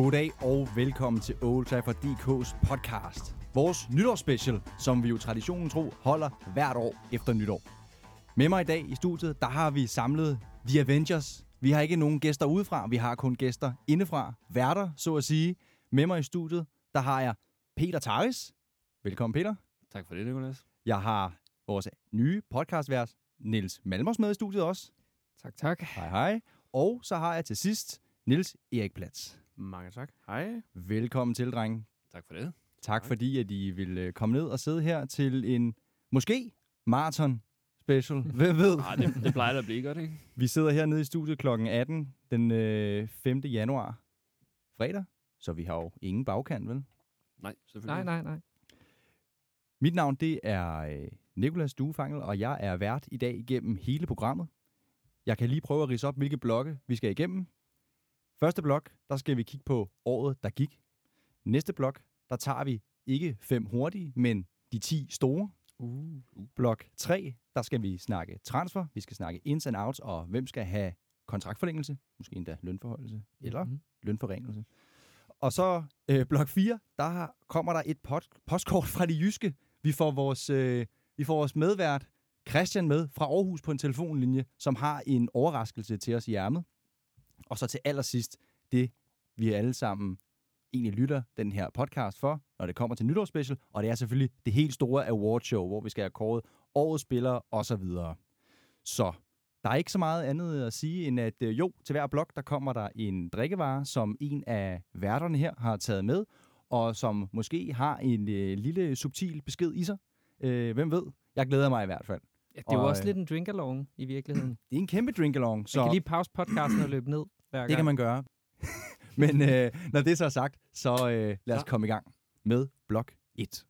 Goddag og velkommen til Old Trafford DK's podcast. Vores nytårsspecial, som vi jo traditionen tro holder hvert år efter nytår. Med mig i dag i studiet, der har vi samlet The Avengers. Vi har ikke nogen gæster udefra, vi har kun gæster indefra. Værter, så at sige. Med mig i studiet, der har jeg Peter Taris. Velkommen, Peter. Tak for det, Nicolas. Jeg har vores nye podcastvært, Niels Malmers med i studiet også. Tak, tak. Hej, hej. Og så har jeg til sidst Niels Erik Platz. Mange tak. Hej. Velkommen til, drenge. Tak for det. Tak fordi, at I vil øh, komme ned og sidde her til en, måske, marathon special. Hvem ved? Ah, det, det plejer at blive godt, ikke? Vi sidder hernede i studiet kl. 18 den øh, 5. januar. Fredag. Så vi har jo ingen bagkant, vel? Nej, selvfølgelig. Nej, nej, nej. Mit navn, det er øh, Nikolas Duefangel, og jeg er vært i dag igennem hele programmet. Jeg kan lige prøve at rise op, hvilke blokke vi skal igennem. Første blok, der skal vi kigge på året, der gik. Næste blok, der tager vi ikke fem hurtige, men de 10 store. Uh. Blok 3, der skal vi snakke transfer, vi skal snakke ins and outs, og hvem skal have kontraktforlængelse, måske endda lønforholdelse, eller Mhm. lønforringelse. Og så øh, blok 4, der kommer der et pot, postkort fra de jyske. Vi får vores, øh, vi får vores medvært Christian med fra Aarhus på en telefonlinje, som har en overraskelse til os i ærmet. Og så til allersidst, det vi alle sammen egentlig lytter den her podcast for, når det kommer til nytårsspecial, og det er selvfølgelig det helt store awardshow, hvor vi skal have kåret årets spillere osv. Så der er ikke så meget andet at sige, end at øh, jo, til hver blok, der kommer der en drikkevare, som en af værterne her har taget med, og som måske har en øh, lille subtil besked i sig. Øh, hvem ved? Jeg glæder mig i hvert fald. Ja, det er jo Og, også øh, lidt en drink-along i virkeligheden. Det er en kæmpe drink-along, Man så kan lige pause podcasten og løbe ned hver gang. det kan man gøre. Men øh, når det så er sagt, så øh, lad os Ja. komme i gang med blok 1.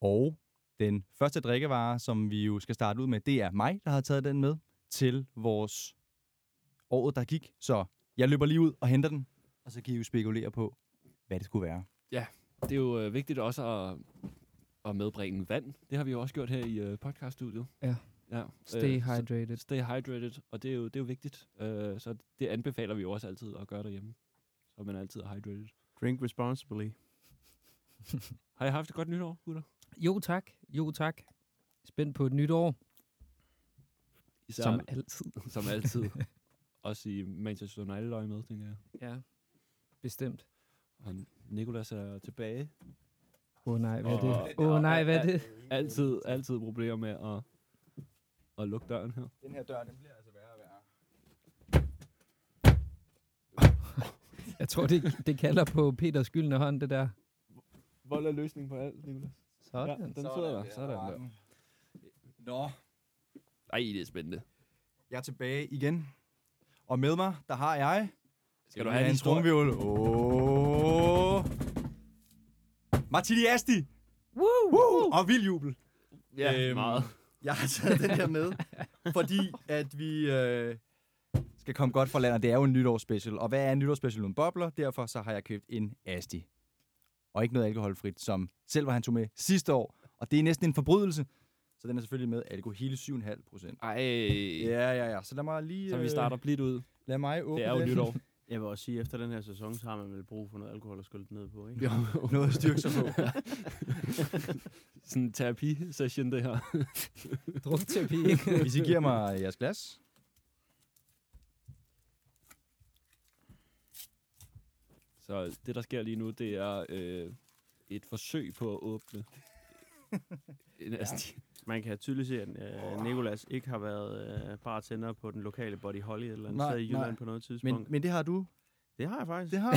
Og den første drikkevare, som vi jo skal starte ud med, det er mig, der har taget den med til vores året, der gik. Så jeg løber lige ud og henter den, og så kan I jo spekulere på, hvad det skulle være. Det er jo øh, vigtigt også at, at medbringe vand. Det har vi jo også gjort her i øh, podcaststudiet. Ja. ja. Stay Øh, hydrated. Stay hydrated, og det er jo, det er jo vigtigt. Øh, så det anbefaler vi jo også altid at gøre derhjemme. Så man altid er hydrated. Drink responsibly. Har I haft et godt nytår, gutter? Jo tak, jo tak. Spændt på et nyt år, Især, som altid. som altid. også i Manchester United øje med, tænker jeg. Ja, bestemt. Og Nikolas er tilbage. Åh oh, nej, hvad er det? Åh oh, nej, hvad er det? Altid, altid problemer med at, at lukke døren her. Den her dør, den bliver altså værre og værre. Jeg tror, det, det kalder på Peters gyldne hånd, det der. Vold er løsning på alt, Nikolas. Sådan. Ja, den sidder der. Sådan der. Nå, Ej, det er spændende. jeg er tilbage igen. Og med mig, der har jeg... Skal du have en trumviol? Åh! Martini Asti! Woo! Woo! Og vild jubel. Ja, Øhm, meget. Jeg har taget den her med, fordi at vi øh, skal komme godt fra land, og det er jo en nytårsspecial. Og hvad er en nytårsspecial uden bobler? Derfor så har jeg købt en Asti. Og ikke noget alkoholfrit, som selv var han tog med sidste år. Og det er næsten en forbrydelse. Så den er selvfølgelig med alkohol hele 7,5 procent. Ej, Ja, ja, ja. Så lad mig lige... så vi øh, starter blidt ud. Lad mig åbne Det er jo den. nytår. Jeg vil også sige, at efter den her sæson, så har man vel brug for noget alkohol at skylde ned på, ikke? Noget at styrke sig på. Sådan en terapi-session, det her. Drukterapi. Hvis I giver mig jeres glas. Så det, der sker lige nu, det er øh, et forsøg på at åbne en asti. Man kan tydeligt se, at øh, Nikolas ikke har været øh, bartender på den lokale Body Holly eller andet Nej, sted i Jylland nej. på noget tidspunkt. Men, men det har du. det har jeg faktisk. Det har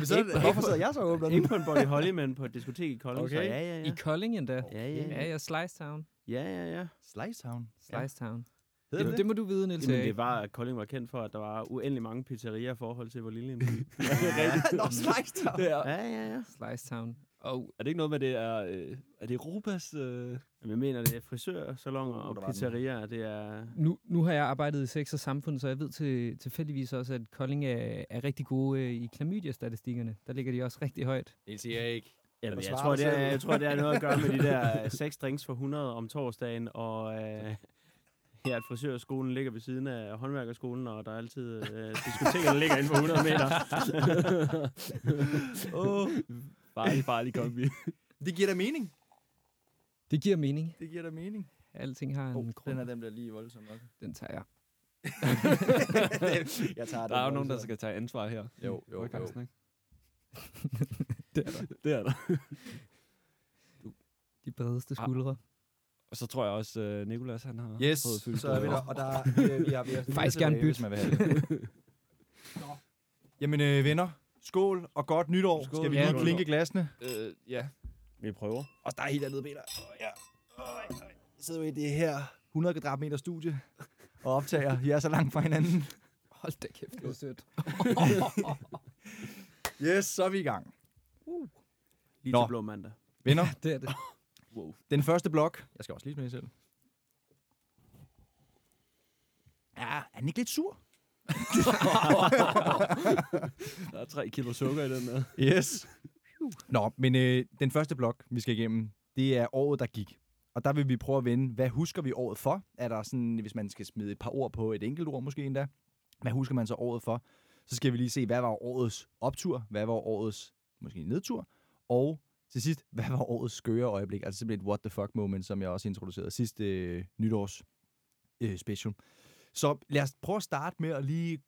du. så, Ikke- hvorfor sidder jeg så åbner? Ikke på en Body Holly, men på et diskotek i Kolding. Okay. Så ja, ja, I ja. Kolding endda. Ja, ja, Ja, ja. ja, Slice Town. Ja, ja, ja. Slice Town. Slice Town. Hedder Det, det, det må du vide, Niels Jamen, det var, at Kolding var kendt for, at der var uendelig mange pizzerier i forhold til, hvor lille en by. Nå, Slice Town. Det er, Ja, ja, ja. Slice Town. Og er det ikke noget med, det er, øh, er det Europas... Øh, jeg mener, det er frisørsalonger Uh, og der pizzerier. Det er... nu, nu har jeg arbejdet i sex og samfund, så jeg ved til, tilfældigvis også, at Kolding er, er rigtig gode øh, i klamydia-statistikkerne. Der ligger de også rigtig højt. Niels Erik. Jamen, Eller jeg, svarer tror, det er, jeg tror, det er noget at gøre med de der øh, seks drinks for 100 om torsdagen, og øh, her, at frisørskolen ligger ved siden af håndværkerskolen, og der er altid øh, diskotekerne ligger inden for 100 meter. Åh, farlig, farlig kombi. Det giver da mening. Det giver mening. Det giver da mening. Alting har en Oh, grund. den er dem, der lige voldsom nok. Den tager jeg. jeg tager Der er jo nogen, der skal tage ansvar her. Jo, jo, jo. Ikke? Det er der. Det er der. De bredeste Ah. skuldre. Og så tror jeg også, uh, Nikolas han har Yes, fået fyldt så er vi der. Og der er, vi, vi har, vi har Faktisk gerne bytte. man vil have det. Jamen øh, venner, skål og godt nytår. Skål. Skal vi Ja, lige skål. klinke glasene? Øh, ja. Vi prøver. Og der er helt andet, Peter. Oh, ja. Oh, jeg sidder jo i det her 100 kvadratmeter studie og optager. Vi er så langt fra hinanden. Hold da kæft, det er sødt. Yes, så er vi i gang. Lige Nå. til blå mandag. Venner, Det er det. Wow. den første blok. Jeg skal også lige smage selv. Ja, er den ikke lidt sur? Der er tre kilo sukker i den der. Yes. Nå, men øh, den første blok, vi skal igennem, det er året, der gik. Og der vil vi prøve at vende, hvad husker vi året for? Er der sådan, hvis man skal smide et par ord på et enkelt ord måske endda, hvad husker man så året for? Så skal vi lige se, hvad var årets optur? Hvad var årets måske nedtur? Og til sidst, hvad var årets skøre øjeblik? Altså simpelthen et what the fuck moment, som jeg også introducerede sidste øh, nytårs øh, special. Så lad os prøve at starte med at lige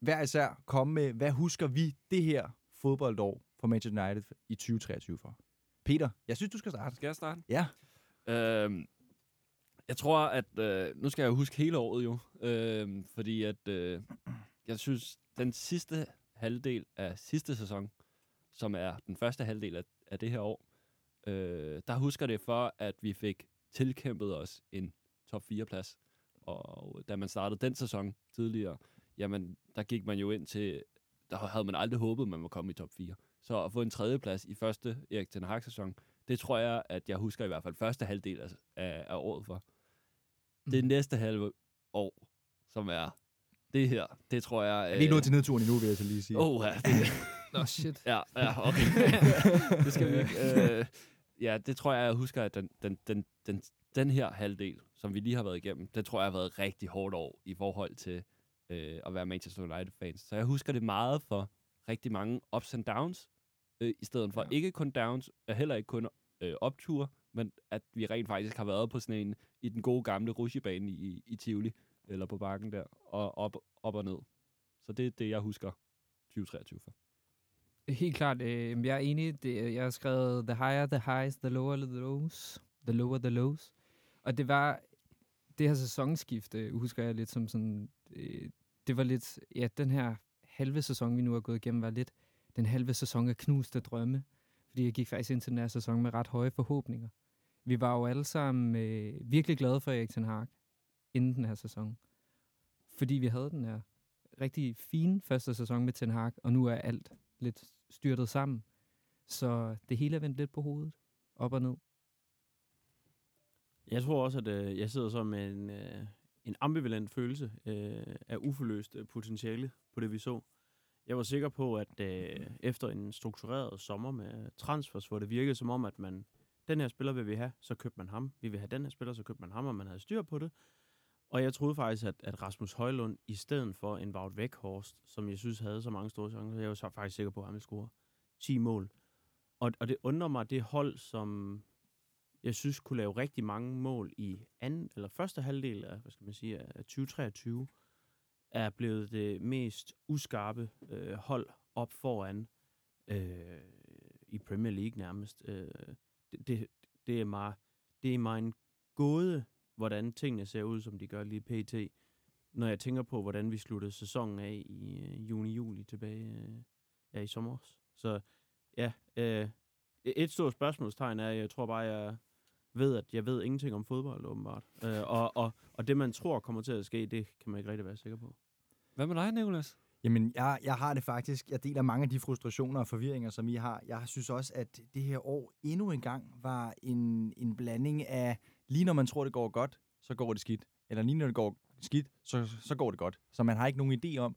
hver især komme med, hvad husker vi det her fodboldår for Manchester United i 2023 for? Peter, jeg synes, du skal starte. Skal jeg starte? Ja. Øhm, jeg tror, at... Øh, nu skal jeg huske hele året jo. Øhm, fordi at... Øh, jeg synes, den sidste halvdel af sidste sæson, som er den første halvdel af, af det her år, øh, der husker det for, at vi fik tilkæmpet os en top 4-plads. Og da man startede den sæson tidligere, jamen, der gik man jo ind til... Der havde man aldrig håbet, man ville komme i top 4. Så at få en tredjeplads i første Erik Ten Hag-sæson, det tror jeg, at jeg husker i hvert fald første halvdel af, af, året for. Det Mm. næste halve år, som er det her, det tror jeg... Vi er ikke nået til nedturen endnu, vil jeg så lige sige. Åh, ja, det, Nå, shit. ja, ja, okay. det skal vi ikke. Øh, ja, det tror jeg, jeg husker, at den, den, den, den, den her halvdel, som vi lige har været igennem, det tror jeg har været et rigtig hårdt år i forhold til øh, at være Manchester United-fans. Så jeg husker det meget for rigtig mange ups and downs, øh, i stedet for Ja. ikke kun downs, og heller ikke kun øh, opture, men at vi rent faktisk har været på sådan en, i den gode gamle rushebane i, i Tivoli, eller på bakken der, og op, op og ned. Så det er det, jeg husker 2023 for. Helt klart. Øh, jeg er enig. Det, jeg har skrevet the higher the highs, the lower the lows. The lower the lows. Og det var det her sæsonskifte, husker jeg lidt som sådan... Øh, det var lidt... Ja, den her halve sæson, vi nu har gået igennem, var lidt den halve sæson af knuste drømme. Fordi jeg gik faktisk ind til den her sæson med ret høje forhåbninger. Vi var jo alle sammen øh, virkelig glade for Erik Ten Hag inden den her sæson. Fordi vi havde den her rigtig fine første sæson med Ten Hag, og nu er alt lidt styrtet sammen. Så det hele er vendt lidt på hovedet. Op og ned. Jeg tror også, at øh, jeg sidder så med en, øh, en ambivalent følelse øh, af uforløst øh, potentiale på det, vi så. Jeg var sikker på, at øh, efter en struktureret sommer med transfers, hvor det virkede som om, at man den her spiller vil vi have, så købte man ham. Vi vil have den her spiller, så købte man ham, og man havde styr på det. Og jeg troede faktisk, at, at Rasmus Højlund, i stedet for en Wout Weghorst, som jeg synes havde så mange store chancer, jeg var så faktisk sikker på, at han ville score 10 mål. Og, og det undrer mig, det hold, som jeg synes kunne lave rigtig mange mål i anden eller første halvdel af, hvad skal man sige, af 2023, er blevet det mest uskarpe øh, hold op foran øh, i Premier League nærmest. Øh, det, det, det, er mig, det er mig en gåde, hvordan tingene ser ud, som de gør lige pt. Når jeg tænker på, hvordan vi sluttede sæsonen af i øh, juni-juli tilbage øh, ja, i sommer. Så ja, øh, et stort spørgsmålstegn er, jeg tror bare, jeg ved, at jeg ved ingenting om fodbold, åbenbart. Øh, og, og, og det, man tror kommer til at ske, det kan man ikke rigtig være sikker på. Hvad med dig, Nicolas? Jamen, jeg, jeg har det faktisk. Jeg deler mange af de frustrationer og forvirringer, som I har. Jeg synes også, at det her år endnu en gang var en, en blanding af, lige når man tror, det går godt, så går det skidt. Eller lige når det går skidt, så, så går det godt. Så man har ikke nogen idé om,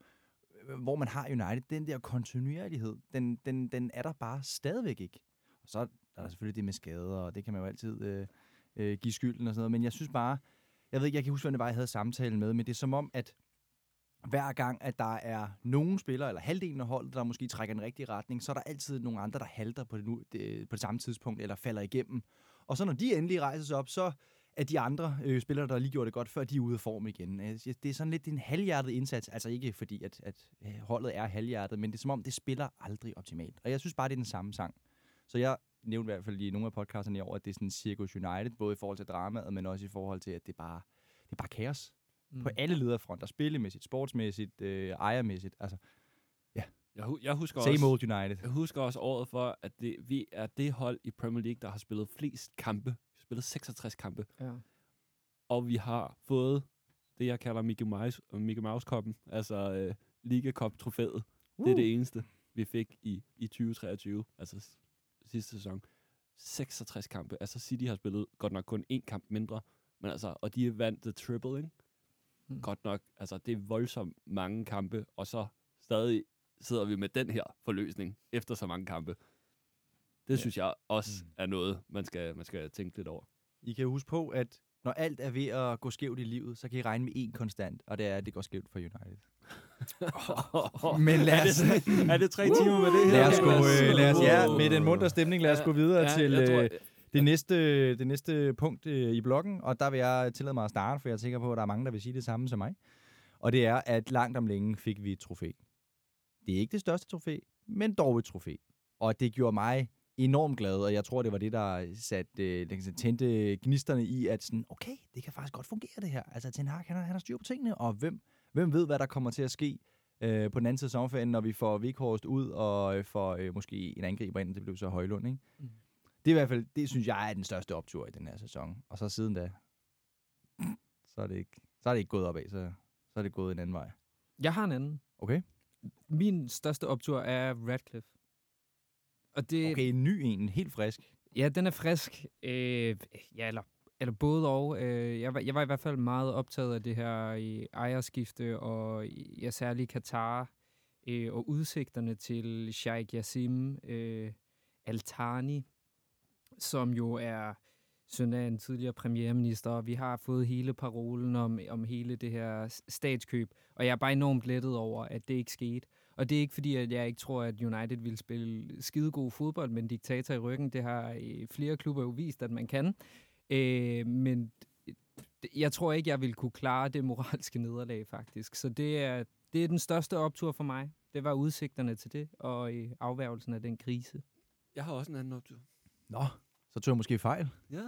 øh, hvor man har United. Den der kontinuerlighed, den, den, den er der bare stadigvæk ikke. Og så er der selvfølgelig det med skader, og det kan man jo altid øh, øh, give skylden og sådan noget. Men jeg synes bare, jeg ved ikke, jeg kan huske, hvem det var, jeg havde samtalen med, men det er som om, at hver gang, at der er nogen spillere, eller halvdelen af holdet, der måske trækker i den rigtige retning, så er der altid nogle andre, der halter på det, nu, det, på det samme tidspunkt, eller falder igennem. Og så når de endelig rejser sig op, så er de andre øh, spillere, der lige gjorde det godt, før de er ude af form igen. Øh, det er sådan lidt en halvhjertet indsats, altså ikke fordi, at, at øh, holdet er halvhjertet, men det er som om, det spiller aldrig optimalt. Og jeg synes bare, det er den samme sang. Så jeg nævnte i hvert fald i nogle af podcasterne i år, at det er sådan Circus United, både i forhold til dramaet, men også i forhold til, at det er bare, det er bare kaos mm. på alle lederfronter. Spillemæssigt, sportsmæssigt, øh, ejermæssigt. Altså, Jeg, hu- jeg husker same også, old United. Jeg husker også året for, at det, vi er det hold i Premier League, der har spillet flest kampe. Vi har spillet 66 kampe. Ja. Og vi har fået det, jeg kalder Mickey Mouse, Mickey Mouse-koppen. Altså øh, Liga Cup-trofæet. Uh. Det er det eneste, vi fik i, i 2023. Altså sidste sæson. 66 kampe. Altså City har spillet godt nok kun én kamp mindre. Men altså, og de vandt the triple, ikke? Mm. Godt nok. Altså, det er voldsomt mange kampe. Og så stadig sidder vi med den her forløsning efter så mange kampe. Det Ja. synes jeg også Mm. er noget, man skal, man skal tænke lidt over. I kan huske på, at når alt er ved at gå skævt i livet, så kan I regne med én konstant, og det er, at det går skævt for United. Men lad os- er det, er det tre timer med det her? Lad os gå, øh, lad os, ja, Wow. med den munter stemning, lad os gå videre Ja, til jeg tror, øh, det, næste, det næste punkt øh, i bloggen, og der vil jeg tillade mig at starte, for jeg er sikker på, at der er mange, der vil sige det samme som mig. Og det er, at langt om længe fik vi et trofæ. Det er ikke det største trofæ, men dog et trofæ. Og det gjorde mig enormt glad, og jeg tror, det var det, der satte, øh, tændte gnisterne i, at sådan, okay, det kan faktisk godt fungere det her. Altså, Ten Hag, han har, han har styr på tingene, og hvem, hvem ved, hvad der kommer til at ske øh, på den anden side af sommerferien, når vi får Vikhorst ud, og øh, får øh, måske en angriber ind, det blev så Højlund, ikke? Mm. Det er i hvert fald, det synes jeg er den største optur i den her sæson. Og så siden da, så er det ikke, så er det ikke gået opad, så, så er det gået en anden vej. Jeg har en anden. Okay? Min største optur er Radcliffe. Og det, Okay, en ny en, helt frisk. Ja, den er frisk. Øh, ja, eller, eller både og. Øh, jeg, var, jeg var i hvert fald meget optaget af det her i ejerskifte, og ja, særligt Katar, øh, og udsigterne til Sheikh Yassim øh, Al-Thani, som jo er søn af en tidligere premierminister, og vi har fået hele parolen om, om hele det her statskøb, og jeg er bare enormt lettet over, at det ikke skete. Og det er ikke fordi, at jeg ikke tror, at United vil spille skidegod fodbold med en diktator i ryggen. Det har øh, flere klubber jo vist, at man kan. Øh, men jeg tror ikke, jeg vil kunne klare det moralske nederlag, faktisk. Så det er, det er den største optur for mig. Det var udsigterne til det, og øh, afværgelsen af den krise. Jeg har også en anden optur. Nå, så tog jeg måske fejl. Ja.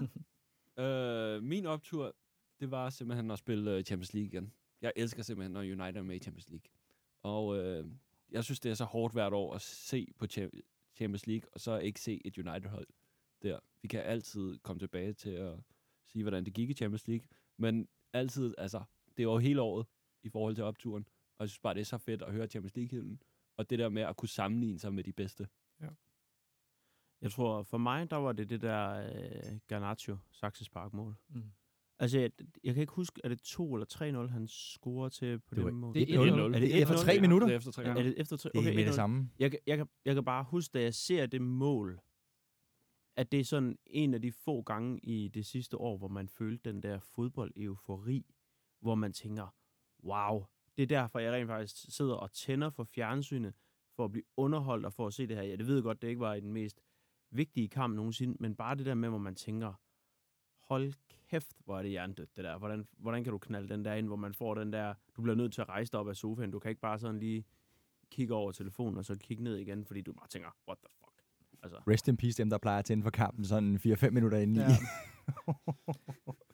øh, min optur, det var simpelthen at spille øh, Champions League igen. Jeg elsker simpelthen, når United er med i Champions League. Og øh, jeg synes, det er så hårdt hvert år at se på Cha- Champions League, og så ikke se et United-hold der. Vi kan altid komme tilbage til at sige, hvordan det gik i Champions League, men altid, altså, det er jo hele året i forhold til opturen, og jeg synes bare, det er så fedt at høre Champions League-hylden, og det der med at kunne sammenligne sig med de bedste. Jeg tror, for mig, der var det det der øh, Garnacho, Saxes Park-mål. Mm. Altså, jeg, jeg kan ikke huske, er det 2 eller 3-0, han scorer til på Det det, mål? Det er 1-0. 1-0. Er det efter 1-0? tre minutter? Det er efter tre Ja. Er minutter. det efter tre? Det er med det 1-0. samme. Jeg, kan- jeg, kan, jeg kan bare huske, da jeg ser det mål, at det er sådan en af de få gange i det sidste år, hvor man følte den der fodbold-eufori, hvor man tænker, wow, det er derfor, jeg rent faktisk sidder og tænder for fjernsynet, for at blive underholdt og for at se det her. Ja, det ved jeg godt, det ikke var i den mest vigtige kamp nogensinde, men bare det der med, hvor man tænker, hold kæft, hvor er det hjernedødt, det der. Hvordan, hvordan kan du knalde den der ind, hvor man får den der, du bliver nødt til at rejse dig op af sofaen, du kan ikke bare sådan lige kigge over telefonen, og så kigge ned igen, fordi du bare tænker, what the fuck. Altså, Rest in peace dem, der plejer at tænde for kampen sådan 4-5 minutter inden i. Ja.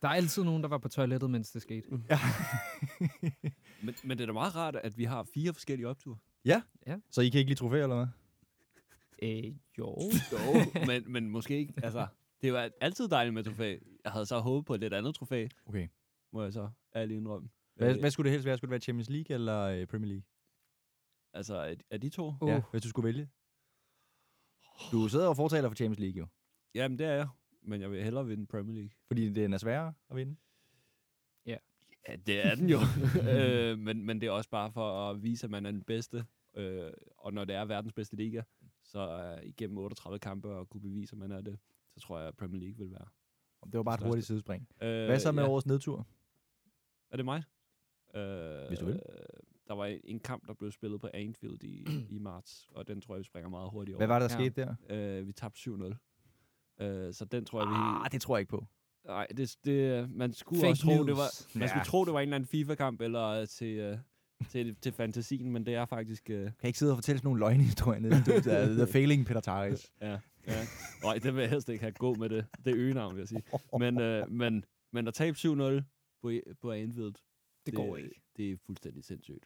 Der er altid nogen, der var på toilettet, mens det skete. Ja. Men, men det er da meget rart, at vi har fire forskellige opture. Så I kan ikke lide trofæ, eller hvad? Øh, jo. Jo, men, men måske ikke. Altså, det var altid dejligt med trofæ. Jeg havde så håbet på et lidt andet trofæ, Okay. må jeg så ærligt indrømme. Hvad, Øh, hvad skulle det helst være? Skulle det være Champions League eller øh, Premier League? Altså, er, er de to? Uh, Ja, hvis du skulle vælge. Du sidder og fortaler for Champions League jo. Jamen, det er jeg. Men jeg vil hellere vinde Premier League. Fordi den er sværere at vinde. Ja, det er den jo. øh, men, men det er også bare for at vise, at man er den bedste. Øh, og når det er verdens bedste liga, så uh, igennem 38 kampe og kunne bevise, at man er det, så tror jeg, at Premier League vil være. Det var bare et hurtigt sidespring. Øh, Hvad så med ja. årets nedtur? Er det mig? Øh, Hvis du vil. Der var en, kamp, der blev spillet på Anfield i, i marts, og den tror jeg, vi springer meget hurtigt over. Hvad var det, der Ja. skete der? Øh, vi tabte 7-0. Øh, så den tror jeg, vi... Ah, det tror jeg ikke på. Nej, det, det, man skulle Fake også tro, det var, man Ja. skulle tro, det var en eller anden FIFA-kamp, eller til, øh, til, til fantasien, men det er faktisk... Øh, Kan ikke sidde og fortælle sådan nogle løgnehistorier nede i studiet af The Failing Peter Taris? ja, ja. Nej, det vil jeg helst ikke have gå med det, det øgenavn, vil jeg sige. Men, øh, men, men at tabe 7-0 på, på Anfield, Det går ikke. Det er fuldstændig sindssygt.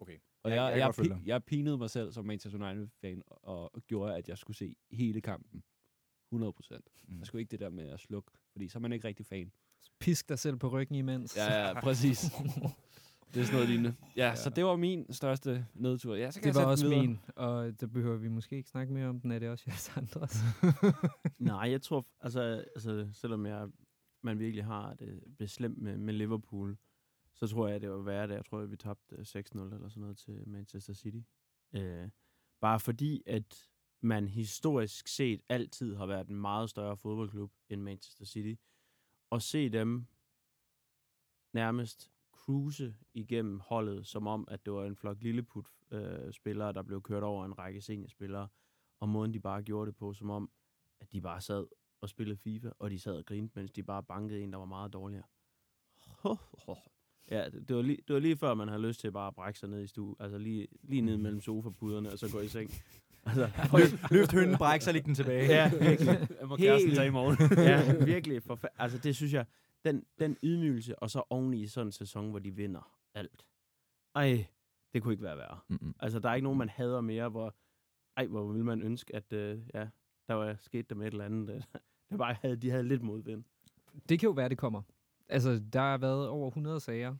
Okay. Og Jeg- jeg, jeg jeg, jeg, jeg pinede mig selv som Manchester United-fan, og, og gjorde, at jeg skulle se hele kampen. 100 procent. Mm. Jeg skulle ikke det der med at slukke, fordi så er man ikke rigtig fan. Pisk dig selv på ryggen imens. Ja, ja, præcis. det er sådan noget lignende. Ja, ja, så det var min største nedtur. Ja, så kan Det jeg var også videre. min, og der behøver vi måske ikke snakke mere om den, er det også jeres andres. Nej, jeg tror, altså, altså selvom jeg, man virkelig har det beslemt med, med Liverpool, så tror jeg, det var værre, da jeg tror, at vi tabte øh, 6-0 eller sådan noget til Manchester City. Øh, bare fordi, at man historisk set altid har været en meget større fodboldklub end Manchester City. Og se dem nærmest cruise igennem holdet, som om, at det var en flok lilleput-spillere, der blev kørt over en række seniorspillere, og måden, de bare gjorde det på, som om, at de bare sad og spillede FIFA, og de sad og grinte, mens de bare bankede en, der var meget dårligere. Ja, det, var lige, det var lige før, man havde lyst til bare at brække sig ned i stue. Altså lige, lige ned mellem sofapuderne, og så gå i seng. Altså, Løft, løft hønnen, bræk, så læg den tilbage. ja, virkelig. Jeg må Helt- kæresten tage i morgen. ja, virkelig. Forfa- altså, det synes jeg, den, den ydmygelse, og så oveni i sådan en sæson, hvor de vinder alt. Ej, det kunne ikke være værre. Mm-mm. Altså, der er ikke nogen, man hader mere, hvor, ej, hvor vil man ønske, at øh, ja, der var sket der med et eller andet. øh, Det bare havde, de havde lidt modvind. Det kan jo være, det kommer. Altså, der har været over 100 sager,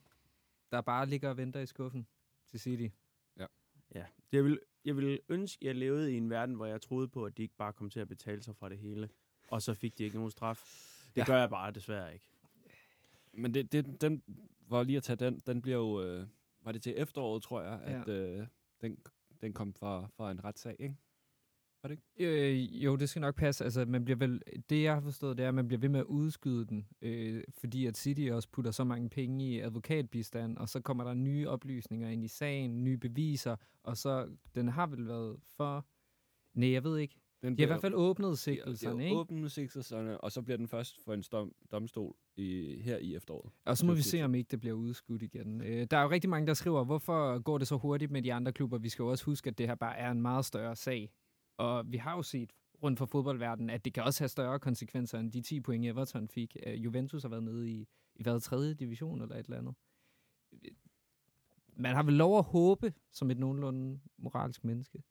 der bare ligger og venter i skuffen til City. Ja, jeg vil, jeg vil ønske, at jeg levede i en verden, hvor jeg troede på, at de ikke bare kom til at betale sig fra det hele, og så fik de ikke nogen straf. Det Ja. ja. gør jeg bare desværre ikke. Men det, det, den var lige at tage den, den bliver jo, øh, var det til efteråret, tror jeg, Ja. at øh, den, den kom fra, fra en retssag, ikke? Øh, jo, det skal nok passe. Altså, man bliver vel, det, jeg har forstået, det er, at man bliver ved med at udskyde den, øh, fordi at City også putter så mange penge i advokatbistand, og så kommer der nye oplysninger ind i sagen, nye beviser, og så, den har vel været for... Nej, jeg ved ikke. Den De har i hvert fald åbnet sigtelserne, ikke? Åbne sigtelserne, og så bliver den først for en dom, domstol i, her i efteråret. Og så må vi 2024. se, om ikke det bliver udskudt igen. Øh, der er jo rigtig mange, der skriver, hvorfor går det så hurtigt med de andre klubber? Vi skal jo også huske, at det her bare er en meget større sag. Og vi har jo set rundt for fodboldverdenen, at det kan også have større konsekvenser end de 10 point, Everton fik. Øh, Juventus har været nede i, i hvad, tredje division eller et eller andet. Man har vel lov at håbe, som et nogenlunde moralsk menneske.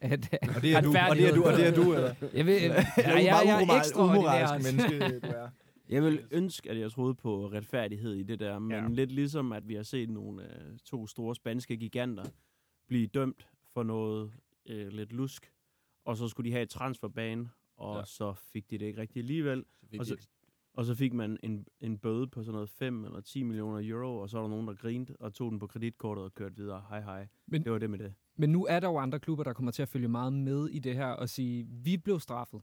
At, Og det er du, og det er du, og det er du, eller? Jeg, ved, jeg, jeg, er jeg, jeg er umoral- ekstraordinær. umoralsk menneske, du er. Jeg vil ønske, at jeg troede på retfærdighed i det der, men Ja. lidt ligesom, at vi har set nogle øh, to store spanske giganter blive dømt for noget øh, lidt lusk, og så skulle de have et transferbane, og Ja. så fik de det ikke rigtigt alligevel, Så fik Og de så- og så fik man en, en bøde på sådan noget 5 eller 10 millioner euro, og så var der nogen, der grinte og tog den på kreditkortet og kørte videre. Hej hej. Men- det var det med det. Men nu er der jo andre klubber, der kommer til at følge meget med i det her og sige, vi blev straffet.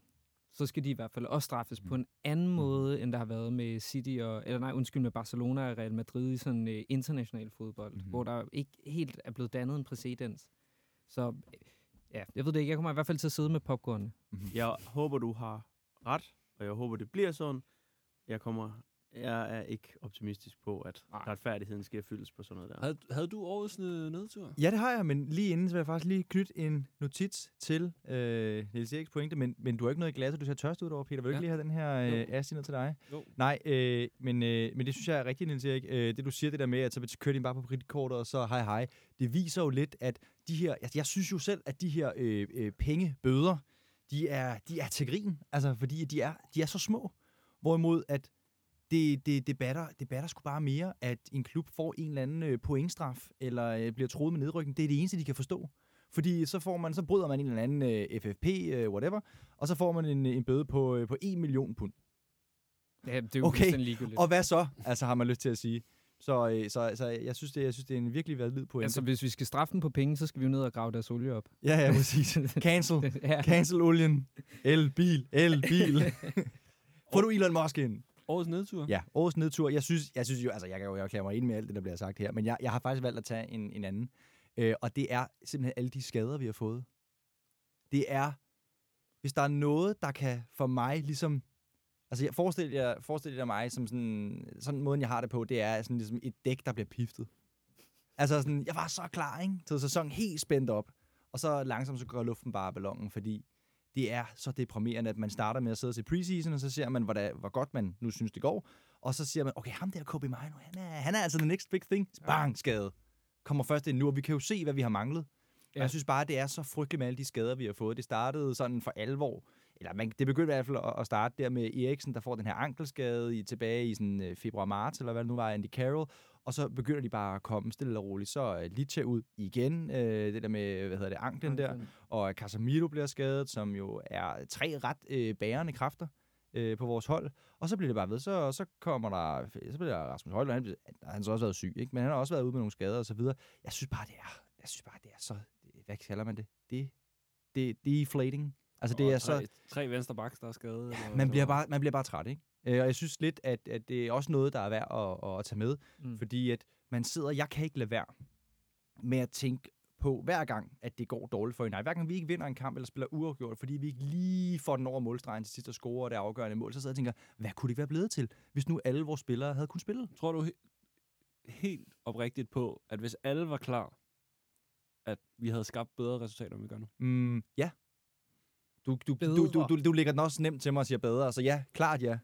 Så skal de i hvert fald også straffes mm. på en anden måde, end der har været med City og, eller nej, undskyld, med Barcelona og Real Madrid i sådan uh, international fodbold, mm. hvor der ikke helt er blevet dannet en præcedens. Så øh, ja, jeg ved det ikke. Jeg kommer i hvert fald til at sidde med popcorn. Jeg håber, du har ret, og jeg håber, det bliver sådan. Jeg kommer... Jeg er ikke optimistisk på, at Nej. retfærdigheden skal fyldes på sådan noget der. Havde, havde du årets ned- nedtur? Ja, det har jeg, men lige inden, så vil jeg faktisk lige knytte en notits til øh, Niels Eriks pointe, men, men du har ikke noget i glasset, du ser tørst ud over, Peter. Vil du Ja. ikke lige have den her øh. Asti ned til dig? Jo. Nej, øh, men, øh, men det synes jeg er rigtigt, Niels Erik. Øh, det du siger, det der med, at så kører de bare på kreditkortet, og så hej hej. Det viser jo lidt, at de her, altså jeg synes jo selv, at de her øh, øh, pengebøder, de er, de er til grin, altså fordi de er, de er så små. Hvorimod at det, det, det, batter, det batter sgu bare mere, at en klub får en eller anden øh, pointstraf, eller øh, bliver troet med nedrykning. Det er det eneste, de kan forstå. Fordi så, får man, så bryder man en eller anden øh, FFP, øh, whatever, og så får man en, en bøde på, øh, på 1 million pund. Ja, det er jo Okay, ligegyldigt. Og hvad så, altså har man lyst til at sige. Så, øh, så, så jeg, synes, det, jeg synes, det er en virkelig valid pointe. Altså, hvis vi skal straffe dem på penge, så skal vi jo ned og grave deres olie op. ja, ja, præcis. Cancel. ja. Cancel olien. El-bil. El-bil. Får du Elon Musk ind? Årets nedtur? Ja, årets nedtur. Jeg synes, jeg synes jo, altså jeg kan jo erklære mig ind med alt det, der bliver sagt her, men jeg, jeg har faktisk valgt at tage en, en anden. Øh, og det er simpelthen alle de skader, vi har fået. Det er, hvis der er noget, der kan for mig ligesom... Altså, jeg forestiller jer, forestiller jer mig som sådan... Sådan måden, jeg har det på, det er sådan ligesom et dæk, der bliver piftet. Altså sådan, jeg var så klar, ikke? Til sæsonen helt spændt op. Og så langsomt så går luften bare af ballonen, fordi det er så deprimerende, at man starter med at sidde til preseason, og så ser man, hvor, der, hvor godt man nu synes, det går. Og så siger man, okay, ham der Kobe Mino, han er, han er altså the next big thing. Bang, skade. Kommer først ind nu, og vi kan jo se, hvad vi har manglet. Ja. Jeg synes bare, det er så frygteligt med alle de skader, vi har fået. Det startede sådan for alvor. Eller man, det begyndte i hvert fald at, at starte der med Eriksen, der får den her ankelskade i, tilbage i sådan, øh, februar-marts, eller hvad det nu var, Andy Carroll. Og så begynder de bare at komme stille og roligt. Så er Licha ud igen, øh, det der med, hvad hedder det, anklen der og Casemiro bliver skadet, som jo er tre ret øh, bærende kræfter øh, på vores hold. Og så bliver det bare ved, så, så kommer der, så bliver der Rasmus Højlund, han, bliver- han har så også været syg, ikke? men han har også været ude med nogle skader og så videre. Jeg synes bare, det er, jeg synes bare, det er så, hvad kalder man det? Det, det deflating. Altså det er tre, så, Tre venstre backs, der er skadet. eller man bliver bare, man bliver bare træt, ikke? Øh, Og jeg synes lidt, at, at det er også noget, der er værd at, at tage med. Mm. Fordi at man sidder, jeg kan ikke lade være med at tænke på hver gang, at det går dårligt for United. Hver gang vi ikke vinder en kamp eller spiller uafgjort, fordi vi ikke lige får den over målstregen til sidst og scorer det afgørende mål, så sidder jeg og tænker, hvad kunne det ikke være blevet til, hvis nu alle vores spillere havde kunnet spille? Tror du he- helt oprigtigt på, at hvis alle var klar, at vi havde skabt bedre resultater, end vi gør nu? Mm, ja. Du, du, du, Bedre. du, du, du, du lægger den også nemt til mig og siger bedre, så ja, klart ja.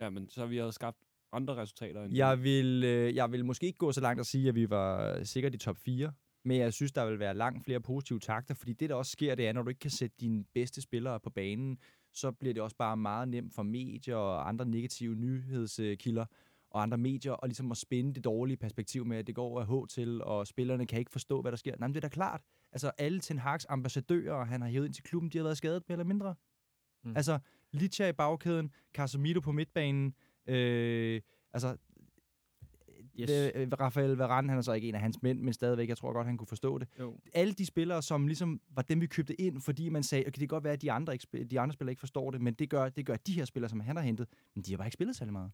Ja, men så vi havde skabt andre resultater end Jeg vil, øh, jeg vil måske ikke gå så langt at sige, at vi var sikkert i top 4, men jeg synes, der vil være langt flere positive takter, fordi det, der også sker, det er, når du ikke kan sætte dine bedste spillere på banen, så bliver det også bare meget nemt for medier og andre negative nyhedskilder og andre medier, og ligesom at spænde det dårlige perspektiv med, at det går af H til, og spillerne kan ikke forstå, hvad der sker. Nej, men det er da klart. Altså, alle Ten Hag's ambassadører, han har hævet ind til klubben, de har været skadet mere eller mindre. Mm. Altså, Licha i bagkæden, Casemiro på midtbanen, øh, altså, Yes. øh, Rafael Varane, han er så ikke en af hans mænd, men stadigvæk, jeg tror godt, han kunne forstå det. Jo. Alle de spillere, som ligesom var dem, vi købte ind, fordi man sagde, okay, det kan godt være, at de andre, ikke, de andre spillere ikke forstår det, men det gør, det gør de her spillere, som han har hentet, men de har bare ikke spillet særlig meget.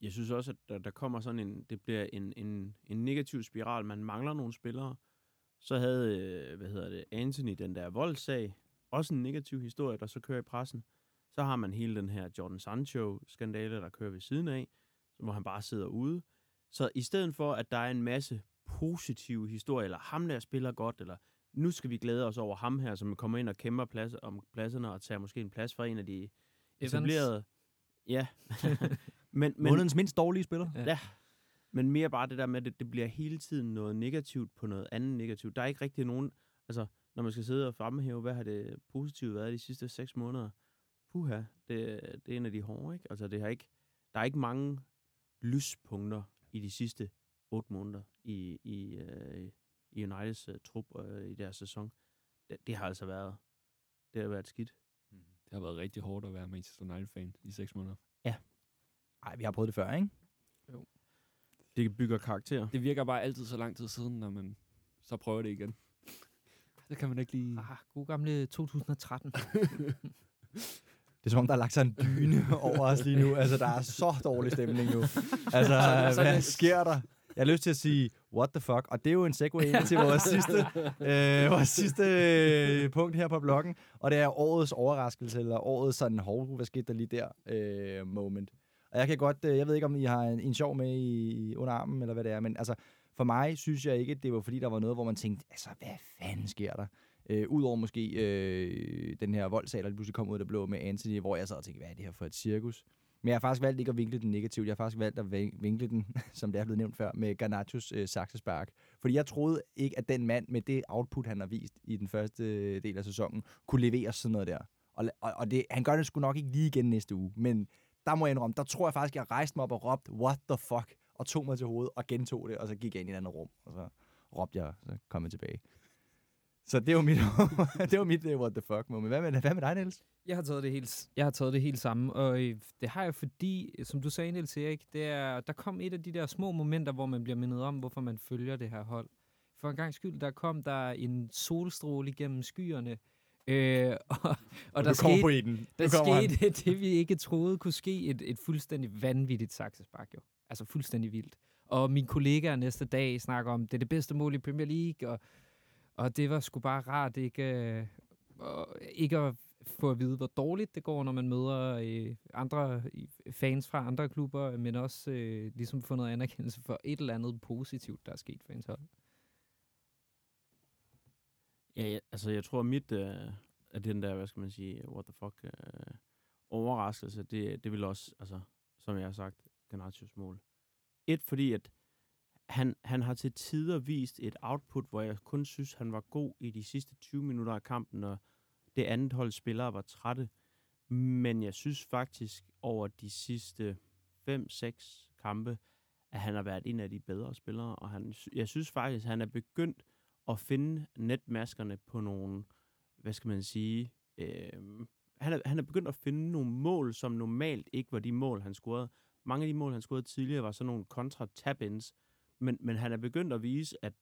Jeg synes også, at der, der kommer sådan en, det bliver en, en, en negativ spiral. Man mangler nogle spillere. Så havde, øh, hvad hedder det, Anthony, den der voldssag, også en negativ historie, der så kører i pressen. Så har man hele den her Jordan Sancho-skandale, der kører ved siden af, hvor han bare sidder ude. Så i stedet for, at der er en masse positive historier, eller ham der spiller godt, eller nu skal vi glæde os over ham her, som kommer ind og kæmper plads, om pladserne og tager måske en plads fra en af de etablerede. Ja. men, Men, men, Månedens mindst dårlige spiller. Ja. Ja. Men mere bare det der med, at det, det bliver hele tiden noget negativt på noget andet negativt. Der er ikke rigtig nogen... Altså, når man skal sidde og fremhæve, hvad har det positivt været de sidste seks måneder? Puha, det, det er en af de hårde, ikke? Altså, det har ikke, der er ikke mange lyspunkter i de sidste otte måneder i, i, øh, i Uniteds uh, trup uh, i deres sæson. Det, det har altså været... Det har været skidt. Det har været rigtig hårdt at være Manchester United-fan i seks måneder. Nej, vi har prøvet det før, ikke? Det bygger karakter. Det virker bare altid så lang tid siden, når man så prøver det igen. Så kan man ikke lige... Ah, god gamle 2013. Det er som om, der er lagt sig en dyne over os lige nu. Altså, der er så dårlig stemning nu. Altså, så hvad det- sker der? Jeg har lyst til at sige, what the fuck? Og det er jo en segue ind til vores sidste, øh, vores sidste øh, punkt her på bloggen. Og det er årets overraskelse, eller årets sådan, hov, hvad skete der lige der øh, moment. Og jeg kan godt, øh, jeg ved ikke, om I har en, en sjov med i, under armen, eller hvad det er, men altså, for mig synes jeg ikke, det var fordi, der var noget, hvor man tænkte, altså, hvad fanden sker der? Øh, Udover måske øh, den her voldsag, der pludselig kom ud af det blå med Anthony, hvor jeg sad og tænkte, hvad er det her for et cirkus? Men jeg har faktisk valgt ikke at vinkle den negativt. Jeg har faktisk valgt at vinkle den, som det er blevet nævnt før, med Garnachos øh, saksespark. Fordi jeg troede ikke, at den mand med det output, han har vist i den første øh, del af sæsonen, kunne levere sådan noget der. Og, og, og det, han gør det sgu nok ikke lige igen næste uge. Men der må jeg indrømme, der tror jeg faktisk, jeg rejste mig op og råbte, what the fuck? Og tog mig til hovedet og gentog det, og så gik jeg ind i et andet rum. Og så råbte jeg, og så kom jeg tilbage. Så det var mit, det var mit uh, what the fuck moment. Hvad med, hvad med dig, Niels? Jeg har taget det helt, jeg har taget det helt samme, og øh, det har jeg fordi, som du sagde, Niels Erik, det er, der kom et af de der små momenter, hvor man bliver mindet om, hvorfor man følger det her hold. For en gang skyld, der kom der en solstråle igennem skyerne, Øh, og, og der skete, på den. der kommer han. skete det, vi ikke troede kunne ske. Et, et fuldstændig vanvittigt saksespark, jo. Altså fuldstændig vildt. Og min kollegaer næste dag snakker om, det er det bedste mål i Premier League, og, og det var sgu bare rart ikke, øh, ikke at få at vide, hvor dårligt det går, når man møder øh, andre fans fra andre klubber, men også øh, ligesom få noget anerkendelse for et eller andet positivt, der er sket for ens hold. Ja, ja, altså jeg tror, mit øh, er den der, hvad skal man sige, what the fuck, øh, overraskelse, det, det vil også, altså, som jeg har sagt, Garnachos mål. Et, fordi at han, han har til tider vist et output, hvor jeg kun synes, han var god i de sidste 20 minutter af kampen, når det andet hold spillere var trætte. Men jeg synes faktisk, over de sidste 5-6 kampe, at han har været en af de bedre spillere, og han, jeg synes faktisk, at han er begyndt at finde netmaskerne på nogle, hvad skal man sige, øh, han, er, han er begyndt at finde nogle mål, som normalt ikke var de mål, han scorede. Mange af de mål, han scorede tidligere, var sådan nogle kontra tap ins men, men han er begyndt at vise, at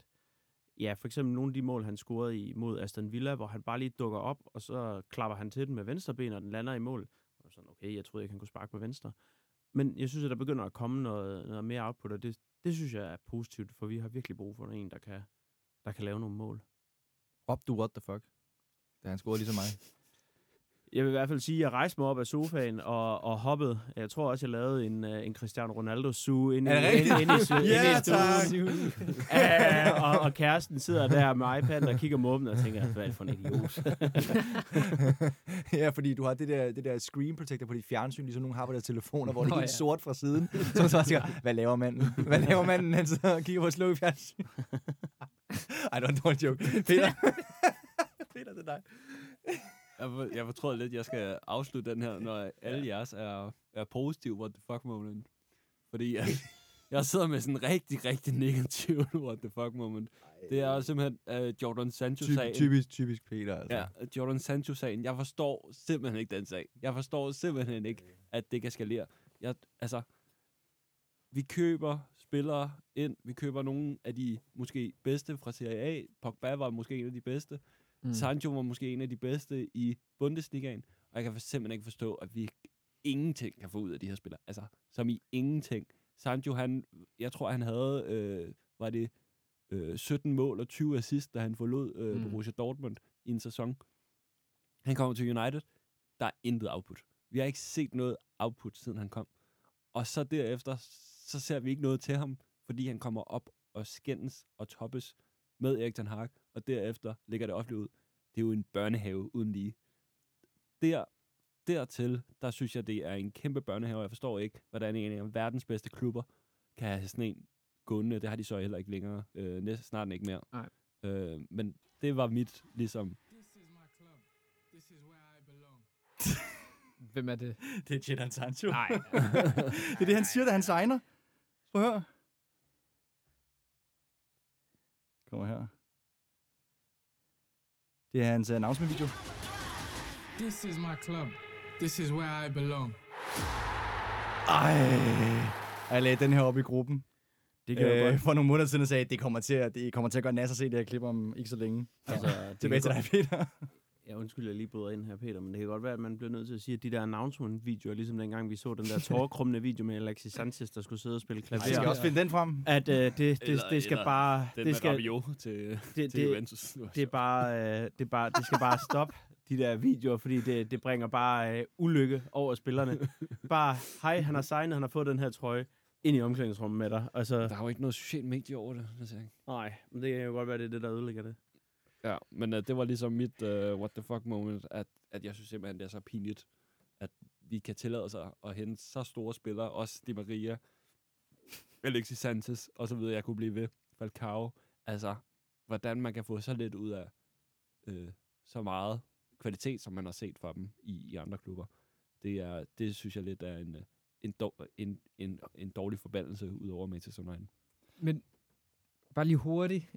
ja, for eksempel nogle af de mål, han scorede i mod Aston Villa, hvor han bare lige dukker op, og så klapper han til den med venstre ben, og den lander i mål. Og sådan, okay, jeg troede ikke, han kunne sparke med venstre. Men jeg synes, at der begynder at komme noget, noget mere output, og det, det synes jeg er positivt, for vi har virkelig brug for en, der kan, der kan lave nogle mål. Råb du what the fuck, da han scorede ligesom mig. Jeg vil i hvert fald sige, at jeg rejste mig op af sofaen og, og hoppede. Jeg tror også, jeg lavede en, uh, en Cristiano Ronaldo-suge inde, Er det i- inde, inde, i Ja, inde i stuen. Uh, og, og kæresten sidder der med iPad'en og kigger mod dem og tænker, hvad er det for en idiot? ja, fordi du har det der, det der screen protector på dit fjernsyn, ligesom nogen har på deres telefoner, hvor det er helt ja. sort fra siden. Så man så tænker, hvad laver manden? Hvad laver manden? Han sidder og kigger på et slukket fjernsyn. Ej, det var en dårlig joke. Peter. Peter, det er dig. Jeg, jeg fortrød lidt, at jeg skal afslutte den her, når alle jeres er, er positive what the fuck moment. Fordi jeg, jeg sidder med sådan en rigtig, rigtig negativ what the fuck moment. Det er simpelthen uh, Jordan Sancho-sagen. Typisk, typisk Peter, altså. Ja, Jordan Sancho-sagen. Jeg forstår simpelthen ikke den sag. Jeg forstår simpelthen ikke, at det kan skalere. Jeg, altså, vi køber spillere ind. Vi køber nogle af de måske bedste fra Serie A. Pogba var måske en af de bedste. Mm. Sancho var måske en af de bedste i Bundesligaen. Og jeg kan simpelthen ikke forstå, at vi ingenting kan få ud af de her spillere. Altså, som i ingenting. Sancho, han, jeg tror, han havde, øh, var det øh, 17 mål og 20 assist, da han forlod øh, mm. Borussia Dortmund i en sæson. Han kommer til United. Der er intet output. Vi har ikke set noget output, siden han kom. Og så derefter, så ser vi ikke noget til ham, fordi han kommer op og skændes og toppes med Erik Ten Hag, og derefter ligger det offentligt ud. Det er jo en børnehave uden lige. Der, dertil, der synes jeg, det er en kæmpe børnehave, og jeg forstår ikke, hvordan en af verdens bedste klubber kan have sådan en gående. Det har de så heller ikke længere. Øh, næsten snart ikke mere. Nej. Øh, men det var mit, ligesom... This is my club. This is where I belong. Hvem er det? Det er Jadon Sancho. Nej. det er det, han siger, da han signer. Prøv at høre. Kommer her. Det er hans announcement-video. This is my club. This is where I belong. Ej. Jeg lagde den her op i gruppen. Det kan Øh, godt. for nogle måneder siden sagde, at det kommer til at, det kommer til at gøre nas at se det her klip om ikke så længe. Altså, det Tilbage kan til dig, Peter. Ja, undskyld, jeg lige bryder ind her, Peter, men det kan godt være, at man bliver nødt til at sige, at de der announcement-videoer, ligesom dengang vi så den der tårkrummende video med Alexis Sanchez, der skulle sidde og spille klaver, Ej, skal jeg også finde den frem? at øh, det, det, Eller- det skal eller bare... Den det skal, Rabiot til, det, til det, Juventus. det, er bare, øh, det, er bare, det skal bare stoppe, de der videoer, fordi det, det bringer bare øh, ulykke over spillerne. Bare, hej, han har signet, han har fået den her trøje, ind i omklædningsrummet med dig. Altså, Der er jo ikke noget socialt medie over det. det jeg ikke. nej, men det kan jo godt være, det er det, der ødelægger det. Ja, men uh, det var ligesom mit uh, what the fuck moment, at, at jeg synes simpelthen, det er så pinligt, at vi kan tillade sig at hente så store spillere, også Di Maria, Alexis Sanchez, og så videre, jeg kunne blive ved, Falcao. Altså, hvordan man kan få så lidt ud af øh, så meget kvalitet, som man har set fra dem i, i andre klubber. Det, er, det synes jeg lidt er en, øh, en, en, en, en dårlig forbandelse ud over Manchester United. Men bare lige hurtigt.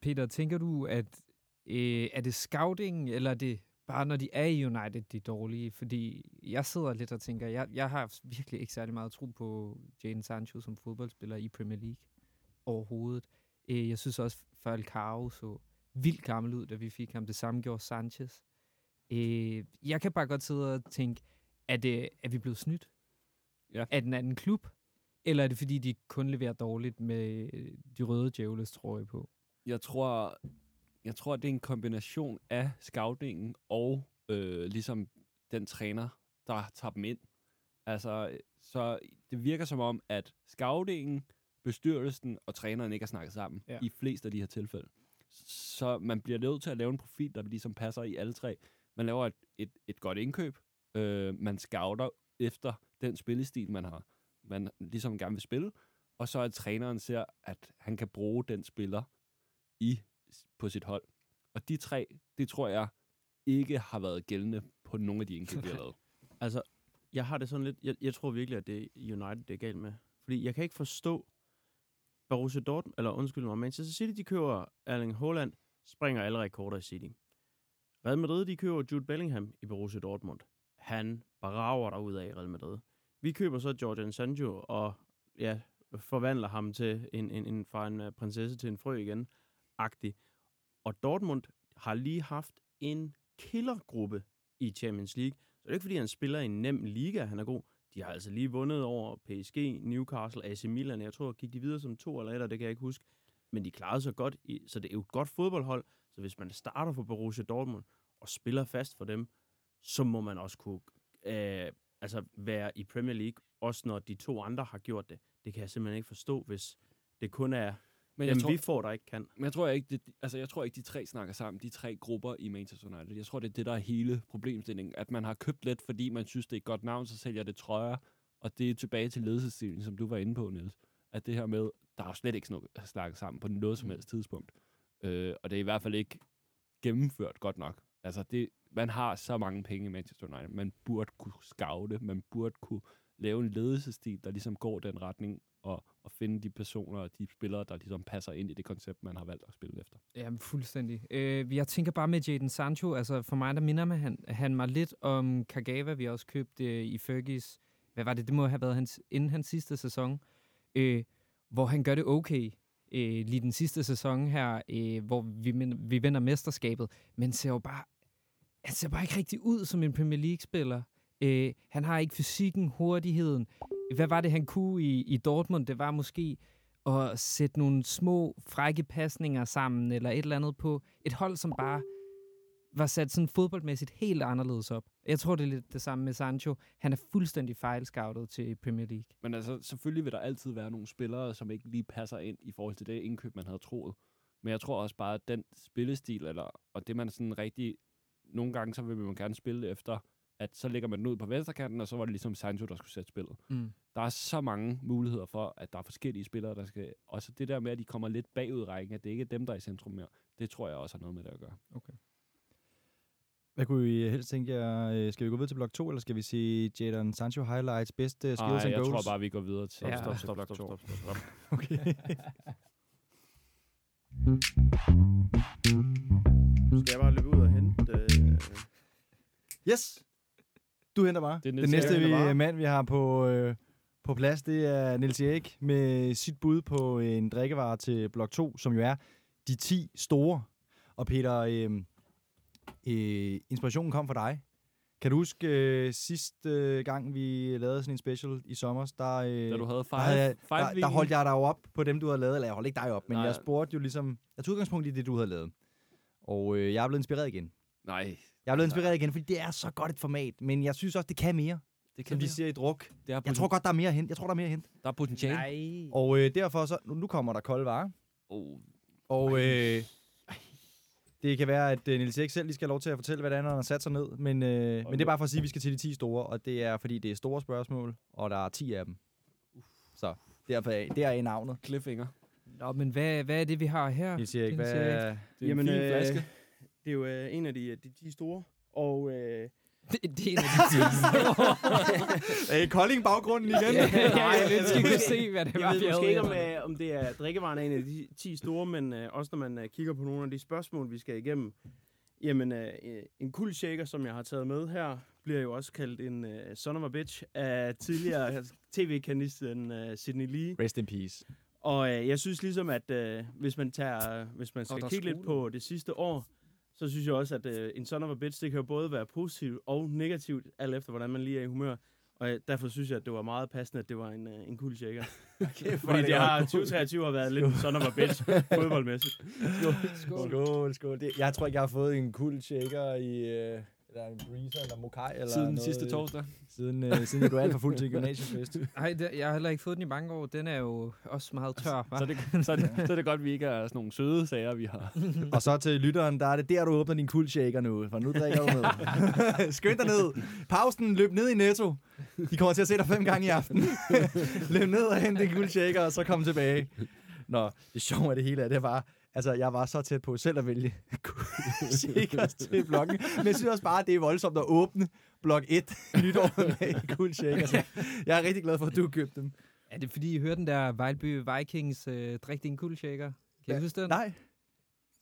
Peter, tænker du, at øh, er det scouting, eller er det bare, når de er i United, de er dårlige? Fordi jeg sidder lidt og tænker, jeg, jeg har virkelig ikke særlig meget tro på Jadon Sancho som fodboldspiller i Premier League overhovedet. Øh, jeg synes også, Falcao så vildt gammel ud, da vi fik ham. Det samme gjorde Sanchez. Øh, jeg kan bare godt sidde og tænke, er, det, er vi blevet snydt? Ja. Er den anden klub? Eller er det, fordi de kun leverer dårligt med de røde djævles trøje på? Jeg tror, jeg tror, det er en kombination af scoutingen og øh, ligesom den træner, der tager dem ind. Altså, så det virker som om, at scoutingen, bestyrelsen og træneren ikke har snakket sammen ja. i flest af de her tilfælde. Så man bliver nødt til at lave en profil, der ligesom passer i alle tre. Man laver et, et, et godt indkøb. Øh, man scouter efter den spillestil, man har. Man ligesom gerne vil spille. Og så at træneren ser, at han kan bruge den spiller i på sit hold. Og de tre, det tror jeg ikke har været gældende på nogle af de indkøb, vi har lavet. Altså, jeg har det sådan lidt... Jeg, jeg tror virkelig, at det er United, det er galt med. Fordi jeg kan ikke forstå... Borussia Dortmund, eller undskyld mig, Manchester City, de køber Erling Haaland, springer alle rekorder i City. Real Madrid, de køber Jude Bellingham i Borussia Dortmund. Han brager der ud af Real Madrid. Vi køber så Jordan Sancho og ja, forvandler ham til en, en, en, fra en uh, prinsesse til en frø igen. Agtig. Og Dortmund har lige haft en killergruppe i Champions League. Så det er ikke, fordi han spiller i en nem liga, han er god. De har altså lige vundet over PSG, Newcastle, AC Milan. Jeg tror, gik de videre som to eller et, det kan jeg ikke huske. Men de klarede sig godt, i, så det er jo et godt fodboldhold. Så hvis man starter for Borussia Dortmund og spiller fast for dem, så må man også kunne øh, altså være i Premier League, også når de to andre har gjort det. Det kan jeg simpelthen ikke forstå, hvis det kun er men jeg tror, vi får, der ikke kan. men jeg tror ikke, det, altså jeg tror ikke, de tre snakker sammen, de tre grupper i Manchester United. Jeg tror, det er det, der er hele problemstillingen. At man har købt lidt, fordi man synes, det er et godt navn, så sælger det trøjer. Og det er tilbage til ledelsesstilen, som du var inde på, Niels. At det her med, der er jo slet ikke snak- snakket sammen på noget som helst tidspunkt. Øh, og det er i hvert fald ikke gennemført godt nok. Altså, det, man har så mange penge i Manchester United. Man burde kunne scoute, man burde kunne lave en ledelsesstil, der ligesom går den retning, og, og finde de personer og de spillere, der ligesom passer ind i det koncept, man har valgt at spille efter. Ja, fuldstændig. Øh, jeg tænker bare med Jadon Sancho, altså for mig, der minder man, han, han mig lidt om Kagawa, vi også købte øh, i Fergis. Hvad var det? Det må have været hans, inden hans sidste sæson. Øh, hvor han gør det okay. Øh, lige den sidste sæson her, øh, hvor vi, vi vinder mesterskabet. Men ser jo bare, han ser bare ikke rigtig ud som en Premier League-spiller. Øh, han har ikke fysikken, hurtigheden. Hvad var det, han kunne i, i Dortmund? Det var måske at sætte nogle små, frække pasninger sammen, eller et eller andet på et hold, som bare var sat sådan fodboldmæssigt helt anderledes op. Jeg tror, det er lidt det samme med Sancho. Han er fuldstændig fejlscoutet til Premier League. Men altså, selvfølgelig vil der altid være nogle spillere, som ikke lige passer ind i forhold til det indkøb, man havde troet. Men jeg tror også bare, at den spillestil, eller, og det man sådan rigtig... Nogle gange, så vil man gerne spille efter, at så lægger man den ud på venstrekanten, og så var det ligesom Sancho, der skulle sætte spillet. Mm. Der er så mange muligheder for, at der er forskellige spillere, der skal... Og så det der med, at de kommer lidt bagud i rækken, at det ikke er dem, der er i centrum mere, det tror jeg også har noget med det at gøre. Hvad kunne I helst tænke jer? øh, Skal vi gå videre til blok 2, eller skal vi se Jadon Sancho highlights, bedste skills Ej, and jeg goals? tror bare, vi går videre til, Ja. stop, Stop, stop, stop, stop, stop, stop, stop, stop. Okay. Skal jeg bare løbe ud og hente... Øh, yes! Du henter bare. Det er Den næste vi, der mand, vi har på, øh, på plads, det er Niels Erik med sit bud på en drikkevare til blok 2, som jo er de 10 store. Og Peter, øh, øh, inspirationen kom fra dig. Kan du huske øh, sidste øh, gang, vi lavede sådan en special i sommer, der, øh, Da du havde der, five, havde jeg, five der, der holdt jeg dig jo op på dem, du havde lavet. Eller jeg holdt ikke dig op, men Nej. jeg spurgte jo ligesom... Jeg tog udgangspunkt i det, du havde lavet. Og øh, jeg er blevet inspireret igen. Nej, Jeg er blevet inspireret igen, fordi det er så godt et format. Men jeg synes også, det kan mere, det kan som de vi siger i druk. Det er Jeg tror godt, der er mere at hente. Jeg tror, der er mere at hente. der er potentiale. Nej. Og øh, derfor så... Nu, nu kommer der kolde varer. Oh, Og øh, det kan være, at øh, Niels Erik selv lige skal have lov til at fortælle, hvad det er, når han har sat sig ned. Men, øh, men det er bare for at sige, at vi skal til de 10 store. Og det er, fordi det er store spørgsmål, og der er 10 af dem. Så derfor er, det er i navnet. cliffhanger. Nå, men hvad, hvad er det, vi har her? Niels Erik, hvad... Det er Jamen, en fin øh, flaske. Det er jo øh, en af de, de, de store. Og øh, Det, det er en af de ting. Er Kolding baggrunden igen? ja, ja, jeg ved kunne ikke- se, hvad det var, jeg ved vi måske ikke, om, øh, om det er drikkevaren af en af de 10 store, men øh, også når man øh, kigger på nogle af de spørgsmål, vi skal igennem. Jamen, øh, øh, en cool shaker, som jeg har taget med her, bliver jo også kaldt en øh, son of a bitch af tidligere tv-kanisten øh, Sidney Lee. Rest in peace. Og øh, jeg synes ligesom, at øh, hvis man tager, hvis man skal er kigge lidt på det sidste år, så synes jeg også, at øh, en son of a bitch, det kan jo både være positivt og negativt, alt efter hvordan man lige er i humør. Og øh, derfor synes jeg, at det var meget passende, at det var en, øh, en cool shaker. Okay, Fordi det har 2023 har været lidt en son of a bitch fodboldmæssigt. Skål. Skål, skål. Det, jeg tror ikke, jeg har fået en cool shaker i... Øh, eller en breezer eller mokai eller Siden noget, sidste torsdag. Siden, øh, siden jeg blev alt for fuld til gymnasiefest. Nej, jeg har heller ikke fået den i mange år. Den er jo også meget tør, hva'? Så er, det, så, er det, så er det godt, at vi ikke er sådan nogle søde sager, vi har. Og så til lytteren, der er det der, du åbner din cool shaker nu, for nu drikker du med. Skynd dig ned. Pausen, løb ned i Netto. De kommer til at se dig fem gange i aften. løb ned og hente din cool shaker, og så kom tilbage. Nå, det sjove af det hele er, det var, altså jeg var så tæt på selv at vælge shakers til bloggen. Men jeg synes også bare, at det er voldsomt at åbne blog 1 nytår med cool shakers. Jeg er rigtig glad for, at du købte dem. Er det fordi, I hørte den der Vejlby Vikings øh, drik din cool shaker? Kan I huske den? Nej.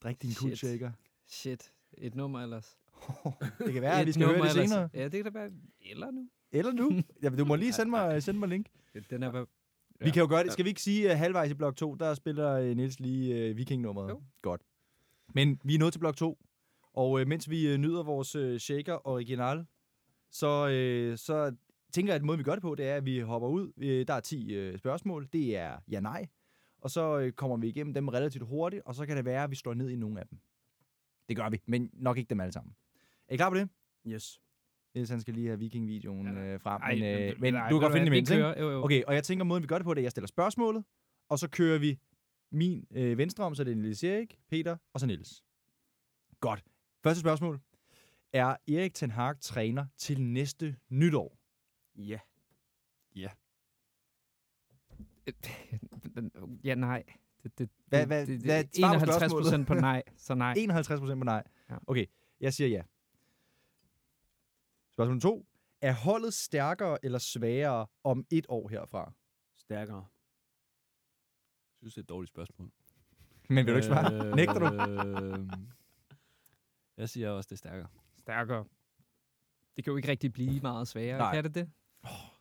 Drik din cool shaker. Shit. Et nummer ellers. Det kan være, at vi skal høre det ellers. senere. Ja, det kan da være. Eller nu. Eller nu. Jamen, du må lige sende mig, sende mig link. Den er bare... Vi kan jo gøre det. Skal vi ikke sige uh, halvvejs i blok 2, der spiller uh, Niels lige uh, vikingnummeret? Jo. Godt. Men vi er nået til blok 2, og uh, mens vi uh, nyder vores uh, shaker original, så, uh, så tænker jeg, at måden vi gør det på, det er, at vi hopper ud. Uh, der er 10 uh, spørgsmål. Det er ja-nej. Og så uh, kommer vi igennem dem relativt hurtigt, og så kan det være, at vi slår ned i nogle af dem. Det gør vi, men nok ikke dem alle sammen. Er I klar på det? Yes. Niels, han skal lige have viking-videoen Ja. uh, frem. Ej, men uh, men- nej, du kan godt finde det. Jo, jo. Okay, og jeg tænker, måden vi gør det på, det er, at jeg stiller spørgsmålet, og så kører vi min øh, venstre om, så det er Niels Erik, Peter og så Niels. Godt. Første spørgsmål. Er Erik Ten Hag træner til næste nytår? Ja. Ja, nej. Det, det, Hvad- det- hvad- det, det, hvad- svar på 51 spørgsmålet. procent på nej, så nej. 51 procent på nej. Ja. Okay, jeg siger ja. Spørgsmål 2. Er holdet stærkere eller svagere om et år herfra? Stærkere. Jeg synes, det er et dårligt spørgsmål. Men vil du ikke svare? Nægter du? Øh, jeg siger også, det er stærkere. Stærkere. Det kan jo ikke rigtig blive meget sværere, Nej. kan det det?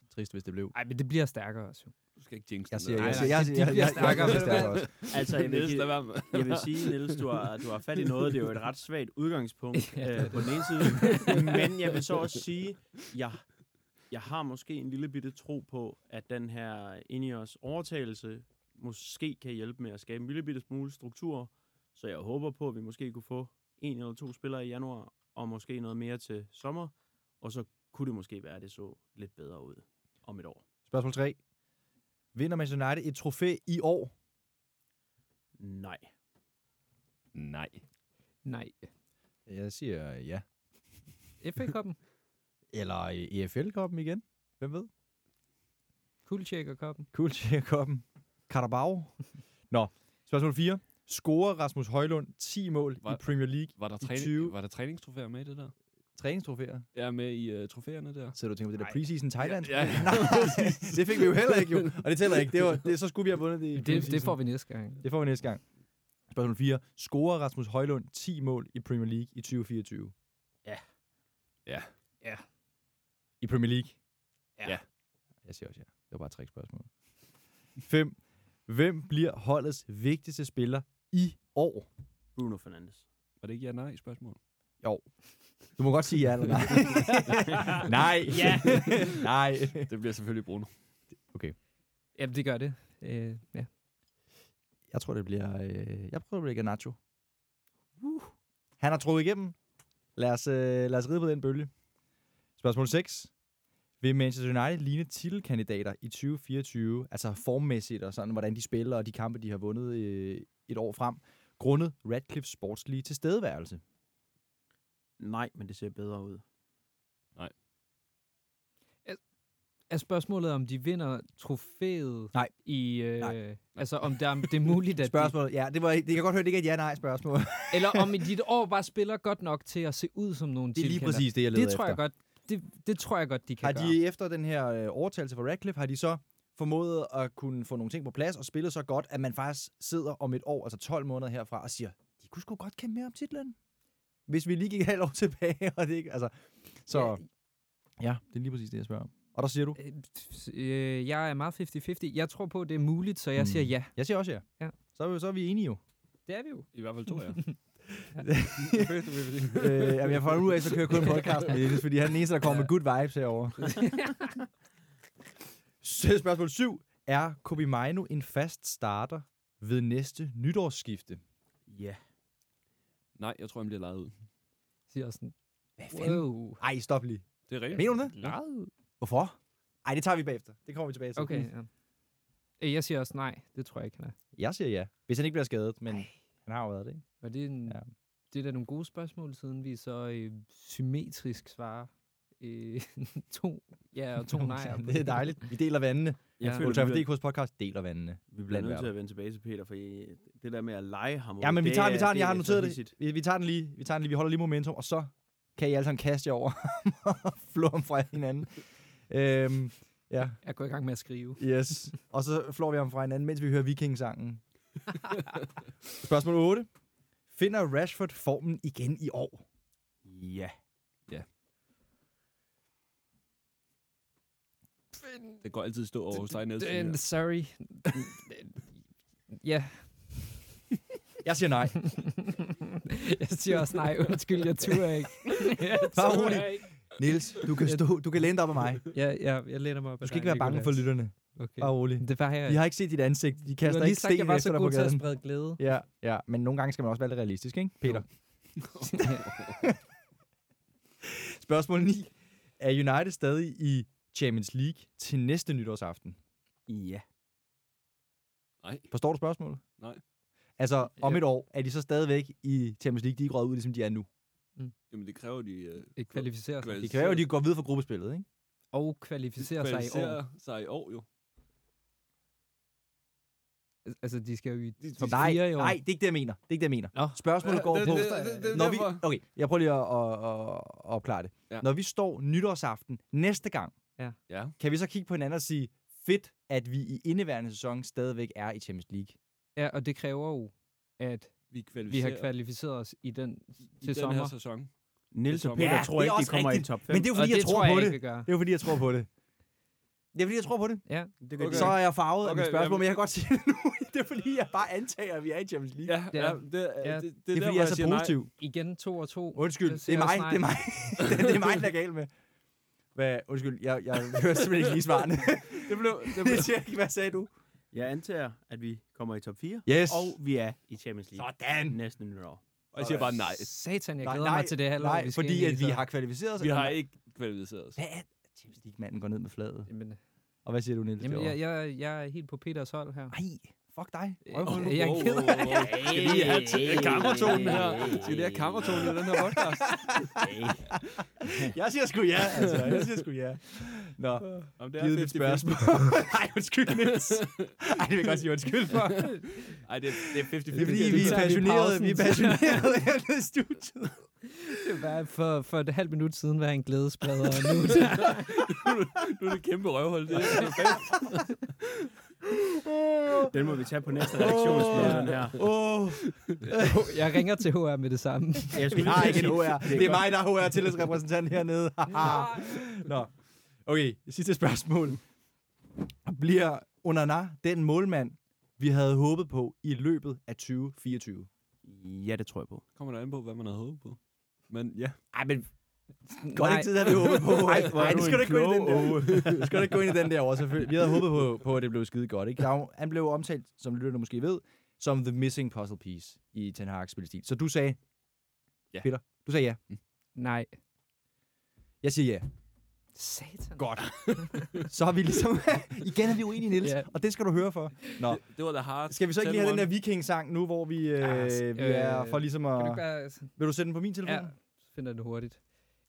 Trist, hvis det blev. Nej, men det bliver stærkere også. Du skal ikke jinx Jeg siger, jeg siger, jeg siger, jeg, jeg, jeg, jeg, jeg, stærkere også. Altså, jeg vil, jeg vil sige, Niels, du har, du har fat i noget. Det er jo et ret svagt udgangspunkt øh, på den ene side. Men jeg vil så også sige, jeg, jeg har måske en lille bitte tro på, at den her Ineos overtagelse måske kan hjælpe med at skabe en lille bitte smule struktur. Så jeg håber på, at vi måske kunne få en eller to spillere i januar, og måske noget mere til sommer. Og så kunne det måske være, at det så lidt bedre ud om et år. Spørgsmål 3. Vinder Manchester United et trofæ i år? Nej. Nej. Nej. Jeg siger ja. FA-koppen. Eller EFL-koppen igen. Hvem ved? Kuldtjekker-koppen. Cool koppen Carabao. Nå, spørgsmål 4. Scorer Rasmus Højlund 10 mål Var- i Premier League Var der, I træning, 20. var der træningstrofæer med i det der? Træningstrofæer? Jeg er med i uh, trofæerne der. Så du tænker på det der preseason Thailand? Ja, ja. Nej, det fik vi jo heller ikke, jo. Og det tæller ikke. Det var, det, så skulle vi have vundet det i Det, det får vi næste gang. det får vi næste gang. Spørgsmål 4. Scorer Rasmus Højlund 10 mål i Premier League i 2024? Ja. Ja. Ja. I Premier League? Ja. Ja. Jeg siger også ja. Det var bare tre spørgsmål. 5. Hvem bliver holdets vigtigste spiller i år? Bruno Fernandes. Var det ikke ja-nej spørgsmål? Du må godt sige ja eller nej. nej. Ja. nej. Det bliver selvfølgelig Bruno. Jamen, det gør det. Øh, ja. Jeg tror, det bliver... Øh, jeg prøver, det bliver Garnacho. Uh. Han har troet igennem. Lad os, øh, lad os ride på den bølge. Spørgsmål 6. Vil Manchester United ligne titelkandidater i 2024, altså formmæssigt og sådan, hvordan de spiller og de kampe, de har vundet øh, et år frem, grundet Radcliffe sportslige tilstedeværelse? Nej, men det ser bedre ud. Er spørgsmålet, om de vinder trofæet Nej. i... Øh, Nej. Altså, om det er, det er muligt, at Spørgsmål, ja, det, var, det kan godt høre, det ikke er et ja-nej-spørgsmål. de, Eller om i dit år bare spiller godt nok til at se ud som nogle Det er lige tilkender. præcis det, jeg leder Det tror efter. jeg godt, det, det tror jeg godt, de kan Har gøre. de efter den her øh, overtagelse fra Radcliffe, har de så formået at kunne få nogle ting på plads og spille så godt, at man faktisk sidder om et år, altså 12 måneder herfra, og siger, de kunne sgu godt kæmpe mere om titlen. Hvis vi lige gik halvt år tilbage, og det ikke, altså... Så Ja, ja, det er lige præcis det, jeg spørger om. Og der siger du? Øh, jeg er meget 50-50. Jeg tror på, at det er muligt, så jeg Mm. siger ja. Jeg siger også ja. Ja. Så er vi, så er vi enige jo. Det er vi jo. I hvert fald to, ja. øh, jamen, jeg får nu af, så kører jeg kun podcast med Dennis, fordi han er den eneste, der kommer med good vibes herovre. Så spørgsmål 7. Er Kobe Maino en fast starter ved næste nytårsskifte? Ja. Nej, jeg tror, han bliver lejet ud. siger sådan, Hvad fanden? wow. Ej, stop lige. Det er rigtigt. Mener du det? Lejet? Hvorfor? Ej, det tager vi bagefter. Det kommer vi tilbage til. Okay, ja. Øh, Jeg siger også nej. Det tror jeg ikke, han er. Jeg siger ja. Hvis han ikke bliver skadet, men han har jo været det, ikke? Og det er, en, Ja. ja. det er da nogle gode spørgsmål, siden vi så øh, symmetrisk svarer øh, to ja og to nej. det er dejligt. Vi deler vandene. Jeg Ja. føler, Ultra vi DK's podcast deler vandene. vi bliver nødt til at vende tilbage til Peter, for det der med at lege ham Ja, men vi det tager, vi er- tager den. Jeg har er noteret det. Vi, vi tager den lige. Vi tager den lige. Vi holder lige momentum, og så kan I alle sammen kaste jer over og flå ham fra hinanden. øhm, ja, Jeg går i gang med at skrive. yes. Og så flår vi ham fra hinanden, mens vi hører Viking-sangen. Spørgsmål 8. Finder Rashford formen igen i år? Ja. Det går altid stå over hos dig. Den, sorry. ja. Jeg siger nej. jeg siger også nej. Undskyld, jeg turer ikke. jeg Bare rolig. ikke. Niels, du kan, stå, du kan læne dig op af mig. Ja, ja, jeg læner mig op Du ad skal ikke være bange for lytterne. Okay. Bare rolig. Det var jeg. De har ikke set dit ansigt. De du har kaster lige ikke sagt, at jeg sten var efter så god til at sprede glæde. Ja, ja, men nogle gange skal man også være lidt realistisk, ikke? Peter. Spørgsmål 9. Er United stadig i Champions League til næste nytårsaften? Ja. Nej. Forstår du spørgsmålet? Nej. Altså, om Ja. et år, er de så stadigvæk i Champions League? De er ud, ligesom de er nu. Jamen, det kræver, de... Øh, Det kvalificerer sig. Det kræver de går videre fra gruppespillet, ikke? Og kvalificerer sig i år. kvalificerer sig i år, jo. Altså, de skal jo i De- top Nej, 4 i år. nej, det er ikke det, jeg mener. Det er ikke det, jeg mener. Nå. Spørgsmålet går det- på... det- det- det når vi, okay, jeg prøver lige at, at, at, at opklare det. Ja. Når vi står nytårsaften næste gang, Ja. kan vi så kigge på hinanden og sige, fedt, at vi i indeværende sæson stadigvæk er i Champions League. Ja, og det kræver jo, at Vi vi har kvalificeret os i den i til den sommer. her sæson. Niels og Ja, Peter det tror er ikke, de kommer rigtigt. i top 5. Men det er jo Og fordi, det jeg tror, tror jeg på ikke, det. vi gør. Det er jo fordi, jeg tror på det. Det er fordi, jeg tror på det. Ja, det Okay. Så er jeg farvet af Okay, mit spørgsmål, jamen- men jeg kan godt sige det nu. Det er fordi, jeg bare antager, at vi er i Champions League. Ja, Ja. ja. det, Ja. det, det, Det er der, fordi, hvor jeg er så siger nej. positiv. igen to og to. Undskyld, det er jeg mig, det er mig. det, det er mig, der er galt med. Hvad? Undskyld, jeg, jeg hører simpelthen ikke lige svarene. Det blev, det blev, ikke, hvad sagde du? Jeg antager, at vi kommer i top 4, Yes. og vi er i Champions League Sådan. næste nytår. og jeg siger bare nej. Satan, jeg Nej, glæder nej, mig til det halvår, Nej, vi skal fordi at vi har kvalificeret os. Vi har ikke kvalificeret os. Hvad er Champions League-manden går ned med fladet? Jamen, Og hvad siger du, Niels? jamen jeg, jeg, jeg er helt på Peters hold her. Ej, fuck dig. Øh, Røvhul. jeg er ked af det. Skal vi have t- kammertonen her? Skal vi have kammertonen i den her podcast? Jeg siger sgu ja, altså. Jeg siger sgu ja. Nå, Om givet mit spørgsmål. Nej, undskyld, Niels. Ej, det vil jeg godt sige undskyld for. Nej, det, er- det er 50-50. Det er fordi, vi er passionerede. Vi er passionerede hernede i studiet. Det var for, for et halvt minut siden var jeg en glædespreder, og nu nu er det kæmpe røvhul. Det er perfekt. Den må vi tage på næste redaktionsmøde, den her. Åh, jeg ringer til HR med det samme. Jeg vi har ikke en HR. Det Det er mig, der er HR-tillidsrepræsentant hernede. Nå. Okay, sidste spørgsmål. Bliver Onana den målmand, vi havde håbet på i løbet af 2024? Ja, det tror jeg på. Kommer der an på, hvad man havde håbet på. Men ja. Ej, men godt ikke tid, havde vi håbet på. Ej, Nej, er det skal du ikke gå ind i den der. Du skal da ikke gå ind i den der over, selvfølgelig. Vi havde håbet på, på at det blev skide godt. Ikke? Der er Han blev omtalt, som lytterne måske ved, som the missing puzzle piece i Ten Hag's spilstil. Så du sagde, Ja. Peter, du sagde ja. Nej. Jeg siger ja. Satan. Godt. Så har vi ligesom... Igen er vi uenige, Niels. Ja. Og det skal du høre for. Nå, Det, det var the hard. skal vi så ikke lige have den der 10-1. viking-sang nu, hvor vi, øh, Ja, vi er øh, for ligesom Kan du at... bare... Vil du sætte den på min telefon? Ja, så finder det hurtigt.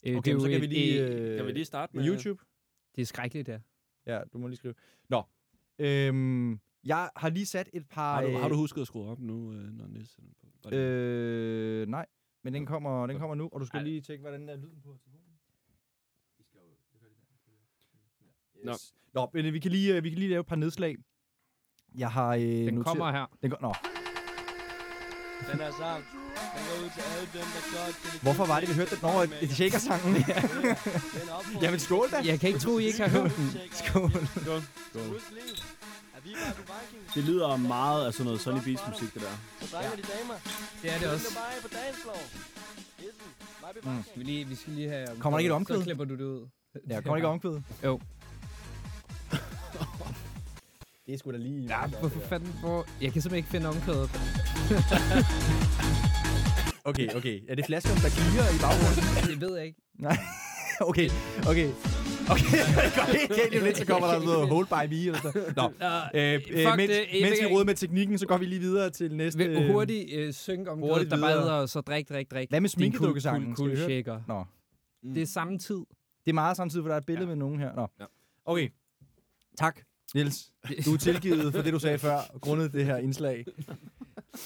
Øh, Okay, det er så kan vi et- lige... øh, Kan vi lige starte med YouTube? Det er skrækkeligt, ja. Ja, du må lige skrive. Nå. Øhm, jeg har lige sat et par... Har du, har du øh, husket at skrue op nu, øh, når Niels den på? Øh, nej, men den kommer, den kommer nu, og du skal Ej. lige tjekke, hvordan der er lyden på telefonen. Nå. Nå, men vi kan, lige, vi kan lige lave et par nedslag. Jeg har øh, Den noteret- kommer her. Den går, nå. Den her sang, Hvorfor var det, vi hørte den? Nå, et Shaker-sangen. Opfordring Jamen, skål da. Jeg kan ikke tro, I ikke har hørt den. Skål. De Vikings? Det lyder meget af sådan noget Sonny Beats musik, det der. Så drenge de damer. Det er det også. Mm. Vi, lige, vi skal lige have... Kommer der ikke et omkvæd? Så klipper du det ud. Ja, kommer ikke omkvæd? Jo. Det er sgu da lige... Ja, hvorfor fanden? Hvor... Jeg kan simpelthen ikke finde omkvædet. Okay, okay. Er det flaskerne, der klirer i baggrunden? Det ved jeg ikke. Nej. Okay, okay. Okay, det går helt galt om lidt, så kommer der noget hold by me eller sådan noget. Nå, øh, øh, fuck mens, det. Mens vi råder med teknikken, så går vi lige videre til næste... Vil hurtigt øh, synge om hurtigt der bare hedder så drik, drik, drik. Hvad med cool, sminkedukkesangen? Cool, cool shaker. Nå, Mm. Det er samme tid. det er meget samtidig, for der er et billede Ja. med nogen her. Nå. Ja. Okay. Tak, Niels. Du er tilgivet for det, du sagde før, grundet det her indslag.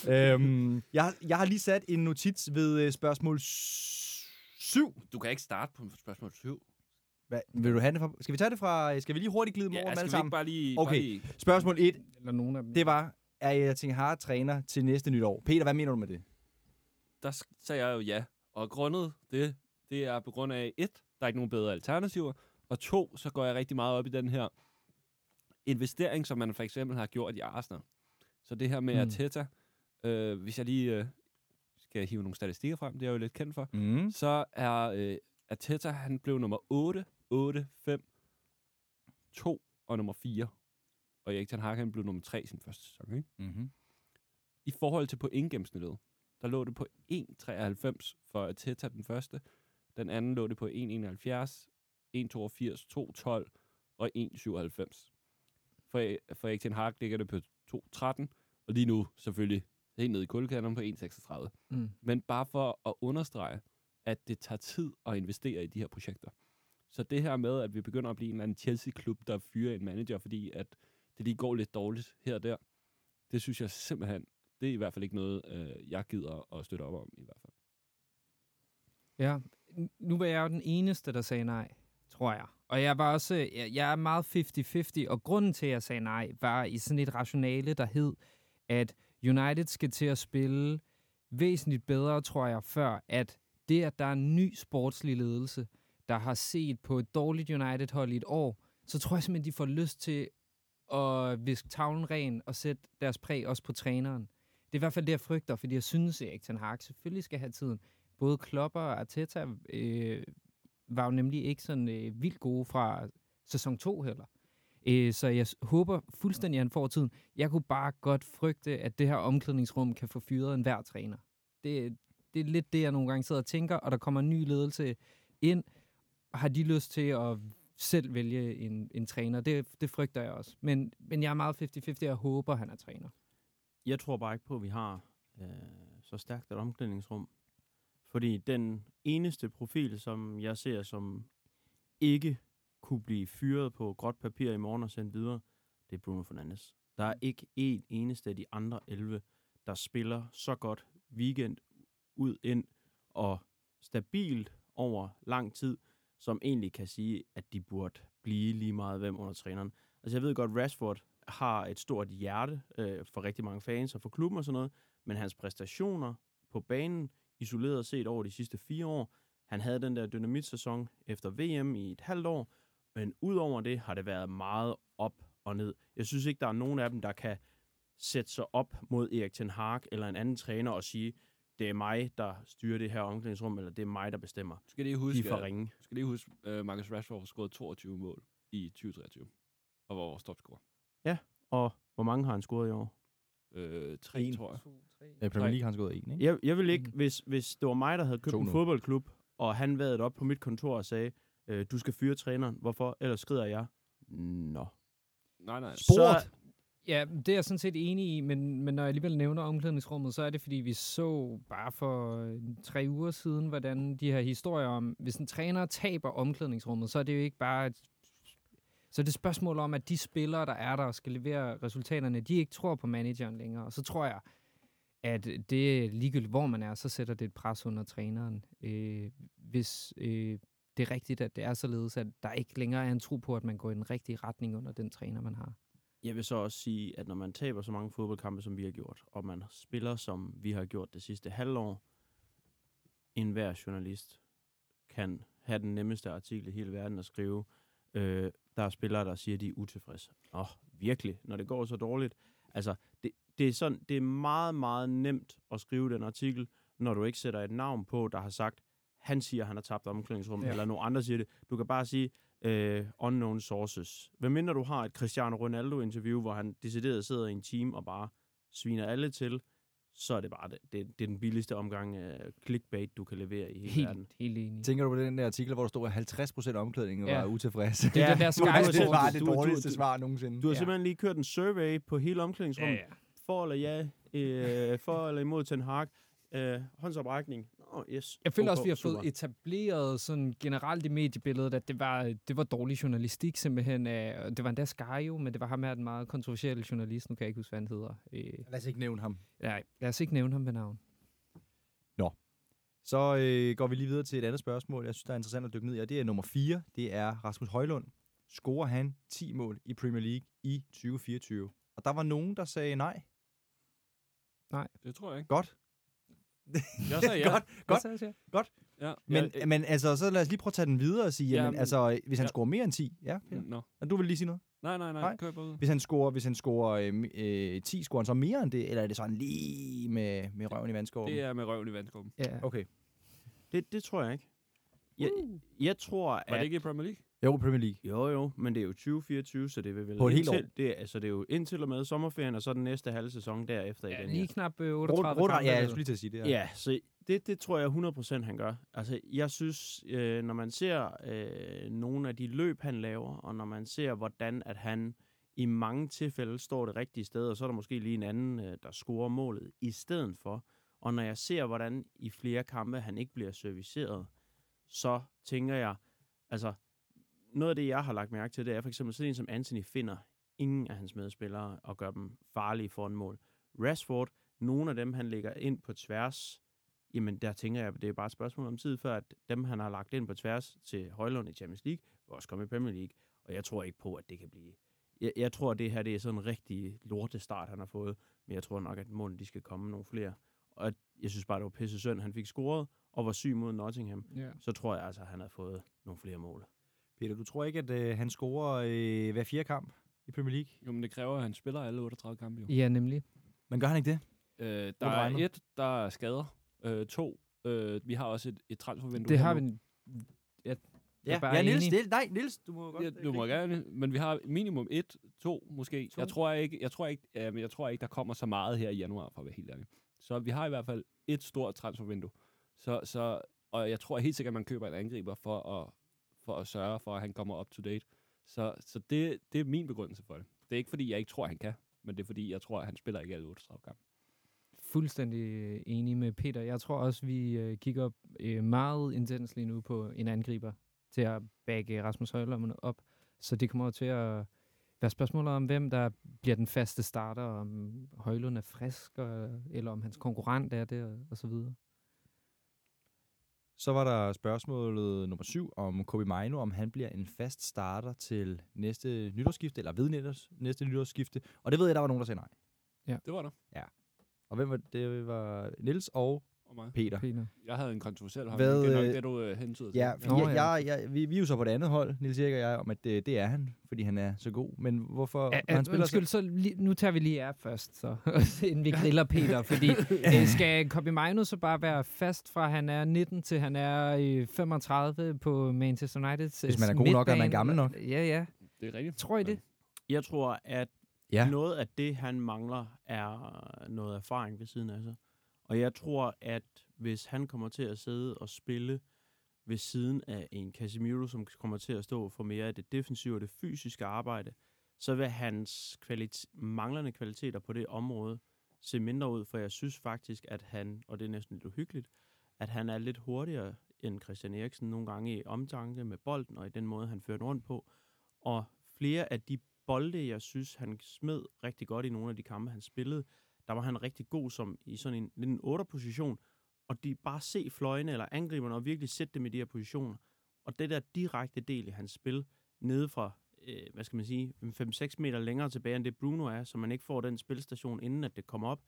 øhm, jeg, jeg har lige sat en notits ved øh, spørgsmål 7. Du kan ikke starte på spørgsmål 7. Hvad, vil du have det fra? Skal vi tage det fra... Skal vi lige hurtigt glide dem over Ja, dem skal alle sammen? bare lige... Okay. Bare lige Spørgsmål 1, Eller nogen af dem. det var, er jeg tænker har træner til næste nytår? Peter, hvad mener du med det? der sagde jeg jo ja. Og grundet det, det er på grund af, et, der er ikke nogen bedre alternativer, og to, så går jeg rigtig meget op i den her investering, som man for eksempel har gjort i Arsenal. Så det her med Mm. Arteta, øh, hvis jeg lige øh, skal hive nogle statistikker frem, det er jeg jo lidt kendt for, Mm. så er øh, Arteta, han blev nummer 8, 8, 5, 2 og nummer 4. Og Erik Ten Hag, han blev nummer 3 i sin første sæson, ikke? Mm-hmm. i forhold til pointgennemsnittet, der lå det på 1,93 for Arteta den første. Den anden lå det på 1,71, 1,82, 2,12 og 1,97. For, for Erik Ten Hag ligger det på 2,13, og lige nu selvfølgelig helt nede i kuldekanderen på 1,36. Mm. Men bare for at understrege, at det tager tid at investere i de her projekter. Så det her med, at vi begynder at blive en eller anden Chelsea-klub, der fyrer en manager, fordi at det lige går lidt dårligt her og der, det synes jeg simpelthen, det er i hvert fald ikke noget, øh, jeg gider at støtte op om i hvert fald. Ja, nu var jeg jo den eneste, der sagde nej, tror jeg. Og jeg var også, jeg, jeg er meget 50-50, og grunden til, at jeg sagde nej, var i sådan et rationale, der hed, at United skal til at spille væsentligt bedre, tror jeg, før at det, at der er en ny sportslig ledelse, der har set på et dårligt United-hold i et år, så tror jeg simpelthen, de får lyst til at viske tavlen ren og sætte deres præg også på træneren. Det er i hvert fald det, jeg frygter, fordi jeg synes, at Erik Ten Hag selvfølgelig skal have tiden både Klopper og Arteta øh, var jo nemlig ikke sådan øh, vildt gode fra sæson 2 heller. Øh, så jeg håber fuldstændig, at han får tiden. Jeg kunne bare godt frygte, at det her omklædningsrum kan få fyret en hver træner. Det, det er lidt det, jeg nogle gange sidder og tænker, og der kommer en ny ledelse ind. Har de lyst til at selv vælge en, en træner? Det, det frygter jeg også. Men, men jeg er meget 50-50, og jeg håber, han er træner. Jeg tror bare ikke på, at vi har øh, så stærkt et omklædningsrum. Fordi den eneste profil, som jeg ser, som ikke kunne blive fyret på gråt papir i morgen og sendt videre, det er Bruno Fernandes. Der er ikke en eneste af de andre 11, der spiller så godt weekend ud ind og stabilt over lang tid, som egentlig kan sige, at de burde blive lige meget hvem under træneren. Altså jeg ved godt, Rashford har et stort hjerte øh, for rigtig mange fans og for klubben og sådan noget, men hans præstationer på banen, isoleret set over de sidste fire år, han havde den der dynamitsæson efter VM i et halvt år, men udover det har det været meget op og ned. Jeg synes ikke, der er nogen af dem, der kan sætte sig op mod Erik Ten Hag eller en anden træner og sige, det er mig, der styrer det her omklædningsrum, eller det er mig, der bestemmer. Du skal lige De huske, for at- ringe. du skal lige huske uh, Marcus Rashford har scoret 22 mål i 2023, og var vores topscorer. Og hvor mange har han scoret i år? Øh, tre, En. tror jeg. Ja, Premier League har han skåret en, ikke? Jeg, jeg vil ikke, Mm. hvis, hvis det var mig, der havde købt en 2-0. fodboldklub, og han vadede op på mit kontor og sagde, øh, du skal fyre træneren. Hvorfor? Ellers skrider jeg. Nå. Nej, nej. Sport! Ja, det er jeg sådan set enig i, men, men når jeg alligevel nævner omklædningsrummet, så er det, fordi vi så bare for øh, tre uger siden, hvordan de her historier om, hvis en træner taber omklædningsrummet, så er det jo ikke bare et, så er det et spørgsmål om, at de spillere, der er der og skal levere resultaterne, de ikke tror på manageren længere. Og så tror jeg, at det ligegyldigt, hvor man er, så sætter det et pres under træneren. Øh, hvis øh, det er rigtigt, at det er således, at der ikke længere er en tro på, at man går i den rigtige retning under den træner, man har. Jeg vil så også sige, at når man taber så mange fodboldkampe, som vi har gjort, og man spiller, som vi har gjort det sidste halvår, enhver journalist kan have den nemmeste artikel i hele verden at skrive. Øh, der er spillere, der siger, at de er utilfredse. Åh, virkelig, når det går så dårligt. Altså, det, er sådan, det er meget, meget nemt at skrive den artikel, når du ikke sætter et navn på, der har sagt, han siger, han har tabt omklædningsrum, Ja. ja. eller nogen andre siger det. Du kan bare sige, øh, unknown sources. Hvad mindre du har et Cristiano Ronaldo-interview, hvor han decideret sidder i en team og bare sviner alle til, så er det bare det, det, det er den billigste omgang af clickbait, du kan levere i hele verden. Helt, helt enig. Tænker du på den der artikel, hvor der stod, at 50% af omklædningen Ja. var utilfredse? Det er den der Sky det var det du- du- dårligste du- svar nogensinde. Du har Ja. simpelthen lige kørt en survey på hele omklædningsrummet. Ja, ja. For eller ja, øh, for eller imod Ten Hag. Øh, håndsoprækning. Oh, yes. Jeg føler Ok, også, vi har super. fået etableret sådan generelt i mediebilledet, at det var, det var dårlig journalistik simpelthen. Af, og det var endda Sky jo, men det var ham her, den meget kontroversielle journalist. Nu kan jeg ikke huske, hvad han hedder. Øh, Lad os ikke nævne ham. nej, lad os ikke nævne ham ved navn. Så øh, går vi lige videre til et andet spørgsmål, jeg synes, der er interessant at dykke ned i, og det er nummer 4. Det er Rasmus Højlund. Scorer han 10 mål i Premier League i 2024? Og der var nogen, der sagde nej. Det tror jeg ikke. Godt. Jeg sagde ja. Godt, godt. sagde jeg? Ja, Men, ja, men altså, så lad os lige prøve at tage den videre og sige, Ja, jamen, men- altså, hvis han ja. scorer mere end 10, ja, Peter. Nå. Og du vil lige sige noget? Nej, nej, nej. Nej. Kør bare ud. Hvis han scorer, hvis han scorer øh, øh, 10, scorer han så mere end det, eller er det sådan lige med, med røven i vandskorben? Det er med røven i vandskorben. Ja. Okay. Det, det tror jeg ikke. Jeg, jeg tror, Var at... det ikke i Premier League? Jo, Premier League. Jo, jo, men det er jo 2024, så det vil vel... På et helt indtil, år. Det, er- altså, det er jo indtil og med sommerferien, og så den næste halve sæson derefter Ja, igen. lige knap øh, Rund, 38 rund, kampe. ja, jeg skulle lige til at sige det. Ja, ja så det, det tror jeg 100% han gør. Altså, jeg synes, øh, når man ser øh, nogle af de løb, han laver, og når man ser, hvordan at han i mange tilfælde står det rigtige sted, og så er der måske lige en anden, øh, der scorer målet i stedet for. Og når jeg ser, hvordan i flere kampe han ikke bliver serviceret, så tænker jeg, altså, noget af det, jeg har lagt mærke til, det er for eksempel sådan en som Anthony finder ingen af hans medspillere og gør dem farlige foran mål. Rashford, nogle af dem, han lægger ind på tværs, jamen der tænker jeg, at det er bare et spørgsmål om tid, før at dem, han har lagt ind på tværs til Højlund i Champions League, vil også komme i Premier League. Og jeg tror ikke på, at det kan blive... Jeg, jeg tror, at det her det er sådan en rigtig lortestart, han har fået. Men jeg tror nok, at målene de skal komme nogle flere. Og jeg synes bare, det var pisse synd, han fik scoret og var syg mod Nottingham. Ja. Så tror jeg altså, at han har fået nogle flere mål. Peter, du tror ikke, at øh, han scorer øh, hver fjerde kamp i Premier League? Jo, men det kræver, at han spiller alle 38 kampe jo. ja, nemlig. Men gør han ikke det? Øh, der er et, der er skader. Øh, to, øh, vi har også et, et transfervindue. Det har vi... Ja, er bare ja Niels, det, nej, Niels, du må godt. Ja, du må gerne, men vi har minimum et, to måske. To. Jeg tror ikke, jeg tror ikke, ja, men jeg tror ikke, der kommer så meget her i januar, for at være helt ærlig. Så vi har i hvert fald et stort transfervindue. Så, så, og jeg tror helt sikkert, at man køber en angriber for at, for at sørge for, at han kommer up to date. Så, så det, det er min begrundelse for det. Det er ikke, fordi jeg ikke tror, han kan, men det er, fordi jeg tror, at han spiller ikke alle 38 kampe. fuldstændig øh, enig med Peter. Jeg tror også, vi øh, kigger øh, meget intens lige nu på en angriber til at bagge Rasmus Højlund op. Så det kommer til at være spørgsmålet om, hvem der bliver den faste starter, om Højlund er frisk, og, eller om hans konkurrent er det, og, og så videre. Så var der spørgsmålet nummer syv om Kobe Maino, om han bliver en fast starter til næste nytårsskifte, eller ved næste, næste nytårsskifte. Og det ved jeg, der var nogen, der sagde nej. Det var der. Og hvem var det? Det var Nils og Og mig. Peter. Peter. Jeg havde en kontroversiel Hvad, holdning. Det er nok øh, det, du øh, hentyder til. Ja, Nå, ja. jeg, jeg, vi, vi er jo så på det andet hold, Nils Erik og jeg, om at det, det er han, fordi han er så god. Men hvorfor, når ja, han spiller undskyld, så lige, nu tager vi lige jer først, så, inden vi griller Peter, fordi øh, skal Kobe Maino så bare være fast fra han er 19 til han er øh, 35 på Manchester United? Hvis man er god nok, er man gammel nok. Ja, ja. Det er rigtigt. Tror I det? Jeg tror, at ja. noget af det, han mangler, er noget erfaring ved siden af sig. Og jeg tror, at hvis han kommer til at sidde og spille ved siden af en Casemiro, som kommer til at stå for mere af det defensive og det fysiske arbejde, så vil hans kvalit- manglende kvaliteter på det område se mindre ud, for jeg synes faktisk, at han, og det er næsten lidt uhyggeligt, at han er lidt hurtigere end Christian Eriksen nogle gange i omtanke med bolden og i den måde, han fører den rundt på. Og flere af de bolde, jeg synes, han smed rigtig godt i nogle af de kampe, han spillede, der var han rigtig god som i sådan en, lidt en 8-position, og de bare se fløjene eller angriberne og virkelig sætte dem i de her positioner. Og det der direkte del i hans spil, nede fra, øh, hvad skal man sige, 5-6 meter længere tilbage, end det Bruno er, så man ikke får den spilstation, inden at det kommer op,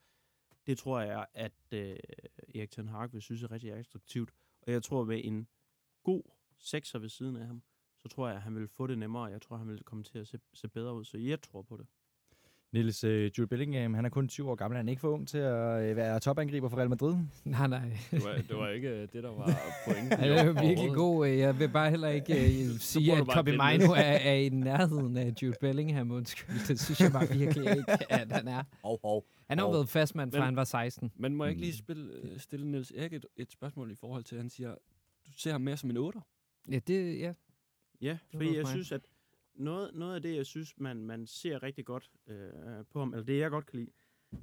det tror jeg, at øh, Erik Ten Hag vil synes er rigtig attraktivt. Og jeg tror, med en god sekser ved siden af ham, så tror jeg, at han vil få det nemmere, og jeg tror, han vil komme til at se, se bedre ud. Så jeg tror på det. Niels øh, Jude Bellingham, han er kun 20 år gammel. Han er ikke for ung til at øh, være topangriber for Real Madrid. Nej, nej. Det var, det var ikke øh, det, der var pointen. Han er jo virkelig god. øh, Jeg vil bare heller ikke øh, sige, at Kobe Mino er, er i nærheden af Jude Bellingham. Undskyld, det synes jeg bare virkelig ikke, at han er. Hov, hov. Han har jo været fastmand, fra Men- han var 16. Men må jeg ikke lige Mm. spille, øh, stille Niels Erik et, et spørgsmål i forhold til, at han siger, du ser ham mere som en otter? Ja, det, ja. Ja, fordi jeg fint. synes, at noget, noget af det, jeg synes, man, man ser rigtig godt øh, på ham, eller det jeg godt kan lide,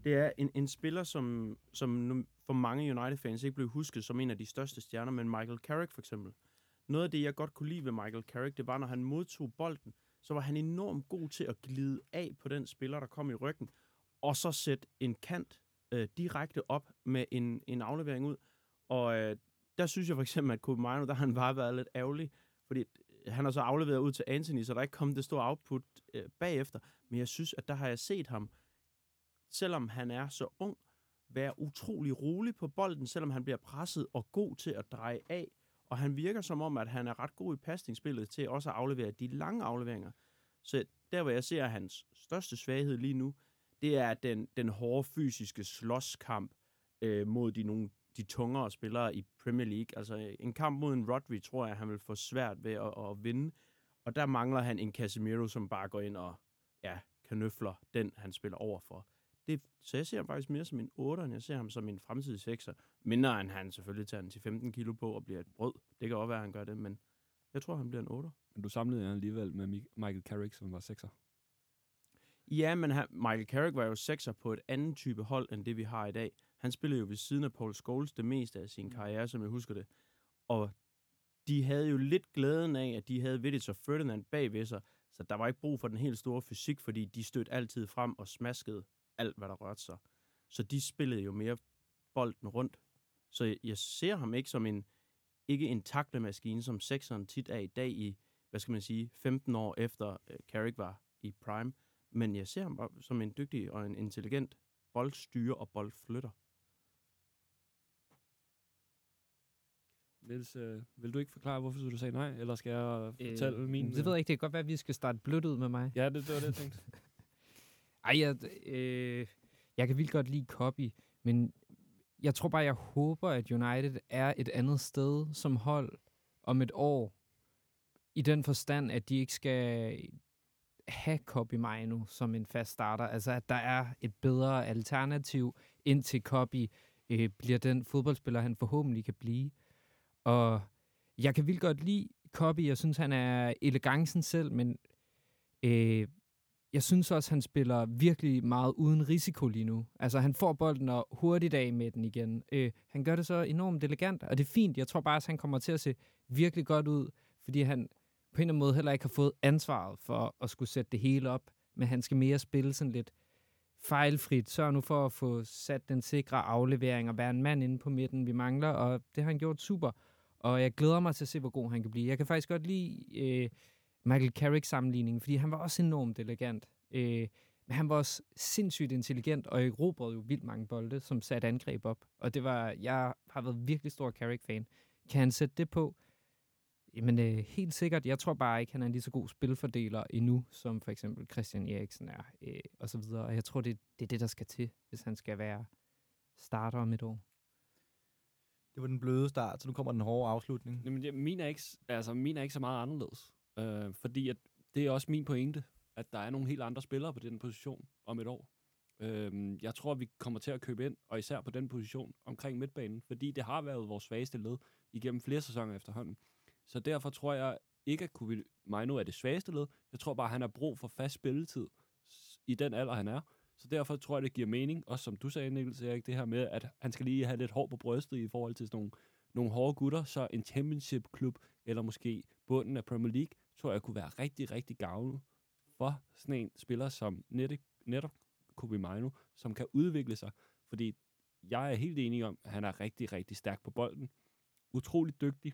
det er en, en spiller, som, som for mange United-fans ikke blev husket som en af de største stjerner, men Michael Carrick for eksempel. Noget af det, jeg godt kunne lide ved Michael Carrick, det var, når han modtog bolden, så var han enormt god til at glide af på den spiller, der kom i ryggen, og så sætte en kant øh, direkte op med en, en aflevering ud. Og øh, der synes jeg for eksempel, at Kobe Mino, der har han bare været lidt ærgerlig, fordi han har så afleveret ud til Anthony, så der er ikke kommet det store output øh, bagefter. Men jeg synes, at der har jeg set ham, selvom han er så ung, være utrolig rolig på bolden, selvom han bliver presset og god til at dreje af. Og han virker som om, at han er ret god i pasningsspillet til også at aflevere de lange afleveringer. Så der, hvor jeg ser hans største svaghed lige nu, det er den, den hårde fysiske slåskamp øh, mod de, nogle, de tungere spillere i Premier League. Altså en kamp mod en Rodri, tror jeg, han vil få svært ved at, at vinde. Og der mangler han en Casemiro, som bare går ind og ja, kanøfler den, han spiller over for. Det, så jeg ser ham faktisk mere som en 8, end jeg ser ham som en fremtidig 6'er. Mindre end han selvfølgelig tager den til 15 kilo på og bliver et brød. Det kan også være, at han gør det, men jeg tror, han bliver en 8. Men du samlede jer alligevel med Mi- Michael Carrick, som var sekser. Ja, men han, Michael Carrick var jo sekser på et andet type hold, end det vi har i dag. Han spillede jo ved siden af Paul Scholes det meste af sin karriere, som jeg husker det. Og de havde jo lidt glæden af, at de havde Vidic og Ferdinand bagved sig, så der var ikke brug for den helt store fysik, fordi de stødte altid frem og smaskede alt, hvad der rørte sig. Så de spillede jo mere bolden rundt. Så jeg, ser ham ikke som en, ikke en taklemaskine, som sekseren tit er i dag i, hvad skal man sige, 15 år efter uh, Carrick var i prime. Men jeg ser ham som en dygtig og en intelligent boldstyre og boldflytter. Niels, øh, vil du ikke forklare, hvorfor du sagde nej, eller skal jeg fortælle øh, min? Det ved jeg ikke. Det kan godt være, at vi skal starte blødt ud med mig. Ja, det, det var det, jeg tænkte. Ej, jeg, øh, jeg kan vildt godt lide Copy, men jeg tror bare, jeg håber, at United er et andet sted som hold om et år. I den forstand, at de ikke skal have Copy Mino som en fast starter. Altså, at der er et bedre alternativ indtil Copy øh, bliver den fodboldspiller, han forhåbentlig kan blive. Og jeg kan vildt godt lide Copy. Jeg synes, han er elegancen selv, men øh, jeg synes også, han spiller virkelig meget uden risiko lige nu. Altså, han får bolden og hurtigt af med den igen. Øh, han gør det så enormt elegant, og det er fint. Jeg tror bare, at han kommer til at se virkelig godt ud, fordi han på en eller anden måde heller ikke har fået ansvaret for at skulle sætte det hele op, men han skal mere spille sådan lidt fejlfrit. Sørg nu for at få sat den sikre aflevering og være en mand inde på midten, vi mangler, og det har han gjort super. Og jeg glæder mig til at se, hvor god han kan blive. Jeg kan faktisk godt lide øh, Michael Carrick-sammenligningen, fordi han var også enormt elegant. Øh, men han var også sindssygt intelligent, og erobrede jo vildt mange bolde, som satte angreb op. Og det var, jeg har været virkelig stor Carrick-fan. Kan han sætte det på? Jamen, øh, helt sikkert. Jeg tror bare ikke, han er en lige så god spilfordeler endnu, som for eksempel Christian Eriksen er, øh, og så videre. Og jeg tror, det, det er det, der skal til, hvis han skal være starter om et år. Det var den bløde start, så nu kommer den hårde afslutning. Jamen, det, min, er ikke, altså, min er ikke så meget anderledes. Øh, fordi at det er også min pointe, at der er nogle helt andre spillere på den position om et år. Øh, jeg tror, vi kommer til at købe ind, og især på den position omkring midtbanen, fordi det har været vores svageste led igennem flere sæsoner efterhånden. Så derfor tror jeg ikke, at Kubi Mino er det svageste led. Jeg tror bare, at han har brug for fast spilletid i den alder, han er. Så derfor tror jeg, det giver mening, også som du sagde, Niklas Erik, det her med, at han skal lige have lidt hår på brystet i forhold til sådan nogle, nogle hårde gutter, så en championship-klub, eller måske bunden af Premier League, tror jeg kunne være rigtig, rigtig gavnet for sådan en spiller som netop, netop Kobe Mino, som kan udvikle sig. Fordi jeg er helt enig om, at han er rigtig, rigtig stærk på bolden. Utrolig dygtig.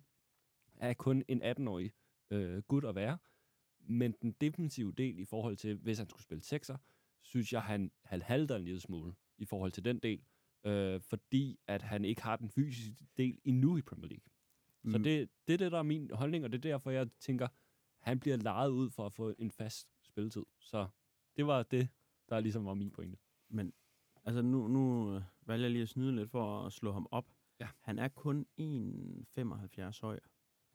Er kun en 18-årig øh, gut at være. Men den defensive del i forhold til, hvis han skulle spille sekser, synes jeg, han, han halter en lille smule i forhold til den del. Øh, fordi at han ikke har den fysiske del endnu i Premier League. Så Mm. det, det er det, der er min holdning, og det er derfor, jeg tænker, han bliver lejet ud for at få en fast spilletid. Så det var det, der ligesom var min pointe. Men altså nu, nu øh, valger jeg lige at snyde lidt for at slå ham op. Ja. Han er kun 1,75 høj.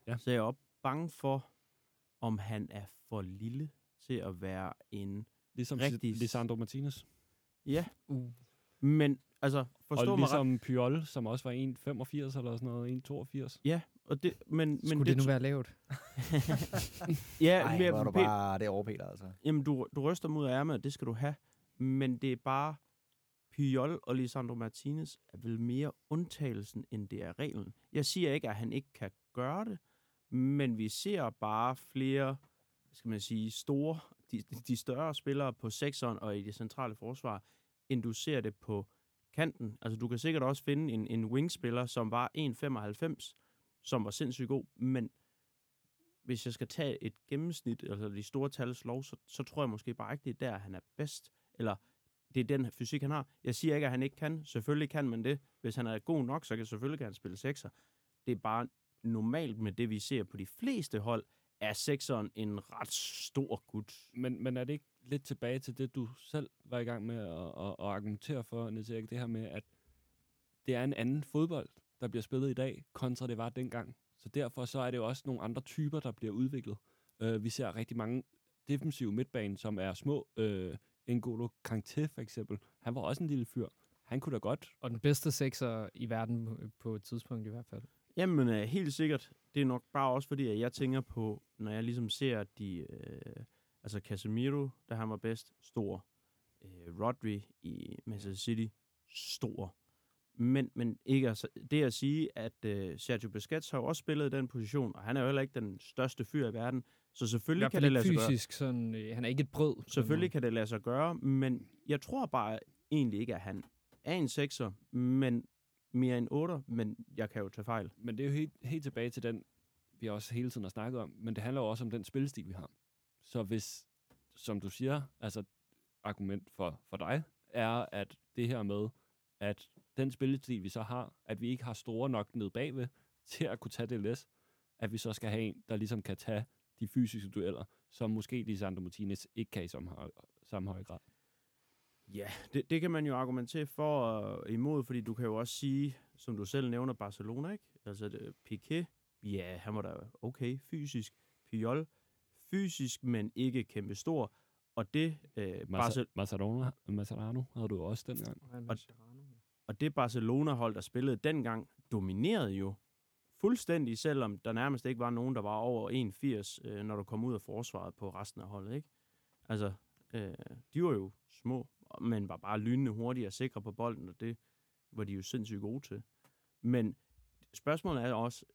Ja. Så jeg er op bange for, om han er for lille til at være en... Ligesom Rigtig Lisandro Martinez. Ja, Uh. men altså forstå og mig ret. ligesom Pyol, som også var 1,85 eller sådan noget, 1,82. Ja, og det, men, men Skulle det, nu være lavt? ja, Ej, men, hvor er du bare det over, Peter, altså. Jamen, du, du ryster mod ærmet, og det skal du have. Men det er bare... Puyol og Lisandro Martinez er vel mere undtagelsen, end det er reglen. Jeg siger ikke, at han ikke kan gøre det, men vi ser bare flere, hvad skal man sige, store, de, de større spillere på sekseren og i det centrale forsvar, end du ser det på kanten. Altså, du kan sikkert også finde en, en wingspiller, som var 1,95, som var sindssygt god, men hvis jeg skal tage et gennemsnit, altså de store tals lov, så, så tror jeg måske bare ikke, det er der, han er bedst. Eller det er den fysik, han har. Jeg siger ikke, at han ikke kan. Selvfølgelig kan man det. Hvis han er god nok, så kan selvfølgelig kan han spille sekser. Det er bare normalt med det, vi ser på de fleste hold, er sekseren en ret stor gut. Men, men er det ikke lidt tilbage til det, du selv var i gang med at, at, at argumentere for, Niels Erik, det her med, at det er en anden fodbold, der bliver spillet i dag, kontra det var dengang. Så derfor så er det jo også nogle andre typer, der bliver udviklet. Uh, vi ser rigtig mange defensive midtbaner, som er små. Uh, N'Golo Kanté for eksempel, han var også en lille fyr. Han kunne da godt Og den bedste sekser i verden på- på et tidspunkt i hvert fald. Jamen, øh, helt sikkert. Det er nok bare også fordi, at jeg tænker på, når jeg ligesom ser de... Øh, altså Casemiro, da han var bedst, stor. Øh, Rodri i Manchester City, stor. Men, men ikke altså, det at sige, at øh, Sergio Busquets har jo også spillet i den position, og han er jo heller ikke den største fyr i verden. Så selvfølgelig kan det lade sig gøre. sådan, øh, han er ikke et brød. Selvfølgelig kan det lade sig gøre, men jeg tror bare egentlig ikke, at han er en sekser, men mere en otter, men jeg kan jo tage fejl. Men det er jo helt, helt tilbage til den, vi også hele tiden har snakket om, men det handler jo også om den spillestil, vi har. Så hvis, som du siger, altså argument for, for dig, er, at det her med, at den spillestil, vi så har, at vi ikke har store nok ned bagved til at kunne tage det læs, at vi så skal have en, der ligesom kan tage de fysiske dueller, som måske Lisandro Martinez ikke kan i samme, høj- samme høj grad. Ja, det, det kan man jo argumentere for og imod, fordi du kan jo også sige, som du selv nævner, Barcelona, ikke? Altså det, Piqué, ja, han var da okay fysisk. Puyol, fysisk, men ikke kæmpe stor. Og det, øh, Barce- Marca- Mazzarano, Mazzarano havde du jo også dengang. Mascherano, ja. og det Barcelona-hold, der spillede dengang, dominerede jo fuldstændig, selvom der nærmest ikke var nogen, der var over 81, øh, når du kom ud af forsvaret på resten af holdet, ikke? Altså, øh, de var jo små, men var bare lynende hurtige og sikre på bolden, og det var de jo sindssygt gode til. Men spørgsmålet er også,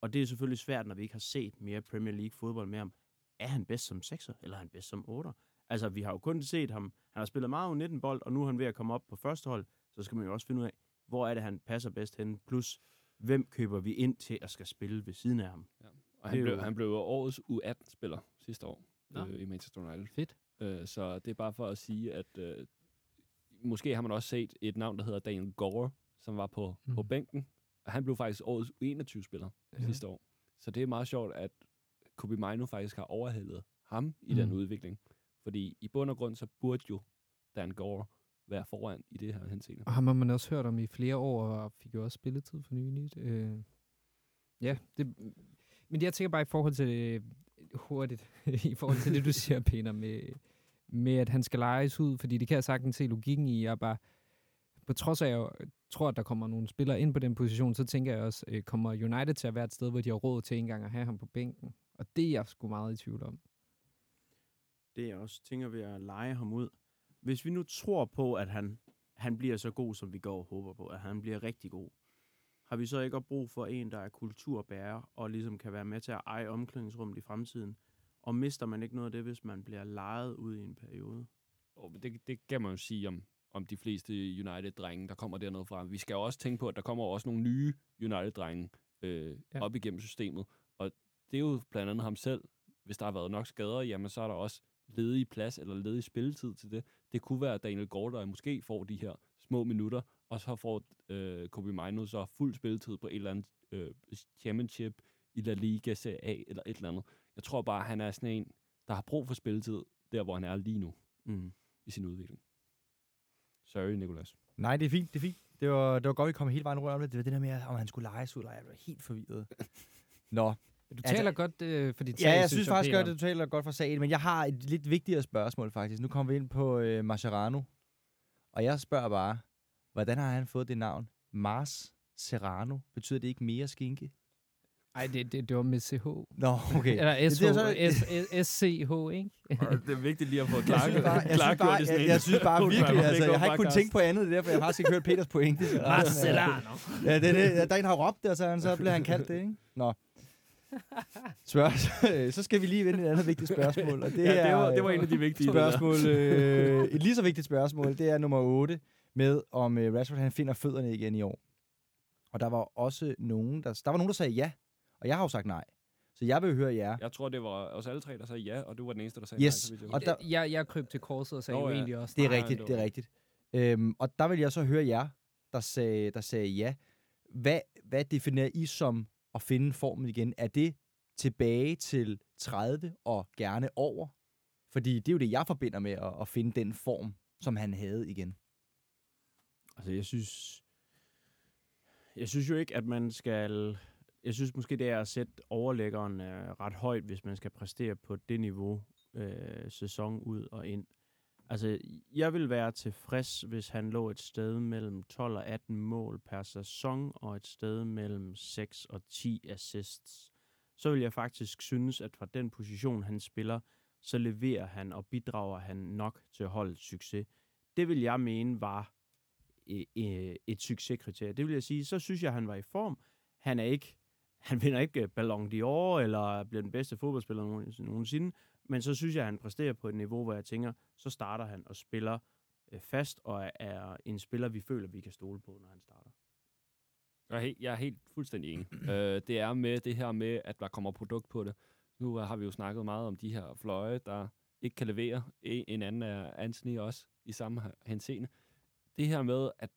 og det er selvfølgelig svært, når vi ikke har set mere Premier League fodbold med ham, er han bedst som sekser, eller er han bedst som otter? Altså, vi har jo kun set ham, han har spillet meget U19-bold, og nu er han ved at komme op på første hold, så skal man jo også finde ud af, hvor er det, han passer bedst hen, plus hvem køber vi ind til at skal spille ved siden af ham. Og Det han blev, jo- han blev årets U18-spiller sidste år Nå. øh, i Manchester United. Fedt. Øh, så det er bare for at sige, at øh, måske har man også set et navn, der hedder Daniel Gore, som var på, mm. på Mhm. bænken. Og han blev faktisk årets U21-spiller ja. Sidste år. Så det er meget sjovt, at Kobe Mino faktisk har overhældet ham i den Mm. udvikling. Fordi i bund og grund, så burde jo Dan Gore være foran i det her henseende. Og ham har man også hørt om i flere år, og fik jo også spilletid for nyligt. Øh, ja, det, men jeg tænker bare i forhold til hurtigt, i forhold til det, du siger, Peter, med, med at han skal lejes ud, fordi det kan jeg sagtens se logikken i. Jeg bare, på trods af, at jeg tror, at der kommer nogle spillere ind på den position, så tænker jeg også, øh, kommer United til at være et sted, hvor de har råd til engang at have ham på bænken? Og det er jeg sgu meget i tvivl om. Det jeg også tænker ved at lege ham ud. Hvis vi nu tror på, at han, han bliver så god, som vi går og håber på, at han bliver rigtig god, har vi så ikke også brug for en, der er kulturbærer, og ligesom kan være med til at eje omklædningsrummet i fremtiden? Og mister man ikke noget af det, hvis man bliver lejet ud i en periode? Og det, det kan man jo sige om, om de fleste United-drenge, der kommer dernede fra. Vi skal jo også tænke på, at der kommer også nogle nye United-drenge øh, Ja. ja. op igennem systemet. Og det er jo blandt andet ham selv. Hvis der har været nok skader, jamen så er der også ledig plads eller ledig spilletid til det. Det kunne være Daniel Gård, der måske får de her små minutter, og så får øh, Kobe Mino så fuld spilletid på et eller andet øh, championship i La Liga, Serie A eller et eller andet. Jeg tror bare, han er sådan en, der har brug for spilletid, der hvor han er lige nu. Mm. i sin udvikling. Sorry, Nicolas. Nej, det er fint, det er fint. Det var, det var godt, vi kom hele vejen rundt om det. Det var det der med, om han skulle lejes ud, eller jeg blev helt forvirret. Nå. Du Altså- taler godt øh, for dit Ja, jeg synes faktisk godt, at du taler godt for sagen, men jeg har et lidt vigtigere spørgsmål faktisk. Nu kommer vi ind på øh, Mascherano, og jeg spørger bare, hvordan har han fået det navn? Mars Serrano. Betyder det ikke mere skinke? Nej, det, det, det var med CH. Nå, okay. Eller Det- det er så- SH, S, S, SCH, ikke? det er vigtigt lige at få Jeg synes bare, jeg synes bare, jeg, jeg synes bare virkelig, altså, jeg har ikke kunnet tænke på andet, det er derfor, jeg har ikke hørt Peters pointe. Så- Marcelano. Ja, det, er det, der er en, har råbt det, og så, så bliver han kaldt det, ikke? Nå. Spørg- så skal vi lige vende et andet vigtigt spørgsmål, og det, Det, ja, det, er, var, det var en af de vigtige. det spørgsmål, øh, et lige så vigtigt spørgsmål, det er nummer 8, med om øh, Rashford han finder fødderne igen i år. Og der var også nogen, der, der var nogen, der sagde ja, og jeg har jo sagt nej. Så jeg vil høre jer. Jeg tror, det var os alle tre, der sagde ja, og du var den eneste, der sagde Yes, nej. så og der- Jeg, jeg kryb til korset og sagde Nå, jo ja. egentlig også. Det er nej. rigtigt, det er rigtigt. Øhm, og der vil jeg så høre jer, der sagde, der sagde ja. Hvad, hvad definerer I som at finde formen igen? Er det tilbage til 30 og gerne over? Fordi det er jo det, jeg forbinder med at, at finde den form, som han havde igen. Altså, jeg synes... Jeg synes jo ikke, at man skal... Jeg synes måske, det er at sætte overlæggeren øh, ret højt, hvis man skal præstere på det niveau øh, sæson ud og ind. Altså, jeg vil være tilfreds, hvis han lå et sted mellem 12 og 18 mål per sæson, og et sted mellem 6 og 10 assists. Så vil jeg faktisk synes, at fra den position, han spiller, så leverer han og bidrager han nok til holdets succes. Det vil jeg mene var øh, et succeskriterie. Det vil jeg sige, så synes jeg, han var i form. Han er ikke, han vinder ikke øh, Ballon d'Or, eller bliver den bedste fodboldspiller nogensinde, men så synes jeg, han præsterer på et niveau, hvor jeg tænker, så starter han og spiller øh, fast, og er, en spiller, vi føler, vi kan stole på, når han starter. Jeg er helt, jeg er helt fuldstændig enig. øh, det er med det her med, at der kommer produkt på det. Nu øh, har vi jo snakket meget om de her fløje, der ikke kan levere. En anden er Anthony også i samme henseende. Det her med at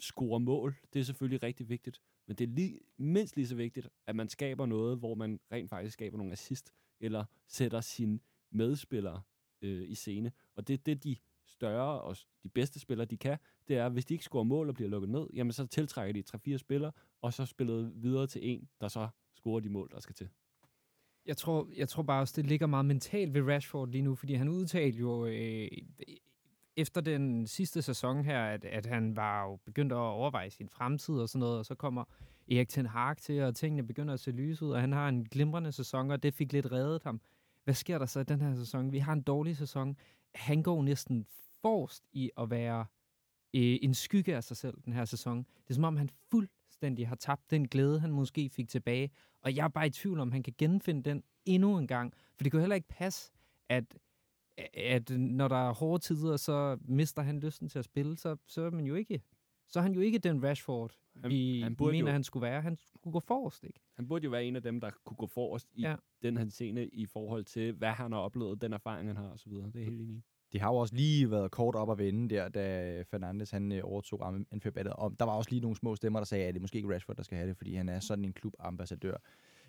score mål, det er selvfølgelig rigtig vigtigt. Men det er lige, mindst lige så vigtigt, at man skaber noget, hvor man rent faktisk skaber nogle assist, eller sætter sine medspillere øh, i scene. Og det er det, de større og de bedste spillere, de kan, det er, hvis de ikke scorer mål og bliver lukket ned, jamen så tiltrækker de 3-4 spillere, og så spiller videre til en, der så scorer de mål, der skal til. Jeg tror, jeg tror bare også, det ligger meget mentalt ved Rashford lige nu, fordi han udtalte jo øh, efter den sidste sæson her, at, at han var jo begyndt at overveje sin fremtid og sådan noget, og så kommer Erik Ten Hag til, og tingene begynder at se lys ud, og han har en glimrende sæson, og det fik lidt reddet ham. Hvad sker der så i den her sæson? Vi har en dårlig sæson. Han går næsten forrest i at være øh, en skygge af sig selv den her sæson. Det er som om, han fuldstændig har tabt den glæde, han måske fik tilbage, og jeg er bare i tvivl om, han kan genfinde den endnu en gang. For det kan jo heller ikke passe, at, at når der er hårde tider, så mister han lysten til at spille. Så, så er man jo ikke så er han jo ikke den Rashford, Han- vi han burde mener, jo- han skulle være. Han skulle gå forrest, ikke? Han burde jo være en af dem, der kunne gå forrest i Ja. den her scene i forhold til, hvad han har oplevet, den erfaring, han har osv. Det er helt enig. Det har jo også lige været kort op at vende der, da Fernandes han øh, overtog anførbællet. Og der var også lige nogle små stemmer, der sagde, at det er måske ikke Rashford, der skal have det, fordi han er sådan en klubambassadør.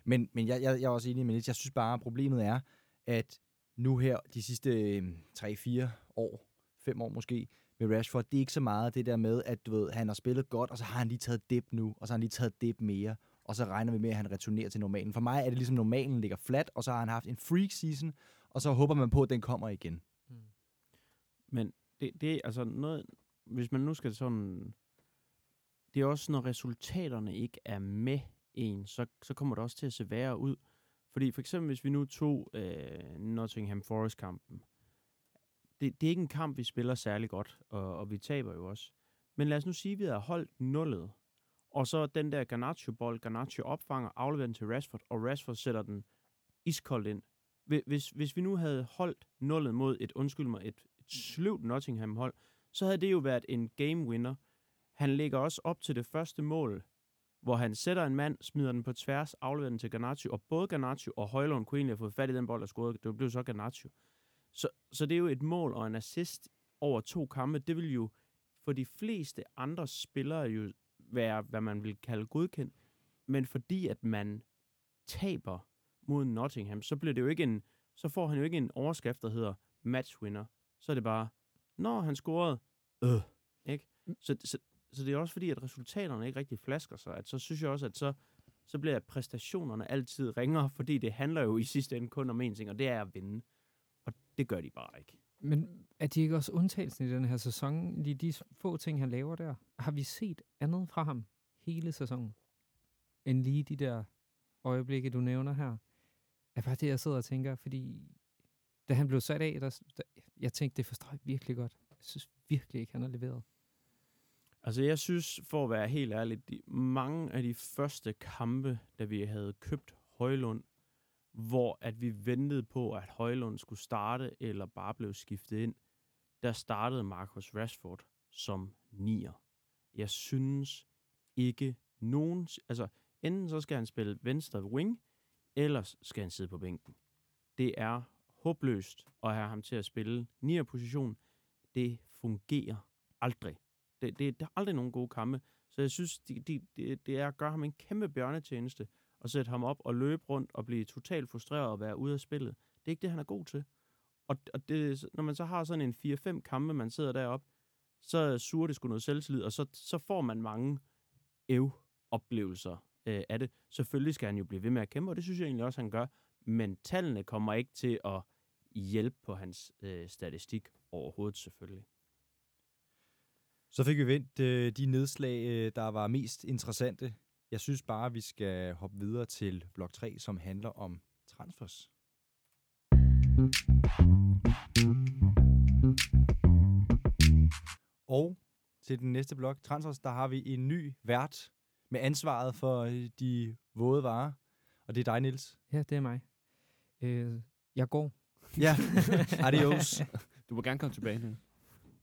Men, men jeg, jeg, jeg er også enig med Niels. Jeg synes bare, at problemet er, at nu her de sidste øh, 3-4 år, 5 år måske, med Rashford, det er ikke så meget det der med, at du ved, han har spillet godt, og så har han lige taget dip nu, og så har han lige taget dip mere, og så regner vi med, at han returnerer til normalen. For mig er det ligesom, normalen ligger flat, og så har han haft en freak season, og så håber man på, at den kommer igen. Men det, det er altså noget, hvis man nu skal sådan, det er også, når resultaterne ikke er med en, så, så kommer det også til at se værre ud. Fordi for eksempel, hvis vi nu tog øh, Nottingham Forest-kampen, det, det er ikke en kamp, vi spiller særlig godt, og, og vi taber jo også. Men lad os nu sige, at vi har holdt nullet, og så den der Garnacho-bold, Garnacho opfanger, afleverer den til Rashford, og Rashford sætter den iskoldt ind. Hvis, hvis vi nu havde holdt nullet mod et, undskyld mig, et, et sløvt Nottingham-hold, så havde det jo været en game winner. Han lægger også op til det første mål, hvor han sætter en mand, smider den på tværs, afleverer den til Garnacho, og både Garnacho og Højlund kunne egentlig have fået fat i den bold og scoret. Det blev så Garnacho. Så, så det er jo et mål og en assist over to kampe. Det vil jo for de fleste andre spillere jo være, hvad man vil kalde godkendt. Men fordi at man taber mod Nottingham, så bliver det jo ikke en, så får han jo ikke en overskrift, der hedder matchwinner. Så er det bare når han scorede, øh, ikke? Så, så, så det er også fordi, at resultaterne ikke rigtig flasker sig. At så synes jeg også, at så, så bliver præstationerne altid ringere, fordi det handler jo i sidste ende kun om én ting, og det er at vinde. Og det gør de bare ikke. Men er de ikke også undtagelsen i den her sæson? De, de få ting, han laver der. Har vi set andet fra ham hele sæsonen? End lige de der øjeblikke, du nævner her. Er bare det, jeg sidder og tænker, fordi da han blev sat af, der, der, jeg tænkte, det forstår jeg virkelig godt. Jeg synes virkelig ikke, han har leveret. Altså, jeg synes, for at være helt ærlig, de, mange af de første kampe, da vi havde købt Højlund, hvor at vi ventede på, at Højlund skulle starte, eller bare blev skiftet ind, der startede Marcus Rashford som nier. Jeg synes ikke nogen... Altså, enten så skal han spille venstre wing, eller skal han sidde på bænken. Det er håbløst at have ham til at spille nier position. Det fungerer aldrig. Det, det, det er aldrig nogen gode kampe. Så jeg synes, det de, de, det er at gøre ham en kæmpe bjørnetjeneste, og sætte ham op og løbe rundt og blive totalt frustreret og være ude af spillet. Det er ikke det, han er god til. Og, og det, når man så har sådan en 4-5 kampe, man sidder deroppe, så suger det sgu noget selvtillid, og så, så får man mange ev-oplevelser øh, af det. Selvfølgelig skal han jo blive ved med at kæmpe, og det synes jeg egentlig også, han gør. Men tallene kommer ikke til at hjælpe på hans øh, statistik overhovedet, selvfølgelig. Så fik vi vendt øh, de nedslag, øh, der var mest interessante. Jeg synes bare, at vi skal hoppe videre til blok 3, som handler om transfers. Og til den næste blok, transfers, der har vi en ny vært med ansvaret for øh, de våde varer. Og det er dig, Nils. Ja, det er mig. Øh, jeg går. Ja, adios. Du må gerne komme tilbage nu.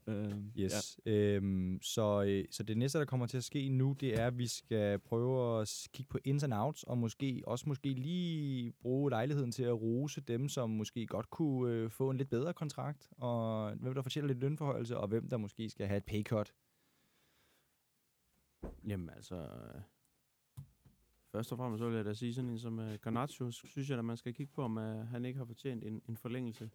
Øhm, Yes. Ja. Øhm, så, øh, så det næste, der kommer til at ske nu, det er, at vi skal prøve at kigge på ins and outs, og måske også måske lige bruge lejligheden til at rose dem, som måske godt kunne øh, få en lidt bedre kontrakt, og hvem der fortæller lidt lønforhøjelse, og hvem der måske skal have et paycut. Jamen altså, øh, først og fremmest så vil jeg da sige sådan en som uh, Garnacho, synes jeg, at man skal kigge på, om uh, han ikke har fortjent en, en forlængelse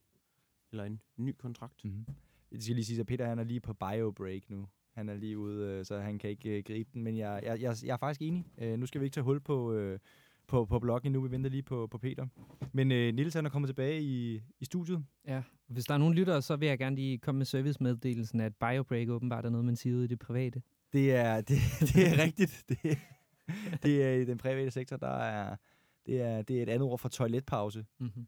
eller en ny kontrakt. Mm-hmm. Det skal lige sige, at Peter han er lige på bio-break nu. Han er lige ude, øh, så han kan ikke øh, gribe den. Men jeg, jeg, jeg, jeg er faktisk enig. Øh, nu skal vi ikke tage hul på, øh, på, på bloggen endnu. Vi venter lige på, på Peter. Men øh, Nils han er kommet tilbage i, i studiet. Ja, hvis der er nogen lyttere, så vil jeg gerne lige komme med servicemeddelelsen, at BioBreak åbenbart er noget, man siger i det private. Det er, det, det er rigtigt. Det, det er i den private sektor, der er, det er, det er et andet ord for toiletpause. Mm-hmm.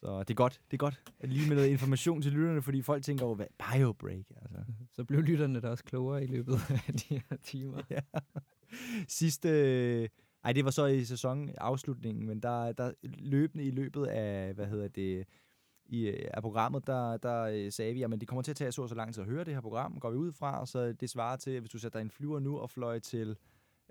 Så det er godt, det er godt. At lige med noget information til lytterne, fordi folk tænker over, hvad biobreak, altså. Så blev lytterne da også klogere i løbet af de her timer. ja. Sidste, ej det var så i sæsonafslutningen, men der, der løbende i løbet af, hvad hedder det, i, af programmet, der, der øh, sagde vi, at det kommer til at tage så så lang tid at høre det her program, går vi ud fra, så det svarer til, hvis du sætter dig en flyver nu og fløj til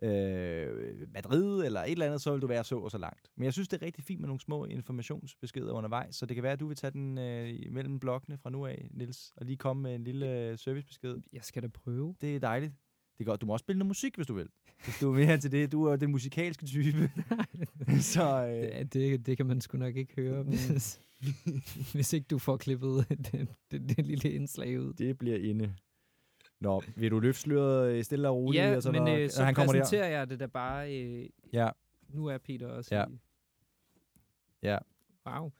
øh, Madrid eller et eller andet, så vil du være så og så langt. Men jeg synes, det er rigtig fint med nogle små informationsbeskeder undervejs, så det kan være, at du vil tage den øh, mellem blokkene fra nu af, Nils, og lige komme med en lille øh, servicebesked. Jeg skal da prøve. Det er dejligt. Det er godt. Du må også spille noget musik, hvis du vil. Hvis du er mere til det. Du er den musikalske type. så øh, Det, det, det kan man sgu nok ikke høre, hvis, hvis ikke du får klippet det, det, det lille indslag ud. det bliver inde. Nå, vil du løfte sløret øh, stille og roligt? Ja, og så, men når, øh, så han kommer der? præsenterer jeg det da bare. Øh, Ja, nu er Peter også Ja. i. Ja. Wow.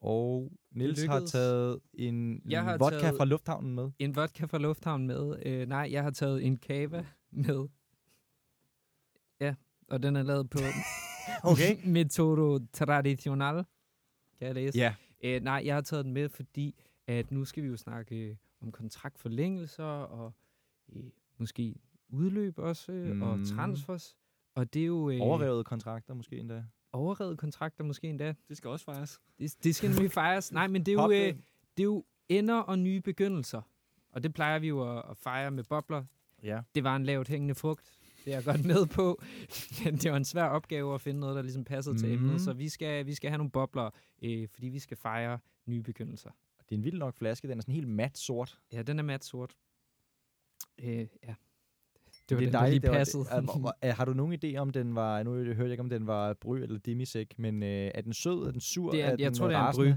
og Nils har taget en Jeg har vodka taget- fra lufthavnen med. En vodka fra Lufthavn med. Øh, nej, jeg har taget en cava med. Ja, og den er lavet på Okay. Metodo Tradicional. Kan jeg læse? Ja, Øh, nej, jeg har taget den med, fordi at nu skal vi jo snakke om kontraktforlængelser og øh, måske udløb også, øh, mm. og Mm. transfers. Og det er jo øh, overrevet kontrakter måske endda. overrevet kontrakter måske endda. Det skal også fejres. Det, det skal nemlig fejres. Nej, men det er, jo, øh, det. er jo ender og nye begyndelser. Og det plejer vi jo at, at fejre med bobler. Ja. Det var en lavt hængende frugt. Det er jeg godt med på. Men det var en svær opgave at finde noget, der ligesom passede mm. til emnet. Så vi skal, vi skal have nogle bobler, øh, fordi vi skal fejre nye begyndelser. Det er en vild nok flaske. Den er sådan helt mat sort. Ja, den er mat sort. Øh, ja. Det var det den, er dejligt. der det lige passede. hvor- er- har du nogen idé om den var, nu hørte jeg ikke, om den var bry eller demisek, men øh, er den sød, er den sur, Det er- er jeg den tror, det er en bry.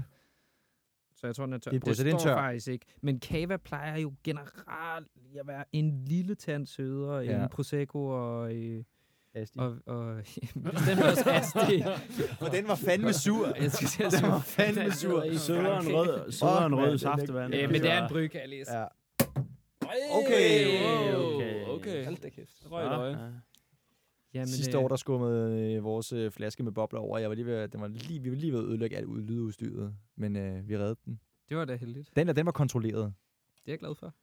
Så jeg tror, den er tør. Det er Det, det står tør. faktisk ikke. Men Cava plejer jo generelt at være en lille tand sødere ja. end Prosecco og... Øh, Asti. og, og bestemt også Asti. For den var fandme sur. Jeg skal at Den sige, var fandme sur. Sødere Frankrig. rød, sødere mand, rød saftevand. Øh, men det er en bryg, jeg. Ja. Okay. Okay. okay. Hold da kæft. Røg. Ja. Jamen, Sidste år, der skummede øh, vores øh, flaske med bobler over. Jeg var lige ved, den var lige, vi var lige ved at ødelægge alt ud- lydudstyret, men øh, vi reddede den. Det var da heldigt. Den der, den var kontrolleret. Det er jeg glad for.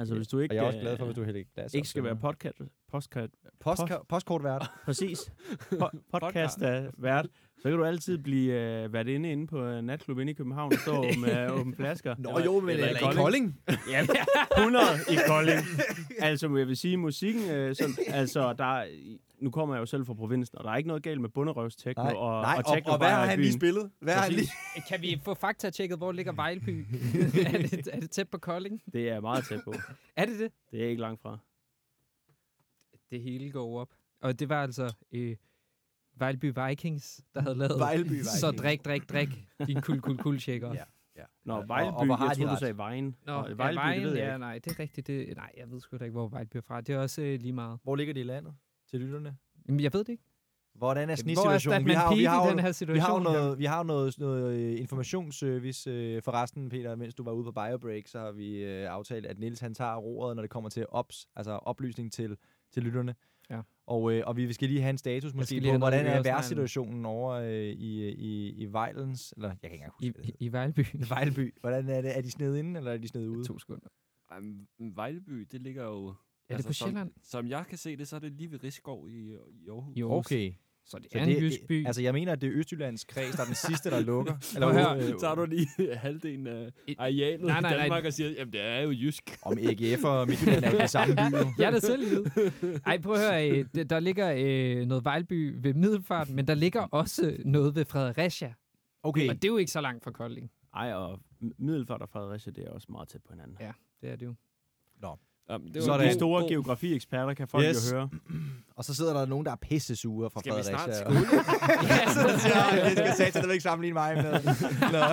Altså, hvis du ikke, Og jeg er også øh, glad for, hvis du hældte glas ikke skal være podcast, podcast, Postka- Postkortvært. præcis, po- podcast vært, så kan du altid blive øh, været inde inde på en natklub inde i København og stå med åbne flasker. Nå jo, men eller, i Kolding. Ja, 100 i Kolding. altså, jeg vil sige, musikken, øh, sådan, altså, der er, nu kommer jeg jo selv fra provinsen, og der er ikke noget galt med bunderøvstekno Nej, og, nej og, og, techno og hvad har han lige spillet? Hvad har han lige? Kan vi få fakta-tjekket, hvor ligger Vejlby? er, det, er det tæt på Kolding? Det er meget tæt på. Er det det? Det er ikke langt fra. Det hele går op. Og det var altså øh, Vejlby Vikings, der havde lavet Vejlby Så Vikings. drik, drik, drik, din kul, kul, kul tjekker. Ja. Nå, Og- Vejlby, og- og hvor har jeg de troede, du sagde Vejen. Nå, Og ja, Vejlby, vejen, det ved jeg ja, ikke. nej, det er rigtigt. Det, nej, jeg ved sgu da ikke, hvor Vejlby er fra. Det er også øh, lige meget. Hvor ligger det i landet? Til lytterne? Jamen, jeg ved det ikke. Hvordan er snitsituationen? Vi har, vi har, den her vi har situation? jo noget, vi har noget, noget øh, informationsservice øh, for resten, Peter, mens du var ude på BioBreak, så har vi øh, aftalt, at Nils han tager roret, når det kommer til ops, altså oplysning til, til lytterne. Ja. Og, øh, og vi skal lige have en status måske på, hvordan er værtssituationen over øh, i, i, i Vejlens, eller jeg kan ikke engang huske, I, i, i Vejlby. Vejleby. Hvordan er det? Er de sned inde, eller er de sned ude? to sekunder. Ej, Vejleby, det ligger jo... Er det på som, Sjælland? Som jeg kan se det, så er det lige ved Rigskov i, i Aarhus. Okay. Så det Så er en jysk by. Altså, jeg mener, at det er Østjyllands kreds, der er den sidste, der lukker. Øh, Så tager du lige halvdelen af Et- arealet Nej, i nej, nej. Danmark og siger, jamen det er jo jysk. Om AGF og Midtjylland er i det samme by. jo. Jeg er da selv i det. Ej, prøv at høre. Øh, der- ligger øh, noget Vejlby ved Middelfart, men der ligger også noget ved Fredericia. Okay. Og det er jo ikke så langt fra Kolding. Ej, og Middelfart og Fredericia, det er også meget tæt på hinanden. Ja. Det er det jo. Jamen, det Så var er en der De store god- geografieksperter kan folk Yes. jo høre. Og så sidder der nogen, der er pisse sure fra Skal vi snart Fredericia. skåle? ja, så siger jeg, det skal satan ikke sammenligne mig med. Nå.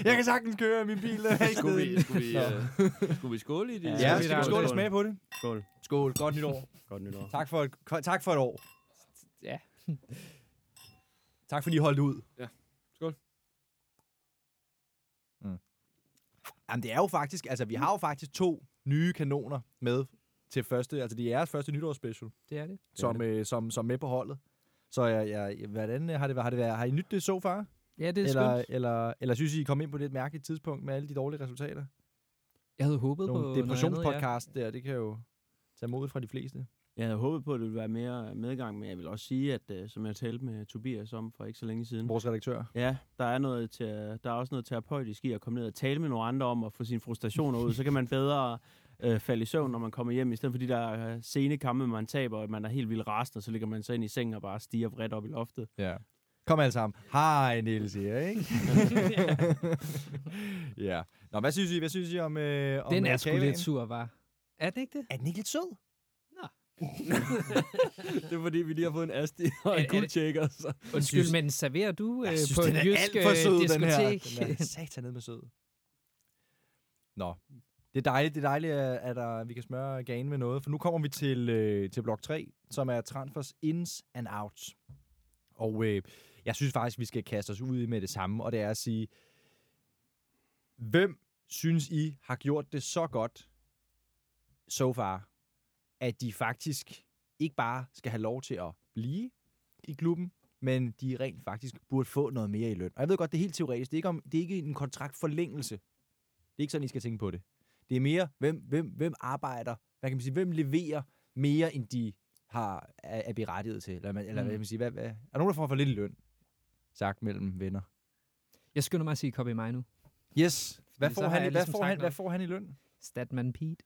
jeg kan sagtens køre min bil. Er Skulle vi, skulle vi, uh, skulle vi skåle i det? Ja, Ja, vi skal vi skåle og smage på det? Skål. Skål. Godt nytår. Godt nytår. Tak for et, tak for et år. Ja. Tak fordi I holdt ud. Ja. Skål. Mm. Jamen, det er jo faktisk, altså vi har jo faktisk to nye kanoner med til første, altså det er jeres første nytårsspecial, Det er det. som, øh, som, som med på holdet. Så jeg, jeg, hvordan øh, har det, har det været? Har I nyt det så far? Ja, det er Eller, skønt. eller, eller synes I, I kom ind på det et mærkeligt tidspunkt med alle de dårlige resultater? Jeg havde håbet på Nogle noget andet, ja. depressionspodcast der, det kan jo tage mod fra de fleste. Jeg havde håbet på, at det ville være mere medgang, men jeg vil også sige, at uh, som jeg talte med Tobias om for ikke så længe siden, Vores redaktør. ja, der er, noget til, der er også noget terapeutisk i at komme ned og tale med nogle andre om at få sine frustrationer ud. Så kan man bedre øh, falde i søvn, når man kommer hjem, i stedet for de der øh, sene kampe, man taber, og man er helt vildt rasende, og så ligger man så ind i sengen og bare stiger vredt op i loftet. Ja. Kom alle sammen. Hej, Niels her, ikke? ja. Nå, hvad synes I, hvad synes I om, øh, om Den er øh, sgu lidt sur, var. Er den ikke det? Er den ikke lidt sød? det er fordi, vi lige har fået en Asti og en er guldtjekker. Så. Undskyld, men serverer du øh, synes, på en jysk alt for sød, øh, den her. diskotek? Den er satan ned med sød. Nå. Det er dejligt, det er dejligt, at, der, vi kan smøre ganen med noget, for nu kommer vi til, øh, til blok 3, som er transfers ins and outs. Og øh, jeg synes faktisk, vi skal kaste os ud med det samme, og det er at sige, hvem synes I har gjort det så godt so far, at de faktisk ikke bare skal have lov til at blive i klubben, men de rent faktisk burde få noget mere i løn. Og jeg ved godt, det er helt teoretisk. Det er ikke, om, det er ikke en kontraktforlængelse. Det er ikke sådan, I skal tænke på det. Det er mere, hvem, hvem, hvem arbejder, hvad kan man sige, hvem leverer mere, end de har, er, er berettiget til. Eller, man- eller Mm. hvad kan man sige, hvad, hvad, er der nogen, der får for lidt i løn? Sagt mellem venner. Jeg skynder mig at sige Kobe Mino. Yes. Hvad Fordi får, han, jeg i- hvad, ligesom får han, hvad får han i løn? Statman Pete.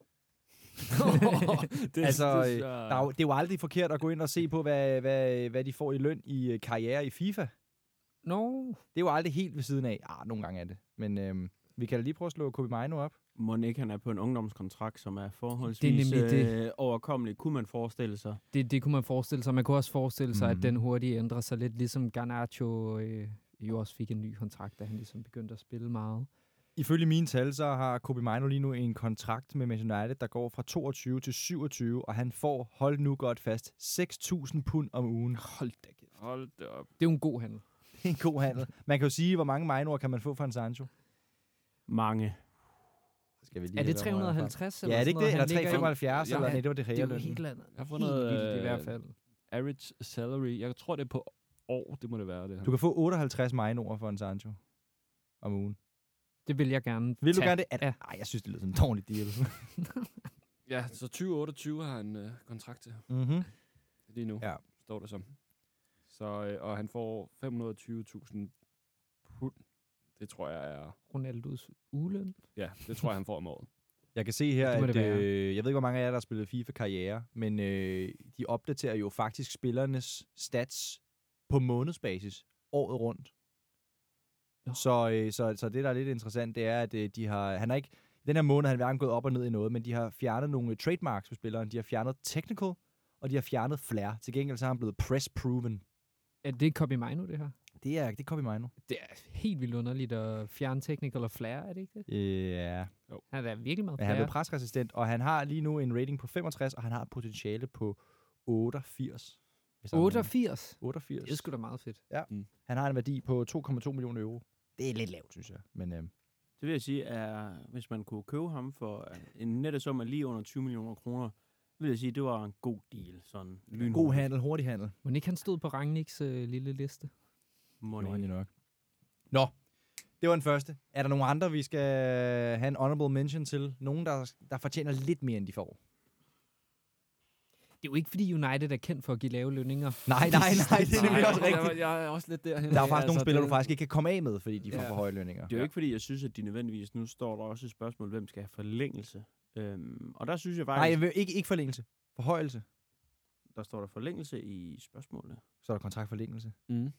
det, altså, det, øh, der er jo, det er jo aldrig forkert at gå ind og se på, hvad, hvad, hvad de får i løn i øh, karriere i FIFA. Nå, Det er jo aldrig helt ved siden af. Ah, nogle gange er det. Men øhm, vi kan da lige prøve at slå Kobe Mino op. Monik, han er på en ungdomskontrakt, som er forholdsvis nemlig det. øh, overkommelig, kunne man forestille sig. det, det kunne man forestille sig. Man kunne også forestille sig, Mhm. at den hurtigt ændrer sig lidt, ligesom Garnacho øh, jo også fik en ny kontrakt, da han ligesom begyndte at spille meget. Ifølge mine tal, så har Kobe Mino lige nu en kontrakt med Manchester United, der går fra 22 til 27, og han får, hold nu godt fast, 6.000 pund om ugen. Hold da kæft. Hold det op. Det er jo en god handel. Det er en god handel. Man kan jo sige, hvor mange Mino'er kan man få for en Sancho? Mange. Skal vi lige Er det været højere frem. 350? Ja, er det ikke det? Eller ligger i? 375, Ja, eller nej, det var det Det er jo helt andet. Jeg har Helt fundet, vildt i øh, hvert fald. Average salary. Jeg tror, det er på år. Det må det være, det her. Du kan få 58 Mino'er for en Sancho om ugen. Det vil jeg gerne Vil du tage. gerne det? Er, Ja. Ej, jeg synes, det lyder som en dårlig deal. Ja, så 2028 har han øh, kontrakt til mm-hmm. lige nu, Ja. står det som. Så, øh, og han får 520.000 pund. Det tror jeg er... Ronaldos ugeløn. Ja, det tror jeg, han får om året. Jeg kan se her, Det må at være. øh, jeg ved ikke, hvor mange af jer, der har spillet FIFA-karriere, men øh, de opdaterer jo faktisk spillernes stats på månedsbasis året rundt. Så, øh, så, så det, der er lidt interessant, det er, at øh, de har, han har ikke, den her måned har han hverken gået op og ned i noget, men de har fjernet nogle øh, trademarks på spilleren. De har fjernet technical, og de har fjernet flair. Til gengæld så har han blevet press-proven. Er det Kobe Mino, det her? Det er, det er Kobe Mino. Det er helt vildt underligt at fjerne technical og flare, er det ikke det? Ja, Han er virkelig meget men han er presresistent, og han har lige nu en rating på 65, og han har et potentiale på 88. hvis han er 88. 88. Det er sgu da meget fedt. Han har en værdi på 2,2 millioner euro. Det er lidt lavt, synes jeg. Men øh, Det vil jeg sige, er, hvis man kunne købe ham for en nette sum af lige under 20 millioner kroner, vil jeg sige, det var en god deal. Sådan god lynhurtigt. handel, hurtig handel. Må ikke han stod på Rangnicks øh, lille liste? Må det nok. Nå, det var den første. Er der nogle andre, vi skal have en honorable mention til? Nogen, der, der fortjener lidt mere, end de får? Det er jo ikke, fordi United er kendt for at give lave lønninger. Nej, nej, nej, det er nemlig Nej, også jeg- rigtigt. Jeg, jeg er også lidt derhen. Der er faktisk altså, nogle spillere, du faktisk ikke kan komme af med, fordi de får Ja. for høje lønninger. Det er jo ikke, fordi jeg synes, at de nødvendigvis... Nu står der også et spørgsmål, hvem skal have forlængelse. Øhm, og der synes jeg Nej, faktisk, jeg vil ikke, ikke forlængelse. Forhøjelse. der står der forlængelse i spørgsmålene. Så er der kontraktforlængelse. Mm.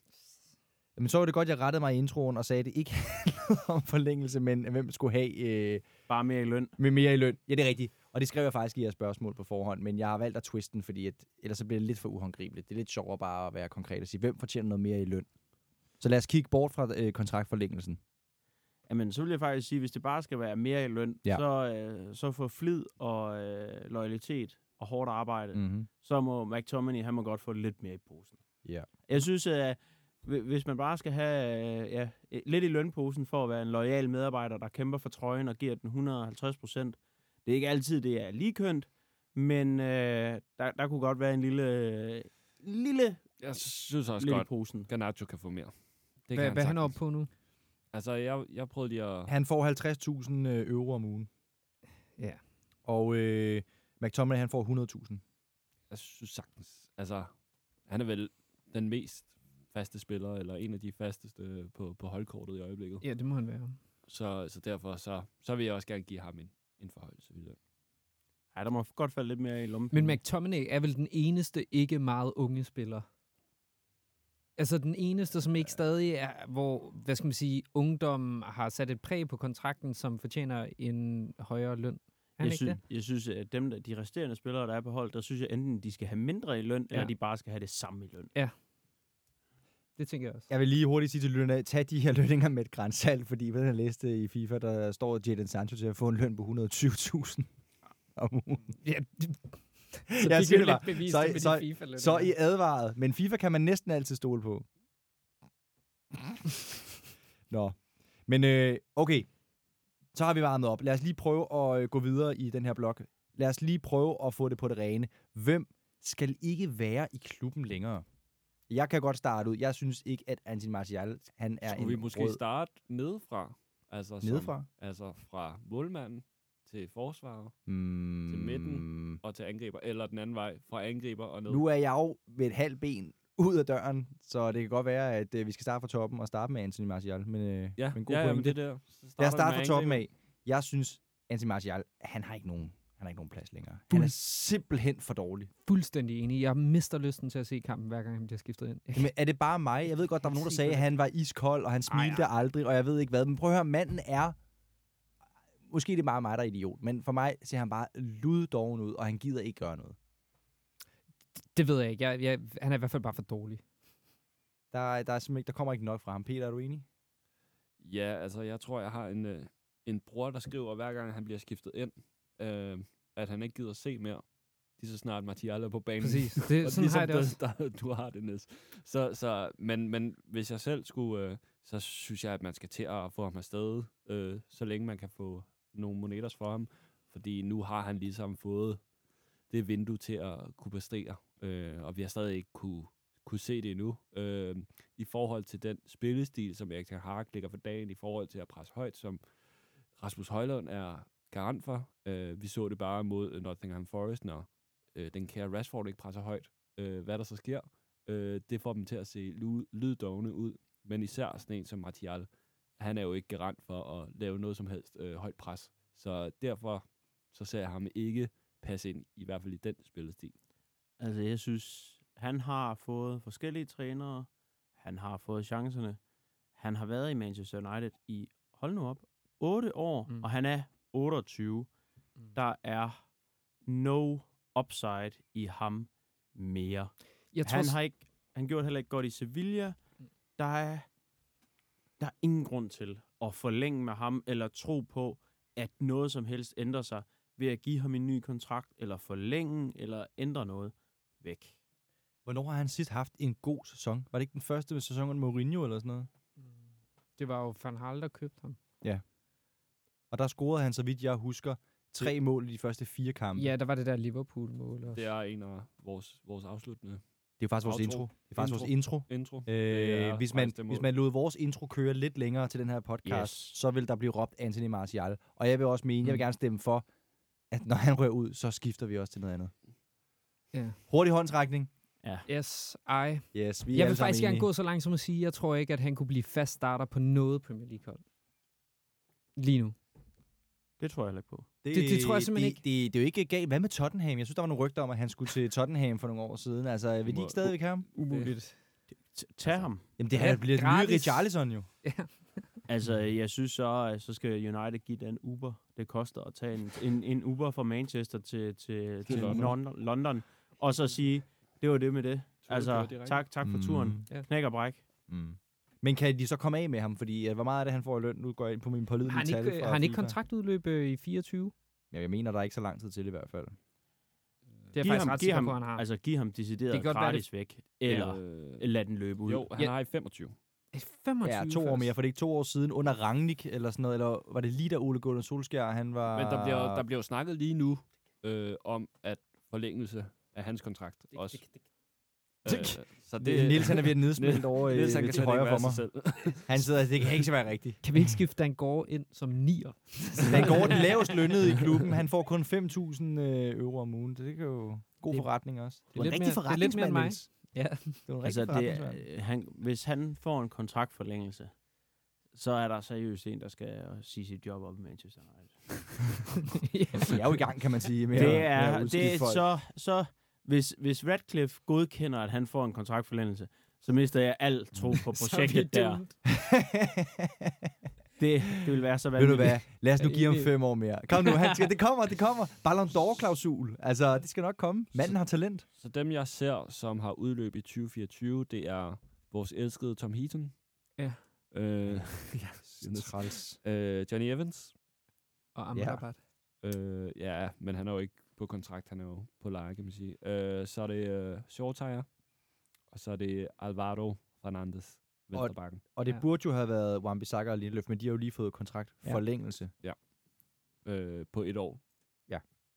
Men så var det godt, jeg rettede mig i introen og sagde, at det ikke handlede om forlængelse, men hvem skulle have øh, Bare mere i løn. med mere i løn. Ja, det er rigtigt. Og det skrev jeg faktisk i jeres spørgsmål på forhånd, men jeg har valgt at twiste den, fordi at, ellers så bliver det lidt for uhåndgribeligt. Det er lidt sjovere bare at være konkret og sige, hvem fortjener noget mere i løn. Så lad os kigge bort fra øh, kontraktforlængelsen. Jamen, så vil jeg faktisk sige, hvis det bare skal være mere i løn, Ja. så, øh, så for flid og øh, loyalitet og hårdt arbejde, mm. Mm-hmm. så må McTominay, han må godt få lidt mere i posen. Ja. Jeg synes, at hvis man bare skal have øh, ja, øh, lidt i lønposen for at være en lojal medarbejder, der kæmper for trøjen og giver den 150 procent, det er ikke altid, det er ligekønt, men øh, der, der kunne godt være en lille, øh, lille Jeg synes også godt, posen. Garnacho kan få mere. Det Hvad, kan hvad er han oppe på nu? Altså, jeg, jeg prøvede lige at... Han får 50.000 øh, euro om ugen. Ja. Og øh, McTominay, han får 100.000. Jeg synes sagtens. Altså, han er vel den mest faste spiller, eller en af de fasteste på, på holdkortet i øjeblikket. Ja, det må han være. Så, så derfor så, så vil jeg også gerne give ham en, en forhøjelse i løn. Ja, der må godt falde lidt mere i lommen. Men McTominay er vel den eneste ikke meget unge spiller. Altså den eneste, som ikke stadig er, hvor, hvad skal man sige, ungdom har sat et præg på kontrakten, som fortjener en højere løn. Han jeg, synes, jeg synes, at dem, der, de resterende spillere, der er på hold, der synes jeg enten, de skal have mindre i løn, ja. eller Ja. de bare skal have det samme i løn. Det tænker jeg også. Jeg vil lige hurtigt sige til lytterne, tag de her lønninger med et grænsalt, fordi på den her liste i FIFA, der står Jadon Sancho til at få en løn på 120.000 om ugen. Ja, så Jeg siger det bare. lidt bevist Så- med så- de FIFA-lønninger. Så I advaret, men FIFA kan man næsten altid stole på. Nå, men øh, okay, så har vi varmet op. Lad os lige prøve at øh, gå videre i den her blok. Lad os lige prøve at få det på det rene. Hvem skal ikke være i klubben længere? Jeg kan godt starte ud. Jeg synes ikke, at Anthony Martial, han er Skulle en vi måske rød starte nedefra? Altså, som, nedefra. altså fra målmanden til forsvarer Mm, Til midten. og til angriber, eller den anden vej, fra angriber og ned. Nu er jeg jo med et halvt ben ud af døren, så det kan godt være, at øh, vi skal starte fra toppen og starte med Anthony Martial. Men, øh, ja, men god ja, ja, men pointe. det der. Så os starter fra toppen af. Jeg synes, Anthony Martial, han har ikke nogen, han har ikke nogen plads længere. Han er simpelthen for dårlig. fuldstændig enig. Jeg mister lysten til at se kampen, hver gang han bliver skiftet ind. Jamen, er det bare mig? Jeg ved godt, der var nogen, der sagde, at han var iskold, og han smilte Ej, aldrig, og jeg ved ikke hvad. Men prøv at høre, manden er... Måske det er bare mig, der er idiot, men for mig ser han bare luddoven ud, og han gider ikke gøre noget. Det ved jeg ikke. Jeg, jeg, han er i hvert fald bare for dårlig. Der Der, er- der, er simpelthen, ikke- der kommer ikke nok fra ham. Peter, er du enig? Ja, altså jeg tror, jeg har en, øh, en bror, der skriver, hver gang han bliver skiftet ind, øh, at han ikke gider se mere. Lige så snart Martial er på banen. Præcis. Det, sådan har jeg det ligesom også. Der, der, du har det, Niels. Så, så, men, men hvis jeg selv skulle, øh, så synes jeg, at man skal til at få ham afsted, øh, så længe man kan få nogle moneters for ham. Fordi nu har han ligesom fået det vindue til at kunne præstere, øh, og vi har stadig ikke kunne, kunne se det endnu. Øh, I forhold til den spillestil, som Erik Ten Hag ligger for dagen, i forhold til at presse højt, som Rasmus Højlund er garant for. Øh, vi så det bare mod Nottingham Forest, når øh, den kære Rashford ikke presser højt. Øh, hvad der så sker, øh, det får dem til at se lyddovne ud. Men især sådan en som Martial, han er jo ikke garant for at lave noget som helst øh, højt pres. Så derfor så ser jeg ham ikke passe ind, i hvert fald i den spillestil. Altså, jeg synes, han har fået forskellige trænere. Han har fået chancerne. Han har været i Manchester United i, hold nu op, 8 år, mm. og han er 28. Mm. Der er no upside i ham mere. Jeg tror, han har ikke, han gjorde det heller ikke godt i Sevilla. Mm. Der er, der er ingen grund til at forlænge med ham, eller tro på, at noget som helst ændrer sig ved at give ham en ny kontrakt, eller forlænge, eller ændre noget væk. Hvornår har han sidst haft en god sæson? Var det ikke den første sæson under Mourinho eller sådan noget? det var jo Van Hal, der købte ham. Og der scorede han, så vidt jeg husker, tre mål i de første fire kampe. Ja, der var det der Liverpool-mål også. Det er en af vores, vores afsluttende Det er faktisk vores Outro. intro. Det er faktisk Intro. vores intro. intro. Det er Øh, hvis, man, det hvis man lod vores intro køre lidt længere til den her podcast, Yes. så vil der blive råbt Anthony Martial. Og jeg vil også mene, jeg vil Mm. gerne stemme for, at når han rører ud, så skifter vi også til noget andet. Ja. Hurtig håndtrækning. Yes, I. Yes, vi er Jeg vil faktisk gerne enige. gå så langt som at sige, jeg tror ikke, at han kunne blive fast starter på noget Premier League-hold. Lige nu. Det tror jeg heller ikke på. Det- det tror jeg simpelthen det, Det, det, er jo ikke galt. Hvad med Tottenham? Jeg synes, der var nogle rygter om, at han skulle til Tottenham for nogle år siden. Altså, vil de ikke stadigvæk have ham? Umuligt. Tag ham. Jamen, det Ja, bliver den nye. Richarlison jo. Altså, jeg synes så, at så skal United give den Uber. Det koster at tage en, en, en Uber fra Manchester til, til, til London. London. London. Og så sige, det var det med det. Altså, tak, tak for turen. Ja. Knæk og bræk. Mm. Men kan de så komme af med ham? Fordi, uh, hvor meget er det, han får i løn? Nu går jeg ind på min pålidelige Har han tal ikke, har han ikke kontraktudløb øh, i 24? Ja, jeg mener, der er ikke så lang tid til i hvert fald. Det er Giv faktisk ham, ret sikker på, han har. Altså, giv ham decideret Det være, gratis væk. Eller Øh, lad den løbe ud. jo, han Ja. har i 25. Øh, 25 Ja, to år mere, for det er ikke to år siden under Rangnick eller sådan noget, eller var det lige da Ole Gunnar Solskjaer, han var... Men der bliver, der bliver jo snakket lige nu øh, om, at forlængelse af hans kontrakt også. Øh, så det, Niels han er ved at nedsmelte over Niels, han øh, kan til højre for mig. selv. Han sidder, det kan ikke være rigtigt. Kan vi ikke skifte Dan Gård ind som nier? Den går den lavest lønnede i klubben. Han får kun 5.000 øh, euro om ugen. Det er jo god Det- forretning også. det er lidt mere- det er mere end mig. Niels. Ja. Det er en Altså, rigtig det, er- han, hvis han får en kontraktforlængelse, så er der seriøst en, der skal sige sit job op i Manchester United. Vi er jo i gang, kan man sige, med, det at- med er, at det er folk. så, så hvis, hvis Radcliffe godkender, at han får en kontraktforlængelse, så mister jeg al tro på projektet der. Det, det vil være så Ved du vanvittigt. hvad? Lad os nu Ja, give ham fem år mere. Kom nu, han skal, det kommer, det kommer. Ballon d'Or-klausul. Altså, det skal nok komme. Manden har talent. Så dem, jeg ser, som har udløb i 2024, det er vores elskede Tom Heaton. Ja. Øh, Træls. øh, Johnny Evans. Og Amrabat. Øh, ja, men han er jo ikke på kontrakt, han er jo på leje, kan man sige. Øh, så er det øh, Shortire, og så er det Alvaro Fernandes, venstrebakken. Og det Ja. burde jo have været Wan-Bissaka og Lindeløf, men de har jo lige fået kontrakt Ja. forlængelse. Øh, på et år.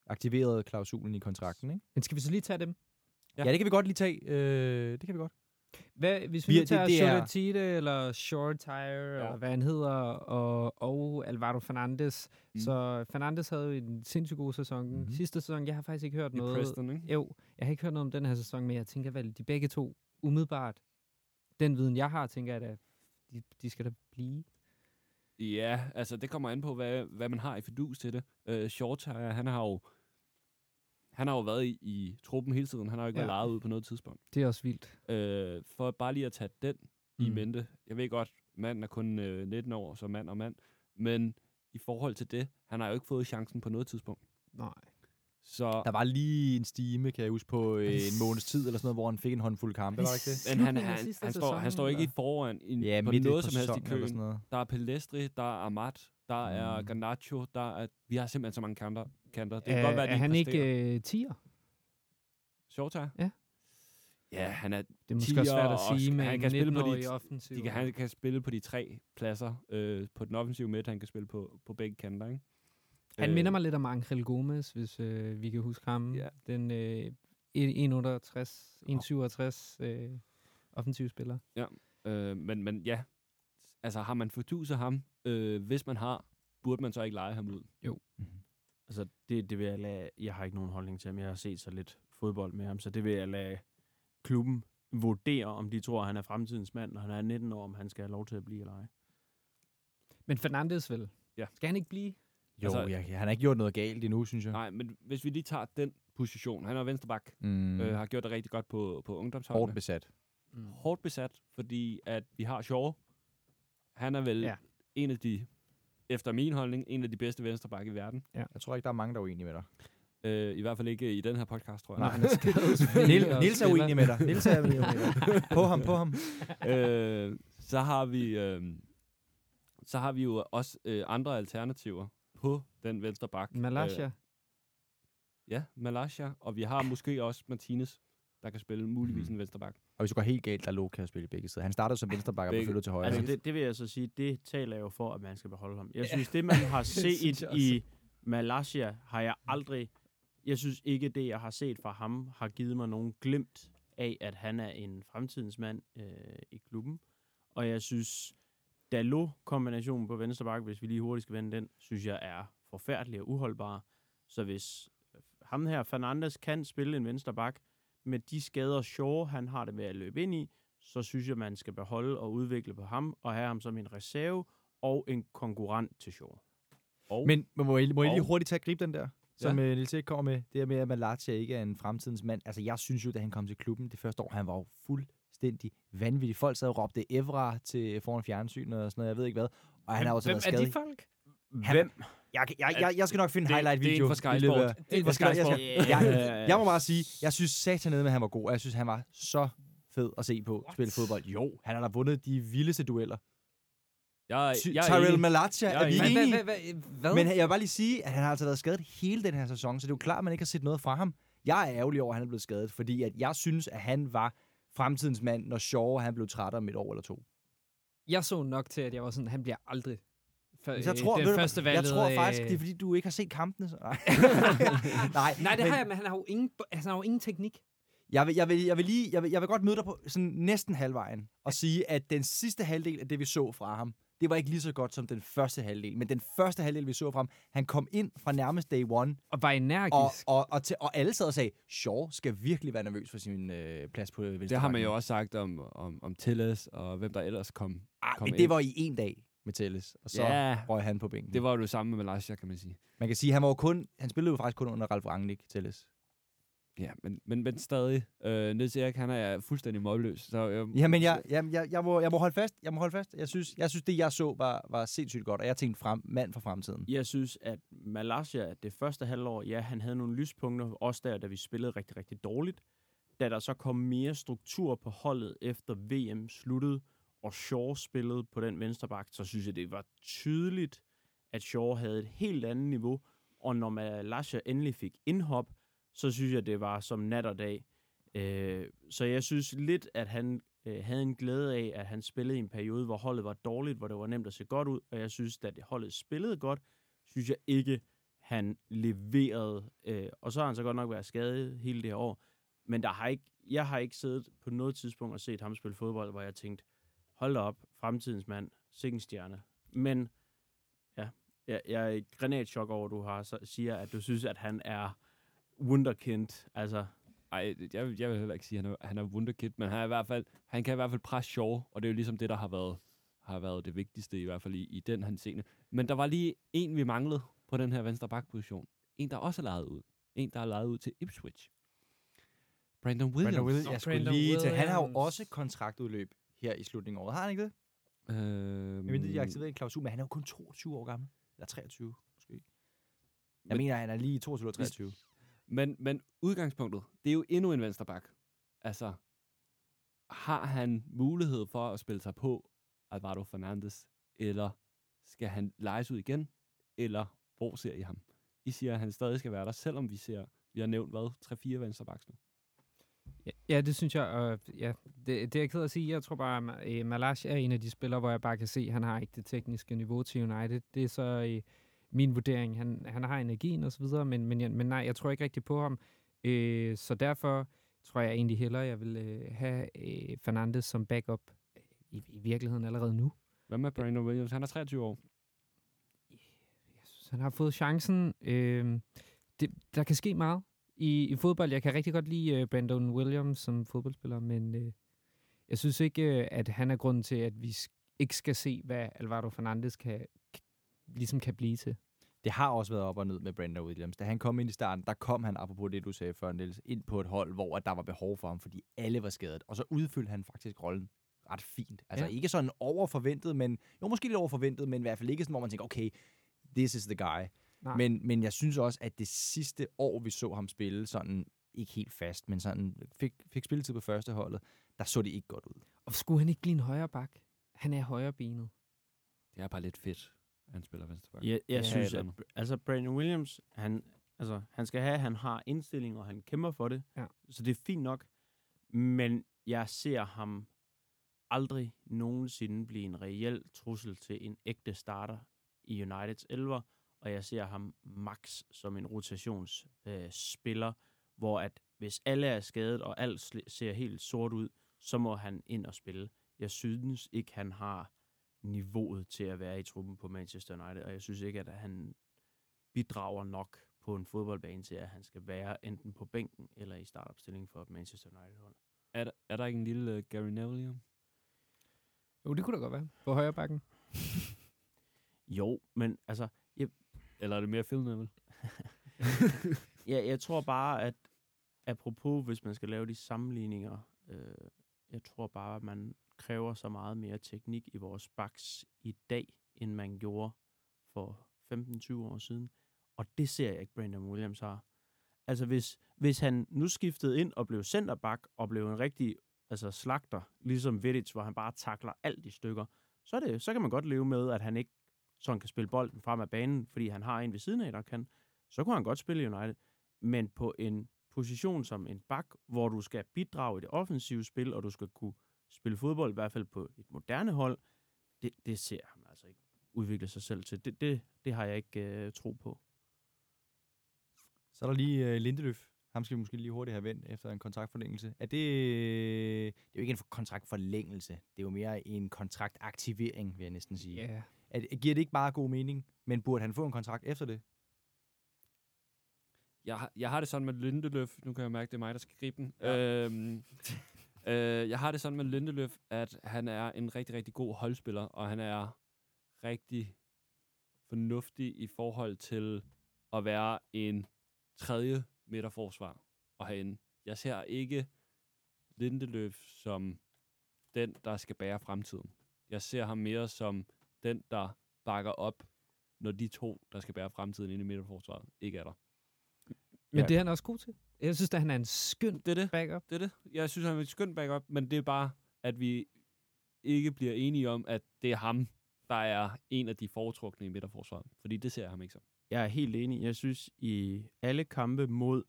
Aktiveret klausulen i kontrakten, ikke? Men skal vi så lige tage dem? Ja, Ja. det kan vi godt lige tage. Øh, det kan vi godt. Hvad, hvis vi Vi er- det- tager det er- Solatite eller Short Tire, ja. eller hvad han hedder, og, og Alvaro Fernandes. Mm. Mm. Så Fernandes havde jo en sindssygt god sæson. Mm-hmm. Sidste sæson, jeg har faktisk ikke hørt I noget. Preston, ikke? Jo, jeg har ikke hørt noget om den her sæson, men jeg tænker vel, de begge to umiddelbart, den viden jeg har, tænker jeg, at de, de skal da blive. Ja, altså det kommer an på, hvad, hvad man har i fidus til det. Øh, Shortire, han har jo han har jo været i, i truppen hele tiden. Han har jo ikke ja. Været lejet ud på noget tidspunkt. Det er også vildt. Øh, for bare lige at tage den mm. i mente. Jeg ved godt, manden er kun øh, 19 år, så mand og mand. Men i forhold til det, han har jo ikke fået chancen på noget tidspunkt. Nej. Så, Der var lige en stime, kan jeg huske, på øh, en måneds tid eller sådan noget, hvor han fik en håndfuld kampe, var det ikke det? men han, han, han, står, han står ikke i foran i, Ja, på noget på som helst i køen. sådan noget. Der er Pelestri, der er Amat, der er Mm. Garnacho, der er... Vi har simpelthen så mange kanter. kanter. Det kan er, godt være, er han præsterer. ikke øh, tier? Shorter? Ja. Ja, han er... Det er måske også svært at sige med han kan spille på 19-årig de- offensiv. De kan, han kan spille på de tre pladser. Øh, på den offensive midt, han kan spille på, på begge kanter, ikke? Han Øh, minder mig lidt om Angel Gomes, hvis øh, vi kan huske ham. Ja. Den øh, 168, 167 øh, offensiv spiller. Øh, men, men ja, altså har man forduset ham, øh, hvis man har, burde man så ikke lege ham ud? Mhm. Altså, det, det vil jeg lade... Jeg har ikke nogen holdning til ham. Jeg har set så lidt fodbold med ham, så det vil jeg lade klubben vurdere, om de tror, at han er fremtidens mand, når han er 19 år, om han skal have lov til at blive eller ej. Men Fernandes vel? Ja. Skal han ikke blive? Jo, Altså- jeg, han har ikke gjort noget galt endnu, synes jeg. Nej, men hvis vi lige tager den position, han er vensterbak, Mm. mm. øh, har gjort det rigtig godt på, på Hårdt ungdomsholdene. besat. Mm. Hårdt besat, fordi at vi har Shaw. Han er vel Ja. ja. en af de, efter min holdning, en af de bedste venstreback i verden. Jeg tror ikke, der er mange, der er uenige med dig. Øh, I hvert fald ikke i den her podcast, tror jeg. Nej. Og Nils er uenig med dig. Nils er uenig med dig. På ham, på ham. øh, så har vi øh, så har vi jo også øh, andre alternativer på den venstre bak. Malaysia. Øh, ja, Malaysia, og vi har måske også Martinez, der kan spille muligvis Mhm. en venstre bak. Og hvis du går helt galt, der er Luka at spille begge sider. Han startede som venstreback og blev flyttet til højre. Altså, det, det vil jeg så sige, det taler jo for, at man skal beholde ham. Jeg Ja. synes, det man har set i Malaysia, har jeg aldrig... Jeg synes ikke, det jeg har set fra ham, har givet mig nogen glimt af, at han er en fremtidens mand øh, i klubben. Og jeg synes, Dalot-kombinationen på venstre bakke, hvis vi lige hurtigt skal vende den, synes jeg er forfærdelig og uholdbar. Så hvis ham her, Fernandes, kan spille en venstre bak, med de skader Shaw, han har det med at løbe ind i, så synes jeg, man skal beholde og udvikle på ham, og have ham som en reserve og en konkurrent til Shaw. Og Men må jeg, må jeg lige hurtigt tage og gribe den der, som ja. Niels Erik kommer med? Det her med, at Malatia ikke er en fremtidens mand. Altså, jeg synes jo, da han kom til klubben det første år, han var jo fuldstændig vanvittig. Folk sad og råbte Evra til foran fjernsyn og sådan noget, jeg ved ikke hvad. Og han har også Hvem været er skadet. de folk? Han- Hvem? Jeg, jeg, jeg, jeg skal nok finde en Det- highlight-video. det er en fra Sky Sport. Det er Jeg skal- jeg skal- Ja. jeg, jeg må bare sige, jeg synes satanede med, at han var god, og jeg synes, han var så fed at se på spille fodbold. Jo, han har da vundet de vildeste dueller. jeg, jeg Tyrell. Malatia, Jeg er vi enig. enige? Hvad? hvad, hvad, hvad? Men jeg vil bare lige sige, at han har altså været skadet hele den her sæson, så det er jo klart, at man ikke har set noget fra ham. Jeg er ærgerlig over, at han er blevet skadet, fordi at jeg synes, at han var fremtidens mand, når Shaw han blev træt om et år eller to. Jeg så nok til, at jeg var sådan, han bliver aldrig for, Så jeg tror, den første jeg valget. tror faktisk, øh, det er fordi, du ikke har set kampene. Så. Nej. Nej, Nej, det men har jeg, men han har jo ingen, altså, han har jo ingen teknik. Jeg vil, jeg, vil, jeg, vil lige, jeg, vil, jeg vil godt møde dig på sådan næsten halvvejen og sige, at den sidste halvdel af det, vi så fra ham, det var ikke lige så godt som den første halvdel. Men den første halvdel, vi så fra ham, han kom ind fra nærmest day one, Og var energisk. og, og, og, til, og alle sad og sagde, Shaw skal virkelig være nervøs for sin øh, plads på venstre Det har man jo også sagt om, om, om Tilles, og hvem der ellers kom. Ah, kom men ind. det var i en dag med Telles, og så Ja. røg han på bænken. Det var jo det samme med Malaysia, kan man sige. Man kan sige, han var jo kun, han spillede jo faktisk kun under Ralf Rangnick, Telles. Ja, men, men, men stadig. Øh, Niels Erik, han er fuldstændig målløs. Så, øh, Ja, men jeg, jeg, jeg, jeg, må, jeg må holde fast. Jeg må holde fast. Jeg synes, jeg synes det jeg så var, var sindssygt godt, og jeg tænkte frem, mand for fremtiden. Jeg synes, at Malaysia, det første halvår, ja, han havde nogle lyspunkter, også der, da vi spillede rigtig, rigtig dårligt. Da der så kom mere struktur på holdet efter VM sluttede, og Shaw spillede på den venstre bak, så synes jeg, det var tydeligt, at Shaw havde et helt andet niveau. Og når Malaysia endelig fik indhop, så synes jeg, det var som nat og dag. Øh, så jeg synes lidt, at han øh, havde en glæde af, at han spillede i en periode, hvor holdet var dårligt, hvor det var nemt at se godt ud. Og jeg synes, at det holdet spillede godt, synes jeg ikke, han leverede. Øh, og så har han så godt nok været skadet hele det her år. Men der har ikke, jeg har ikke siddet på noget tidspunkt og set ham spille fodbold, hvor jeg tænkte, hold da op, fremtidens mand, sikken stjerne. Men ja, jeg, jeg er i granatschok over, at du har, så, siger, at du synes, at han er wunderkind. Altså, Ej, jeg, vil- jeg vil heller ikke sige, at han er, han er wunderkid, men han, er i hvert fald, han kan i hvert fald presse Shaw, og det er jo ligesom det, der har været, har været det vigtigste, i hvert fald i, i den han scene. Men der var lige en, vi manglede på den her venstre bakposition. En, der også er lejet ud. En, der er lejet ud til Ipswich. Brandon Williams. Brandon Williams. Jeg skulle Brandon lige til. Han har jo Williams. også kontraktudløb her i slutningen af året. Har han ikke det? Jeg ved, de har aktiveret en klausul, men han er jo kun 22 år gammel. Eller 23, måske. Jeg Men- mener, han er lige 22 eller 23. Men, men udgangspunktet, det er jo endnu en vensterbak. Altså, har han mulighed for at spille sig på Alvaro Fernandes, eller skal han lejes ud igen, eller hvor ser I ham? I siger, at han stadig skal være der, selvom vi ser, vi har nævnt, hvad, 3-4 vensterbaks nu. Ja, det synes jeg, og ja, det, det er jeg ked at sige. Jeg tror bare, at øh, Malash er en af de spillere, hvor jeg bare kan se, at han har ikke det tekniske niveau til United. Det er så øh, min vurdering. Han, han har energien og så videre, men, men, men nej, jeg tror ikke rigtig på ham. Øh, så derfor tror jeg egentlig hellere, jeg vil øh, have øh, Fernandes som backup øh, i, i virkeligheden allerede nu. Hvad med Brandon Williams? Han er 23 år. Jeg synes, han har fået chancen. Øh, det, der kan ske meget i, i fodbold. Jeg kan rigtig godt lide uh, Brandon Williams som fodboldspiller, men uh, jeg synes ikke, uh, at han er grunden til, at vi ikke skal se, hvad Alvaro Fernandes kan, ligesom kan blive til. Det har også været op og ned med Brandon Williams. Da han kom ind i starten, der kom han, apropos det, du sagde før, Niels, ind på et hold, hvor der var behov for ham, fordi alle var skadet. Og så udfyldte han faktisk rollen ret fint. Altså ja. ikke sådan overforventet, men jo måske lidt overforventet, men i hvert fald ikke sådan, hvor man tænker, okay, this is the guy. Nej. Men, men jeg synes også, at det sidste år, vi så ham spille, sådan ikke helt fast, men sådan fik, fik spilletid på første holdet, der så det ikke godt ud. Og skulle han ikke blive en højre bak? Han er højrebenet. Det er bare lidt fedt, at han spiller vensterbak. Jeg, jeg Ja, synes, at altså Brandon Williams, han, altså, han skal have, at han har indstilling, og han kæmper for det. Ja. Så det er fint nok. Men jeg ser ham aldrig nogensinde blive en reel trussel til en ægte starter i Uniteds elver, og jeg ser ham max som en rotationsspiller, øh, hvor at hvis alle er skadet, og alt ser helt sort ud, så må han ind og spille. Jeg synes ikke, han har niveauet til at være i truppen på Manchester United, og jeg synes ikke, at han bidrager nok på en fodboldbane til, at han skal være enten på bænken eller i startopstilling for Manchester United-hold. Er, der, er der ikke en lille uh, Gary Neville? Jo, det kunne da godt være. På højre bakken. Jo, men altså, eller er det mere Phil Neville? ja, jeg tror bare, at apropos, hvis man skal lave de sammenligninger, øh, jeg tror bare, at man kræver så meget mere teknik i vores baks i dag, end man gjorde for 15-20 år siden. Og det ser jeg ikke, Brandon Williams har. Altså, hvis, hvis han nu skiftede ind og blev centerback og blev en rigtig altså slagter, ligesom Vidic, hvor han bare takler alt i stykker, så, er det, så kan man godt leve med, at han ikke sådan kan spille bolden frem af banen, fordi han har en ved siden af, der kan. Så kunne han godt spille United. Men på en position som en bak, hvor du skal bidrage i det offensive spil, og du skal kunne spille fodbold, i hvert fald på et moderne hold, det, det ser han altså ikke udvikle sig selv til. Det, det, det har jeg ikke øh, tro på. Så er der lige uh, Lindeløf. Ham skal vi måske lige hurtigt have vendt efter en kontraktforlængelse. Er det, det er jo ikke en kontraktforlængelse. Det er jo mere en kontraktaktivering, vil jeg næsten sige. Ja. Er, giver det ikke bare god mening? Men burde han få en kontrakt efter det? Jeg, har- jeg har det sådan med Lindeløf. Nu kan jeg mærke, det er mig, der skal gribe den. Ja. Øhm, øh, jeg har det sådan med Lindeløf, at han er en rigtig, rigtig god holdspiller, og han er rigtig fornuftig i forhold til at være en tredje midterforsvar og herinde. Jeg ser ikke Lindeløf som den, der skal bære fremtiden. Jeg ser ham mere som den, der bakker op, når de to, der skal bære fremtiden ind i midterforsvaret, ikke er der. Men Ja. det er han også god til. Jeg synes, at han er en skøn Det er det. backup. Det er det. Jeg synes, han er et skønt backup, men det er bare, at vi ikke bliver enige om, at det er ham, der er en af de foretrukne i midterforsvaret. Fordi det ser jeg ham ikke som. Jeg er helt enig. Jeg synes, i alle kampe mod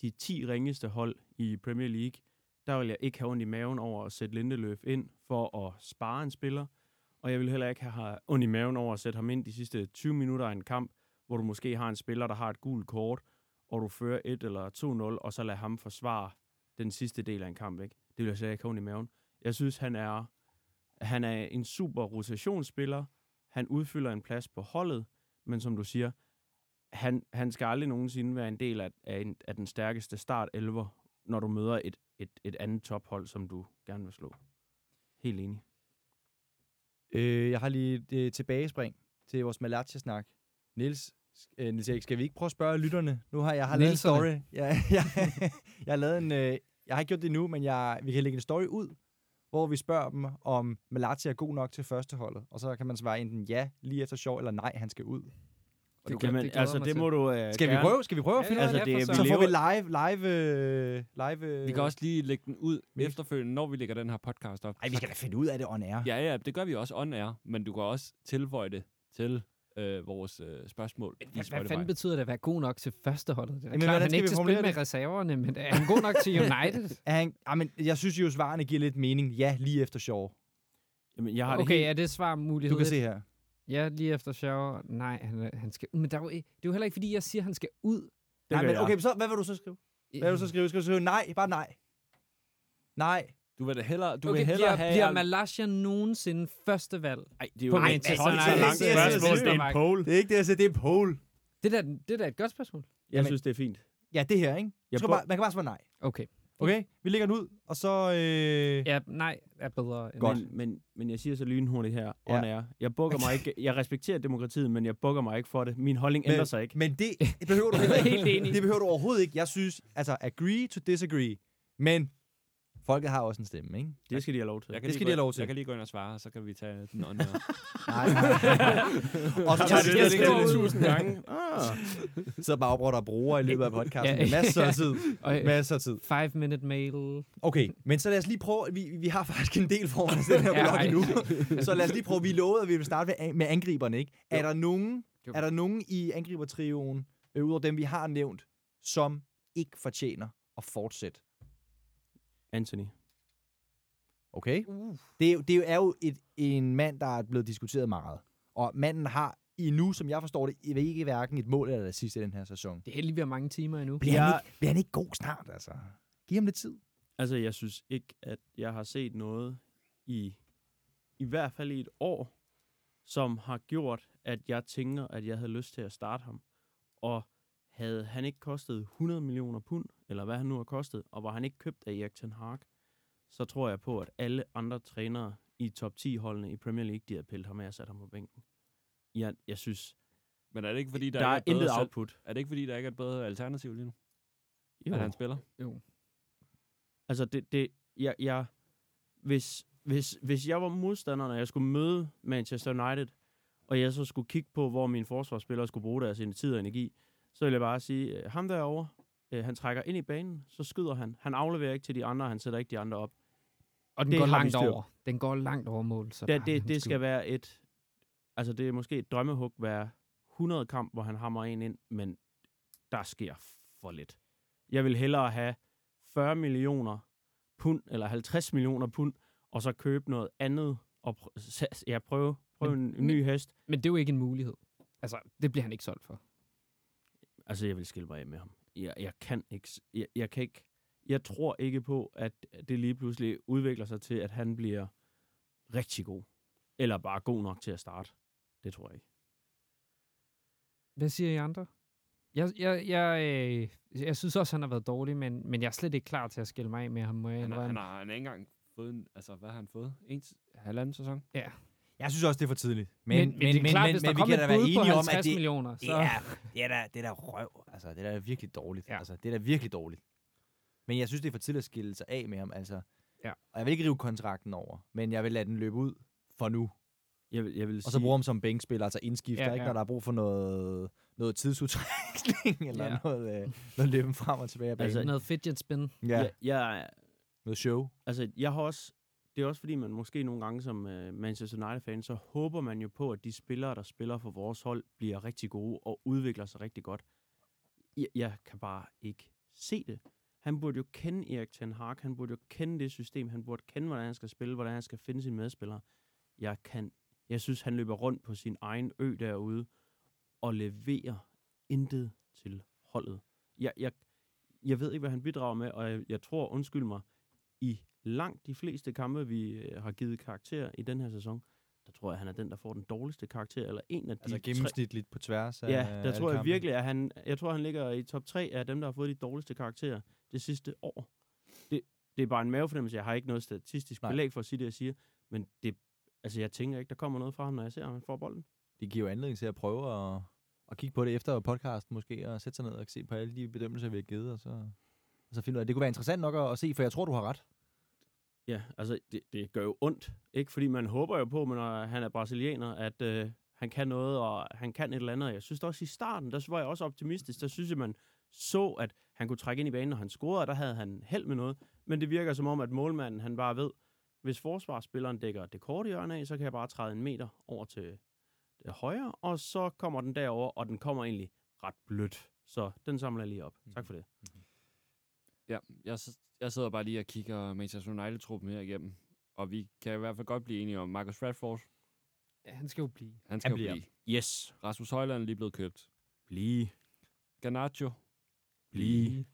de 10 ringeste hold i Premier League, der vil jeg ikke have ondt i maven over at sætte Lindeløf ind for at spare en spiller. Og jeg vil heller ikke have ondt i maven over at sætte ham ind de sidste 20 minutter af en kamp, hvor du måske har en spiller, der har et gult kort, og du fører 1 eller 2-0, og så lade ham forsvare den sidste del af en kamp. Ikke? Det vil jeg slet ikke have ondt i maven. Jeg synes, han er, han er en super rotationsspiller. Han udfylder en plads på holdet, men som du siger, han, han skal aldrig nogensinde være en del af, af, en, af den stærkeste start 11, når du møder et, et, et andet tophold, som du gerne vil slå. Helt enig. Øh, jeg har lige et tilbagespring til vores Malatia-snak. Niels, øh, Niels Erik, skal vi ikke prøve at spørge lytterne? Nu har jeg har lavet en Nielserne. story. Jeg, jeg, jeg har lavet en... Øh, jeg har ikke gjort det nu, men jeg, vi kan lægge en story ud, hvor vi spørger dem, om Malatia er god nok til førsteholdet. Og så kan man svare enten ja, lige efter sjov, eller nej, han skal ud. Det, Det, kan, Jamen, det glæder altså, det til. må du uh, Skal vi prøve? Skal vi prøve at finde ja, altså, det? det, Så får vi live, live, øh, live... øh, Vi kan også lige lægge den ud Mix. efterfølgende, når vi lægger den her podcast op. Ej, vi skal da finde ud af det on air. Ja, ja, det gør vi også on air, men du kan også tilføje det til øh, vores øh, spørgsmål. i Hvad, hvad fanden betyder det at være god nok til førsteholdet? Det er Jamen, klart, han skal ikke vi til spille med reserverne, men er han god nok til United? Er han, ah, men jeg synes jo, svarene giver lidt mening. Ja, lige efter Shaw. Jamen, jeg har det Okay, helt, er det svar mulighed? Du kan se her. Ja, lige efter shower. Nej, han, er- han skal ud. Men der er jo, det er jo heller ikke, fordi jeg siger, at han skal ud. det Nej, men jeg. okay, så hvad vil du så skrive? Hvad vil du så skrive? Skal du skrive nej? Bare nej. Nej. Du vil da hellere, du okay, vil hellere bliver, have... bliver al- Malaysia nogensinde første valg? Ej, det er jo På ikke Manchester så langt Det er- det er- spørgsmål. Det er en poll. Det er ikke det, jeg siger. Det er Paul. Det er da, det er da et godt spørgsmål. Jeg Jamen- synes, det er fint. Ja, det her, ikke? Jeg prøv- bare, man kan bare svare nej. Okay. Okay? Vi lægger den ud, og så... Øh... Ja, nej er bedre end Godt. Men, men, men jeg siger så lynhurtigt her, Ja. on air. Jeg bukker mig ikke. Jeg respekterer demokratiet, men jeg bukker mig ikke for det. Min holdning Men- ændrer sig ikke. Men det behøver du heller ikke. Helt enig. Det behøver du overhovedet ikke. Jeg synes, altså, agree to disagree. Men folket har også en stemme, ikke? Det skal de have lov til. Jeg kan Det skal de have lov til. Jeg kan lige gå ind og svare, så kan vi tage den air. Nej, nej. og så Ja, tager det vi det tusind gange. Ah. Så bare opretter brugere i løbet af podcasten. Ja. Masser af tid. Og, Masser af tid. five minute mail. Okay, men så lad os lige prøve, vi, vi har faktisk en del foran os den her Ja, blog ej. endnu. Så lad os lige prøve, vi lovede, at vi vil starte med, med angriberne, ikke? Er der nogen, Jo. er der nogen i angribertrioen, øh, udover dem, vi har nævnt, som ikke fortjener at fortsætte? Anthony. Okay? Uh. Det, er jo- det er jo et, en mand, der er blevet diskuteret meget. Og manden har endnu, som jeg forstår det, ikke hverken et mål eller det sidste i den her sæson. Det er heldigvis være mange timer endnu. Bliver, Jeg- han ikke, bliver han ikke god snart, altså? Giv ham lidt tid. Altså, jeg synes ikke, at jeg har set noget i, i hvert fald i et år, som har gjort, at jeg tænker, at jeg havde lyst til at starte ham. Og havde han ikke kostet 100 millioner pund, eller hvad han nu har kostet, og var han ikke købt af Erik Ten Hag, så tror jeg på, at alle andre trænere i top 10-holdene i Premier League, de havde pillet ham af og sat ham på bænken. Jeg, jeg synes, Men er det ikke fordi, der, der, er er, et intet bedre, output. er det ikke fordi, der ikke er et bedre alternativ lige nu? Jo. At han spiller? Jo. Altså, det, det, jeg, jeg, hvis, hvis, hvis jeg var modstander, når jeg skulle møde Manchester United, og jeg så skulle kigge på, hvor mine forsvarsspillere skulle bruge deres tid og energi, så vil jeg bare sige, øh, ham derovre, øh, han trækker ind i banen, så skyder han. Han afleverer ikke til de andre, han sætter ikke de andre op. Og den Det går langt over. Den går langt over mål. Så Det, det, det skal være et, altså det er måske et drømmehug hver 100 kamp, hvor han hammer en ind, men der sker for lidt. Jeg vil hellere have 40 millioner pund, eller 50 millioner pund, og så købe noget andet, og pr- sa- ja, prøve, prøve Men- en ny hest. Men det er jo ikke en mulighed. Altså, det bliver han ikke solgt for. Altså, jeg vil skille mig af med ham. Jeg, jeg kan ikke, jeg, jeg kan ikke, jeg tror ikke på, at det lige pludselig udvikler sig til, at han bliver rigtig god. Eller bare god nok til at starte. Det tror jeg ikke. Hvad siger I andre? Jeg, jeg, jeg, øh, jeg synes også, han har været dårlig, men, men jeg er slet ikke klar til at skille mig af med ham, må jeg Han, har, han, har, han har ikke engang fået en, altså hvad har han fået? En halvanden sæson? Ja. Jeg synes også, det er for tidligt. Men, Men, men, men det er klart, hvis der vi kommer kan da være enige om, 50 at det, millioner, så... det, er, det, er da, det er da røv. Altså, det er da virkelig dårligt. Ja. Altså, det er da virkelig dårligt. Men jeg synes, det er for tidligt at skille sig af med ham. Altså. Ja. Og jeg vil ikke rive kontrakten over, men jeg vil lade den løbe ud for nu. Jeg vil, jeg vil Og så sige, bruge ham som bænkspiller, altså indskifter, Ja, ikke, ja. når der er brug for noget, noget tidsudtrækning, eller Ja. noget, øh, noget løben frem og tilbage. Altså, Altså, Noget fidget spin. ja, jeg, jeg, noget show. altså, jeg har også, det er også fordi, man måske nogle gange som øh, Manchester United-fan, så håber man jo på, at de spillere, der spiller for vores hold, bliver rigtig gode og udvikler sig rigtig godt. Jeg, jeg kan bare ikke se det. Han burde jo kende Erik Ten Hag, han burde jo kende det system, han burde kende, hvordan han skal spille, hvordan han skal finde sine medspillere. Jeg kan, jeg synes, han løber rundt på sin egen ø derude og leverer intet til holdet. Jeg, jeg, jeg ved ikke, hvad han bidrager med, og jeg, jeg tror, undskyld mig, i langt de fleste kampe, vi øh, har givet karakter i den her sæson, der tror jeg, han er den, der får den dårligste karakter, eller en af de Altså tre- gennemsnitligt på tværs af Ja, der tror jeg virkelig, at han, jeg tror, han ligger i top 3 af dem, der har fået de dårligste karakterer det sidste år. Det, det er bare en mavefornemmelse. Jeg har ikke noget statistisk Nej. belæg for at sige det, jeg siger, men det, altså, jeg tænker ikke, der kommer noget fra ham, når jeg ser, at han får bolden. det giver jo anledning til at prøve at, at kigge på det efter podcasten måske, og sætte sig ned og se på alle de bedømmelser, vi har givet, og så, og så finde ud af, det kunne være interessant nok at, at se, for jeg tror, du har ret. Ja, altså, det, det gør jo ondt. Ikke fordi man håber jo på, men når han er brasilianer, at øh, han kan noget, og han kan et eller andet. Jeg synes også i starten, der var jeg også optimistisk. Der synes jeg, man så, at han kunne trække ind i banen, når han scorede, og der havde han held med noget. Men det virker som om, at målmanden, han bare ved, hvis forsvarsspilleren dækker det korte hjørne af, så kan jeg bare træde en meter over til det højre, og så kommer den derover, og den kommer egentlig ret blødt. Så den samler jeg lige op. Tak for det. Mm-hmm. Ja, jeg, jeg sidder bare lige og kigger Manchester United-truppen her igennem. Og vi kan i hvert fald godt blive enige om Marcus Rashford. Ja, han skal jo blive. Han skal Han jo blive. Yes. Rasmus Højland er lige blevet købt. Blive. Garnacho. Blive.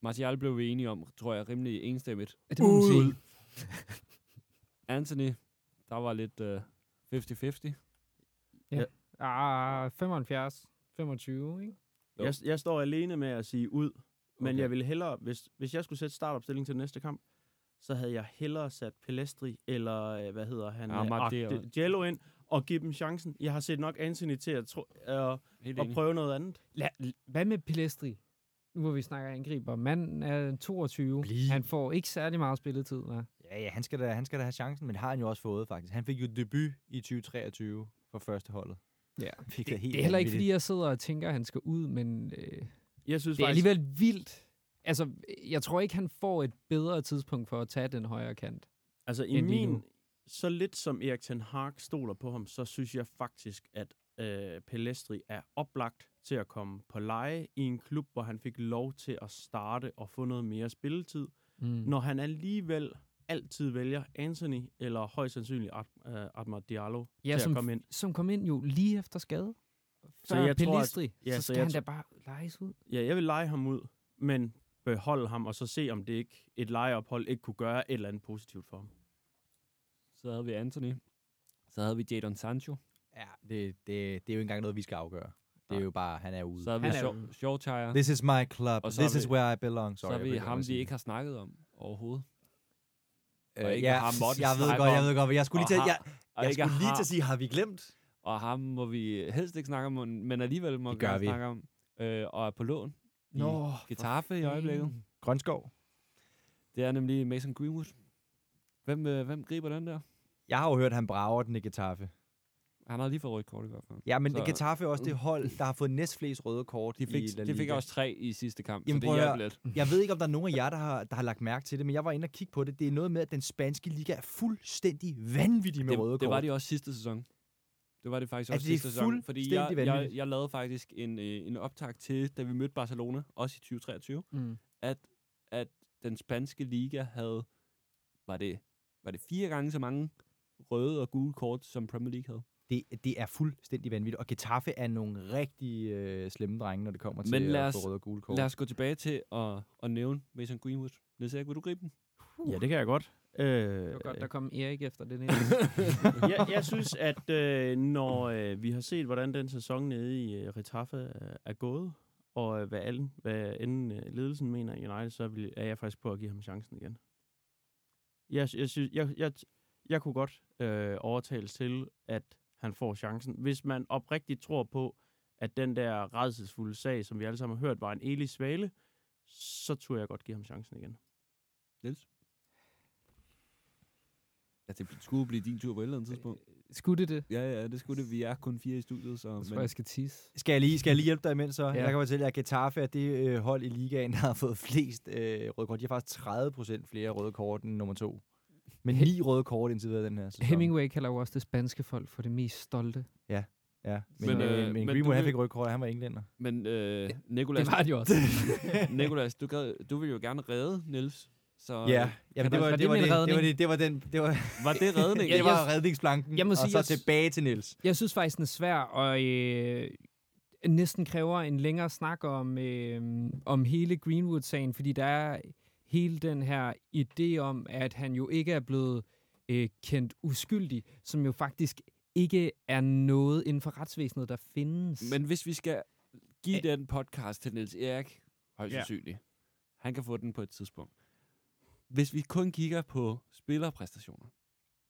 Martial blev vi enige om, tror jeg, rimelig enstemmigt. Ja, det må man sige. Anthony, der var lidt øh, 50-50. Ah, 75, 25, ikke? Jo. Jeg, jeg står alene med at sige ud, men Okay. jeg ville hellere, hvis, hvis jeg skulle sætte startopstilling til den næste kamp, så havde jeg hellere sat Pelestri eller, øh, hvad hedder han, Ja, øh, det Jello ind, og give dem chancen. Jeg har set nok Anthony til at, tro, øh, at prøve noget andet. La, hvad med Pelestri? Nu hvor vi snakker angriber. Manden er 22. Bliv. Han får ikke særlig meget spilletid, hva'? Ja, ja, han skal, da, han skal da have chancen, men det har han jo også fået, faktisk. Han fik jo debut i 2023 for første holdet. Ja. Fik Det, helt det er heller ikke, fordi jeg sidder og tænker, at han skal ud, men øh, Jeg synes det er faktisk, alligevel vildt. Altså, jeg tror ikke, han får et bedre tidspunkt for at tage den højre kant. altså i min, så lidt som Erik Ten Hag stoler på ham, så synes jeg faktisk, at øh, Pelestri er oplagt til at komme på leje i en klub, hvor han fik lov til at starte og få noget mere spilletid. Mm. når han alligevel altid vælger Anthony eller højst sandsynligt Ad- øh, Diallo Ja, til at som, komme ind. som kom ind jo lige efter skade. Så jeg tror, at- Pelistri, ja, så så skal jeg han da bare lejes ud. Ja, jeg vil lege ham ud, men beholde ham og så se, om det ikke et lejeophold ikke kunne gøre et eller andet positivt for ham. Så havde vi Anthony. Så havde vi Jadon Sancho. Ja, det, det, det er jo ikke engang noget, vi skal afgøre. Det er jo bare, han er ude. Så vi er Shaw- ude. Shawtire. This is my club. Og så This har is vi- where I belong. Så Sorry, har jeg vi ham, vi ikke har snakket om overhovedet. Øh, ikke ja, ham, jeg ved godt, jeg ved godt, jeg skulle lige til, har- jeg, jeg ikke skulle lige har- til at sige, har vi glemt? Og ham må vi helst ikke snakke om, men alligevel må Det vi gerne snakke om. Øh, og er på lån i Nå, Getafe i øjeblikket. Grønskov. Det er nemlig Mason Greenwood. Hvem, øh, hvem griber den der? Jeg har jo hørt, at han brager den i Getafe. Han har lige fået rødt kort i hvert fald. Ja, men Så- Getafe er også det hold, der har fået næstflest røde kort De fik, i La de fik Liga. også tre i sidste kamp, Jamen, så det hjælper lidt. Jeg ved ikke, om der er nogen af jer, der har, der har lagt mærke til det, men jeg var inde og kigge på det. Det er noget med, at den spanske liga er fuldstændig vanvittig med røde Det, kort. det var de også sidste sæson. Det var det faktisk Altså, også det sidste sæson. Fordi jeg, jeg, jeg lavede faktisk en, øh, en optag til, da vi mødte Barcelona, også i 2023, Mm. at, at den spanske liga havde, var det, var det fire gange så mange røde og gule kort, som Premier League havde. Det, det er fuldstændig vanvittigt. Og Getafe er nogle rigtig øh, slemme drenge, når det kommer til Men lad at os- få røde og gule kort. Lad os gå tilbage til at, at nævne Mason Greenwood. Niels Erik, vil du gribe den? Ja, det kan jeg godt. Øh, Det var godt, der kom Erik efter det næste. jeg, jeg synes, at øh, når øh, vi har set, hvordan den sæson nede i øh, Retaffe er, er gået, og øh, hvad, alle, hvad enden øh, ledelsen mener i United, så vil, er jeg faktisk på at give ham chancen igen. Jeg, jeg, synes, jeg, jeg, jeg kunne godt øh, overtales til, at han får chancen. Hvis man oprigtigt tror på, at den der redselsfulde sag, som vi alle sammen har hørt, var en elig svale, så tror jeg godt give ham chancen igen. Niels? Ja, det skulle blive din tur på et eller andet tidspunkt. Skulle det det? Ja, ja, det skulle det. Vi er kun fire i studiet, så... Jeg tror, jeg skal tisse. Skal jeg lige, skal jeg lige hjælpe dig imens så? Ja. Ja. Jeg kan fortælle at Getafe er det øh, hold i ligaen, der har fået flest øh, røde kort. De har faktisk 30 procent flere røde kort end nummer to. Men ni røde kort indtil videre den her sæson. Hemingway kalder jo også det spanske folk for det mest stolte. Ja, men, Men, men, øh, øh, men men Greenwood han fik røde kort, han var englænder. Men øh, Nicolas, Det var det jo også. Nicolas du, gad, du vil jo gerne redde Niels. Så Ja, øh, jamen, det var, var det, var det, det, var det, det var den, det var, var det redning? Ja, det var jeg- redningsplanken, jeg må og sige, så jeg tilbage til Niels. Jeg synes faktisk, den er svær, og øh, næsten kræver en længere snak om, øh, om hele Greenwood-sagen, fordi der er hele den her idé om, at han jo ikke er blevet øh, kendt uskyldig, som jo faktisk ikke er noget inden for retsvæsenet, der findes. Men hvis vi skal give den podcast til Niels Erik, højst Ja. sandsynligt, han kan få den på et tidspunkt. Hvis vi kun kigger på spillerpræstationer,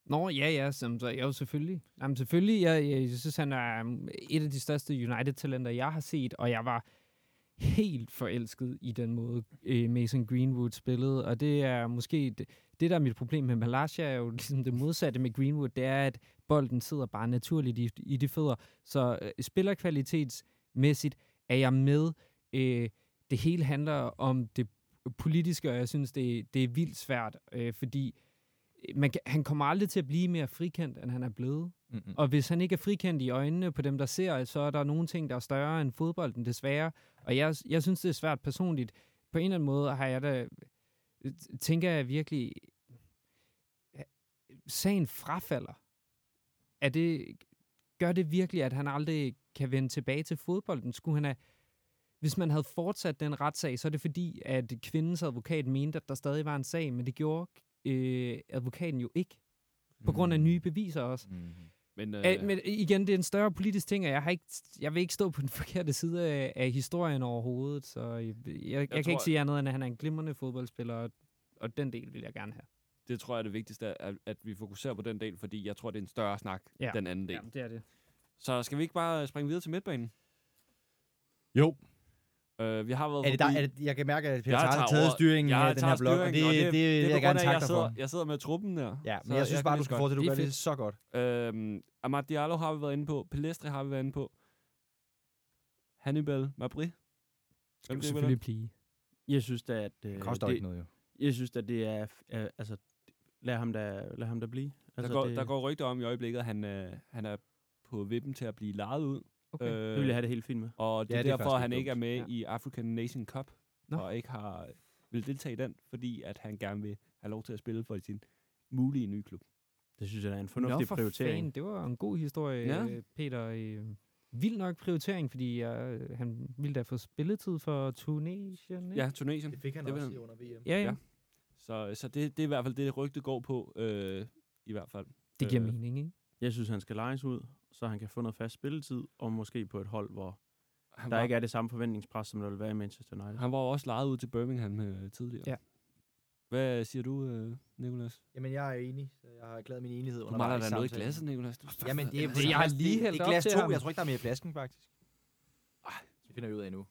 Nå, ja, ja, som, så, jo, selvfølgelig. Jamen, selvfølgelig, jeg, jeg synes, han er um, et af de største United-talenter, jeg har set, og jeg var helt forelsket i den måde, øh, Mason Greenwood spillede, og det er måske det, det, der er mit problem med Malaysia, er jo ligesom det modsatte med Greenwood, det er, at bolden sidder bare naturligt i, i de fødder. Så øh, spillerkvalitetsmæssigt er jeg med. Øh, det hele handler om det politiske, og jeg synes, det, det er vildt svært, øh, fordi man kan, han kommer aldrig til at blive mere frikendt, end han er blevet. Mm-mm. Og hvis han ikke er frikendt i øjnene på dem, der ser, så er der nogle ting, der er større end fodbolden, desværre. Og jeg, jeg synes, det er svært personligt. På en eller anden måde har jeg da, tænker jeg virkelig, sagen frafalder. Er det, gør det virkelig, at han aldrig kan vende tilbage til fodbolden? Skulle han have, hvis man havde fortsat den retssag, så er det fordi, at kvindens advokat mente, at der stadig var en sag, men det gjorde øh, advokaten jo ikke. På grund af nye beviser også. Mm. Men, øh, Øh, men igen, det er en større politisk ting, og jeg, har ikke, jeg vil ikke stå på den forkerte side af, af historien overhovedet, så jeg, jeg, jeg, kan tror- ikke sige andet, end at han er en glimrende fodboldspiller, og, og den del vil jeg gerne have. det tror jeg er det vigtigste, at, at vi fokuserer på den del, fordi jeg tror, det er en større snak, Ja. den anden del. Ja, det er det. Så skal vi ikke bare springe videre til midtbanen? Jo. Uh, vi har været Er det der, er det, jeg kan mærke, at Peter Jeg Tager har taget styringen jeg af den her blog, og det, det, det, er vil på jeg gerne takke jeg dig sidder, for. Jeg sidder med truppen der. Ja, så men jeg synes bare, du så skal fortsætte. Du Det er gør det så godt. Øhm, Amad Diallo har vi været inde på. Pelestri har vi været inde på. Hannibal Mabry. Det Hvem skal griber selvfølgelig blive. Jeg synes da, at... Øh, Det koster det, ikke noget, jo. Jeg synes at det er... er altså, lad ham da, lad ham da blive. Der, Altså, går, det, der går rygter om i øjeblikket, at han, øh, han er på vippen til at blive lejet ud. Okay. Øh, det vil jeg have det helt fint med. Og det Ja, er det er derfor, faktisk han ikke ikke er med Ja. i African Nation Cup. Nå. Og ikke har vil deltage i den, fordi at han gerne vil have lov til at spille for sin mulige nye klub. Det synes jeg er en fornuftig Nå, for prioritering. Fan. Det var en god historie, Ja. Peter. Øh, vild nok prioritering, fordi øh, han ville da få spilletid for Tunesien, ikke? Ja, Tunesien. Det fik han Det også han. under VM. ja, ja. Ja. Så, så det, det er i hvert fald det, rygte går på, øh, i hvert fald. Det giver Øh, mening, ikke? Jeg synes, han skal lejes ud, så han kan få noget fast spilletid, og måske på et hold, hvor Han der var, ikke er det samme forventningspres, som der vil være i Manchester United. han var jo også lejet ud til Birmingham øh, tidligere. Ja. Hvad siger du, øh, Nicolas? Jamen, jeg er enig. Så jeg har erklæret min enighed Du undervejs. mangler der noget i glasset, Nicolas. Du Jamen, det er, Det- jeg har lige hældt op glas til 2. ham. Jeg tror ikke, der er mere i flasken, faktisk. Ej, det finder jeg ud af nu.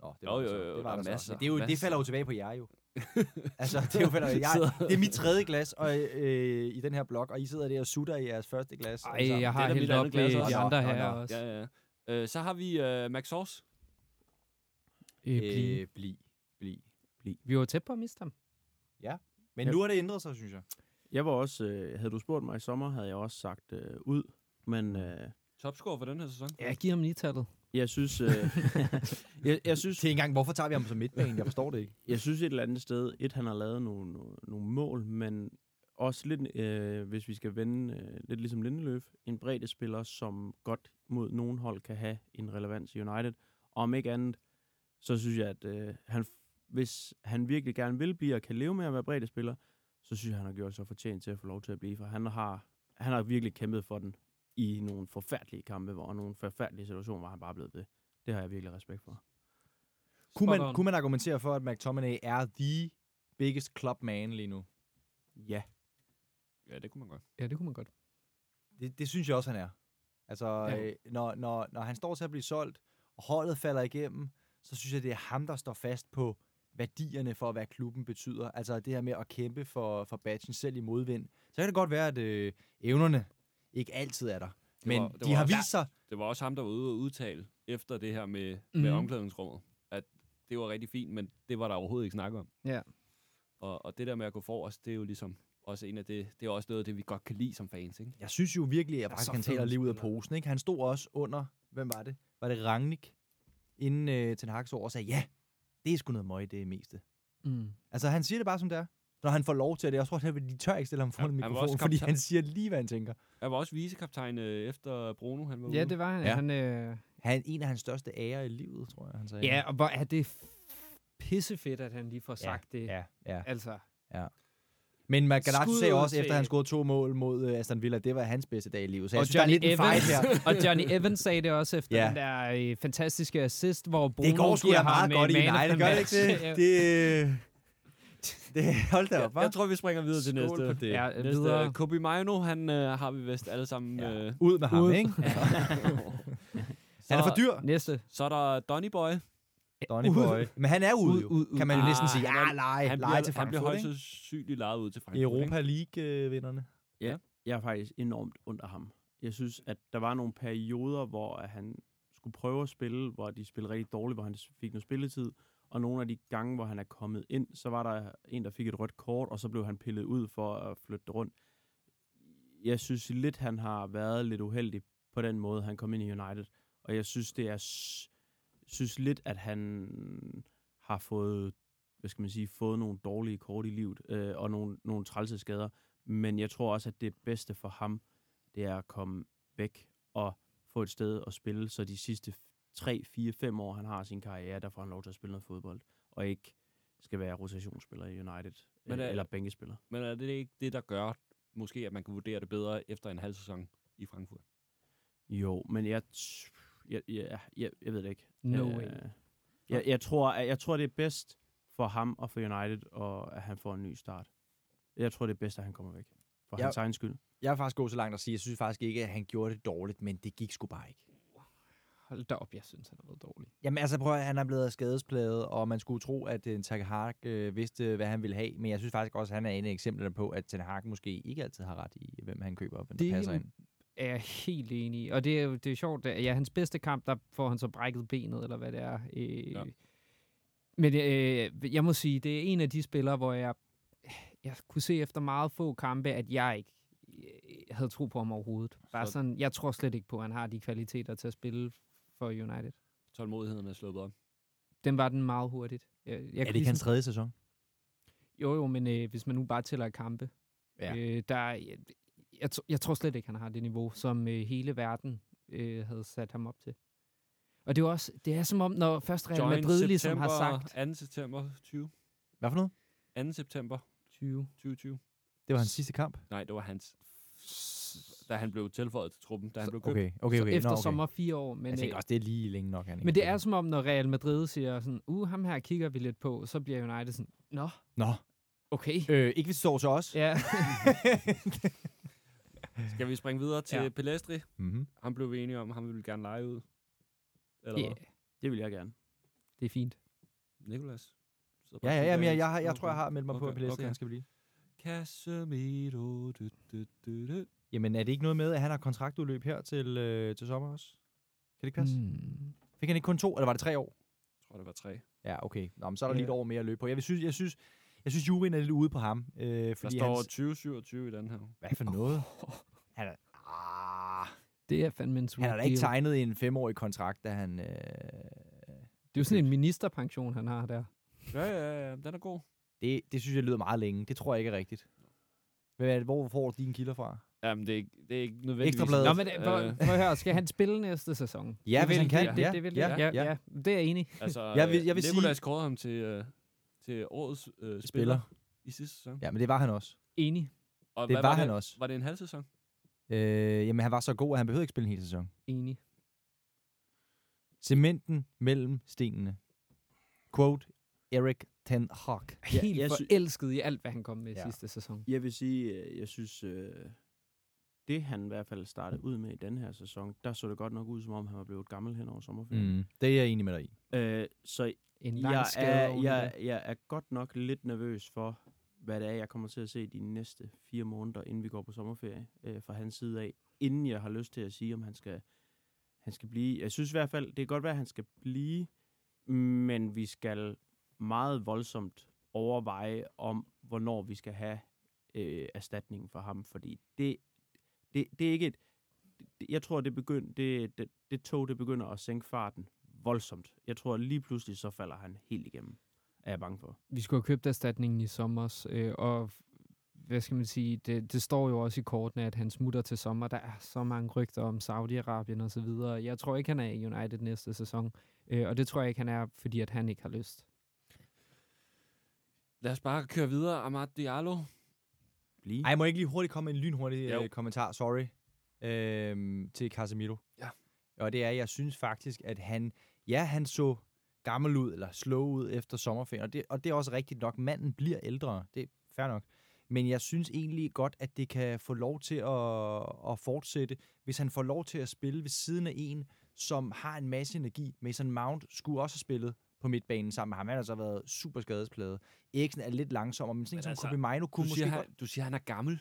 Nå, det Jo, var jo, jo, det var der er der masser, det, er jo, det falder jo tilbage på jer, jo. Altså, det er jo falder, jeg, det er mit tredje glas og, øh, i den her blok, og I sidder der og sutter i jeres første glas. Ej, sammen. jeg har mit op også. de andre nå, her nå. også. Ja, ja. Øh, så har vi øh, Max Sors. Øh, blive. Øh, bli, bli. Vi var tæt på at miste ham. Men Ja. nu har det ændret sig, synes jeg. Jeg var også, øh, havde du spurgt mig i sommer, havde jeg også sagt øh, ud, men øh, Topscorer for den her sæson. Ja, giv ham lige tallet. Jeg synes, øh, jeg, jeg synes, Til en gang, hvorfor tager vi ham som midtbane? Jeg forstår det ikke. jeg synes et eller andet sted, et han har lavet nogle, nogle, nogle mål, men også lidt, øh, hvis vi skal vende, øh, lidt ligesom Lindeløf, en bredde spiller, som godt mod nogen hold kan have en relevans i United. Og om ikke andet, så synes jeg, at øh, han, hvis han virkelig gerne vil blive og kan leve med at være bredde spiller, så synes jeg, han har gjort sig fortjent til at få lov til at blive, for han har, han har virkelig kæmpet for den i nogle forfærdelige kampe, hvor og nogle forfærdelige situationer, hvor han bare er blevet ved. Det har jeg virkelig respekt for. Kunne man, on. kunne man argumentere for, at McTominay er the biggest club man lige nu? Ja, Ja, det kunne man godt. Ja, det kunne man godt. Det, det synes jeg også, han er. Altså, Ja. øh, når, når, når han står til at blive solgt, og holdet falder igennem, så synes jeg, det er ham, der står fast på værdierne for, hvad klubben betyder. Altså det her med at kæmpe for, for badgen selv i modvind. Så kan det godt være, at øh, evnerne ikke altid er der. Men var- det de var har også- vist sig... Det var også ham, der var ude og udtale efter det her med, med Mhm. omklædningsrummet, at det var rigtig fint, men det var der overhovedet ikke snak om. Ja. Og, og det der med at gå forrest, det er jo ligesom også en af det, det er også noget af det, vi godt kan lide som fans, ikke? Jeg synes jo virkelig, at er så fed taler en lige ud af posen. Ikke? Han stod også under... Hvem var det? Var det Rangnick? Inden øh, Ten Hag's år og sagde, ja, det er sgu noget møg, det meste. Mm. Altså, han siger det bare, som det er. Når han får lov til det. Jeg tror, at de tør ikke stille ham foran Ja, ja, han mikrofonen, også fordi han siger lige, hvad han tænker. Jeg var også vicekaptajn øh, efter Bruno, han var Ja, ude. det var han. Ja. Ja. han øh, Han en af hans største ærer i livet, tror jeg, han sagde. ja, og hvor er det pissefedt, at han lige får sagt det. Ja, ja. Altså, Men Maganacho Skud sagde også, efter han scorede to mål mod uh, Aston Villa, det var hans bedste dag i livet. Så jeg og synes, der er Johnny, fejl Evans, her. og Johnny Evans sagde det også efter Ja. ja. den der øh, fantastiske assist, hvor Bruno Det går sgu giver da meget ham godt i United, the gør det ikke det? det? Det, hold da op, jeg, jeg tror, vi springer videre til næste. på det. Ja, Næste, videre. Kobe Mino, han øh, har vi vist alle sammen. Ja. Øh, Ud med ham, Ud. ikke? så, Han er for dyr. Næste. Så er der Donny Boy. Donny. Boy. Men han er ude, Ud, jo. ud, ud. Kan man jo næsten Ah, sige. han Ja, lege, han, lege til han bliver Frankfurt, højst sandsynligt lejet ud til Frankfurt. Europa League-vinderne. Jeg er faktisk enormt under ham. Jeg synes, at der var nogle perioder, hvor han skulle prøve at spille, hvor de spillede rigtig dårligt, hvor han fik noget spilletid. Og nogle af de gange, hvor han er kommet ind, så var der en, der fik et rødt kort, og så blev han pillet ud for at flytte rundt. Jeg synes lidt, han har været lidt uheldig på den måde, han kom ind i United. Og jeg synes, det er synes lidt, at han har fået, hvad skal man sige, fået nogle dårlige kort i livet, øh, og nogle, nogle trælse skader. Men jeg tror også, at det bedste for ham, det er at komme væk og få et sted at spille, så de sidste 3, 4, 5 år, han har sin karriere, der får han lov til at spille noget fodbold, og ikke skal være rotationsspiller i United, Men er- eller bænkespiller. Men er det ikke det, der gør, måske at man kan vurdere det bedre efter en halv sæson i Frankfurt? Jo, men jeg, jeg, jeg, jeg, jeg ved det ikke. No Øh, way. Jeg, jeg, tror, at, jeg tror, det er bedst for ham og for United, og at han får en ny start. Jeg tror, det er bedst, at han kommer væk. For Ja. hans egen skyld. Jeg vil faktisk gå så langt at sige, at jeg synes faktisk ikke, at han gjorde det dårligt, men det gik sgu bare ikke. Hold da op, jeg synes, han har været dårlig. Jamen altså, prøv at han er blevet skadespladet, og man skulle tro, at uh, Ten Hag øh, vidste, hvad han ville have. Men jeg synes faktisk også, at han er en af eksemplerne på, at Ten Hag måske ikke altid har ret i, hvem han køber, og hvem der Det- passer ind. er jeg helt enig i. Og det er det er sjovt, at ja, hans bedste kamp, der får han så brækket benet, eller hvad det er. Øh, Ja. ja. Men øh, jeg må sige, det er en af de spillere, hvor jeg, jeg kunne se efter meget få kampe, at jeg ikke øh, havde tro på ham overhovedet. Bare Så- sådan, jeg tror slet ikke på, at han har de kvaliteter til at spille for United. Tålmodigheden er sluppet op. Den var den meget hurtigt. Jeg, jeg Er det ikke ligesom- hans tredje sæson? Jo, jo, men øh, hvis man nu bare tæller kampe, Ja. øh, der, jeg, jeg, jeg tror slet ikke, han har det niveau, som øh, hele verden øh, havde sat ham op til. Og det er også, det er som om, når først Real Madrid ligesom har september- sagt 2. september 20. Hvad for noget? 2. september 20. 2020. Det var hans sidste kamp? Nej, det var hans. Da han blev tilføjet til truppen, da han blev købt. Okay, okay, Så okay. efter Nå, okay. sommer fire år. Men, Jeg tænker øh, også, det er lige længe nok, han men det er som om, når Real Madrid siger sådan, uh, ham her kigger vi lidt på, så bliver United sådan, nå, Nå, okay. øh, ikke hvis det står til os. Ja. Skal vi springe videre til Ja. Pelestri? mm-hmm. Han blev vi enige om, han ville gerne lege ud. Eller ja, hvad? Det vil jeg gerne. det er fint. Nikolas? Så Ja, ja, ja, men jeg, jeg, har- jeg tror, jeg har meldt mig på, Okay, at Pelestri, okay. han skal blive. Casemiro. Du, du, du, du. Jamen, er det ikke noget med, at han har kontraktudløb her til, øh, til sommer også? Kan det ikke passe? Mm. Fik han ikke kun to, eller var det tre år? Jeg tror, det var tre. Ja, okay. Nå, men så er der Ja. lige et år mere at løbe på. Jeg vil synes, jeg synes, jeg synes Juven er lidt ude på ham. Øh, Der fordi står hans, 2027 i den her. Hvad for noget? Han er, ah, Det er fandme en han har da ikke tegnet en femårig kontrakt, da han... Øh, Det er jo sådan en ministerpension, han har der. Ja, ja, ja. Den er god. det, det synes jeg lyder meget længe. Det tror jeg ikke er rigtigt. Hvad er det, hvor får du dine kilder fra? Jamen, det er, ikke- det er ikke nødvendigvis... Ekstrabladet. Nå, men det, prøv, Øh, prøv at høre, skal han spille næste sæson? Ja, det vil, han kan. Det, det, Ja, det vil, ja, ja, ja, ja. det er jeg enig. altså, Jeg vil- jeg vil sige- Nicolas kårede ham til, øh, til årets øh, spiller, Spiller. i sidste sæson. Ja, men det var han også. Enig. Og Det hvad var han det? også. Var det en halv sæson? Øh, jamen, han var så god, at han behøvede ikke spille en hel sæson. Enig. Cementen mellem stenene. Quote, Erik Ten Hag. Helt jeg sy- forelsket i alt, hvad han kom med Ja. ja. sidste sæson. Jeg vil sige, øh, jeg synes, øh, det han i hvert fald startede ud med i den her sæson, der så det godt nok ud, som om han var blevet gammel hen over sommerferien. Mm, det er jeg enig med dig i. Øh, så En jeg er, jeg, jeg er godt nok lidt nervøs for, hvad det er, jeg kommer til at se de næste fire måneder, inden vi går på sommerferie, øh, fra hans side af. Inden jeg har lyst til at sige, om han skal, han skal blive. Jeg synes i hvert fald, det kan godt være, at han skal blive, men vi skal meget voldsomt overveje om, hvornår vi skal have øh, erstatningen for ham, fordi det, det, det er ikke et... Det, jeg tror, det, begynd, det, det, det tog, det begynder at sænke farten voldsomt. Jeg tror, lige pludselig så falder han helt igennem, er jeg bange for. Vi skulle have købt erstatningen i sommer, øh, og hvad skal man sige, det, det står jo også i kortene, at han smutter til sommer. Der er så mange rygter om Saudi-Arabien og så videre. Jeg tror ikke, han er i United næste sæson, øh, og det tror jeg ikke, han er, fordi at han ikke har lyst. Lad os bare køre videre. Amad Diallo. Blive. Ej, må jeg ikke lige hurtigt komme med en lynhurtig Jo. øh, kommentar, sorry, øhm, til Casemiro. Ja. Og det er, jeg synes faktisk, at han, ja, han så gammel ud, eller slow ud efter sommerferien, og det, og det er også rigtigt nok, manden bliver ældre, det er fair nok. Men jeg synes egentlig godt, at det kan få lov til at, at fortsætte, hvis han får lov til at spille ved siden af en, som har en masse energi. Mason Mount skulle også have spillet på midtbanen sammen med ham. Han har så været super skadespladet. Eriksen er lidt langsommere, men sådan en Men som altså, Kobe kunne Du måske siger, godt... han, du siger, han er gammel.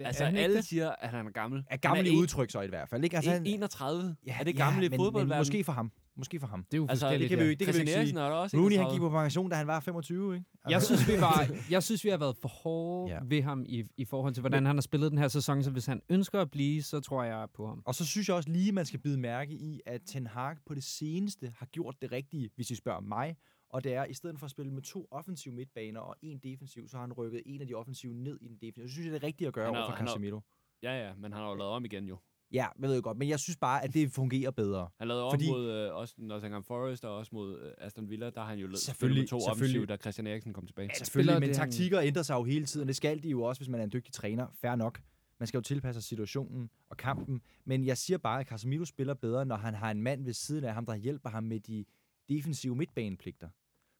Er Altså, han alle det? siger, at han er gammel. Er gammel han i en- udtryk så i hvert fald. Ikke? Altså, en- 31? er det ja, gammel i men, fodboldverdenen? Men måske for ham. Måske for ham. Det er jo Altså, det forskelligt, kan vi jo ja. ikke- det kan vi ikke sige. Er også Rooney han 31. gik på pension, da han var 25, ikke? Jeg Altså- synes, vi var, jeg synes, vi har været for hårde Ja. ved ham i, i forhold til, hvordan han har spillet den her sæson. Så hvis han ønsker at blive, så tror jeg på ham. Og så synes jeg også lige, man skal bide mærke i, at Ten Hag på det seneste har gjort det rigtige, hvis I spørger mig. Og det er, i stedet for at spille med to offensive midtbaner og en defensiv, så har han rykket en af de offensive ned i den defensive. Så synes jeg, det er rigtigt at gøre Han over har- for har- Casemiro. Ja, ja, men han har jo lavet om igen jo. Ja, jeg ved godt, men jeg synes bare, at det fungerer bedre. Han lavede Fordi- mod øh, også Nottingham Forest og også mod øh, Aston Villa. Der har han jo lavet Selvfølgelig, med to offensive, da Christian Eriksen kom tilbage. Ja, selvfølgelig, men det, han- taktikker ændrer sig jo hele tiden. Det skal de jo også, hvis man er en dygtig træner. Fair nok. Man skal jo tilpasse sig situationen og kampen. Men jeg siger bare, at Casemiro spiller bedre, når han har en mand ved siden af ham, der hjælper ham med de defensive midtbanepligter.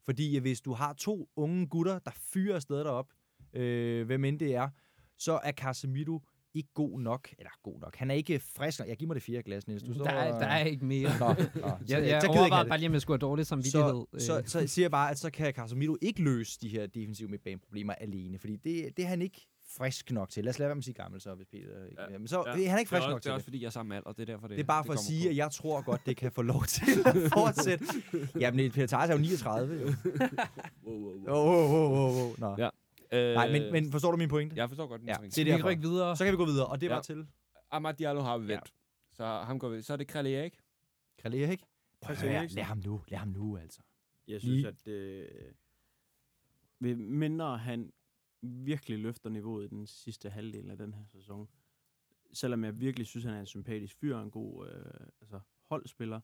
Fordi hvis du har to unge gutter, der fyrer afsted derop, øh, hvem end det er, så er Casemiro ikke god nok. Eller god nok. Han er ikke frisk nok. Jeg giver mig det fjerde glas, Niels. Du står Der er, og- der er ikke mere. Nå, nå, så- Jeg, så jeg have det. bare lige, om jeg skulle have dårlig samvittighed. Så, så, øh. så siger jeg bare, at så kan Casemiro ikke løse de her defensive midtbaneproblemer alene, fordi det, det er han ikke frisk nok til. Lad os lade være med at sige gammel, så hvis Peter ikke Ja, Men så ja. det er han er ikke Det er, frisk også, nok det til er det. også fordi, jeg er sammen med alder, det er derfor, det Det er bare for at sige, på. at jeg tror godt, det kan få lov til at fortsætte. Jamen, Peter Thars er jo 39. Jo. Wow, wow, Oh, oh, oh, oh, oh. Nå. Ja. Øh, Nej, men, men forstår du min pointe? Jeg forstår godt, din Ja, pointe. det er vi kan videre. Så kan vi gå videre, og det var Ja. til Amad Diallo har vi Ja. vendt. Så ham går vi. Så er det Krille Erik. Krille Erik. Prøv at høre, lad ham nu, lad ham nu, altså. Jeg synes, Lige- at øh, ved mindre han virkelig løfter niveauet i den sidste halvdel af den her sæson, selvom jeg virkelig synes, han er en sympatisk fyr og en god øh, altså, holdspiller,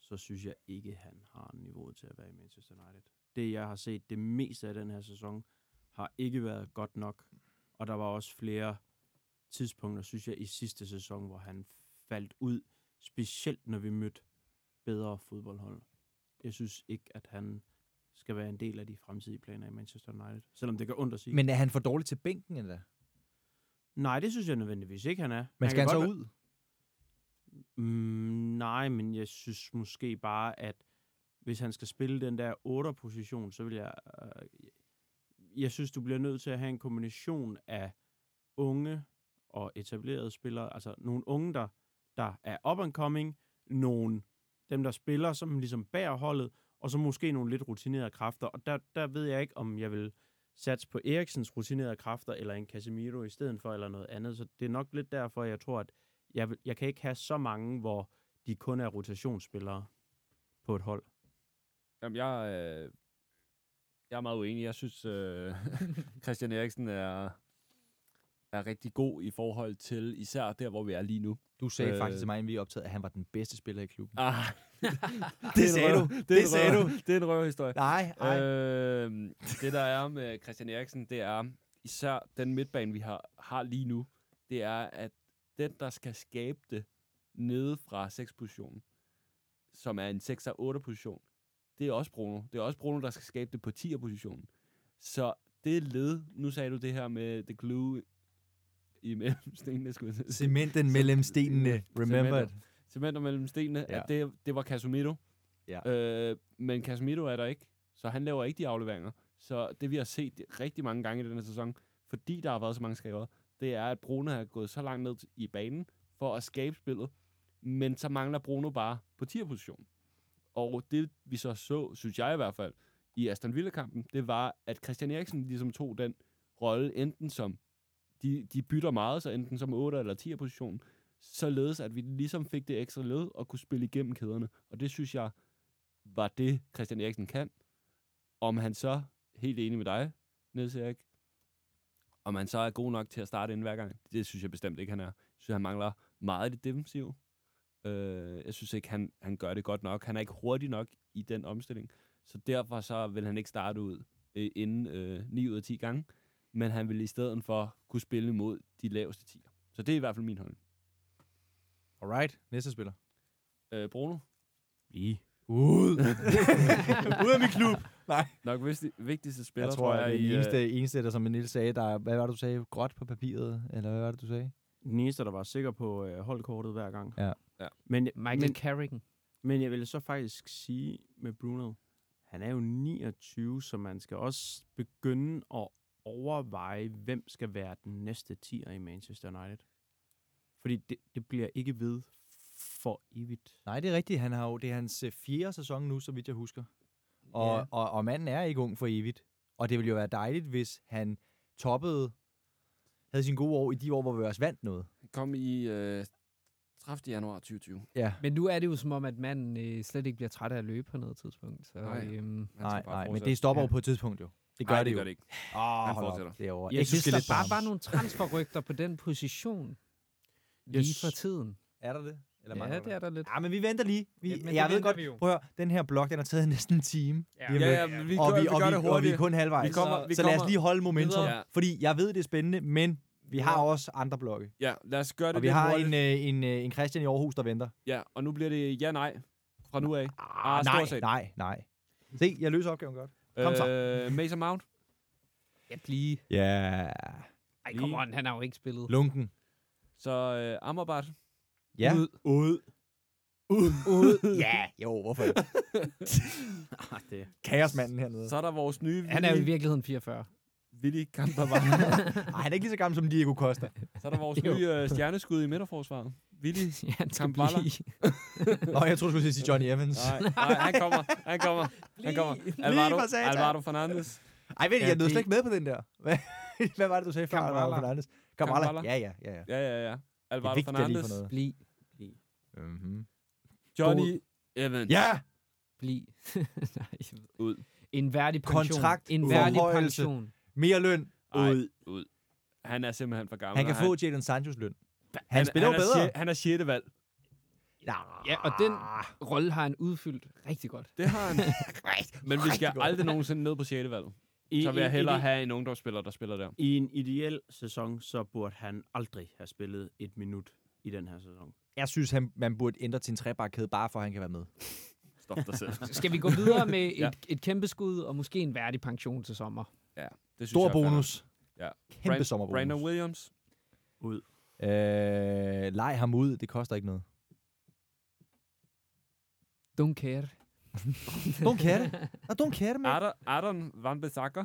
så synes jeg ikke, han har niveauet til at være i Manchester United. Det, jeg har set det meste af den her sæson, har ikke været godt nok. Og der var også flere tidspunkter, synes jeg, i sidste sæson, hvor han faldt ud, specielt når vi mødte bedre fodboldhold. Jeg synes ikke, at han skal være en del af de fremtidige planer i Manchester United. Selvom det gør ondt at sige. Men er han for dårlig til bænken, eller? Nej, det synes jeg nødvendigvis ikke, han er. Men skal han så godt ud? Mm, nej, men jeg synes måske bare, at hvis han skal spille den der 8'er-position, så vil jeg... Øh, jeg synes, du bliver nødt til at have en kombination af unge og etablerede spillere. Altså nogle unge, der, der er up and coming, nogle dem, der spiller, som ligesom bærer holdet, og så måske nogle lidt rutinerede kræfter. Og der, der ved jeg ikke, om jeg vil satse på Eriksens rutinerede kræfter, eller en Casemiro i stedet for, eller noget andet. Så det er nok lidt derfor, jeg tror, at jeg, vil, jeg kan ikke have så mange, hvor de kun er rotationsspillere på et hold. Jamen, jeg, øh, jeg er meget uenig. Jeg synes, øh, Christian Eriksen er, er rigtig god i forhold til især der, hvor vi er lige nu. Du sagde Øh. faktisk til mig, inden vi optagede, at han var den bedste spiller i klubben. Ah, Det sagde du. Det, Det sagde du. Det er en røverhistorie. Nej, nej. Øh, det, der er med Christian Eriksen, det er især den midtbane, vi har, har lige nu, det er, at den, der skal skabe det nede fra 6-positionen, som er en 6-8-position, det er også Bruno. Det er også Bruno, der skal skabe det på 10'er-positionen. Så det led, nu sagde du det her med the glue i mellem stenene, skulle jeg. Cementen mellem stenene. Remember it. Cementer mellem stenene, Ja. at det, det var Casemiro. Ja. Øh, men Casemiro er der ikke, så han laver ikke de afleveringer. Så det vi har set rigtig mange gange i den her sæson, fordi der har været så mange skader, det er, at Bruno har gået så langt ned i banen for at skabe spillet, men så mangler Bruno bare på 10'er-position. Og det vi så så, synes jeg i hvert fald, i Aston Villa-kampen, det var, at Christian Eriksen ligesom tog den rolle, enten som, de, de bytter meget, så enten som 8 eller 10 position, således at vi ligesom fik det ekstra led og kunne spille igennem kæderne. Og det synes jeg var det, Christian Eriksen kan. Om han så, helt enig med dig, Niels Erik, om han så er god nok til at starte ind hver gang, det synes jeg bestemt ikke, han er. Jeg synes, han mangler meget i det defensive. Øh, jeg synes ikke, han, han gør det godt nok. Han er ikke hurtig nok i den omstilling. Så derfor så vil han ikke starte ud øh, inden øh, 9 ud af 10 gange. Men han vil i stedet for kunne spille mod de laveste 10'er. Så det er i hvert fald min holdning. Alright, næste spiller. Øh, Bruno? Lige. Ud. Ud af min klub. Nej. Nok vigtig, vigtigste spiller, Jeg tror, at det i, er øh, eneste, eneste, der som Niels sagde, der, hvad var det, du sagde? Gråt på papiret? Eller hvad var det, du sagde? Den eneste, der var sikker på øh, holdkortet hver gang. Ja. Ja. Men, Michael men, Carrigan. Men jeg vil så faktisk sige med Bruno, han er jo 29, så man skal også begynde at overveje, hvem skal være den næste tier i Manchester United. Fordi det, det bliver ikke ved for evigt. Nej, det er rigtigt. Han har jo, det er hans øh, fjerde sæson nu, så vidt jeg husker. Og, Ja. og, og manden er ikke ung for evigt. Og det ville jo være dejligt, hvis han toppede, havde sine gode år i de år, hvor vi også vandt noget. Kom i øh, 30. januar 2020. Ja. Men nu er det jo som om, at manden øh, slet ikke bliver træt af at løbe på noget tidspunkt. Så, Nej. øhm, Nej, nej, men det stopper Ja. jo på et tidspunkt jo. Det gør Nej, det, det jo. gør det ikke. Åh, Han op. fortsætter. Det er over. jeg synes, der bare var nogle transferrygter på den position. Lige Yes. for tiden. Er der det? Eller Ja, det er der lidt. Ja, men vi venter lige. Vi, Ja, men jeg ved godt, vi jo. prøv at høre, den her blog, den har taget næsten en time. Ja. Ja, ja, men vi og gør, vi, vi og gør vi, det og vi hurtigt. er kun halvvejs. Vi kommer- vi så lad os lige holde momentum. videre. Fordi jeg ved, det er spændende, men vi har også andre blogge. Ja, lad os gøre det Og vi har en, øh, en, øh, en Christian i Aarhus, der venter. Ja, og nu bliver det ja-nej fra nu af. Ah, Ah, nej, stort set. nej, nej. Se, jeg løser opgaven godt. Kom så. Øh, Mason Mount. Ja, blive. Ja, yeah. Ej, kom on, han har jo ikke spillet. lunken. Så øh, Amrabat. Ja. Ud. Ud. Ud. ja, jo, hvorfor ikke? Ah, det. Kaosmanden hernede. Så er der vores nye Han er jo i virkeligheden 44. Willy Kampavar. Ej, han er ikke lige så gammel som Diego Costa. Så er der vores Jo. nye øh, stjerneskud i midterforsvaret. Willy. ja, Kampala. Nå, jeg troede, du skulle sige Johnny Evans. Nej, nej, han kommer. Han kommer. Han kommer. Alvaro. Alvaro Fernandes. Ej, vent, Ja, jeg nåede det- slet ikke med på den der. Hvad, hvad var det, du sagde før? Alvaro Fernandes? Kamala. Kamala. Ja, ja, ja. ja. Ja, ja, ja. Det Alvaro er vigtigt at lige Fernandes. Bliv. Mm-hmm. Johnny Evans. Ja! Bliv. Nej, Ud. En værdig pension. Kontrakt, En værdig pension. Mere løn. Ej, Ud. ud. Han er simpelthen for gammel. Han kan få Jadon Sanchos løn. Han, spiller han jo er bedre. sje- Han er sjette valg. Ja, og den rolle har han udfyldt rigtig godt. Det har han. Men vi skal aldrig nogensinde ned på sjette valg. I, Så vil jeg hellere i, have en ungdomsspiller, der spiller der. I en ideel sæson, så burde han aldrig have spillet et minut i den her sæson. Jeg synes, han, man burde ændre til en trebakkæde, bare for at han kan være med. Stop dig selv. Skal vi gå videre med et, Ja. et kæmpe skud og måske en værdig pension til sommer? Det synes Stor jeg bonus. Ja. Kæmpe Brand- sommerbonus. Brandon Williams. Ud. Øh, leg ham ud. Det koster ikke noget. Don't care. Don't care det. Ah, don't care man. Adam, Adam Van Besakker.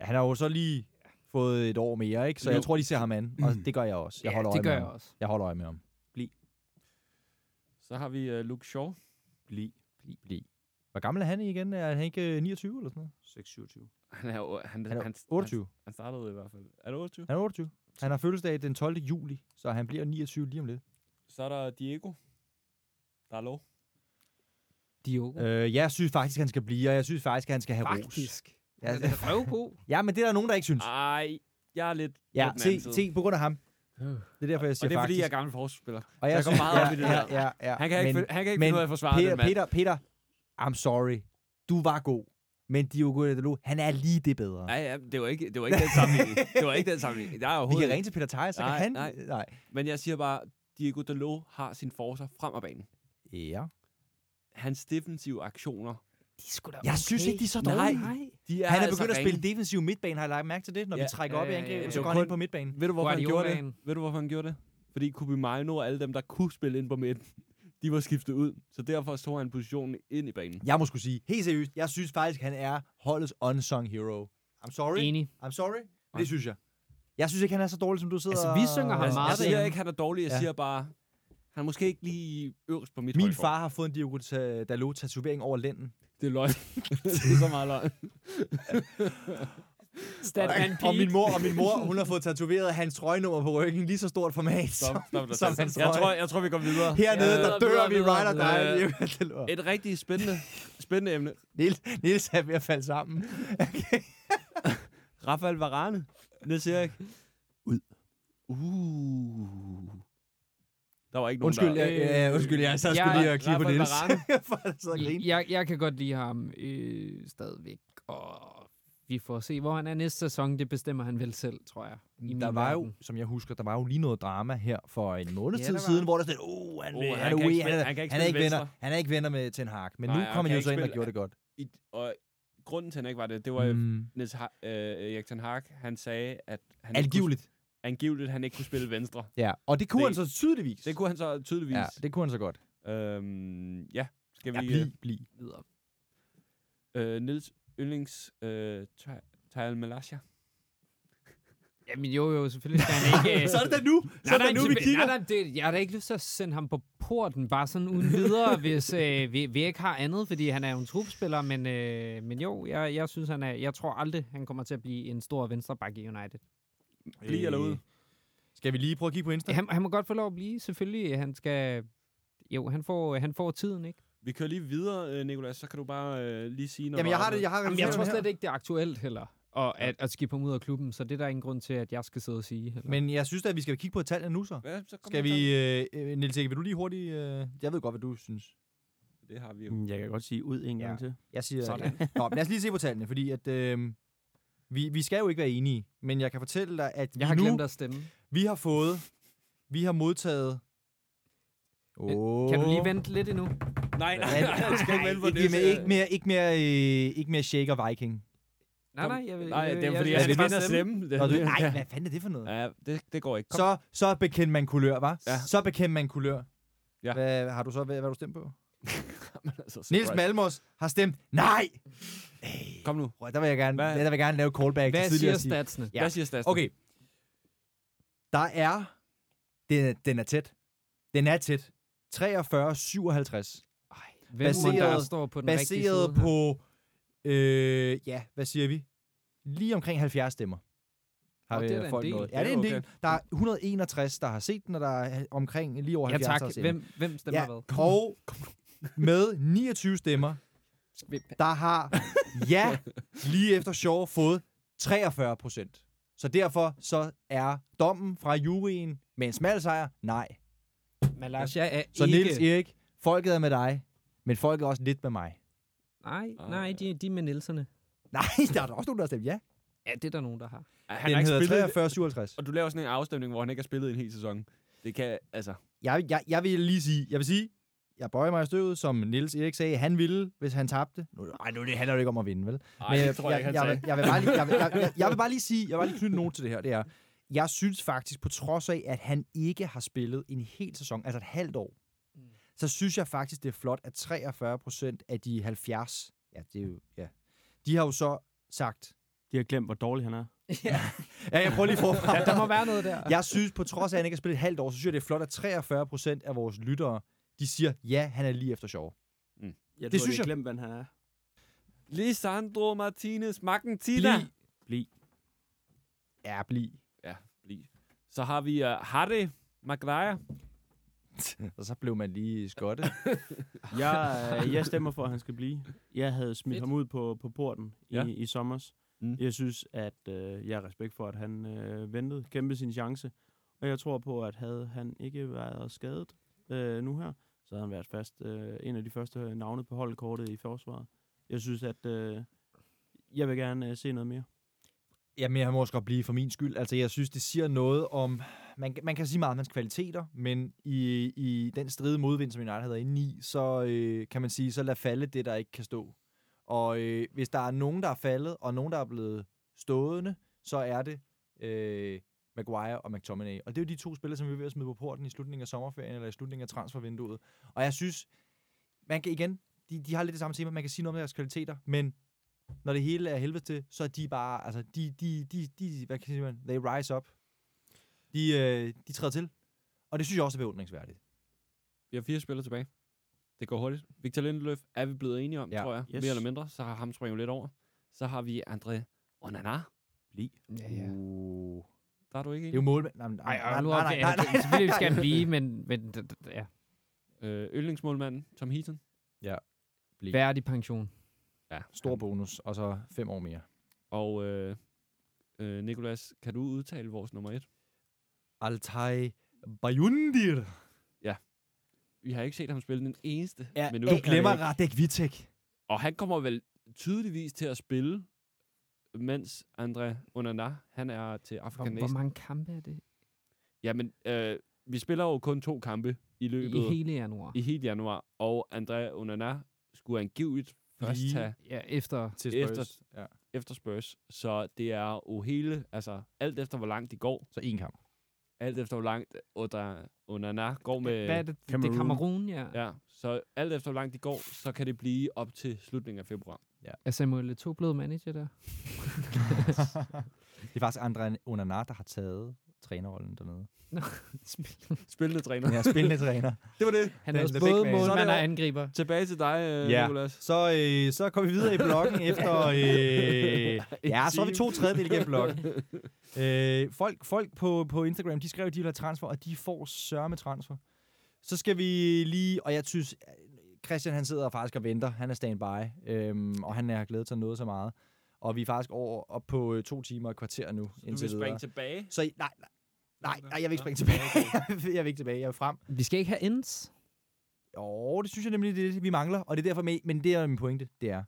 Ja, han har jo så lige fået et år mere, ikke? Så Jo. jeg tror, de ser ham an. Og det gør jeg også. Jeg ja, holder øje det gør med jeg ham. også. Jeg holder øje med ham. Så har vi uh, Luke Shaw. Bliv. Fordi. Hvor gammel er han igen? Er han ikke øh, 29 eller sådan noget? 6-27. Han er, jo- han, Han er han, 28. Han, han startede i hvert fald. Er det 28? Han er 28. Han har fødselsdag den 12. juli, så han bliver 29 lige om lidt. Så er der Diego. Der er lov. Diogo. Øh, jeg synes faktisk, han skal blive, og jeg synes faktisk, han skal have ros. Faktisk. Ja, Han er røvgod. ja, men det er der nogen, der ikke synes. Ej, jeg er lidt Ja, på se, se, på grund af ham. Det er derfor, jeg Og siger det er fordi, faktisk. jeg er gammel forsvarsspiller. og jeg går synes- meget op i det ja, der. Ja, ja, Han kan ikke, men, han kan ikke men finde ud af at forsvare Peter, den mand. Peter, Peter, I'm sorry. Du var god. Men Diogo Dalot, han er lige det bedre. Nej, ja, det var ikke, det var ikke den sammenligning. det var ikke den sammenligning. Der er Vi kan ringe til Peter Theis, så kan Nej, han... nej. nej. Men jeg siger bare, Diego Dalot har sin forser frem af banen. Ja. Hans defensive aktioner, De er sgu da Jeg synes ikke, de er så Nej. dårlige. Nej. de er Han er altså begyndt at ringe. spille defensiv midtbane, har jeg lagt mærke til det, når Ja. vi trækker Ja, op i ja, angreb, ja, og så går han ind på midtbanen. Ved du, hvorfor han gjorde det? Ved du, hvorfor han gjorde det? Fordi Kubimaino og alle dem, der kunne spille ind på midten, de var skiftet ud. Så derfor tog han positionen ind i banen. Jeg må skulle sige, helt seriøst, jeg synes faktisk, han er holdets unsung hero. I'm sorry. Enig. I'm sorry. Det synes jeg. Jeg synes ikke, han er så dårlig, som du sidder Altså, vi synger ham Jeg, meget jeg siger ikke, han er dårlig. Jeg Ja. siger bare, han er måske ikke lige øverst på mit Min far har fået en Diogo Dalot tatovering over lænden. Det er løgn. det er så meget løgn. Statman Og min mor, og min mor, hun har fået tatoveret hans trøjenummer på ryggen, lige så stort format. Stop, som- stop, dig som selv. hans jeg, tror, jeg tror, vi går videre. Hernede, Ja, der dør vi right die. Diogo Dalot. Et rigtig spændende, spændende emne. Niels, Niels er ved at falde sammen. Okay. Rafael Varane. Niels Erik. Ud. Uh. Der var ikke nogen, Undskyld, der... jeg, ja, undskyld, jeg sad sgu lige og kigge på Rafael Niels. Og. Jeg, jeg kan godt lide ham øh, stadigvæk, og vi får se, hvor han er næste sæson. Det bestemmer han vel selv, tror jeg. i Der var jo, verden. som jeg husker, der var jo lige noget drama her for en måned Ja, tid siden, hvor der stod, oh, han, Oh, han han, er ikke han, er, han ikke han, er ikke venner, han er ikke venner med Ten Hag. Men Nej, nu han kom han jo ikke så ind og gjorde det godt. I, og grunden til, at han ikke var det, det var, mm. Niels ha- øh, Erik Ten Hag, han sagde, at han ikke Angiveligt. Kunne, angiveligt, han ikke kunne spille venstre. Ja, og det kunne Det- han så tydeligvis. Det kunne han så tydeligvis. Ja, det kunne han så godt. Øhm, ja, skal Ja, vi... bliv, bliv. Videre. Øh, Nils Yndlings øh, Tejl Malaysia. Jamen jo, jo, selvfølgelig skal han ikke... øh, Så er det da nu. Så er det nu, vi kigger. Nej, nej, det, jeg har da ikke lyst til at sende ham på porten, bare sådan uden videre, hvis øh, vi, vi ikke har andet, fordi han er jo en trupspiller, men, øh, men jo, jeg, jeg synes, han er, jeg tror aldrig, han kommer til at blive en stor venstreback i United. Bliv eller ud? Skal vi lige prøve at kigge på Insta? Han, han må godt få lov at blive, selvfølgelig. Han skal... Jo, han får, han får tiden, ikke? Vi kører lige videre, øh, Nicolas, så kan du bare øh, lige sige noget. Jamen, jeg har det, jeg har Jamen, jeg tror slet ikke, det er aktuelt heller, og at, at skifte ham ud af klubben, så det er der ingen grund til, at jeg skal sidde og sige. Heller. Men jeg synes da, at vi skal kigge på tallene nu så. Ja, så Skal vi... Øh, øh, Niels Erik, vil du lige hurtigt... Øh, jeg ved godt, hvad du synes. Det har vi jo. Mm, Jeg kan godt sige ud en Ja. gang til. Jeg siger... Sådan. Nå, men lad os lige se på tallene, fordi at... Øh, vi, vi skal jo ikke være enige, men jeg kan fortælle dig, at vi jeg har nu, glemt at stemme. vi har fået... Vi har modtaget... Oh. Kan du lige vente lidt endnu? Nej, nej, nej, jeg skal ikke vente på ikke, det. mere, ikke, mere, ikke, mere, øh, ikke mere Shake og Viking. Nej, nej, jeg vil... Nej, det er jeg, fordi, jeg, jeg stemme. Det, Nå, du, nej, hvad fanden er det for noget? Ja, det, det går ikke. Kom. Så, så bekend man kulør, var? Ja. Så bekend man kulør. Ja. Hvad har du så, hvad, hvad har du stemt på? Altså, surprise. Malmos har stemt nej! Kom nu. Prøv, der vil jeg gerne, Hvad- der vil jeg gerne lave callback hvad siger at sige. statsene? Ja. Hvad siger Stas? Okay. Der er... Den, er- den er tæt. Den er tæt. 43-57. Hvem må der Baseret- står på den rigtige Baseret side på... Øh, ja, hvad siger vi? Lige omkring 70 stemmer. Har vi det er da en folk del. nået. Ja, Det er en del. Der er 161, der har set den, og der er omkring lige over Ja 70, der har tak. set Hvem, hvem stemmer Ja, hvad? Og med 29 stemmer, der har ja lige efter sjov fået 43 procent. Så derfor så er dommen fra juryen med en smal sejr, nej. Malaysia er Så ikke... Niels Erik, folket er med dig, men folket er også lidt med mig. Nej, nej, de, de er med Nielserne. Nej, der er da også nogen, der har stemt ja. Ja, det er der nogen, der har. Han Den har ikke hedder spillet, 43 57. og du laver sådan en afstemning, hvor han ikke har spillet en hel sæson. Det kan, altså... Jeg, jeg, jeg vil lige sige, jeg vil sige, jeg bøjer mig i støvet, som Niels Erik sagde, han ville, hvis han tabte. Nu, ej, nu det handler det ikke om at vinde, vel? Ej, det tror jeg ikke, han jeg, sagde. jeg, jeg, vil bare lige, jeg, vil, jeg, jeg, jeg vil bare lige sige, jeg vil bare lige knytte nogen til det her, det er, jeg synes faktisk, på trods af, at han ikke har spillet en hel sæson, altså et halvt år. Så synes jeg faktisk, det er flot, at 43 procent af de 70, ja, det er jo, ja, de har jo så sagt, De har glemt, hvor dårlig han er. ja, jeg prøver lige forfra. Ja, der må være noget der. Jeg synes, på trods af, at han ikke har spillet et halvt år, så synes jeg, det er flot, at 43 procent af vores lyttere, de siger, ja, han er lige efter sjov. Jeg Det tror, synes jeg- glemt, hvad han er. Lisandro Martinez Margentina. Bliv. Bliv. Ja, bliv. Ja, bliv. Så har vi uh, Harry Maguire. Og så blev man lige skotte. Jeg, øh, jeg stemmer for, at han skal blive. Jeg havde smidt Fedt. ham ud på, på porten Ja. i, i sommers. Mm. Jeg synes, at øh, jeg har respekt for, at han øh, ventede, kæmpede sin chance. Og jeg tror på, at havde han ikke været skadet øh, nu her, så havde han været fast øh, en af de første navne på holdkortet i forsvaret. Jeg synes, at øh, jeg vil gerne øh, se noget mere. Jamen, jeg må også godt blive for min skyld. Altså, jeg synes, det siger noget om... Man, man kan sige meget om hans kvaliteter, men i, i den stride modvind, som United havde inde i, så øh, kan man sige, så lad falde det, der ikke kan stå. Og øh, hvis der er nogen, der er faldet, og nogen, der er blevet stående, så er det øh, Maguire og McTominay. Og det er jo de to spillere, som vi er ved at smide på porten i slutningen af sommerferien, eller i slutningen af transfervinduet. Og jeg synes, man kan igen, de, de har lidt det samme tema, man kan sige noget om deres kvaliteter, men når det hele er helvede til, så er de bare, altså, de, de, de, de hvad kan man, sige, they rise up. De, øh, de træder til. Og det synes jeg også er beundringsværdigt. Vi har fire spillere tilbage. Det går hurtigt. Victor Lindeløf er vi blevet enige om, Ja. ja. tror jeg. Yes. Mere eller mindre. Så har ham springet lidt over. Så har vi André Onana. Bliv. Ja, ja. Uh. Der er du ikke Det er jo enig? mål. Nej, nej, Ej, nej, nej, nej, vi- nej, nej. ja, Selvfølgelig skal han blive, men, men ja. Øh, yndlingsmålmanden Tom Heaton. Bliv. Værdig pension. Ja. Stor bonus, og så fem år mere. Og øh, øh, Nikolas, kan du udtale vores nummer et? Altay Bayundir. Vi har ikke set ham spille den eneste Ja, minut. du glemmer Radek Vitek. Og han kommer vel tydeligvis til at spille, mens André Onana, han er til African Hvor, hvor mange kampe er det Jamen, øh, vi spiller jo kun to kampe i løbet i hele januar? i hele januar, og André Onana skulle angiveligt først Lige tage Ja, efter... Til Efter- Spurs. Ja. efter Spurs. Så det er jo hele, altså alt efter hvor langt det går. Så en kamp. Alt efter hvor langt under, Onana går med... Hvad er det? Det er Cameroon. Cameroon, ja. Ja, så alt efter hvor langt de går, så kan det blive op til slutningen af februar. Er Samuel Eto'o blevet manager der? det er faktisk André Onana, der har taget trænerrollen dernede. Spillende træner. Ja, spillende træner. Det var det. Han er også både er målmand og angriber. Tilbage til dig, øh, Ja. Nicolas. Så, øh, så går vi videre i bloggen efter... Øh, ja, så er vi to tredjedel igennem bloggen. Øh, folk folk på, på Instagram, de skrev, at de vil have transfer, og de får sørme transfer. Så skal vi lige... Og jeg synes, Christian han sidder faktisk og venter. Han er standby, øhm, og han har glædet sig noget så meget. Og vi er faktisk over op på øh, to timer og kvarter nu. Du indtil vil videre. springe tilbage. Så nej, nej, nej, nej, jeg vil ikke springe tilbage. jeg vil ikke tilbage, jeg er frem. Vi skal ikke have ends. Jo, det synes jeg nemlig, det er det, vi mangler, og det er derfor med, men det er min pointe, det er,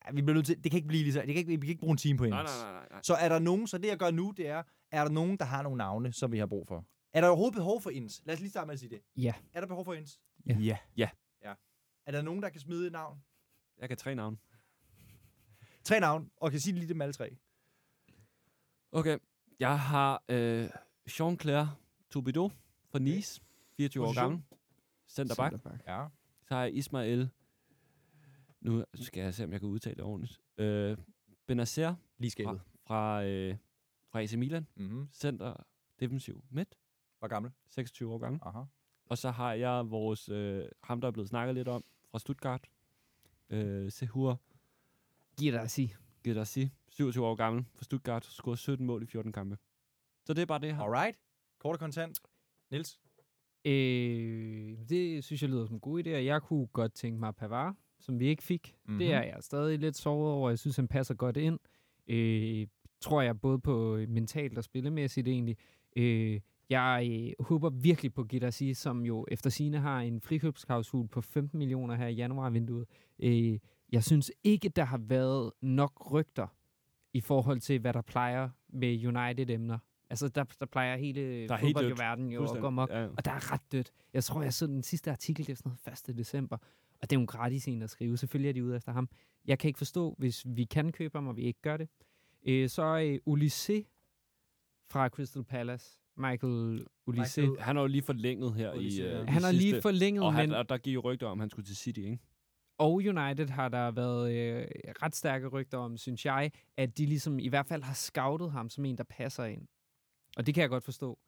at vi bliver nødt til, det kan ikke blive lige så, det kan ikke, vi kan ikke bruge en time på Nej, engelsk. nej, nej, nej, nej. Så er der nogen, så det jeg gør nu, det er, er der nogen, der har nogle navne, som vi har brug for? Er der overhovedet behov for ins? Lad os lige starte med at sige det. Ja. Er der behov for ins? Ja. ja. Ja. Er der nogen, der kan smide et navn? Jeg kan tre navne. Tre navn, og kan sige lige dem alle tre. Okay. Jeg har øh, Jean-Claire Toubido fra Nice, 24 år Position? gammel. Centerback. Ja. Så har jeg Ismail. Nu skal jeg se, om jeg kan udtale det ordentligt. Øh, Benacer Lige fra, skældet. fra, øh, fra AC Milan. Mm-hmm. Center defensiv midt. Hvor gammel? 26 år gammel. Aha. Og så har jeg vores, øh, ham der er blevet snakket lidt om, fra Stuttgart. Øh, Sehur Sige. Girassi, 27 år gammel, fra Stuttgart. Scoret 17 mål i 14 kampe. Så det er bare det, har. Alright. Kort og kontant. Niels? Øh, det synes jeg lyder som en god idé, og jeg kunne godt tænke mig Pavard, som vi ikke fik. Mm-hmm. Det er jeg stadig lidt såret over. Jeg synes, han passer godt ind. Øh, tror jeg både på mentalt og spillemæssigt egentlig. Øh, jeg øh, håber virkelig på Gidassi, som jo efter sine har en frikøbsklausul på 15 millioner her i januarvinduet. Øh, jeg synes ikke, der har været nok rygter i forhold til, hvad der plejer med United-emner. Altså, der, der plejer hele Der er helt dødt. fodboldverden jo at gå amok. Ja, ja. Og der er ret dødt. Jeg tror, jeg så den sidste artikel, det er sådan noget 1. december. Og det er jo en gratis en at skrive. Selvfølgelig er de ude efter ham. Jeg kan ikke forstå, hvis vi kan købe ham, og vi ikke gør det. Øh, så er øh, Ulisse fra Crystal Palace. Michael Ulisse. Michael- Han har jo lige forlænget her Ulisse, i, ja. øh, Han i har lige forlænget, og, han, men, og der gik jo rygter om, at han skulle til City, ikke? Og United har der været øh, ret stærke rygter om, synes jeg, at de ligesom i hvert fald har scoutet ham som en, der passer ind. Og det kan jeg godt forstå.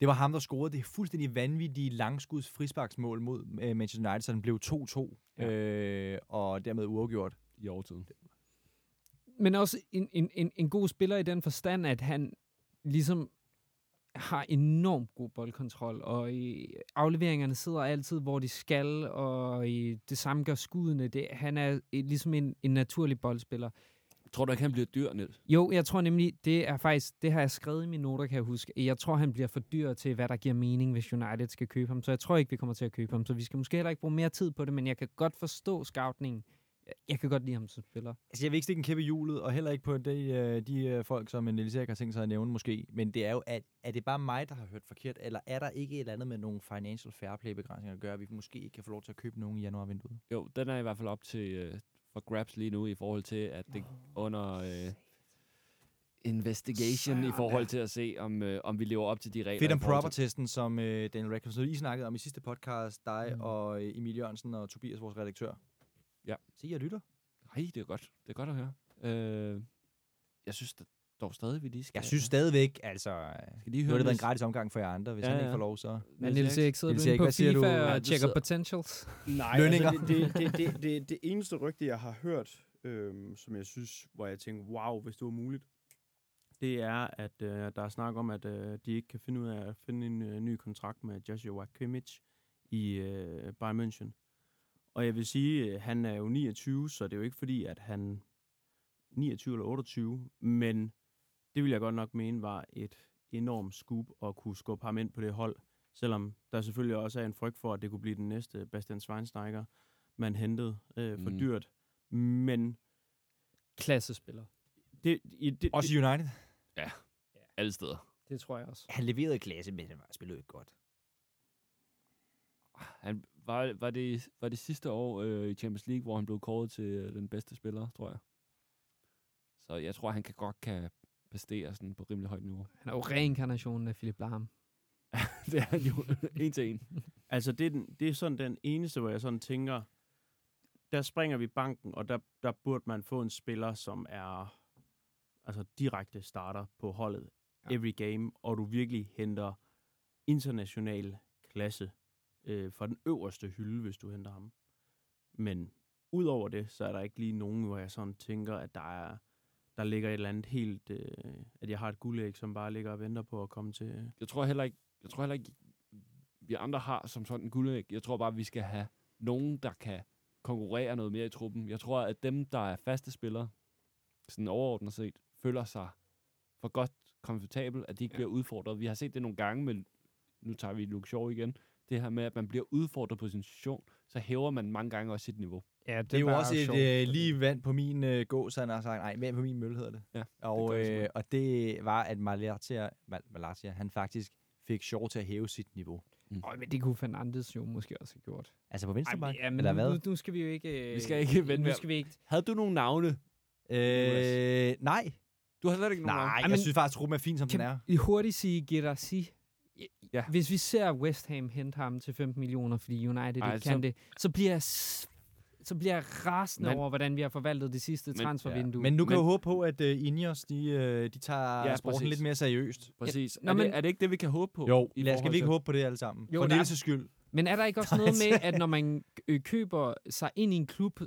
Det var ham, der scorede det fuldstændig vanvittige langskuds frisparksmål mod øh, Manchester United, så den blev 2-2, Ja. øh, og dermed uafgjort. I overtiden. men også en, en, en, en god spiller i den forstand, at han ligesom har enormt god boldkontrol, og i afleveringerne sidder altid, hvor de skal, og i det samme gør skuddene. Det, han er et, ligesom en, en naturlig boldspiller. Tror du ikke, han bliver dyr, Niels? Jo, jeg tror nemlig, det er faktisk, det har jeg skrevet i mine noter, kan jeg huske. Jeg tror, han bliver for dyr til, hvad der giver mening, hvis United skal købe ham. Så jeg tror ikke, vi kommer til at købe ham. Så vi skal måske heller ikke bruge mere tid på det, men jeg kan godt forstå scoutningen. Jeg kan godt lide ham som spiller. Altså, jeg vil ikke stikke en kæppe i hjulet, og heller ikke på de, øh, de øh, folk, som Niels Erik har tænkt sig at nævne måske. Men det er jo, at, er det bare mig, der har hørt forkert, eller er der ikke et eller andet med nogle financial fair play begrænsninger, der gør, at vi måske ikke kan få lov til at købe nogen i januarvinduet? Jo, den er i hvert fald op til øh, for grabs lige nu, i forhold til, at det under øh, investigation, i forhold til at se, om, øh, om vi lever op til de regler. Fit and forhold proper til- testen, som øh, Daniel Radcliffe, I snakkede om i sidste podcast, dig Mm. mm. og øh, Emil Jørgensen og Tobias, vores redaktør. Ja. Se, jeg lytter. Nej, det er godt. Det er godt at høre. Øh, jeg synes da- dog stadig, vi lige skal... Jeg synes stadigvæk, altså... Skal lige Nu høre har det været en gratis omgang for jer andre. Hvis Ja, ja, han ikke ja. får lov, så... Men Niels Erik? Sidder Niels du på du? FIFA Ja, og du tjekker sidder- potentials. Nej, Lønninger. altså det, det, det, det, det, det eneste rygte, jeg har hørt, øhm, som jeg synes, hvor jeg tænker, wow, hvis det var muligt, det er, at øh, der er snak om, at øh, de ikke kan finde ud af at finde en øh, ny kontrakt med Joshua Kimmich i øh, Bayern München. Og jeg vil sige, øh, han er jo 29, så det er jo ikke fordi, at han 29 eller 28, men det vil jeg godt nok mene var et enormt scoop at kunne skubbe ham ind på det hold, selvom der selvfølgelig også er en frygt for, at det kunne blive den næste Bastian Schweinsteiger, man hentede øh, for Mm. dyrt. Men Klassespiller. det, i, det, Også i United. Alle steder. Det tror jeg også. Han leverede klasse, men han spillede ikke godt. Han, var, var, det, var det sidste år øh, i Champions League, hvor han blev kåret til øh, den bedste spiller, tror jeg. Så jeg tror, han kan godt kan præstere sådan på rimelig højt niveau. Han er jo reinkarnationen af Philip Lahm. det er han jo en til en. Altså, det er, den, det er sådan den eneste, hvor jeg sådan tænker, der springer vi banken, og der, der burde man få en spiller, som er altså direkte starter på holdet Ja. ja. every game, og du virkelig henter international klasse øh, fra den øverste hylde, hvis du henter ham. Men udover det, så er der ikke lige nogen, hvor jeg sådan tænker, at der er der ligger et eller andet helt, øh, at jeg har et guldæg, som bare ligger og venter på at komme til. Jeg tror heller ikke, jeg tror heller ikke, vi andre har som sådan en guldæg. Jeg tror bare, vi skal have nogen, der kan konkurrere noget mere i truppen. Jeg tror, at dem, der er faste spillere, sådan overordnet set, føler sig for godt komfortabel, at de ikke Ja. bliver udfordret. Vi har set det nogle gange, men nu tager vi Luke Shaw igen. Det her med, at man bliver udfordret på sin situation, så hæver man mange gange også sit niveau. Ja, Det er jo også et sjovt, øh, lige vand på min øh, gå, så han har sagt, nej, vand på min mølle hedder det. Ja, og, det det øh, og det var, at Malatia, Mal- Malatia, han faktisk fik sjov til at hæve sit niveau. Øj, men det kunne Fernandes jo måske også have gjort. Altså på venstre men, bak, ja, men eller nu, hvad? nu, nu skal vi jo ikke... Øh, Vi skal ikke vente Nu skal vi ikke... Havde du nogle navne? Øh, nej, Du har slet ikke nogen nej, navne. jeg men- synes faktisk, at er fin, som den er. I hurtigt sige Gerassi. Ja. Ja. Hvis vi ser West Ham hente ham til 15 millioner, fordi United Ej, ikke så- kan det, så bliver jeg, så bliver jeg rasende Men- over, hvordan vi har forvaltet det sidste Men- transfervindue. Men nu kan Men- jeg håbe på, at uh, Ineos, de, øh, de tager Ja, ja, sporten præcis. lidt mere seriøst. Præcis. Nå, er, men- det, er det ikke det, vi kan håbe på? Jo, i lad, skal vi ikke til- håbe på det alle sammen? Jo, For er- Niels' skyld. Men er der ikke også noget med, at når man øh, køber sig ind i en klub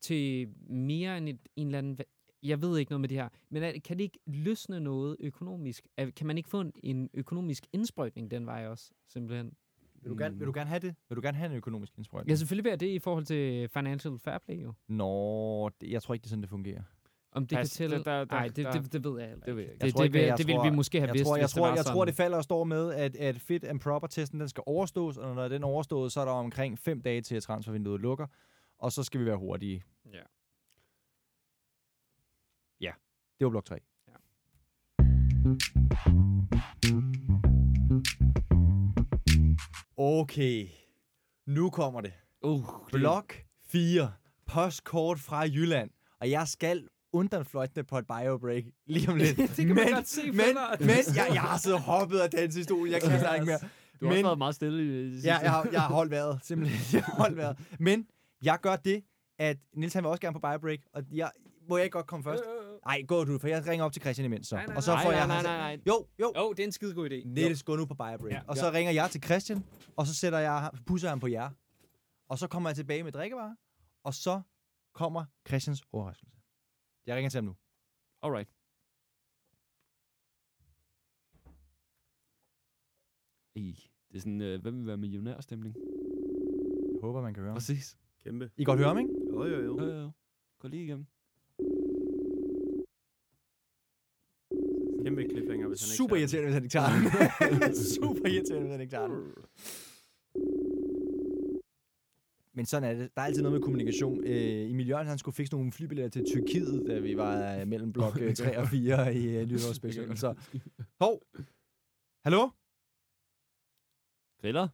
til mere end et, en eller anden... Jeg ved ikke noget med det her, men kan det ikke løsne noget økonomisk? Kan man ikke få en, en økonomisk indsprøjtning den vej også, simpelthen? Vil du, gerne, vil du gerne have det? Vil du gerne have en økonomisk indsprøjtning? Ja, selvfølgelig vil jeg det i forhold til financial fair play jo. Nå, det, jeg tror ikke, det er sådan, det fungerer. Om det Pas, kan tælle... der- der- Nej, det, der- det, det ved jeg heller det ved ikke. jeg ikke. Jeg Det, tror det, vil, jeg det vil tror- vi måske have Jeg vidst, tror, jeg, hvis tror, det jeg tror, det falder og står med, at, at fit and proper-testen den skal overstås, og når den er overstået, så er der omkring fem dage til, at transfervinduet lukker, og så skal vi være hurtige. Ja. Ja, det var blok 3. Ja. Okay, nu kommer det. Uh, Blok 4. Postkort fra Jylland. Og jeg skal undrenfløjtende på et biobreak lige om lidt. Det kan man men, godt se men, men jeg, jeg har siddet og hoppet af danse i stolen. Jeg kan ikke mere. Du har også Men- været meget stille i det sidste. Ja, jeg har, jeg har holdt vejret. Simpelthen. Jeg har holdt vejret. Men jeg gør det, at Nils han vil også gerne på biobreak. Og jeg, må jeg ikke godt komme først? Nej, gå du, for jeg ringer op til Christian imens så. Nej, nej, og så nej, får nej, jeg nej, hans- nej, nej. Jo, jo. Oh, det er en skide god idé. Niels, gå nu på biobreak. Ja. Og så ringer jeg til Christian, og så sætter jeg, pusser han på jer. Og så kommer jeg tilbage med drikkevarer, og så kommer Christians overraskelse. Jeg ringer til ham nu. Alright. I, det er sådan, øh, hvem vil være millionærstemning? Jeg håber, man kan høre ham. Præcis. Kæmpe. I kan godt høre ham, ikke? Jo, jo, jo. Jo, jo, jo. Gå lige igennem. Kæmpe cliffhanger, hvis han ikke Super irriterende, hvis han ikke tager den. Super irriterende, hvis han ikke tager den. Men sådan er det. Der er altid noget med kommunikation. Øh, Emil Jørgensen, han skulle fikse nogle flybilletter til Tyrkiet, da vi var øh, mellem blok øh, 3 og 4 i øh, nytårsspecialen. Så, hov! Hallo? Griller?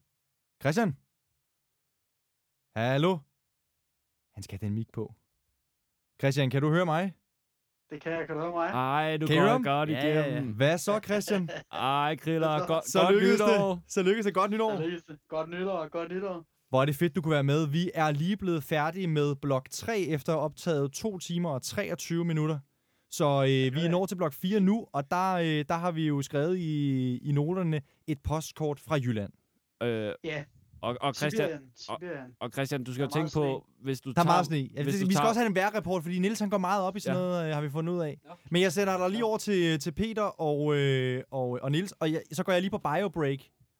Christian? Hallo? Han skal have den mic på. Christian, kan du høre mig? Det kan jeg, kan du høre mig? Ej, du Kan går ham? godt Ja, ja, ja. igennem. Hvad så, Christian? Ej, Griller, godt, Så godt lykkedes nytår. det. Så lykkedes det godt nytår. Så lykkes det. Godt nytår, godt nytår. Hvor er det fedt, du kunne være med. Vi er lige blevet færdige med blok 3 efter at have optaget 2 timer og 23 minutter. Så øh, vi er nået til blok 4 nu, og der, øh, der har vi jo skrevet i, i noterne et postkort fra Jylland. Øh, Ja, og, og, Christian, Sibirien. Sibirien. og Christian, du skal jo tænke på, hvis du Der er tager... meget sne. Ja, hvis det, du vi skal tager- også have en vejrrapport, fordi Niels han går meget op i sådan Ja. noget, øh, har vi fundet ud af. Nå. Men jeg sætter dig lige over til, til Peter og, øh, og, og Niels, og jeg, så går jeg lige på biobreak,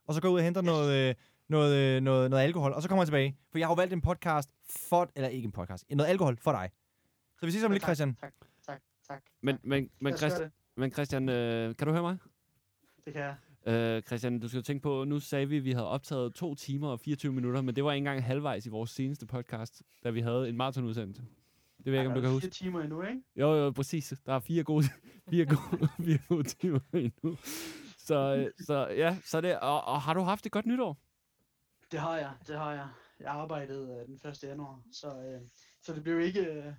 og så går jeg ud og henter noget, øh, noget, øh, noget, noget alkohol, og så kommer jeg tilbage. For jeg har jo valgt en podcast for, eller ikke en podcast, noget alkohol for dig. Så vi ses om lidt, tak, Christian. Tak, tak, tak. Men, men, men, gøre Christian, men Christian øh, kan du høre mig? Det kan jeg. Øh, Christian, du skal tænke på, nu sagde vi, at vi havde optaget 2 timer og 24 minutter, men det var ikke engang halvvejs i vores seneste podcast, da vi havde en maratonudsendelse. Det ved jeg ikke, om du kan huske. Fire timer endnu, ikke? Jo, jo, præcis. Der er fire gode, fire gode, fire gode timer endnu. Så, øh, så ja, så er det, og, og har du haft et godt nytår? Det har jeg, det har jeg. Jeg arbejdede øh, den 1. januar, så, øh, så det blev ikke, øh,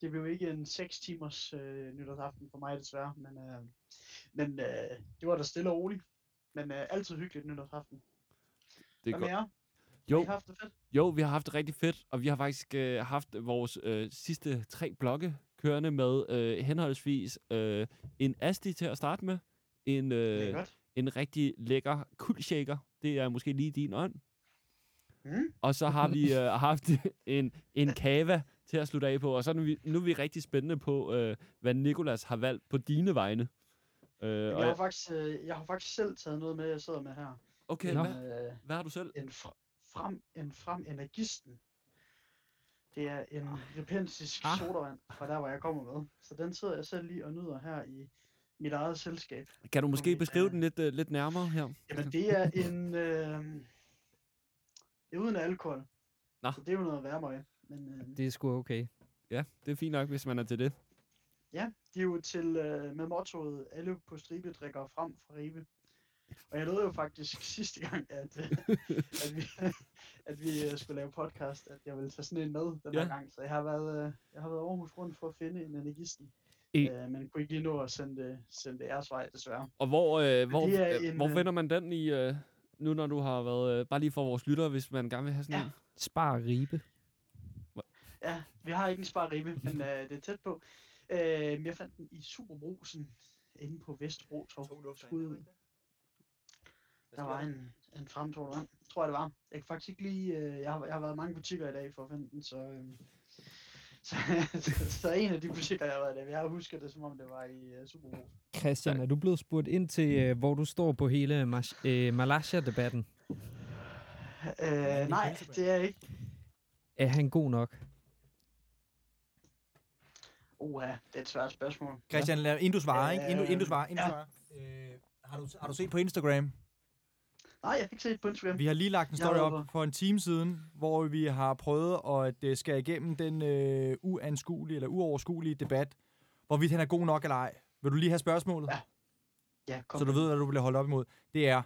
det blev ikke en 6 timers øh, nytårsaften for mig desværre, men, øh, men øh, det var da stille og roligt. Men øh, altid hyggeligt nytårsaften. Det Hvad er med godt. Har Jo, I haft det fedt? jo, vi har haft det rigtig fedt, og vi har faktisk øh, haft vores øh, sidste tre blokke kørende med øh, henholdsvis øh, en Asti til at starte med, en, øh, Lækkert. en rigtig lækker kuldshaker, det er måske lige din ånd, Mm. og så har vi øh, haft en, en kava til at slutte af på, og så er vi, nu er vi rigtig spændende på, øh, hvad Nikolas har valgt på dine vegne. Øh, Jeg og har, jeg, faktisk, øh, jeg har faktisk selv taget noget med, jeg sidder med her. okay, Nå. hvad, Øh, hvad har du selv? en, fr- frem, en frem energisten. Det er en repentisk Ah. sodavand fra der, hvor jeg kommer med. Så den sidder jeg selv lige og nyder her i mit eget selskab. Kan du måske beskrive øh, den lidt, øh, lidt nærmere her? Jamen, det er en... Øh, det er uden alkohol. Nå. Så det er jo noget værmøg. Men øh, Det er sgu okay. Ja, det er fint nok, hvis man er til det. Ja, det er jo til øh, med mottoet, alle på stribe drikker frem fra ribe. Og jeg lovede jo faktisk sidste gang, at, øh, at vi, at vi øh, skulle lave podcast, at jeg ville tage sådan en med den Ja. her gang. Så jeg har været, øh, jeg har været Aarhus rundt for at finde en energisten. I- Øh, men kunne ikke lige nå at sende det, sende det jeres vej, desværre. Og hvor, øh, hvor, øh, en, hvor øh, finder man den i, øh, nu når du har været, øh, bare lige for vores lyttere, hvis man gerne vil have sådan Ja. en? Spar ribe. Ja, vi har ikke en spar ribe, men øh, det er tæt på. Øh, jeg fandt den i Superbrusen inde på Vestbro Torv. Skud ud. Der var en, en fremtrådt vand, tror jeg det var. Jeg kan faktisk ikke lige, øh, jeg, har, jeg har været i mange butikker i dag for at finde den, så, øh, så, så, så, en af de butikker, jeg har været i dag, jeg husker det, som om det var i uh, Superbrusen. Christian, er du blevet spurgt ind til, øh, hvor du står på hele Mas- øh, Malaysia-debatten? Øh, nej, det er jeg ikke. Er han god nok? Uha, det er et svært spørgsmål. Christian, lad, inden du svarer, ikke? Inden, inden du svarer, inden du ja. svarer. Øh, har, du, har du set på Instagram? Nej, jeg fik set på Instagram. Vi har lige lagt en story har op for en time siden, hvor vi har prøvet at øh, skære igennem den øh, uanskuelige eller uoverskuelige debat, hvorvidt han er god nok eller ej. Vil du lige have spørgsmålet? Ja. Ja, kom så du med. ved, hvad du bliver holdt op imod. Det er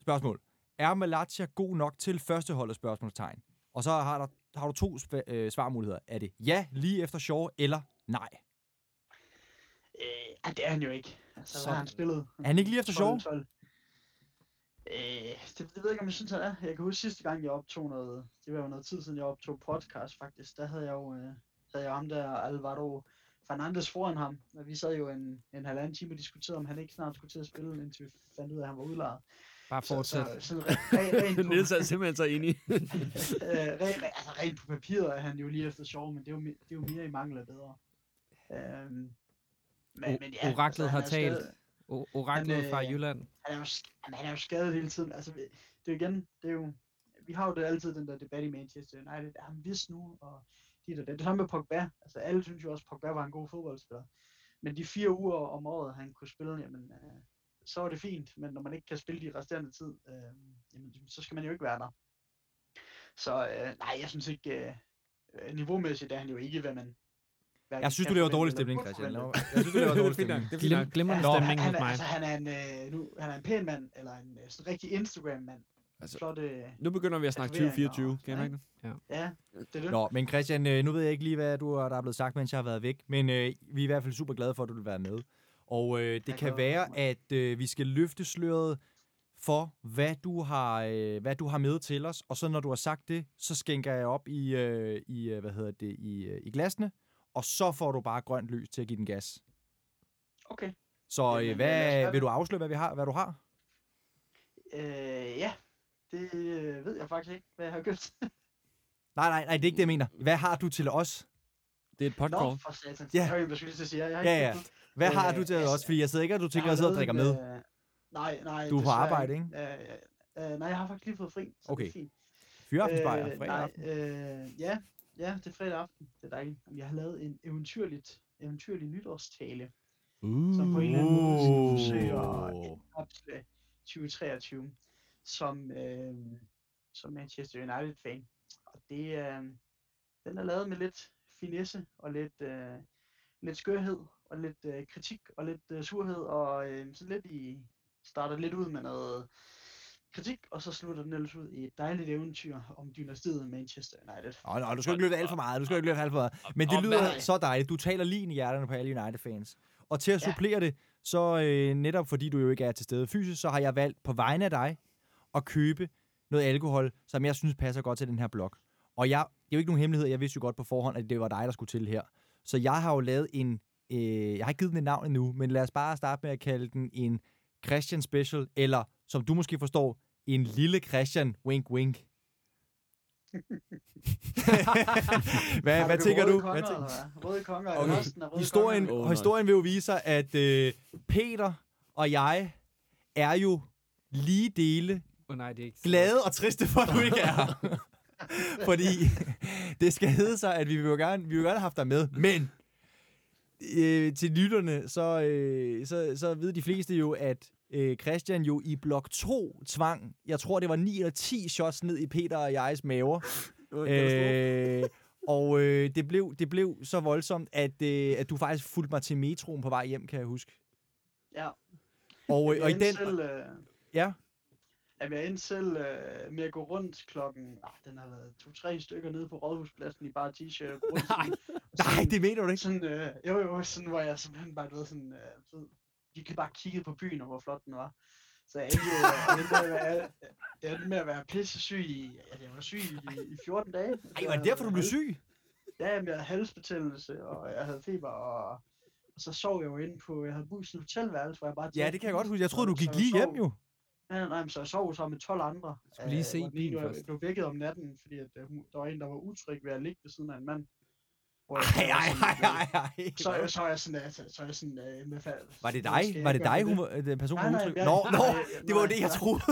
spørgsmål. Er Malatya god nok til førsteholdet spørgsmålstegn? Og så har, der, har du to sp- øh, svarmuligheder. Er det ja, lige efter Shaw, eller nej? Øh, det er han jo ikke. Altså, Så- har han spillet? Er han ikke lige efter Shaw? 12, 12. Øh, det, det ved jeg ikke, om jeg synes, han er. Jeg kan huske sidste gang, jeg optog noget, det var jo noget tid siden, jeg optog podcast faktisk, der havde jeg jo, øh, havde jeg ham der, Alvaro Fernandes foran ham, og vi sad jo en, en halvanden time og diskuterede, om han ikke snart skulle til at spille, indtil vi fandt ud af, at han var udlejet. Bare Så, fortsæt. så, sådan re- re- rent, på, Niels er simpelthen så enig. øh, re- re- altså rent på papiret er han jo lige efter sjov, men det er jo, det er jo mere i mangel af bedre. Øhm, men, men ja, oraklet har han er talt. O- oraklet Han, fra øh, Jylland. han er jo, jamen, han er jo skadet hele tiden. Altså, det er jo igen, det er jo, vi har jo det altid den der debat i Manchester United, er han vidst nu, og dit og det. Det samme med Pogba. Altså, alle synes jo også, at Pogba var en god fodboldspiller. Men de fire uger om året, han kunne spille, jamen, øh, så var det fint. Men når man ikke kan spille de resterende tid, øh, jamen, så skal man jo ikke være der. Så øh, nej, jeg synes ikke, øh, niveaumæssigt er han jo ikke, hvad man... Jeg synes, du laver dårlig stemning, Christian. Jeg synes, du laver dårlig stemning. det er glimrende stemning han, hos er, mig. Altså, han er en, øh, nu, han er en pæn mand, eller en øh, sådan rigtig Instagram-mand. Altså, Flot, øh, Nu begynder vi at snakke Tatoveringer 2024, og kan jeg ikke det? ja, det er det. Nå, men Christian, øh, nu ved jeg ikke lige, hvad du, der er blevet sagt, mens jeg har været væk, men øh, vi er i hvert fald super glade for, at du vil være med. Og øh, det Jeg kan være, at øh, vi skal løfte sløret for, hvad du, har, øh, hvad du har med til os. Og så når du har sagt det, så skænker jeg op i, øh, i hvad hedder det, i, øh, i glasene, og så får du bare grønt lys til at give den gas. Okay. Så Jamen, øh, øh, hvad, gøre vil du afsløre, hvad, vi har, hvad du har? Øh, ja, det øh, ved jeg faktisk ikke, hvad jeg har købt. Nej, nej, nej, det er ikke det, jeg mener. Hvad har du til os? Det er et Nå, podcast. for satan. Ja. Jeg har jo skulle lige sige, jeg har Ja, ikke ja. Hvad Øh, har du til altså, os? Fordi jeg sidder ikke, at du tænker, at jeg sidder og drikker med. øh, Nej, nej. Du er på arbejde, ikke? Øh, øh, nej, jeg har faktisk lige fået fri. Så Okay. Det er fint. Fyraftensbajer, Øh, fredag nej, aften. øh, ja, ja, det er fredag aften. Det er dejligt. Jeg har lavet en eventyrligt, eventyrlig nytårstale, som på en eller anden måde skal forsøge at Uh. opslæge 2023 som, øh, som Manchester United-fan. Og det, øh, den er lavet med lidt finesse og lidt, øh, lidt skørhed og lidt øh, kritik og lidt øh, surhed og øh, så lidt i starter lidt ud med noget kritik, og så slutter den ellers ud i et dejligt eventyr om dynastiet Manchester United. Nå, nå, du skal ikke løbe alt for meget. Du skal ikke løbe alt for meget. Men det lyder så dejligt. Du taler lige ind i hjerterne på alle United-fans. Og til at Ja. supplere det, så øh, netop fordi du jo ikke er til stede fysisk, så har jeg valgt på vegne af dig at købe noget alkohol, som jeg synes passer godt til den her blog. Og jeg, det er jo ikke nogen hemmelighed, jeg vidste jo godt på forhånd, at det var dig, der skulle til her. Så jeg har jo lavet en, øh, jeg har ikke givet den et navn endnu, men lad os bare starte med at kalde den en Christian Special, eller som du måske forstår, en lille Christian wink wink. hvad, hvad tænker du? Konger, Hvad tænker? Røde konger, okay. Okay. resten af røde Historien, konger. Nej. historien vil jo vise sig, at øh, Peter og jeg er jo lige dele oh, nej, det er ikke glade og triste for, at du ikke er her. Fordi det skal hedde sig, at vi vil jo gerne, vi vil jo gerne have haft dig med, men øh, til lytterne, så, øh, så, så ved de fleste jo, at øh, Christian jo i blok 2 tvang, jeg tror det var 9 eller 10 shots ned i Peter og jegs maver. Øh, og øh, det, blev, det blev så voldsomt, at, øh, at du faktisk fulgte mig til metroen på vej hjem, kan jeg huske. Ja. Og, øh, og i den... Selv, øh, Ja. Jamen, jeg endte selv øh, med at gå rundt klokken... Ah, den har været to-tre stykker nede på Rådhuspladsen i bare t-shirt. rundt Nej, sådan- Nej, det mener du ikke. Sådan, øh, jo, jo, sådan, hvor jeg simpelthen bare, du ved, sådan, øh, de kan bare kigge på byen, og hvor flot den var. Så jeg endte jeg endte med at være, jeg endte med at være pisse syg i, ja, jeg var syg i, i 14 dage. Ej, var det derfor, du blev syg? Ja, jeg havde halsbetændelse, og jeg havde feber, og, og så sov jeg jo inde på, jeg havde et hotelværelse, hvor jeg bare Ja, det kan jeg godt huske. Jeg troede, du gik jeg lige hjem jo. Nej, nej, men så jeg sov så med 12 andre. skulle lige se den ene bilen først. blev vækket om natten, fordi at, øh, der var en, der var utryg ved at ligge ved siden af en mand. Hvor Ej, jeg- ej, ej, ej, ej. Så, så er jeg sådan, altså, så er jeg sådan, øh, med fald. Var det dig? Var det dig, hun var, den person Nej, nej, jeg- Nå, nå, nej, det var nej, det, jeg nej. troede.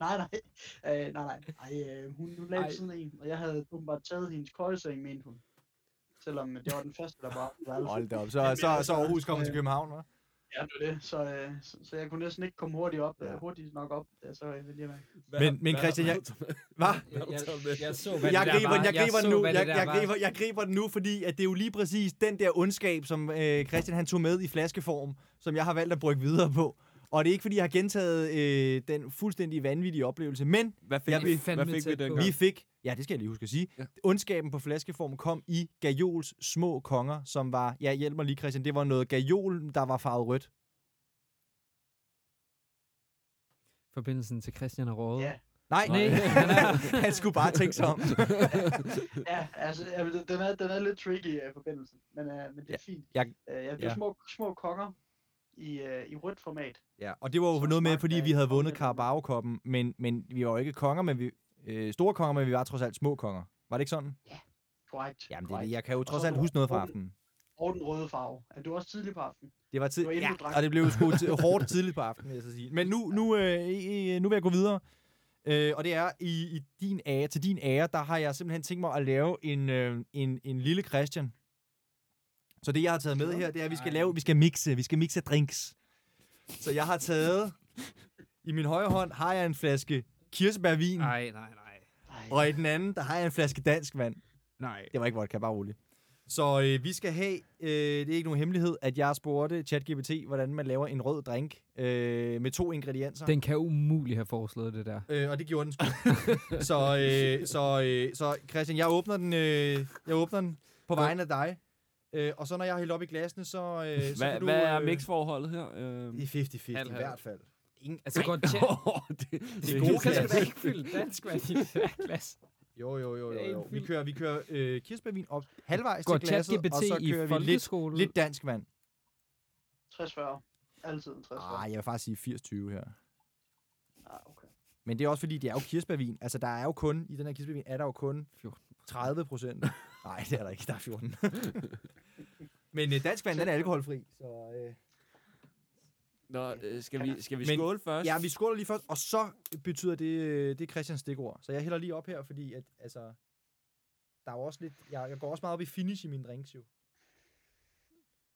nej, nej. Øh, nej, nej. Ej, øh, hun, hun Ej. siden af en, og jeg havde åbenbart taget hendes køjeseng, mente hun. Selvom det var den første, der var værelset. Hold da op. Så, så, så altså, Aarhus kommer til øh, København, hva'? Ja, det var det. Så, øh, så, så jeg kunne næsten ikke komme hurtigt op, Ja. ja. hurtigt nok op, da jeg så øh, lige med. Men, men Christian, jeg... Hvad? Jeg, jeg, jeg så, hvad Jeg griber, jeg griber så, den nu. Jeg, jeg, griber, jeg griber den nu, fordi at det er jo lige præcis den der ondskab, som øh, Christian han tog med i flaskeform, som jeg har valgt at brygge videre på. Og det er ikke, fordi jeg har gentaget øh, den fuldstændig vanvittige oplevelse, men Hvad fik, Jeg vi, hvad fik vi dengang? vi fik, ja, det skal jeg lige huske at sige, Ja. ondskaben på flaskeform kom i Gajols små konger, som var, ja, hjælp mig lige Christian, det var noget Gajol, der var farvet rødt. Forbindelsen til Christian og Råde. Ja. Nej, Nej. han skulle bare tænke sig om. Ja, altså, den- er, den er lidt tricky, uh, forbindelsen, men, uh, men det er Ja, fint. jeg- Uh, ja, det er ja. små, små konger i, uh, i rødt format. Ja, og det var jo noget med, fordi vi havde vundet. Carabao-koppen, men, men vi var jo ikke konger, men vi, øh, store konger, men vi var trods alt små konger. Var det ikke sådan? Korrekt. Jamen, det, korrekt. jeg kan jo trods alt huske noget fra aftenen. Og den røde farve. Er du også tidlig på aftenen? Det var tid, ja, og det blev sgu hårdt tidligt på aftenen, vil jeg så sige. Men nu, nu, øh, nu vil jeg gå videre. Øh, og det er, i, i din ære, til din ære, der har jeg simpelthen tænkt mig at lave en, øh, en, en lille Christian. Så det, jeg har taget med her, det er, at vi skal lave, vi skal mixe, vi skal mixe drinks. Så jeg har taget, i min højre hånd har jeg en flaske kirsebærvin, Nej, nej, nej. Nej. og i den anden, der har jeg en flaske dansk vand. Nej. Det var ikke vodka, bare roligt. Så øh, vi skal have, øh, det er ikke nogen hemmelighed, at jeg spurgte ChatGPT, hvordan man laver en rød drink øh, med to ingredienser. Den kan umuligt have foreslået det der. Øh, og det gjorde den sgu. så, øh, så, øh, så Christian, jeg åbner den, øh, jeg åbner den på vegne af dig. Øh, og så når jeg har hældt op i glasene, så, øh, så Hvad, kan du... hvad er øh, mixforholdet her? Øh, Det er 50-50 i hvert fald. Ingen, Altså, godt tjek. det, det, Det er Du gode kan sgu da ikke fylde dansk vand i det her glas. Jo, jo, jo, Det jo, jo. Vi kører, vi kører øh, kirsebærvin op halvvejs Går til glasset, og så kører vi lidt, lidt dansk vand. 60-40. Altid en 60-40. Ah, jeg vil faktisk sige 80-20 her. Ah, okay. Men det er også fordi, det er jo kirsebærvin. Altså, der er jo kun, i den her kirsebærvin, er der jo kun 30 procent. Nej, det er der ikke. Der er 14. Men øh, dansk vand, den er alkoholfri. Så, øh, Nå, øh, skal vi, skal vi Men- skåle først? ja, vi skåler lige først, og så betyder det, øh, det er Christians stikord. Så jeg hælder lige op her, fordi at, altså, der er jo også lidt, jeg, jeg går også meget op i finish i mine drinks jo.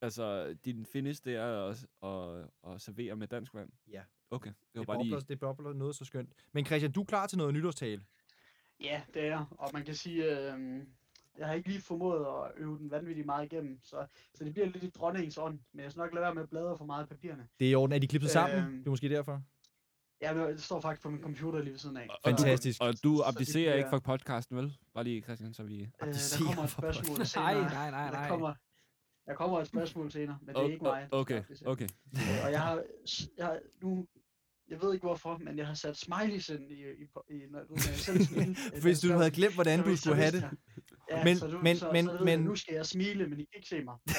Altså, din finish, det er at, at, at servere med dansk vand? Ja. Okay, det var Det bare bobler, lige... det bobler noget så skønt. Men Christian, du er klar til noget nytårstale? Ja, det er. Og man kan sige, øh, jeg har ikke lige formået at øve den vanvittigt meget igennem, så, så det bliver lidt i dronningens ånd. Men jeg skal nok lade være med at bladre for meget i papirerne. Det er i orden. Er de klippet sammen? Øhm. Det er måske derfor. Ja, det står faktisk på min computer lige ved siden af. Og Fantastisk. Og du abdicerer bliver- ikke fra podcasten, vel? Bare lige, Christian, så vi... Øh, der kommer et Nej, senere. nej, nej, Der nej. kommer, der kommer et spørgsmål senere, men det er ikke mig. Okay, okay. Og jeg har, jeg har nu, jeg ved ikke hvorfor, men jeg har sat smileys ind i, i, i når, når jeg selv smiler. øh, Hvis du havde glemt, hvordan så du skulle have det. Ja, Men- så du, men- så, men- så ved jeg, men- nu skal jeg smile, men I kan ikke se mig. Så,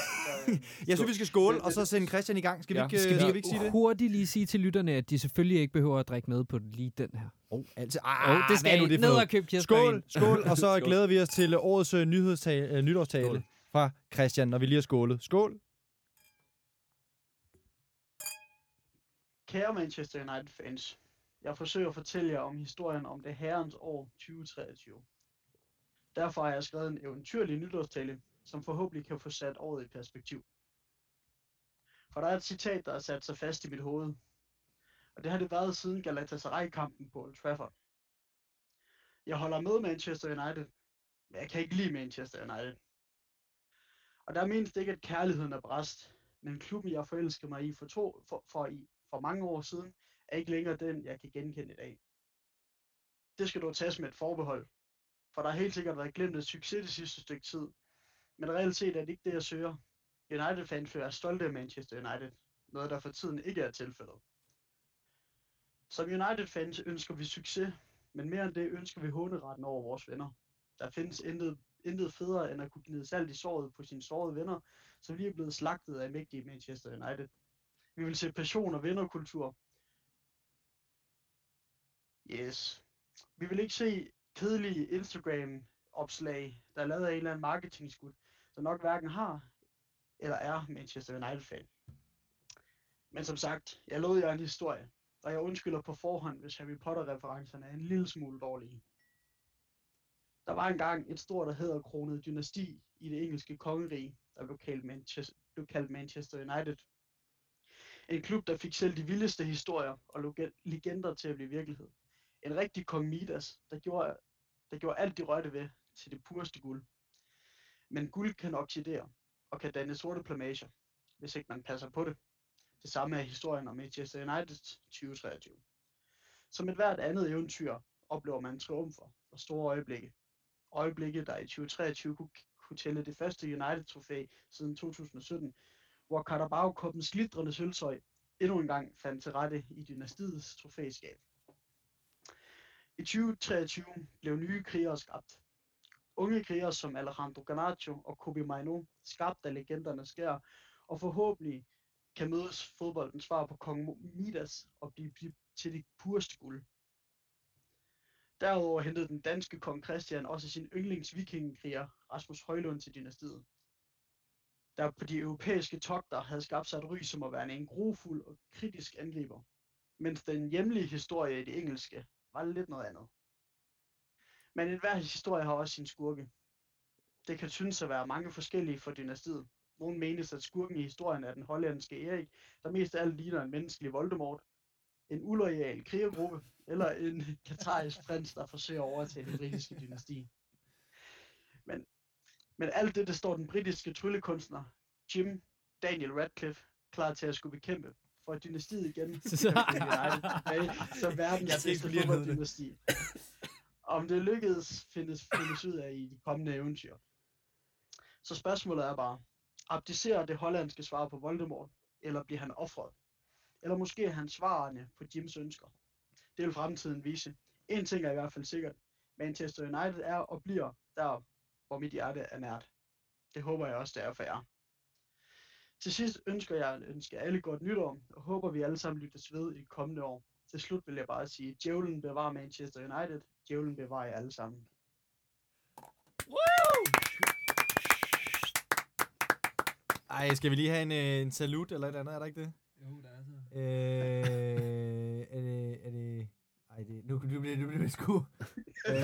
så, øh, Jeg synes, vi skal skåle, og så sende Christian i gang. Skal vi Ja. ikke, Skal skal vi- vi ikke sige det? hurtigt lige sige til lytterne, at de selvfølgelig ikke behøver at drikke med på lige den her. Oh, altså, ah, det hvad skal er nu det ned og købe Skål, skål, og så Skål. glæder vi os til årets uh, nyhedstale, uh, nytårstale Skål. fra Christian, når vi lige har skålet. Skål. Kære Manchester United fans, jeg forsøger at fortælle jer om historien om det herrens år 2023. Derfor har jeg skrevet en eventyrlig nytårstale, som forhåbentlig kan få sat året i perspektiv. For der er et citat, der er sat sig fast i mit hoved, og det har det været siden Galatasaray-kampen på Old Trafford. Jeg holder med Manchester United, men jeg kan ikke lide Manchester United. Og der menes det ikke, at kærligheden er bræst, men klubben, jeg forelskede mig i for, to, for, for, i, for mange år siden, er ikke længere den, jeg kan genkende i dag. Det skal du tages med et forbehold, for der har helt sikkert været glemt et succes det sidste stykke tid, men reelt set er det ikke det, jeg søger. United-fans er stolte af Manchester United, noget der for tiden ikke er tilfældet. Som United-fans ønsker vi succes, men mere end det ønsker vi håneretten over vores venner. Der findes intet, intet federe end at kunne gnide salt i såret på sine sårede venner, som lige er blevet slagtet af mægtige Manchester United. Vi vil se passion og vinderkultur. Yes. Vi vil ikke se kedelige Instagram-opslag, der er lavet af en eller anden marketingskud, som nok hverken har eller er Manchester United-fan. Men som sagt, jeg lod jer en historie, og jeg undskylder på forhånd, hvis Harry Potter-referencerne er en lille smule dårlige. Der var engang et stort og hæderkronet dynasti i det engelske kongerige, der blev kaldt Manchester, blev kaldt Manchester United. En klub, der fik selv de vildeste historier og legender til at blive virkelighed. En rigtig kong Midas, der gjorde, der gjorde alt de rørte ved til det pureste guld. Men guld kan oxidere og kan danne sorte plamager, hvis ikke man passer på det. Det samme er historien om Manchester United 2023. Som et hvert andet eventyr oplever man triumfer og store øjeblikke. Øjeblikke, der i 2023 kunne, kunne tælle det første United-trofæ siden 2017, hvor Carabao Cupens glitrende sølvtøj endnu en gang fandt til rette i dynastiets trofæskab. I 2023 blev nye krigere skabt. Unge krigere som Alejandro Garnacho og Kobe Maino, skabt af legenderne skær, og forhåbentlig kan mødes fodboldens svar på kong Midas og blive, blive til det pureste guld. Derudover hentede den danske kong Christian også sin yndlingsvikingekriger Rasmus Højlund til dynastiet. Der på de europæiske togter havde skabt sig et ry som at være en grofuld og kritisk angriber, mens den hjemlige historie i det engelske var lidt noget andet. Men enhver historie har også sin skurke. Det kan synes at være mange forskellige for dynastiet. Nogle menes, at skurken i historien er den hollandske Erik, der mest af alt ligner en menneskelig Voldemort, en uloyal krigergruppe, eller en katarisk prins, der forsøger at overtage det britiske dynasti. Men, men alt det, der står den britiske tryllekunstner Jim Daniel Radcliffe klar til at skulle bekæmpe, for at dynastiet igen United tilbage som verdens Jeg bedste fodbolddynasti. Om det lykkedes, findes, findes ud af i de kommende eventyr. Så spørgsmålet er bare, abdicerer det hollandske svar på Voldemort, eller bliver han offret? Eller måske er han svarende på Jims ønsker? Det vil fremtiden vise. En ting er i hvert fald sikkert. Manchester United er og bliver der, hvor mit hjerte er nært. Det håber jeg også, det er for jer. Til sidst ønsker jeg at ønske alle godt nytår, og håber vi alle sammen lyttes ved i de kommende år. Til slut vil jeg bare sige, djævlen bevarer Manchester United, djævlen bevarer jer alle sammen. Ej, skal vi lige have en, øh, en salut eller et andet, er der ikke det? Jo, der er så. Øh, er det... Er det... Ej, det, nu, nu bliver nu bliver det sgu... øh,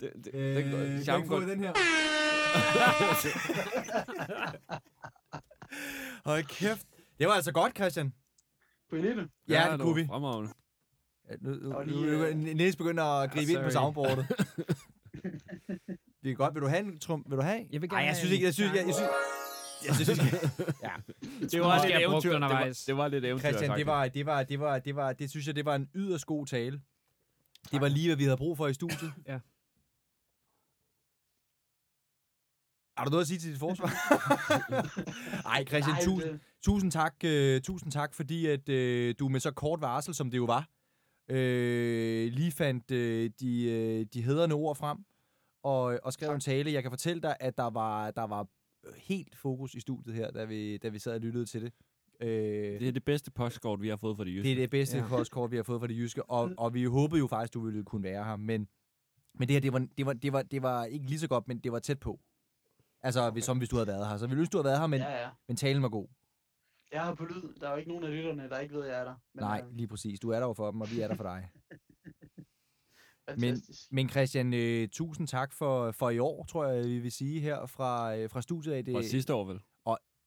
det, det, øh, det, går- kan jeg ikke få den her? Hold kæft. Det var altså godt, Christian. Kunne I lide det? Ja, det var kunne vi. Fremragende. Ja, nu, nu, nu, øh, Niels begynder at gribe ind på soundboardet. det er godt. Vil du have en trum? Vil du have? Jeg vil Ej, gerne jeg have synes ikke, jeg synes, jeg, jeg synes, jeg synes, ja. det var lidt eventyr. Det var, undervejs. det var lidt eventyr. Christian, det var, det var, det var, det var, det synes jeg, det var en yderst god tale. Det var lige, hvad vi havde brug for i studiet. Ja. Har du noget at sige til dit forsvar? Ej, Christian, Nej, tusind, det- tusind tak, øh, tusind tak, fordi at øh, du med så kort varsel, som det jo var, øh, lige fandt øh, de, øh, de hedrende ord frem og, og skrev en tale. Jeg kan fortælle dig, at der var, der var helt fokus i studiet her, da vi, da vi sad og lyttede til det. Øh, Det er det bedste postkort, vi har fået fra de jyske. det er det bedste Ja. postkort, vi har fået fra det jyske, og, og vi håbede jo faktisk, du ville kunne være her, men, men det her, det var, det, var, det, var, det var ikke lige så godt, men det var tæt på. Altså, okay. som hvis du havde været her. Så vi ønske, du havde været her, men, ja. Ja, ja. men talen var god. Jeg har på lyd. Der er jo ikke nogen af lytterne, der ikke ved, at jeg er der. Men, Nej, øh, lige præcis. Du er der jo for dem, og vi er der for dig. fantastisk. Men Christian, øh, tusind tak for, for i år, tror jeg, vi vil sige her fra, øh, fra studiet af. Det, Og sidste år vel?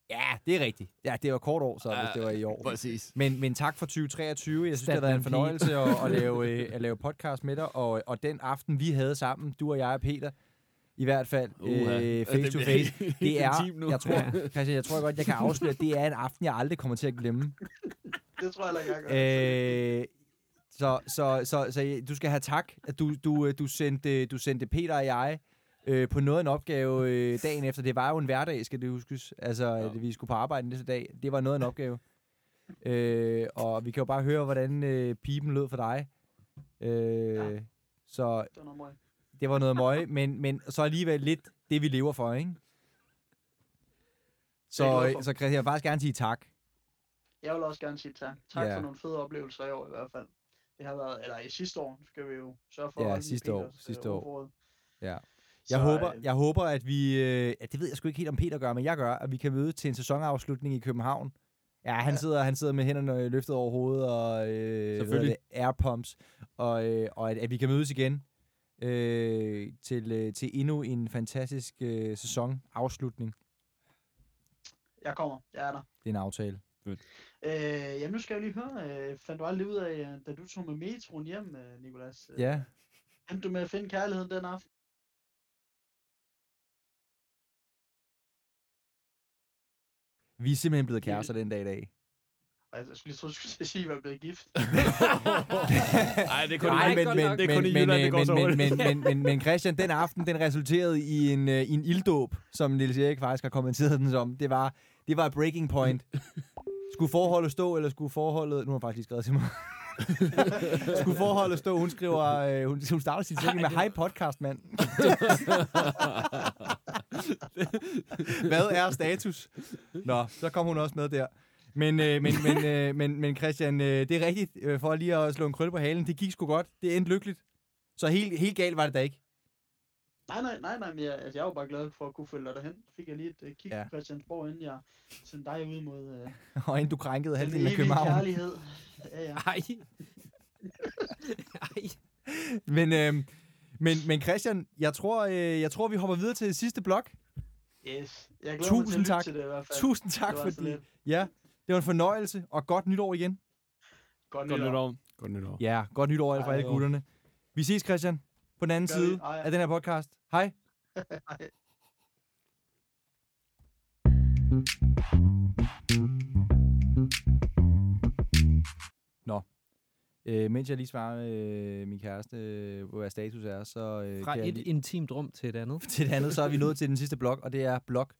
Ja, det er rigtigt. Ja, det var kort år, så hvis det var i år. Præcis. Men, men tak for 2023. Jeg synes, det har været en fornøjelse at, at, lave, øh, at lave podcast med dig. Og, og den aften, vi havde sammen, du og jeg og Peter, i hvert fald Uha. øh, face to face, det er, jeg tror, Christian, jeg tror godt, jeg kan afsløre, at det er en aften, jeg aldrig kommer til at glemme. Det tror jeg heller ikke, jeg gør. Øh, så, så, så, så du skal have tak, at du, du, øh, du, sendte, du sendte Peter og jeg øh, på noget en opgave øh, dagen efter. Det var jo en hverdag, skal det huskes. Altså, Ja. ja. vi skulle på arbejde næste dag. Det var noget en opgave. øh, og vi kan jo bare høre, hvordan øh, pipen lød for dig. Øh, Ja. Så Det var noget møg. det var noget møg, men, men så alligevel lidt det, vi lever for, ikke? Det Så, øh, så Christian, jeg vil faktisk gerne sige tak. Jeg vil også gerne sige tak. Tak Ja. for nogle fede oplevelser i år i hvert fald. Det har været, eller i sidste år, skal vi jo sørge for Ja, sidste år, Peters, øh, sidste år. ordforråd. Ja. Så, Jeg, håber, øh, jeg håber, at vi... Øh, ja, det ved jeg sgu ikke helt, om Peter gør, men jeg gør, at vi kan møde til en sæsonafslutning i København. Ja, han, Ja. Sidder, han sidder med hænderne løftet over hovedet og øh, det, air pumps. Og, øh, og at, at vi kan mødes igen øh, til, øh, til endnu en fantastisk øh, sæsonafslutning. Jeg kommer, jeg er der. Det er en aftale. Øh, ja, nu skal jeg lige høre, øh, fandt du aldrig ud af, øh, da du tog med metroen hjem, øh, Nicolas? Øh, Ja. Endte du med at finde kærligheden den aften? Vi er simpelthen blevet kærester den dag i dag. Altså, jeg skulle lige tro, du skulle sige, at jeg var blevet gift. Nej, det er kun Nej, i men, men, nok. Det kun i men, Jylland, men, det går men, så men, men, men, men, men Christian, den aften, den resulterede i en, øh, i en ilddåb, som Niels Erik faktisk har kommenteret den som. Det var, det var et breaking point. Skulle forholdet stå, eller skulle forholdet... Nu har hun faktisk lige skrevet til mig. skulle forholdet stå? Hun skriver... Øh, hun, hun starter sin sætning med, hej podcast, mand. Hvad er status? Nå, så kom hun også med der. Men, øh, men, men, øh, men, men Christian, øh, det er rigtigt, øh, for lige at slå en krølle på halen, det gik sgu godt. Det endte lykkeligt. Så helt, helt galt var det da ikke. Nej, nej, nej, nej, men jeg, altså, jeg var bare glad for at kunne følge dig derhen. Fik jeg lige et uh, kig Ja. på Christiansborg, inden jeg sendte dig ud mod uh, Og inden du krænkede halvdelen af København. kærlighed. Ja, ja. Ej. Ej. Men, øh, men, men Christian, jeg tror, øh, jeg tror, vi hopper videre til det sidste blok. Yes. Jeg glæder mig til Tusind at lytte tak. til det i hvert fald. Tusind tak, det fordi... Ja, det var en fornøjelse, og godt nytår igen. Godt, Godt nytår. nytår. Godt nytår. Ja, godt nytår for alle gutterne. Vi ses, Christian, på den anden Gør side Hej. af den her podcast. Hej. Hej. Øh, mens jeg lige svarer øh, min kæreste, øh, hvad status er, så øh, Fra et lige... intimt rum til et andet. til det andet, så er vi nået til den sidste blok, og det er blok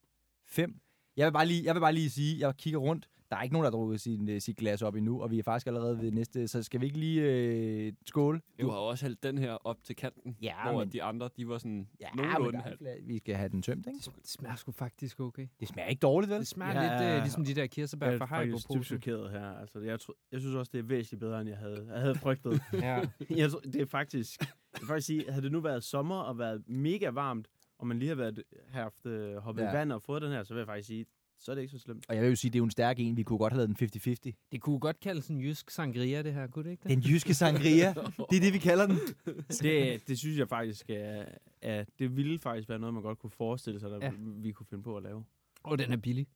5. Jeg vil bare lige, jeg vil bare lige sige, jeg kigger rundt, der er ikke nogen, der har drukket sin, øh, sit glas op endnu, og vi er faktisk allerede ved næste, så skal vi ikke lige øh, skåle? Du har også hældt den her op til kanten, Ja, hvor men- de andre, de var sådan Ja, nogenlunde er halvt. vi skal have den tømt, ikke? Det smager sgu faktisk okay. Det smager ikke dårligt, vel? Det smager Ja, lidt øh, ligesom de der kirsebær Jeg fra er faktisk dybt Haribo-posen. chokeret her. Altså, jeg, tro, jeg synes også, det er væsentligt bedre, end jeg havde, jeg havde frygtet. Ja. jeg, tror- det er faktisk... Jeg vil faktisk sige, havde det nu været sommer og været mega varmt, og man lige har været, haft øh, hoppet Ja. i vand og fået den her, så vil jeg faktisk sige, så er det ikke så slemt. Og jeg vil jo sige, det er jo en stærk en. Vi kunne godt have lavet den 50-50. Det kunne godt kaldes en jysk sangria, det her, kunne det ikke det? Den jyske sangria, det er det, vi kalder den. Det, det synes jeg faktisk er, er... Det ville faktisk være noget, man godt kunne forestille sig, at Ja. vi kunne finde på at lave. Og den er billig.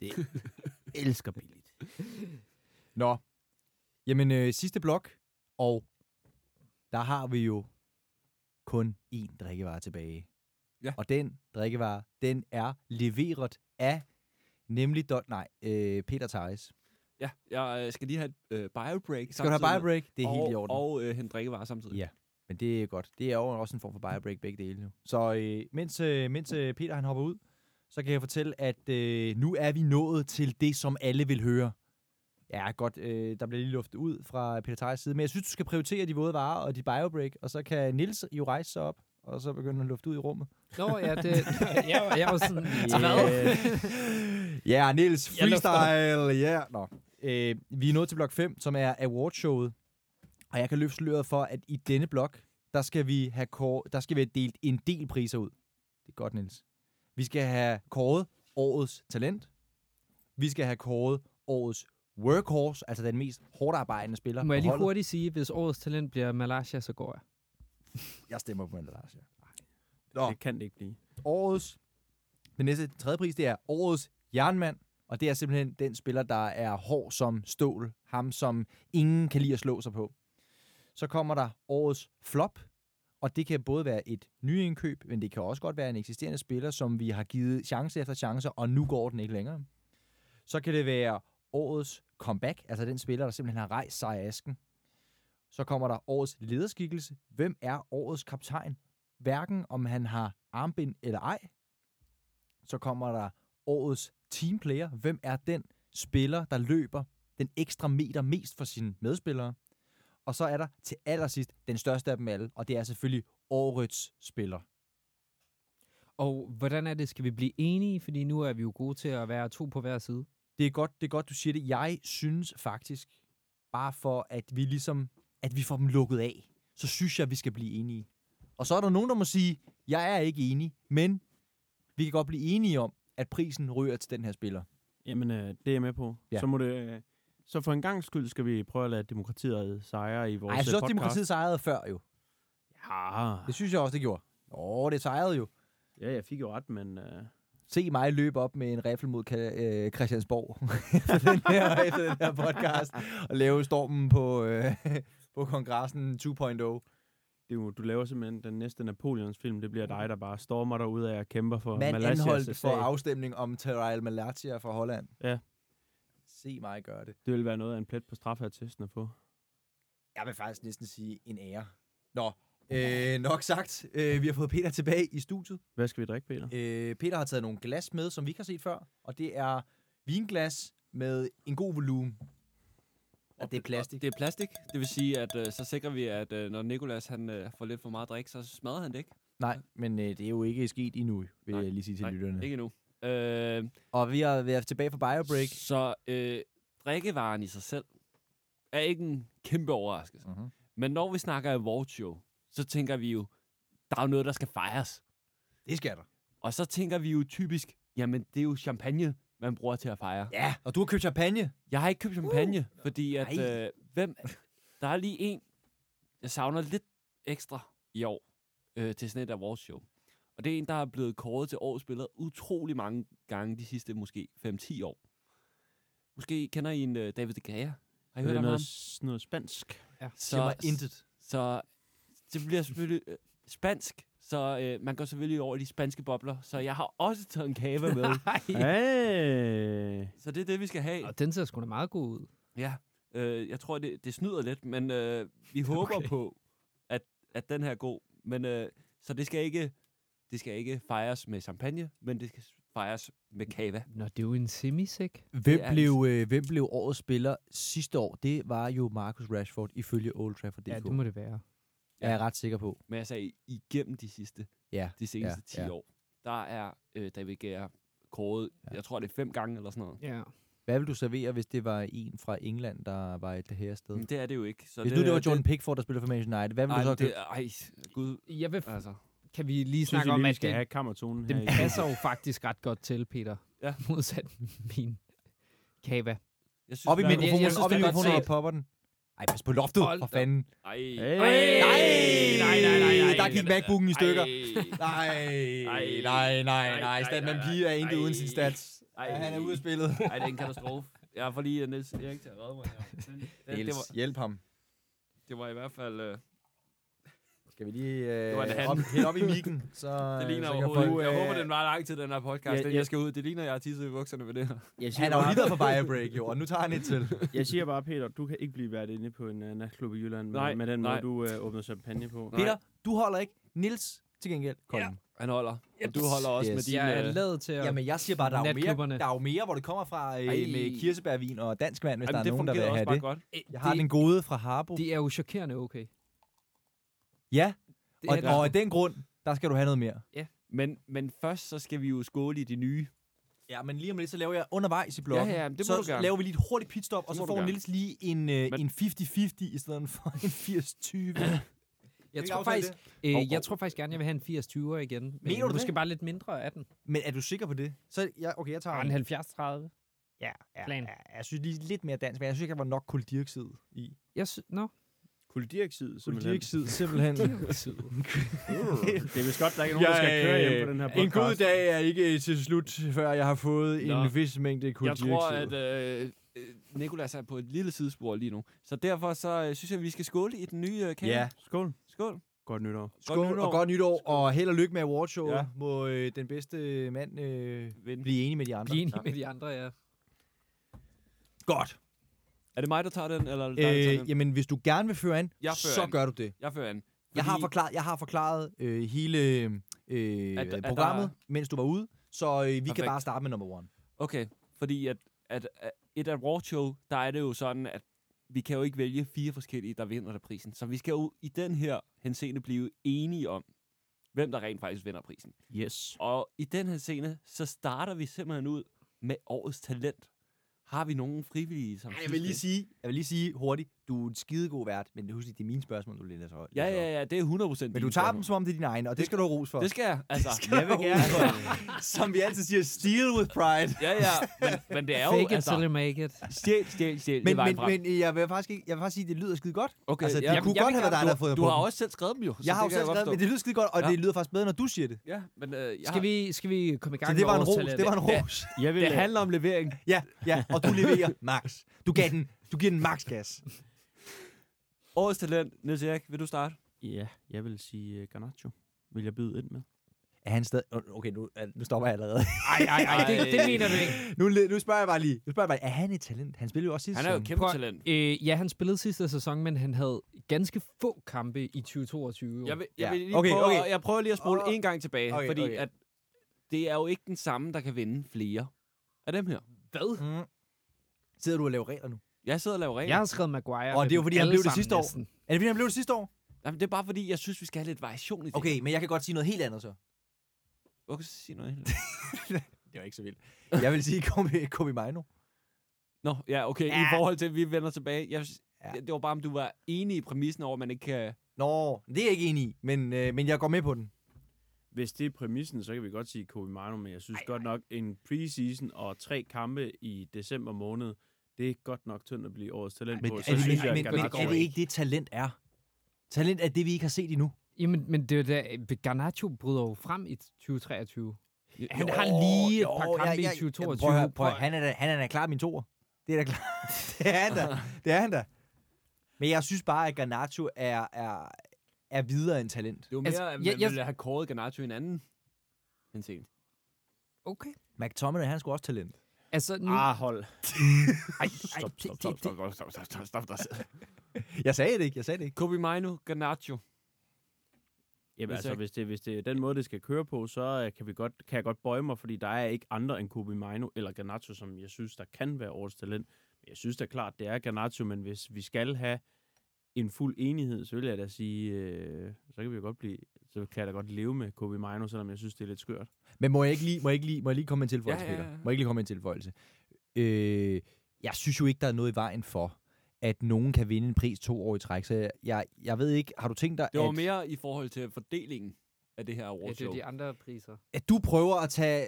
Elsker billigt. Nå. Jamen, øh, sidste blok, og der har vi jo kun én drikkevare tilbage. Ja. Og den drikkevare, den er leveret af nemlig... Dot, nej, øh, Peter Theis. Ja, jeg øh, skal lige have et øh, biobreak. Skal du have biobreak? Det er og, helt i orden. Og øh, hente drikkevarer samtidig. Ja. Men det er godt. Det er jo også en form for biobreak begge dele nu. Så øh, mens, øh, mens øh, Peter han hopper ud, så kan jeg fortælle, at øh, nu er vi nået til det, som alle vil høre. Ja, godt. Øh, der bliver lige luftet ud fra Peter Theis side. Men jeg synes, du skal prioritere de våde varer og de biobreak. Og så kan Nils jo rejse sig op, og så begynde at lufte ud i rummet. Nå, ja, det, jeg, var- jeg var sådan, hvad? Ja, lufter. freestyle, ja. Yeah. Nå. Øh, vi er nået til blok 5, som er awardshowet. Og jeg kan løfte sløret for, at i denne blok, der skal vi have kår, der skal vi have delt en del priser ud. Det er godt, Nils. Vi skal have kåret årets talent. Vi skal have kåret årets workhorse, altså den mest hårdt arbejdende spiller Må jeg lige holdet. hurtigt sige, hvis årets talent bliver Malaysia, så går jeg. Jeg stemmer på Lars, ja. Nå, Det kan det ikke blive. årets, den næste tredje pris, det er årets jernmand. Og det er simpelthen den spiller, der er hård som stål. Ham, som ingen kan lide at slå sig på. Så kommer der årets flop. Og det kan både være et nyindkøb, men det kan også godt være en eksisterende spiller, som vi har givet chance efter chance, og nu går den ikke længere. Så kan det være årets comeback, altså den spiller, der simpelthen har rejst sig af asken. Så kommer der årets lederskikkelse. Hvem er årets kaptajn? Hverken om han har armbind eller ej. Så kommer der årets teamplayer. Hvem er den spiller, der løber den ekstra meter mest for sine medspillere? Og så er der til allersidst den største af dem alle, og det er selvfølgelig årets spiller. Og hvordan er det, skal vi blive enige? Fordi nu er vi jo gode til at være to på hver side. Det er godt, det er godt du siger det. Jeg synes faktisk, bare for at vi ligesom, at vi får dem lukket af, så synes jeg, at vi skal blive enige. Og så er der nogen, der må sige, jeg er ikke enig, men vi kan godt blive enige om, at prisen ryger til den her spiller. Jamen, øh, det er jeg med på. Ja. Så må det... Øh, så for en gang skyld skal vi prøve at lade demokratiet sejre i vores Ej, jeg synes øh, også, podcast. demokratiet sejrede før jo. Ja, Det synes jeg også, det gjorde. Åh, det sejrede jo. ja, jeg fik jo ret, men... Øh, Se mig løbe op med en rifle mod øh, Christiansborg efter, den her, efter den her podcast, og lave stormen på, øh, på kongressen 2.0. det er jo, du laver simpelthen den næste Napoleons film. Det bliver dig, der bare stormer dig ud af og kæmper for Mand Malaysias anholdt for afstemning om Terrell Malatia fra Holland. Ja. Se mig gøre det. Det vil være noget af en plet på straffertesten at få. Jeg vil faktisk næsten sige en ære. Nå, øh, nok sagt. Øh, vi har fået Peter tilbage i studiet. Hvad skal vi drikke, Peter? Øh, Peter har taget nogle glas med, som vi ikke har set før. Og det er vinglas med en god volumen. Og det er plastik. Det er plastik. Det vil sige, at øh, så sikrer vi, at øh, når Nikolas han, øh, får lidt for meget drik, så smadrer han det ikke. Nej, men øh, det er jo ikke sket endnu, vil Nej, jeg lige sige til nej, lytterne. Ikke endnu. Øh, Og vi har været tilbage fra BioBreak. så øh, drikkevaren i sig selv er ikke en kæmpe overraskelse. Uh-huh. Men når vi snakker award show, så tænker vi jo, der er jo noget, der skal fejres. Det skal der. Og så tænker vi jo typisk, jamen det er jo champagne, man bruger til at fejre. Ja, og du har købt champagne. Jeg har ikke købt champagne, uh, fordi at, nej. øh, hvem, der er lige en, jeg savner lidt ekstra i år øh, til sådan et awards show. Og det er en, der er blevet kåret til årets spiller utrolig mange gange de sidste måske 5-10 år. Måske kender I en uh, David De Gea? Har I hørt det om ham? noget, s- noget spansk? Ja. Siger mig intet. Så det bliver selvfølgelig øh, spansk, så øh, man går selvfølgelig over i de spanske bobler. Så jeg har også taget en kava med. Hey. så det er det, vi skal have. Og den ser sgu da meget god ud. Ja, øh, jeg tror, det, det snyder lidt, men øh, vi håber Okay. på, at, at den her er god. Men, øh, så det skal, ikke, det skal ikke fejres med champagne, men det skal fejres med kava. Nå, det er jo en semisæk. Hvem er blev, øh, hvem blev årets spiller sidste år? Det var jo Marcus Rashford, ifølge Old Trafford. Ja, det må det være. Er jeg ret sikker på. Men jeg sagde, igennem de sidste, Ja, de seneste ja, 10 ja. år, der er øh, David Gea kåret, Ja. jeg tror, det er fem gange eller sådan noget. Ja. Hvad vil du servere, hvis det var en fra England, der var et her sted? Men det er det jo ikke. Så Hvis nu det var Jordan Pickford, der spiller for Manchester United, hvad vil Ej, du så det, ej, gud, Jeg vil, altså. kan vi lige snakke om, lige, vi at skal det, have kammertonen den i- passer jo faktisk ret godt til, Peter. Ja. Modsat min kava. Jeg synes, Op i mikrofonen, op i det mikrofonen og popper den. Ej, pas på loftet, Hold for fanden. Ej, Hey. Nej, nej, nej, nej, der gik MacBooken i stykker. Ej. Nej, Ej. nej, nej, Ej, nej. ej, Statman ej, Pige er intet ej. uden sin stats. Ej. Han er ude af spillet. Ej, det er en katastrofe. Jeg får lige Niels Erik til at redde mig her. Den, den, det, Niels, var, hjælp ham. det var i hvert fald... Uh, Skal vi lige øh, Det var op, helt op i mikken? Så, Det ligner så overhovedet. folk, Jeg øh, håber, den var lang til den her podcast. Ja, Ja, ja. Jeg skal ud. Det ligner, jeg har tisset i bukserne ved det her. Jeg siger, Han er jo lige været på Biobreak, jo, og nu tager han et til. jeg siger bare, Peter, du kan ikke blive vært inde på en uh, natklub i Jylland med, Nej, med den nej. måde, du uh, åbner champagne på. Nej. Peter, du holder ikke. Nils til gengæld. Colin. Han holder. Og du holder også Yes. med din... Jeg er lavet til at... Jamen, jeg siger bare, der er, jo mere, der er jo mere, hvor det kommer fra øh, Ej. med kirsebærvin og dansk vand, hvis Jamen, der er det nogen, der vil fungerer også have bare det. godt. Jeg har den gode fra Harbo. Det er jo chokerende okay. Ja, Det og, er det. og af den grund, der skal du have noget mere. Men, men først så skal vi jo skåle i de nye. Ja, men lige om lidt, så laver jeg undervejs i bloggen. Ja, ja, det må så du gerne. laver vi lige et hurtigt pitstop, og Det så får. Nils lige en, øh, Men- en 50-50 i stedet for en 80-20. Jeg tror, faktisk, det? øh, jeg tror faktisk gerne, jeg vil have en 80-20'er igen. Men Mener du Måske det? bare lidt mindre af den. Men er du sikker på det? Så ja, okay, jeg tager en 70-30. Ja, ja, plan. ja, jeg synes lige lidt mere dansk, men jeg synes ikke, der var nok koldioxid i. Jeg sy- Nå. Koldioxid, simpelthen. Koldioxid, simpelthen. Det er vist godt, der ikke er nogen, der skal køre hjem på den her podcast. En god dag er ikke til slut, før jeg har fået Nå. en vis mængde Jeg koldioxid. tror, at øh, øh, Nikolas er på et lille sidespor lige nu. Så derfor så øh, synes jeg, at vi skal skåle i den nye øh, kage. Ja. Skål. Skål. Godt nytår. Skål nytår. og godt nytår, og held og lykke med awardshowet. Ja. Ja. Må øh, den bedste mand øh, Vind. blive enig med de andre. Bliv enig med de andre, ja. Godt. Er det mig, der tager den, eller er det dig, der tager Øh, den? jamen, hvis du gerne vil føre an, Jeg fører så an. gør du det. Jeg fører an. Jeg har Fordi- forklaret, jeg har forklaret øh, hele øh, At- at programmet, der- mens du var ude, så øh, vi kan Perfekt. bare starte med number one. Okay, fordi at, at, at et award show, der er det jo sådan, at vi kan jo ikke vælge fire forskellige, der vinder der prisen. Så vi skal jo i den her henseende blive enige om, hvem der rent faktisk vinder prisen. Yes. Og i den her scene, så starter vi simpelthen ud med årets talent. Har vi nogen frivillige, som Ej, jeg vil lige sige, jeg vil lige sige hurtigt, du er en skidegod vært, men husk lige, det er mine spørgsmål, du læser højt. Ja, ja, ja, det er 100% Men du tager dem, som om det er dine egne, og det skal du have ros for. Det skal jeg, altså. jeg vil gerne, som vi altid siger, steal with pride. Ja, ja, men, men det er jo, Fake it altså, till make it. stjæl, stjæl, stjæl, det Men, men, men jeg vil faktisk ikke, jeg vil faktisk sige, at det lyder skide godt. Okay, altså, det ja, kunne jeg godt have været dig, der har fået du på har også selv skrevet dem jo. Jeg har det kan selv skrevet, men forstå. det lyder skide godt, og det lyder faktisk bedre, når du siger det. Ja, men øh, jeg Skal vi, skal vi komme i gang det var en ros, det var en ros. Det handler om levering. Ja, ja, og du leverer max. Du gav den, du giver den max gas. Årets talent, Niels Erik, vil du starte? Ja, jeg vil sige uh, Garnacho. Vil jeg byde ind med? Er han stadig... Okay, nu, nu stopper jeg allerede. Ej, ej, ej, det, det mener du ikke. nu, nu spørger jeg bare lige. Nu spørger jeg bare, er han et talent? Han spillede jo også sidste Han er jo et sæson. kæmpe Prøv- talent. Øh, ja, han spillede sidste sæson, men han havde ganske få kampe i 2022. Jeg vil, jeg Ja. vil lige Okay, prøve, okay. Jeg prøver lige at spole Åh. en gang tilbage, Okay, fordi okay. at det er jo ikke den samme, der kan vinde flere af dem her. Hvad? Mm. Sidder du og laver regler nu? Jeg sidder og laver regler. Jeg har skrevet Maguire. Og det er jo, fordi han blev det sidste år. næsten. Er det fordi, han blev det sidste år? Jamen, det er bare fordi, jeg synes, vi skal have lidt variation i det. Okay, men jeg kan godt sige noget helt andet så. Okay, så sig noget helt. Det var ikke så vildt. Jeg vil sige Kobe, Kobe Mino. Nå, ja, okay. Ja. I forhold til, at vi vender tilbage. Jeg, Ja. Det var bare, om du var enig i præmissen over, at man ikke kan... Nå, det er jeg ikke enig i, men, øh, men jeg går med på den. Hvis det er præmissen, så kan vi godt sige Kobe Mino, men jeg synes ej, godt nok, en preseason og tre kampe i december måned, det er godt nok tyndt at blive årets talent Men, på. er, Så det, synes men, jeg, men, men er det ikke det, talent er? Talent er det, vi ikke har set endnu. Jamen, men det er da, Garnacho bryder jo frem i 2023. Han Jo, har lige et par jo, kampe jeg- i jeg- 2022. Prøv prøv. Han, er da, han er da klar min toer. Det er da klart. det er han da. Det er han da. Men jeg synes bare, at Garnacho er, er, er videre end talent. Det var mere, Altså, at jeg- man jeg- ville have kåret Garnacho i en anden henseende. Okay. McTominay, han er sgu også talent. Altså, nu... Ah, hold. ej, Stop, stop, stop, det- stop, stop, stop, stop, stop, stop. Jeg sagde det ikke, jeg sagde det ikke. Kobe Mino, Garnacho. Jamen, Hvis altså, jeg- hvis det, hvis det er den måde, det skal køre på, så øh, kan, vi godt, kan jeg godt bøje mig, fordi der er ikke andre end Kobe Mino eller Garnacho, som jeg synes, der kan være årets talent. Men jeg synes da klart, det er Garnacho, men hvis vi skal have en fuld enighed, så vil jeg da sige, øh, så kan vi jo godt blive, så kan jeg da godt leve med Kobe Mino, selvom jeg synes, det er lidt skørt. Men må jeg ikke lige, må jeg ikke lige, må jeg lige komme med en tilføjelse, Ja, ja, Peter? ja. Må jeg ikke lige komme med en tilføjelse? Øh, jeg synes jo ikke, der er noget i vejen for, at nogen kan vinde en pris to år i træk. Så jeg, jeg, ved ikke, har du tænkt dig, Det var at, mere i forhold til fordelingen af det her Ja, det er awardshow. de andre priser. at du prøver at tage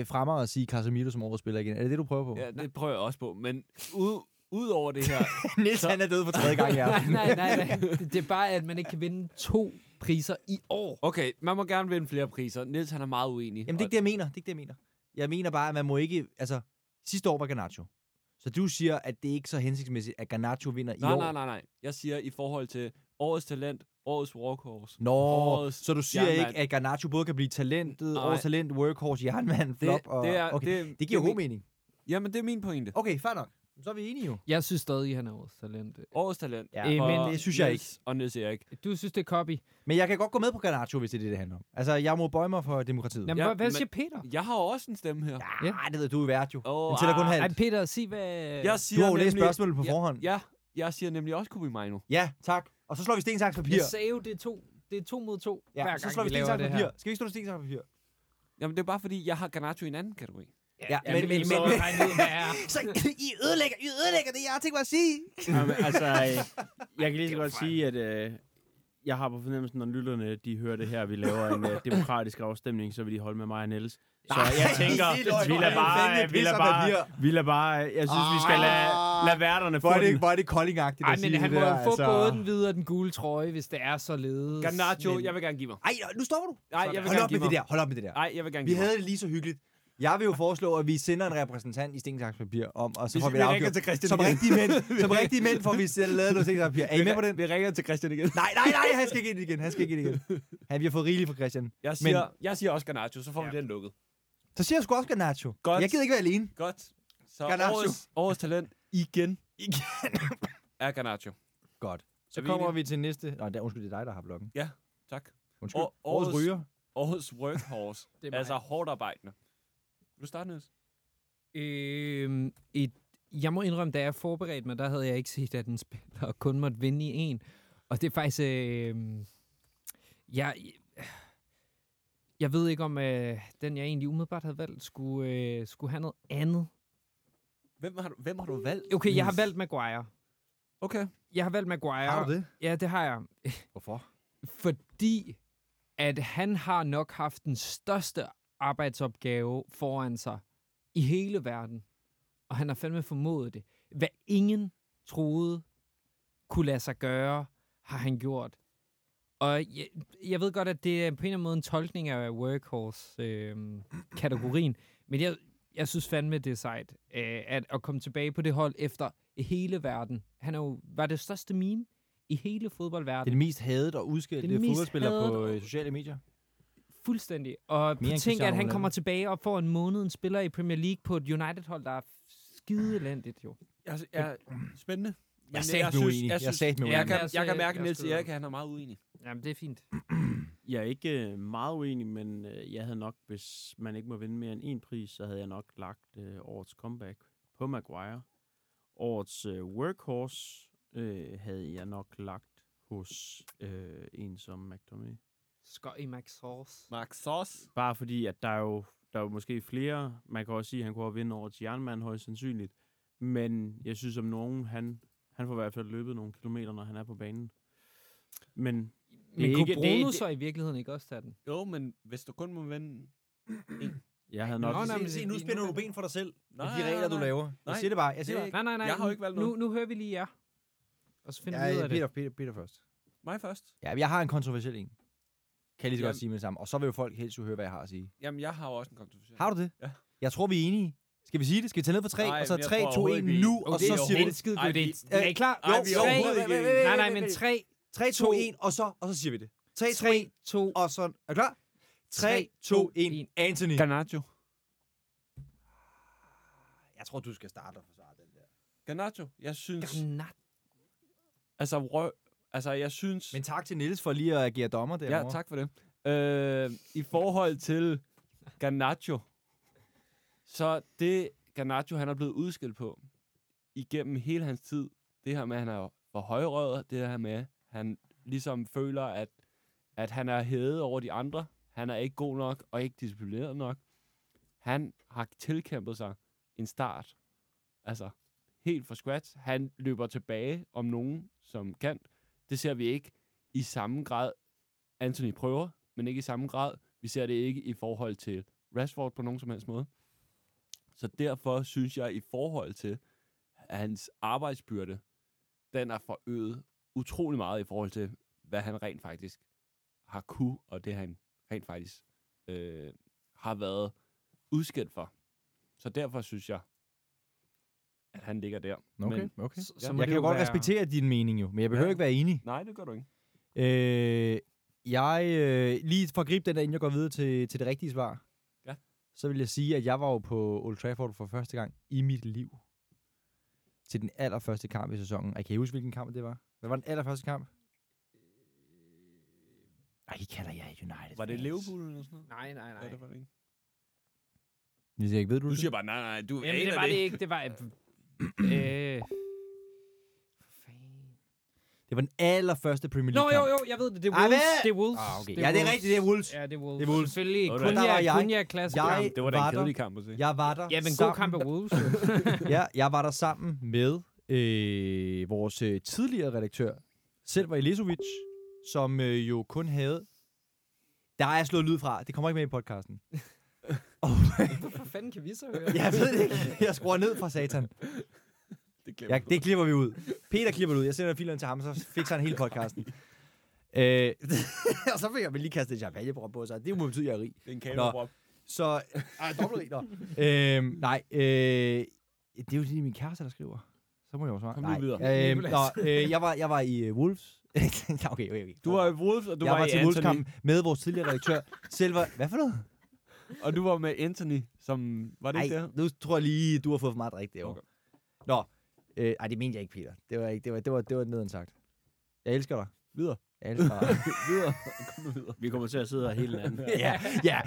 øh, frem og sige Casemiro som årets spiller igen? Er det det, du prøver på? Ja, det prøver jeg også på. Men ud, ud over det her... Niels, han er død for tredje gang i nej, aften. nej, nej, nej. Det er bare, at man ikke kan vinde to priser i år. Okay, man må gerne vinde flere priser. Niels, han er meget uenig. Jamen, det er ikke det, jeg mener. Det er ikke det, jeg mener. Jeg mener bare, at man må ikke... Altså, sidste år var Garnacho. Så du siger, at det er ikke så hensigtsmæssigt, at Garnacho vinder i Nej, år? nej, nej, nej. Jeg siger i forhold til årets talent Årets workhorse. Nå, Årets så du siger jernmand. ikke, at Garnacho både kan blive talentet, Nej. årets talent, workhorse, jernmand, flop og... det, er, okay. det, det giver er god mening. Jamen, det er min pointe. Okay, fair nok. Så er vi enige jo. Jeg synes stadig, han er vores talent. Årets talent. Ja, Øh, men det synes jeg Niels Og Niels Erik. Du synes, det er copy. Men jeg kan godt gå med på Garnacho, hvis det er det, det handler om. Altså, jeg må bøje mig for demokratiet. Jamen, Ja, hvad, siger Peter? Jeg har også en stemme her. Ja, det ved du er vært jo. Åh, Den tæller kun ah, halvt. Ej, Peter, sig hvad... Jeg siger Du har jo læst nemlig- spørgsmålet på Ja, forhånd. Ja, jeg siger nemlig også Kubi Mino. Ja, tak. Og så slår vi sten, saks, papir. Jeg sagde jo, det er to, det er to mod to, Ja, hver så gang slår vi sten, saks, det papir. Skal vi ikke slå sten, saks, papir? Jamen, det er bare fordi, jeg har Garnacho i en anden kategori. Ja, men- men- men- Så I ødelægger, I ødelægger det, jeg har tænkt mig at sige. Jamen, altså, øh, jeg kan lige så godt sige, at øh, jeg har på fornemmelsen, når lytterne de hører det her, vi laver en øh, demokratisk afstemning, så vil de holde med mig og Niels. Så jeg tænker, vi lader bare, vi lader bare, vi lader bare, jeg synes, vi skal lade, lade værterne få er den. hvor er det koldingagtigt at sige men han må jo få altså. både den hvide og den gule trøje, hvis det er således. Garnacho, Men- jeg vil gerne give mig. Ej, nu stopper du. Nej, jeg vil Hold gerne op give med det mig. der, hold op med det der. Nej, jeg vil gerne Vi give mig. havde det lige så hyggeligt. Jeg vil jo foreslå, at vi sender en repræsentant i sten, saks, papir om, og så får vi, vi det afgjort. til Christian Som igen. rigtige mænd, som rigtige mænd får vi selv lavet noget sten, saks, papir. Er I med på den? Vi ringer til Christian igen. Nej, nej, nej, han skal ikke ind igen. Han skal ikke ind igen. Han, vi har fået rigeligt fra Christian. Jeg siger, jeg siger også Garnacho, så får vi den lukket. Så siger jeg sgu også Garnacho. Godt. Jeg gider ikke være alene. Godt. Så Garnacho. årets, årets talent igen Igen. er Garnacho. Godt. Så Er vi kommer vi til næste... Nå, der, undskyld, det er dig, der har bloggen. Tak. Undskyld. År- Årets årets- ryger. Årets workhorse. Det er mig. altså hårdt arbejdende. Vil du starte, Niels? Øhm, et, jeg må indrømme, da jeg forberedte mig, der havde jeg ikke set, at den spiller og kun måtte vinde i en. Og det er faktisk... Øh, jeg, jeg ved ikke, om øh, den, jeg egentlig umiddelbart havde valgt, skulle, øh, skulle have noget andet. Hvem har du, hvem har du valgt? Okay, jeg har valgt Maguire. Okay. Jeg har valgt Maguire. Har du det? Ja, det har jeg. Hvorfor? Fordi at han har nok haft den største arbejdsopgave foran sig i hele verden. Og han har fandme formået det. Hvad ingen troede kunne lade sig gøre, har han gjort. Og jeg, jeg ved godt, at det er på en eller anden måde en tolkning af workhorse-kategorien. men jeg, jeg synes fandme, det er sejt øh, at, at komme tilbage på det hold efter hele verden. Han er jo, var det største meme i hele Det er fodboldverdenen. den mest hadede og udskældte fodboldspiller på øh, sociale medier. Fuldstændig. Og Mere tænk, at han kommer tilbage og får en måned en spiller i Premier League på et United-hold, der er skide elendigt jo. Jeg, jeg, spændende. Men Jeg er satme uenig. Jeg er satme jeg, uenig. kan, Jeg jeg kan mærke, jeg at Niels Erik han er meget uenig. Jamen, det er fint. Jeg er ikke øh, meget uenig, men øh, jeg havde nok, hvis man ikke må vinde mere end en pris, så havde jeg nok lagt øh, årets comeback på Maguire. Årets øh, workhorse øh, havde jeg nok lagt hos øh, en som McTominay. Scotty Max Horse. Max Sauce. Bare fordi, at der er jo, der er jo måske flere, man kan også sige, at han kunne have vinde årets jernmand højst sandsynligt. Men jeg synes om nogen, han, han får i hvert fald løbet nogle kilometer, når han er på banen. Men Men er kunne ikke- Bruno det- det- så i virkeligheden ikke også tage den? Jo, men hvis du kun må vinde... jeg havde Nå, nok... nej, men Se, se, nu spænder nu- du ben for dig selv. Nej, de nej, regler, du nej. laver. Jeg Nej. siger det bare. Jeg siger Det er Nej, nej, nej. Jeg har jo ikke valgt nu, noget. nu hører vi lige jer. Og så finder vi ud bare. af Ja, det. Peter, Peter, Peter først. Mig først. Ja, jeg har en kontroversiel en. Kan jeg lige så godt sige med det samme. Og så vil jo folk helst jo høre, hvad jeg har at sige. Jamen, jeg har jo også en kontroversiel. Har du det? Ja. Jeg tror, vi er enige. Skal vi sige det? Skal vi tage ned på 3, Nej, og så men jeg 3, tror 2, overhovedet 1 ikke, vi- nu, Okay, og det så er siger Det vi er skide godt. vi- Det er, I klar? Jo, vi er tre- overhovedet ikke enige. Nej, nej, men 3, 3, 2, 1, og så, og så siger vi det. 3, 2, 1, 3, 2, og så... Er du klar? 3, 2, 1. Anthony. Garnacho. Jeg tror, du skal starte og forsvare den der. Garnacho. Jeg synes... Gnat. Altså, rø... altså, jeg synes... Men tak til Niels for lige at agere dommer derovre. Ja, tak for det. Øh, I forhold til Garnacho, så det Garnacho, han er blevet udskilt på igennem hele hans tid, det her med, at han er for højrøret, det her med, at han ligesom føler, at, at han er hævet over de andre, han er ikke god nok og ikke disciplineret nok. Han har tilkæmpet sig en start, altså helt fra scratch. Han løber tilbage om nogen, som kan. Det ser vi ikke i samme grad Anthony prøver, men ikke i samme grad. Vi ser det ikke i forhold til Rashford på nogen som helst måde. Så derfor synes jeg, i forhold til at hans arbejdsbyrde, den er forøget utrolig meget i forhold til, hvad han rent faktisk har kunne, og det han rent faktisk øh, har været udskilt for. Så derfor synes jeg, at han ligger der. Okay, Men, okay. Så, så Jeg kan jo godt være- respektere din mening jo, men jeg behøver Ja. ikke være enig. nej, det gør du ikke. Øh, jeg, øh, lige for at gribe den der, inden jeg går videre til, til det rigtige svar, Ja. så vil jeg sige, at jeg var jo på Old Trafford for første gang i mit liv. Til den allerførste kamp i sæsonen. Og kan I huske, hvilken kamp det var? Hvad var den allerførste kamp? Ej, I kalder jeg United Var det. Liverpool eller sådan noget? Nej, nej, Ja, det var det ikke. Niels Erik, ved du, Du det? siger bare, nej, nej, du Jamen, det var det ikke. Det var... øh. Det var den allerførste Premier League Nå, jo, kamp. jo, jeg ved det. Det er Wolves. hvad? Det er Wolves. Ah, okay. Det Ja, det er rigtigt, det er Wolves. Ja, det er Wolves. Det er Wolves. Selvfølgelig. Kun der var jeg, jeg- kun jeg klasse. jeg- Det var da var en der- kedelig kamp at se. Jeg var der Ja, men god sammen- kamp af Wolves. ja, jeg var der sammen med øh, vores øh, tidligere redaktør, Selva Elisovic, som øh, jo kun havde... Der er jeg slået lyd fra. Det kommer ikke med i podcasten. Og, Hvorfor fanden kan vi så høre? jeg ved det ikke. Jeg skruer ned fra satan. Det Ja, du. det klipper vi ud. Peter klipper det ud. Jeg sender filerne til ham, så fikser han hele podcasten. øh, og så fik jeg lige kastet et champagnebrød på sig. Det må betyde, at jeg er rig. Det er en kameraprop. Så... Ej, dobbelt rig, nå. øhm, nej, øh, det er jo lige min kæreste, der skriver. Så må jeg jo svare. Kom nu nej. videre. Øhm, nå, øh, jeg, var, jeg var i uh, Wolves. okay, okay, okay. Du var i Wolves, og du jeg var, var i til Anthony. Wolves-kampen med vores tidligere redaktør. Selva, hvad for noget? Og du var med Anthony, som... Var det Nej, ikke det? nu tror jeg lige, du har fået for meget drik derovre. Okay. Nå, øh, ej, det mente jeg ikke, Peter. Det var ikke, det var, det var, det var nederen sagt. Jeg elsker dig. Videre. Jeg elsker dig. videre. Kom nu videre. Vi kommer til at sidde her hele natten. ja, ja.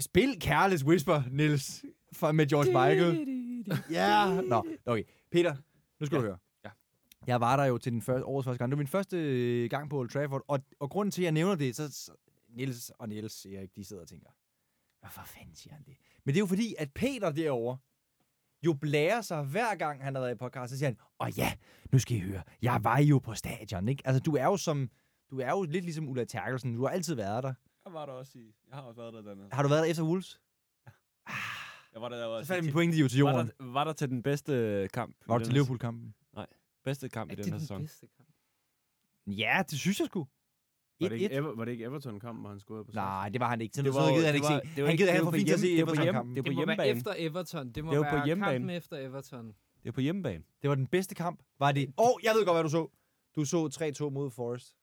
Spil Careless Whisper, Nils, med George Michael. Ja. Nå, okay. Peter, nu skal Ja. du høre. Ja. Jeg var der jo til den første, årets første gang. Det var min første øh, gang på Old Trafford, og, og grunden til, at jeg nævner det, så, så Nils og Niels, Erik, de sidder og tænker, hvorfor fanden siger han det? Men det er jo fordi, at Peter derovre, jo blærer sig hver gang, han har været i podcast, så siger han, åh ja, nu skal I høre, jeg var jo på stadion, ikke? Altså, du er jo som, du er jo lidt ligesom Ulla Terkelsen, du har altid været der. Jeg var der også i... Jeg har også været der dernede. Har du været der efter Wolves? Jeg var der, der var, Så faldt min pointe jo til var, jorden. der, var der til den bedste kamp. i Var du den til Liverpool-kampen? Bedste kamp i Er den det her den sæson. bedste kamp? Ja, det synes jeg sgu. Var det, ikke 1-1. Ever, var det ikke Everton-kamp, hvor han scorede på Nej, det var han ikke. Så Det var var, jo- gider han ikke var- se. det var Han ikke- gider det han var for fint til at se var Everton-kampen. det Det må være efter Everton. Det må Det være på hjemmebane. kampen efter Everton. Det er på hjemmebane. Det var den bedste kamp. Var det... Åh, oh, jeg ved godt, hvad du så. Du så 3-2 mod Forest.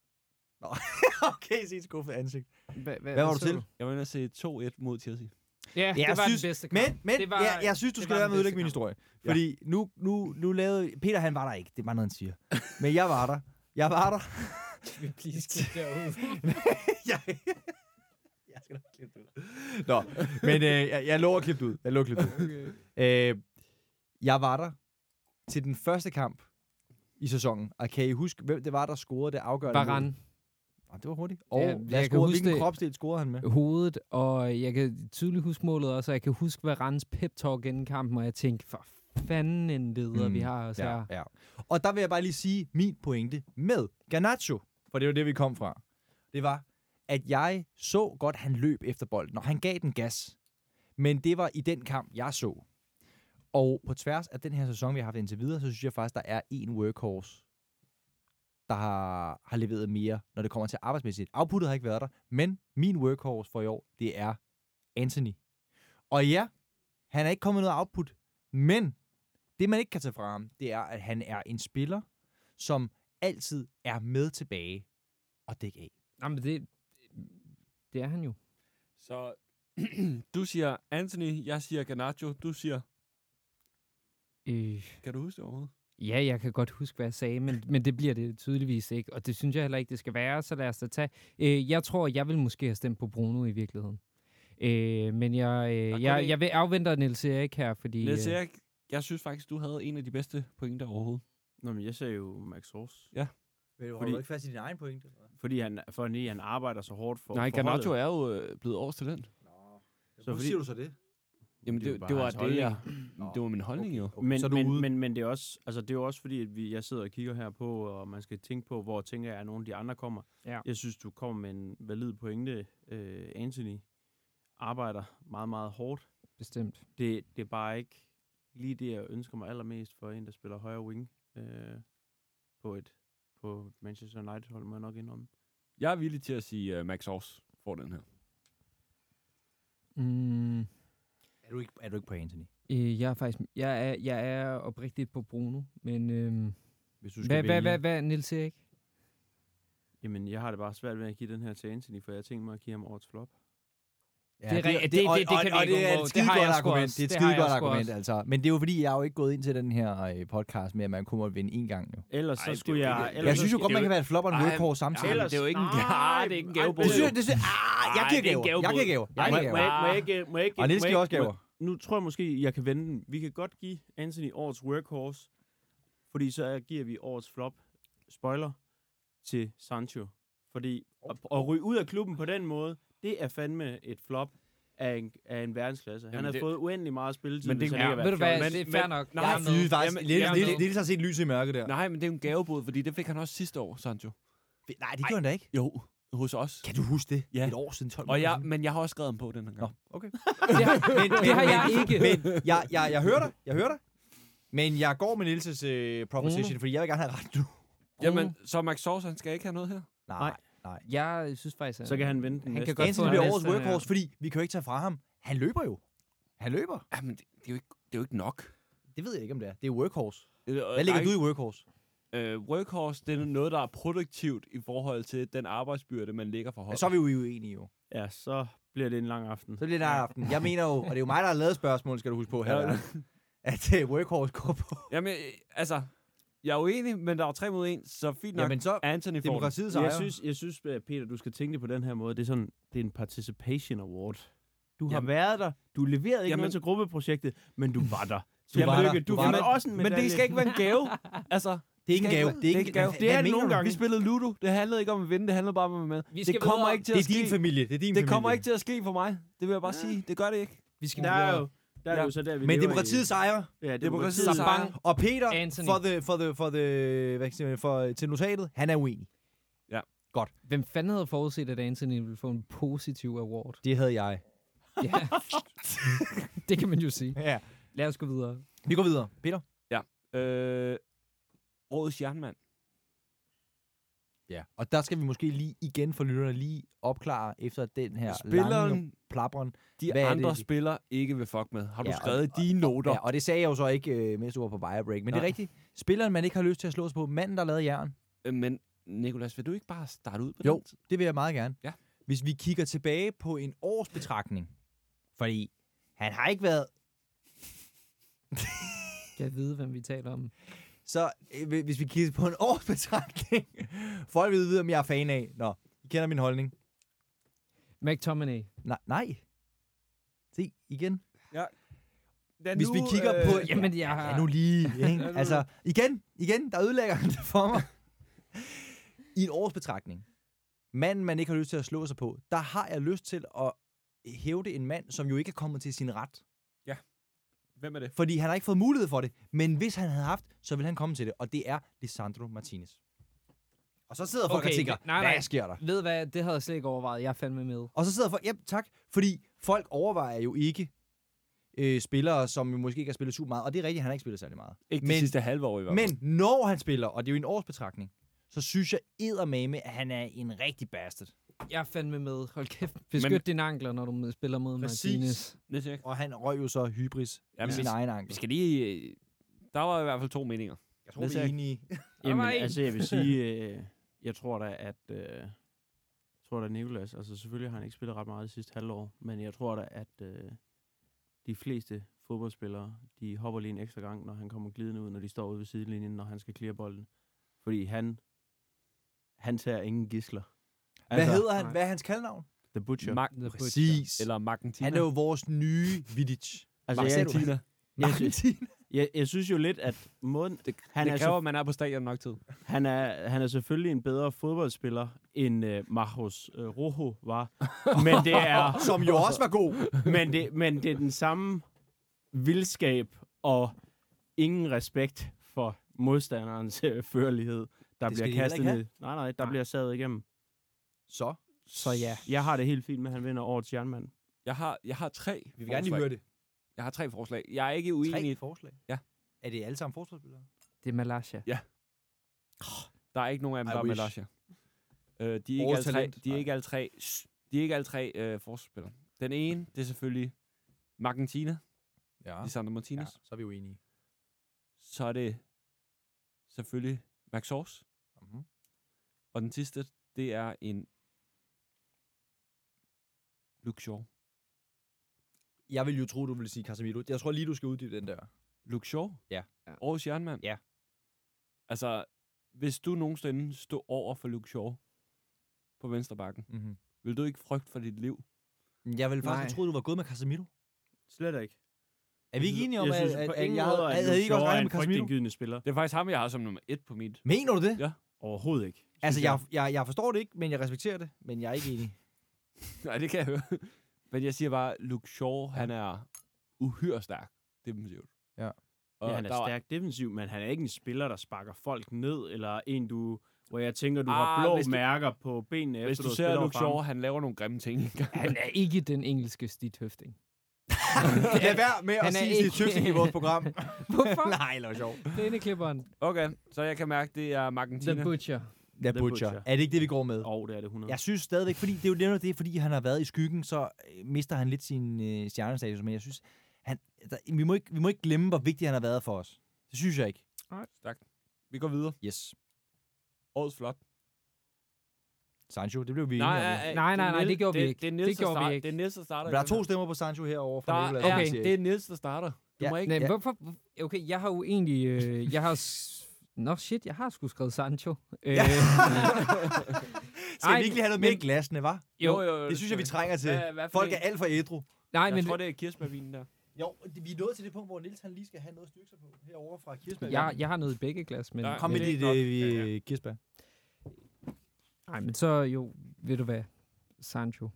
Nå, okay, se et skuffet ansigt. Hva, hva, Hvad var du til? Jeg var inde og se 2-1 mod Chelsea. Ja, Ja, det jeg var synes- den bedste kamp. Men, men Det var- jeg, jeg synes, du skal var være med at ødelægge min historie. Fordi nu, nu, nu lavede... Peter, han var der ikke. Det er bare noget, han siger. Men jeg var der. Jeg var der. Vi please skip derud. jeg, jeg skal nok klippe det ud. Nå, men øh, jeg, jeg lover at klippe det ud. Jeg lover at klippe det ud. okay. Øh, jeg var der til den første kamp i sæsonen. Og kan I huske, hvem det var, der scorede det afgørende mål? Ah, det var hurtigt. Og Ja, jeg lad os kan score, huske hvilken det- kropsdel scorede han med? hovedet, og jeg kan tydeligt huske målet også, og jeg kan huske Varans pep-talk inden kampen, og jeg tænkte, for fanden en leder, Mm, vi har os Ja, her. ja. Og der vil jeg bare lige sige min pointe med Garnacho, for det var det, vi kom fra. Det var, at jeg så godt, han løb efter bolden, og han gav den gas. Men det var i den kamp, jeg så. Og på tværs af den her sæson, vi har haft indtil videre, så synes jeg faktisk, der er en workhorse, der har, har leveret mere, når det kommer til arbejdsmæssigt. Outputtet har ikke været der, men min workhorse for i år, det er Anthony. Og ja, han er ikke kommet noget output, men det, man ikke kan tage fra ham, det er, at han er en spiller, som altid er med tilbage og dække af. Jamen, det, det er han jo. Så du siger Anthony, jeg siger Garnacho, du siger... Øh, Kan du huske det overhovedet? ja, jeg kan godt huske, hvad jeg sagde, men, men det bliver det tydeligvis ikke, og det synes jeg heller ikke, det skal være, så lad os da tage. Øh, jeg tror, jeg vil måske have stemt på Bruno i virkeligheden. Øh, men jeg, øh, jeg, jeg vil afvente Niels Erik her, fordi... Niels øh, Erik, jeg synes faktisk, du havde en af de bedste pointer overhovedet. Nå, men jeg ser jo Max Hors. Vil du Fordi- ikke fast i din egen pointe? Fordi han, fordi han arbejder så hårdt for Nej, for holdet. er jo øh, blevet års talent. Nå. Så fordi- du så det? Jamen, Det er jo det, bare det, var det, jeg, Nå, det var min holdning jo. Okay, Men, så er du men, ude. men, men det er også, altså det er jo også fordi, at vi, jeg sidder og kigger her på, og man skal tænke på, hvor tænker jeg, at nogle af de andre kommer. Ja. Jeg synes, du kommer med en valid pointe. Øh, Anthony arbejder meget, meget hårdt. Bestemt. Det, det er bare ikke lige det, jeg ønsker mig allermest for en, der spiller højre wing øh, på et på Manchester United-hold, må jeg nok indrømme. Jeg er villig til at sige, uh, Max Ors får den her. Mm, Er du ikke, er du ikke på Anthony? øh, jeg er faktisk... Jeg er, jeg er oprigtigt på Bruno, men... Øh, Hvis du skal hvad, hvad, vælge. hvad, hvad, Niels Erik? Jamen, jeg har det bare svært ved at give den her til Anthony, for jeg tænkte mig at give ham årets flop. Ja, Det er rigtigt. Det- det- og- det og- kan vi og ikke det er et Det skide har godt argument. også. Det er et Det skide har godt argument, også. altså. Men det er jo fordi, jeg er jo ikke gået ind til den her øh, podcast med, at man kunne måtte vinde en gang, jo. Ellers Ej, så det er skulle jeg... ellers Jeg synes jo godt, man kan være et flop og en Ej, workhorse samtidig. Ellers, det er jo ikke en, Nej, det er ikke en ej, gavebod. Det synes jeg, det synes, ah, jeg Ej, giver det er en gaver. Jeg giver gaver. Jeg Ej, Må, giver gaver. jeg, må, jeg ikke... Og Niels giver også gaver. Nu tror jeg måske, jeg kan vende den. Vi kan godt give Anthony årets workhorse, fordi så giver vi årets flop, spoiler, til Sancho. Fordi at, at ryge ud af klubben på den måde, det er fandme et flop af en, af en verdensklasse. Han Jamen, har det- fået uendelig meget spilletid, Men det- hvis han ja, ikke har Ved du været hvad, fjollet. det er fair nok. nej, Jeg er faktisk, er. Niels har set lys i mørket der. Nej, men det er jo en gavebod, fordi det fik han også sidste år, Sancho. Nej, det gjorde han da ikke. Jo, hos os. Kan du huske det? Ja. Et år siden, 12 Og jeg, siden. men jeg har også skrevet ham på den her gang. Nå, okay. Det har, Men, det har jeg ikke. Men jeg, jeg, jeg hører dig. Jeg hører dig. Men jeg går med Nielses øh, proposition, fordi jeg vil gerne have ret nu. Jamen, så Max Sors, han skal ikke have noget her? Nej. Jeg synes faktisk, at Så kan han vinde den Han næste. kan godt Anthony få bliver årets workhorse, fordi vi kan jo ikke tage fra ham. Han løber jo. Han løber. Jamen, det, det, er jo ikke, det er jo ikke nok. Det ved jeg ikke, om det er. Det er workhorse. Øh, Hvad ligger du i workhorse? Øh, workhorse, det er noget, der er produktivt i forhold til den arbejdsbyrde, man ligger for Ja, holdet. så er vi jo uenige jo. Ja, så bliver det en lang aften. Så bliver det en aften. Jeg mener jo, og det er jo mig, der har lavet spørgsmål, skal du huske på her, Ja. at uh, workhorse går på. Jamen, øh, altså, jeg er uenig, men der er tre mod en, så fint nok. Jamen så, Anthony får demokratiet sejrer. jeg synes, jeg synes, øh, Peter, du skal tænke det på den her måde. Det er sådan, det er en participation award. Du har Jamen- været der. Du leverede ikke Jamen- noget til gruppeprojektet, men du var der. Du var der. Du Du var fik der. også en Men det skal ikke være en gave. altså, det er ikke en gave. Det er det ikke er gave. Det er det nogle gange. vi spillede Ludo. Det handlede ikke om at vinde, det handlede bare om at være med. Vi skal det kommer videre. ikke til Det at er din ske. familie. Det er din Det familie. kommer ikke til at ske for mig. Det vil jeg bare sige. Det gør det ikke. Vi skal Der er videre. Der er Ja. jo så der, vi Men demokratiet i. sejrer. Ja, Demokratiet demokratiet sejrer. Og Peter, Anthony. for, the, for, the, for, the, hvad kan jeg sige, for, til notatet, han er uenig. Hvem fanden havde forudset, at Anthony ville få en positiv award? Det havde jeg. Ja, det kan man jo sige. Ja. Lad os gå videre. Vi går videre. Peter? Øh, Rådets jernmand. Ja. Og der skal vi måske lige igen for lytterne lige opklare efter den her lange Spilleren, plapren. de Hvad andre det? spillere ikke vil fuck med. Har du Ja, og- skrevet i dine noter? Ja, og det sagde jeg jo så ikke, øh, mens du var på Bio Break. Men det er Nej. rigtigt. Spilleren, man ikke har lyst til at slå sig på. Manden, der lavede jern. Øh, Men Nikolas, vil du ikke bare starte ud på Jo. den? Det vil jeg meget gerne. Ja. Hvis vi kigger tilbage på en års betragtning. Fordi han har ikke været... Kan jeg vide, hvem vi taler om? Så øh, hvi- hvis vi kigger på en års betragtning. Folk vil vide, om jeg er fan af. Nå, I kender min holdning. McTominay. Nej. nej. Se, igen. Ja, Hvis vi kigger på... øh, jamen, jeg har- Ja, nu lige. Ikke? Ja, nu- altså, igen, igen, der ødelægger han det for mig. I en års betragtning. Manden, man ikke har lyst til at slå sig på, der har jeg lyst til at hævde en mand, som jo ikke er kommet til sin ret. Hvem er det? Fordi han har ikke fået mulighed for det. Men hvis han havde haft, så ville han komme til det. Og det er Lisandro Martinez. Og så sidder folk Okay, og tænker, nej, nej. hvad sker der? Ved hvad, det havde jeg slet ikke overvejet. Jeg er fandme med. Og så sidder folk, ja, tak. Fordi folk overvejer jo ikke øh, spillere, som jo måske ikke har spillet super meget. Og det er rigtigt, han har ikke spillet særlig meget. Ikke Men- de sidste halve år i hvert fald. Men når han spiller, og det er jo en årsbetragtning, så synes jeg eddermame, at han er en rigtig bastard. Jeg er fandme med. Hold kæft. Beskyt Men- dine ankler, når du spiller mod Præcis. Martinez. Det. Og han røg jo så hybris Jamen, med sin vi- egen Vi ankel. skal lige... øh, Der var i hvert fald to meninger. Jeg tror, Det vi er enige. Jamen, altså, jeg vil sige, øh, jeg tror da, at... Øh, jeg tror da, Nicolas, altså selvfølgelig har han ikke spillet ret meget de sidste halvår, men jeg tror da, at øh, de fleste fodboldspillere, de hopper lige en ekstra gang, når han kommer glidende ud, når de står ude ved sidelinjen, når han skal clear bolden. Fordi han, han tager ingen gisler. Hvad hedder han? nej. Hvad er hans kaldnavn? The Butcher. Mark, The Butcher. Præcis. eller Markentina. Han er jo vores nye Vidic. altså, Hvad jeg, jeg, synes, jeg, jeg, synes jo lidt, at måden, Det, Han det er kræver, at man er på stadion nok tid. han, er, han er selvfølgelig en bedre fodboldspiller, end øh, Marcos øh, Rojo var. Men det er... Som jo også var god. men, det, men det er den samme vildskab og ingen respekt for modstanderens øh, førlighed, der Det bliver kastet ned. Nej, nej, der Nej. bliver savet igennem. Så. Så ja. Jeg har det helt fint med, at han vinder årets jernmand. Jeg har, jeg har tre Vi vil gerne lige høre det. Jeg har tre forslag. Jeg er ikke uenig. Tre forslag. Ja. Er det alle sammen forsvarsspillere? Det er Malasha. Der er ikke nogen af dem, I der er wish. Malaysia. Øh, de er ikke alle tre, de er ikke alle tre, de er ikke alle tre øh, forsvarsspillere. Den ene, det er selvfølgelig Margentina, Ja. Lisandro Martinez. ja. Så er vi jo enige. Så er det selvfølgelig Max Sors. Mhm. Og den sidste, det er en Luke Shaw. Jeg vil jo tro, du vil sige Casemiro. Jeg tror lige, du skal uddybe den der. Luke Shaw? Ja. Årets jernmand? Ja. Altså, hvis du nogensinde stod over for Luke Shaw på venstre bakken, Mm-hmm. vil du ikke frygte for dit liv? Jeg ville faktisk troet, du var gået med Casemiro. Slet ikke. Er vi ikke enige om, jeg at, synes, at, på at, ingen jeg havde, at ikke også regnet med Casemiro? spiller. Det er faktisk ham, jeg har som nummer et på mit. Mener du det? Ja. Overhovedet ikke. Altså, jeg, jeg, jeg forstår det ikke, men jeg respekterer det. Men jeg er ikke enig. Nej, det kan jeg høre. Men jeg siger bare, Luke Shaw, han er uhyre stærk defensivt. Ja. Og Ja, han der er var- stærk defensiv, men han er ikke en spiller, der sparker folk ned, eller en, du, hvor jeg tænker, du Ah, har blå du- mærker på benene, Hvis efter du du, ser Luke. Shaw, han laver nogle grimme ting. Han er ikke den engelske Stig Høfting. Lad være med at Han er sige ikke- sit tøfting i vores program. Hvorfor? Nej, det var sjovt. Plæneklipperen. okay, så jeg kan mærke, det er The Argentina. Butcher. Ja, The Butcher. Butcher. Er det ikke det, vi går med? Og det er det 100. Jeg synes stadigvæk, fordi det er jo netop det, fordi han har været i skyggen, så øh, mister han lidt sin øh, stjernestatus. Men jeg synes, han, der, vi, må ikke, vi må ikke glemme, hvor vigtig han har været for os. Det synes jeg ikke. Stærkt. Vi går videre. Yes. Årets flot. Sancho, det blev vi enige om. ja. nej, Nej, nej, nej, det gjorde vi ikke. Det, er Det der gjorde vi start- ikke. Det er Niels, der starter. Men der er to stemmer på Sancho herovre her. fra Der Nicolas. okay, det er. Niels, der starter. Du Ja, må ikke... Nej, Ja. hvorfor? Okay, jeg har jo egentlig... Øh, jeg har... Nå, shit, jeg har sgu skrevet Sancho. Øh, Ja. Skal Ej, vi ikke lige have noget mere i glasene, var? Jo, jo, jo, Det synes jeg, vi trænger til. Hvad, hvad Folk en? er alt for ædru. nej, Jeg men tror, det er kirsebærvinen der. Jo, vi er nået til det punkt, hvor Nils han lige skal have noget at styrke sig på. Herovre fra Kirsberg. jeg, jeg har noget i begge glas. Men, Nej, Kom med det dit er øh. Kirsberg. Nej, men så jo, ved du hvad? Sancho.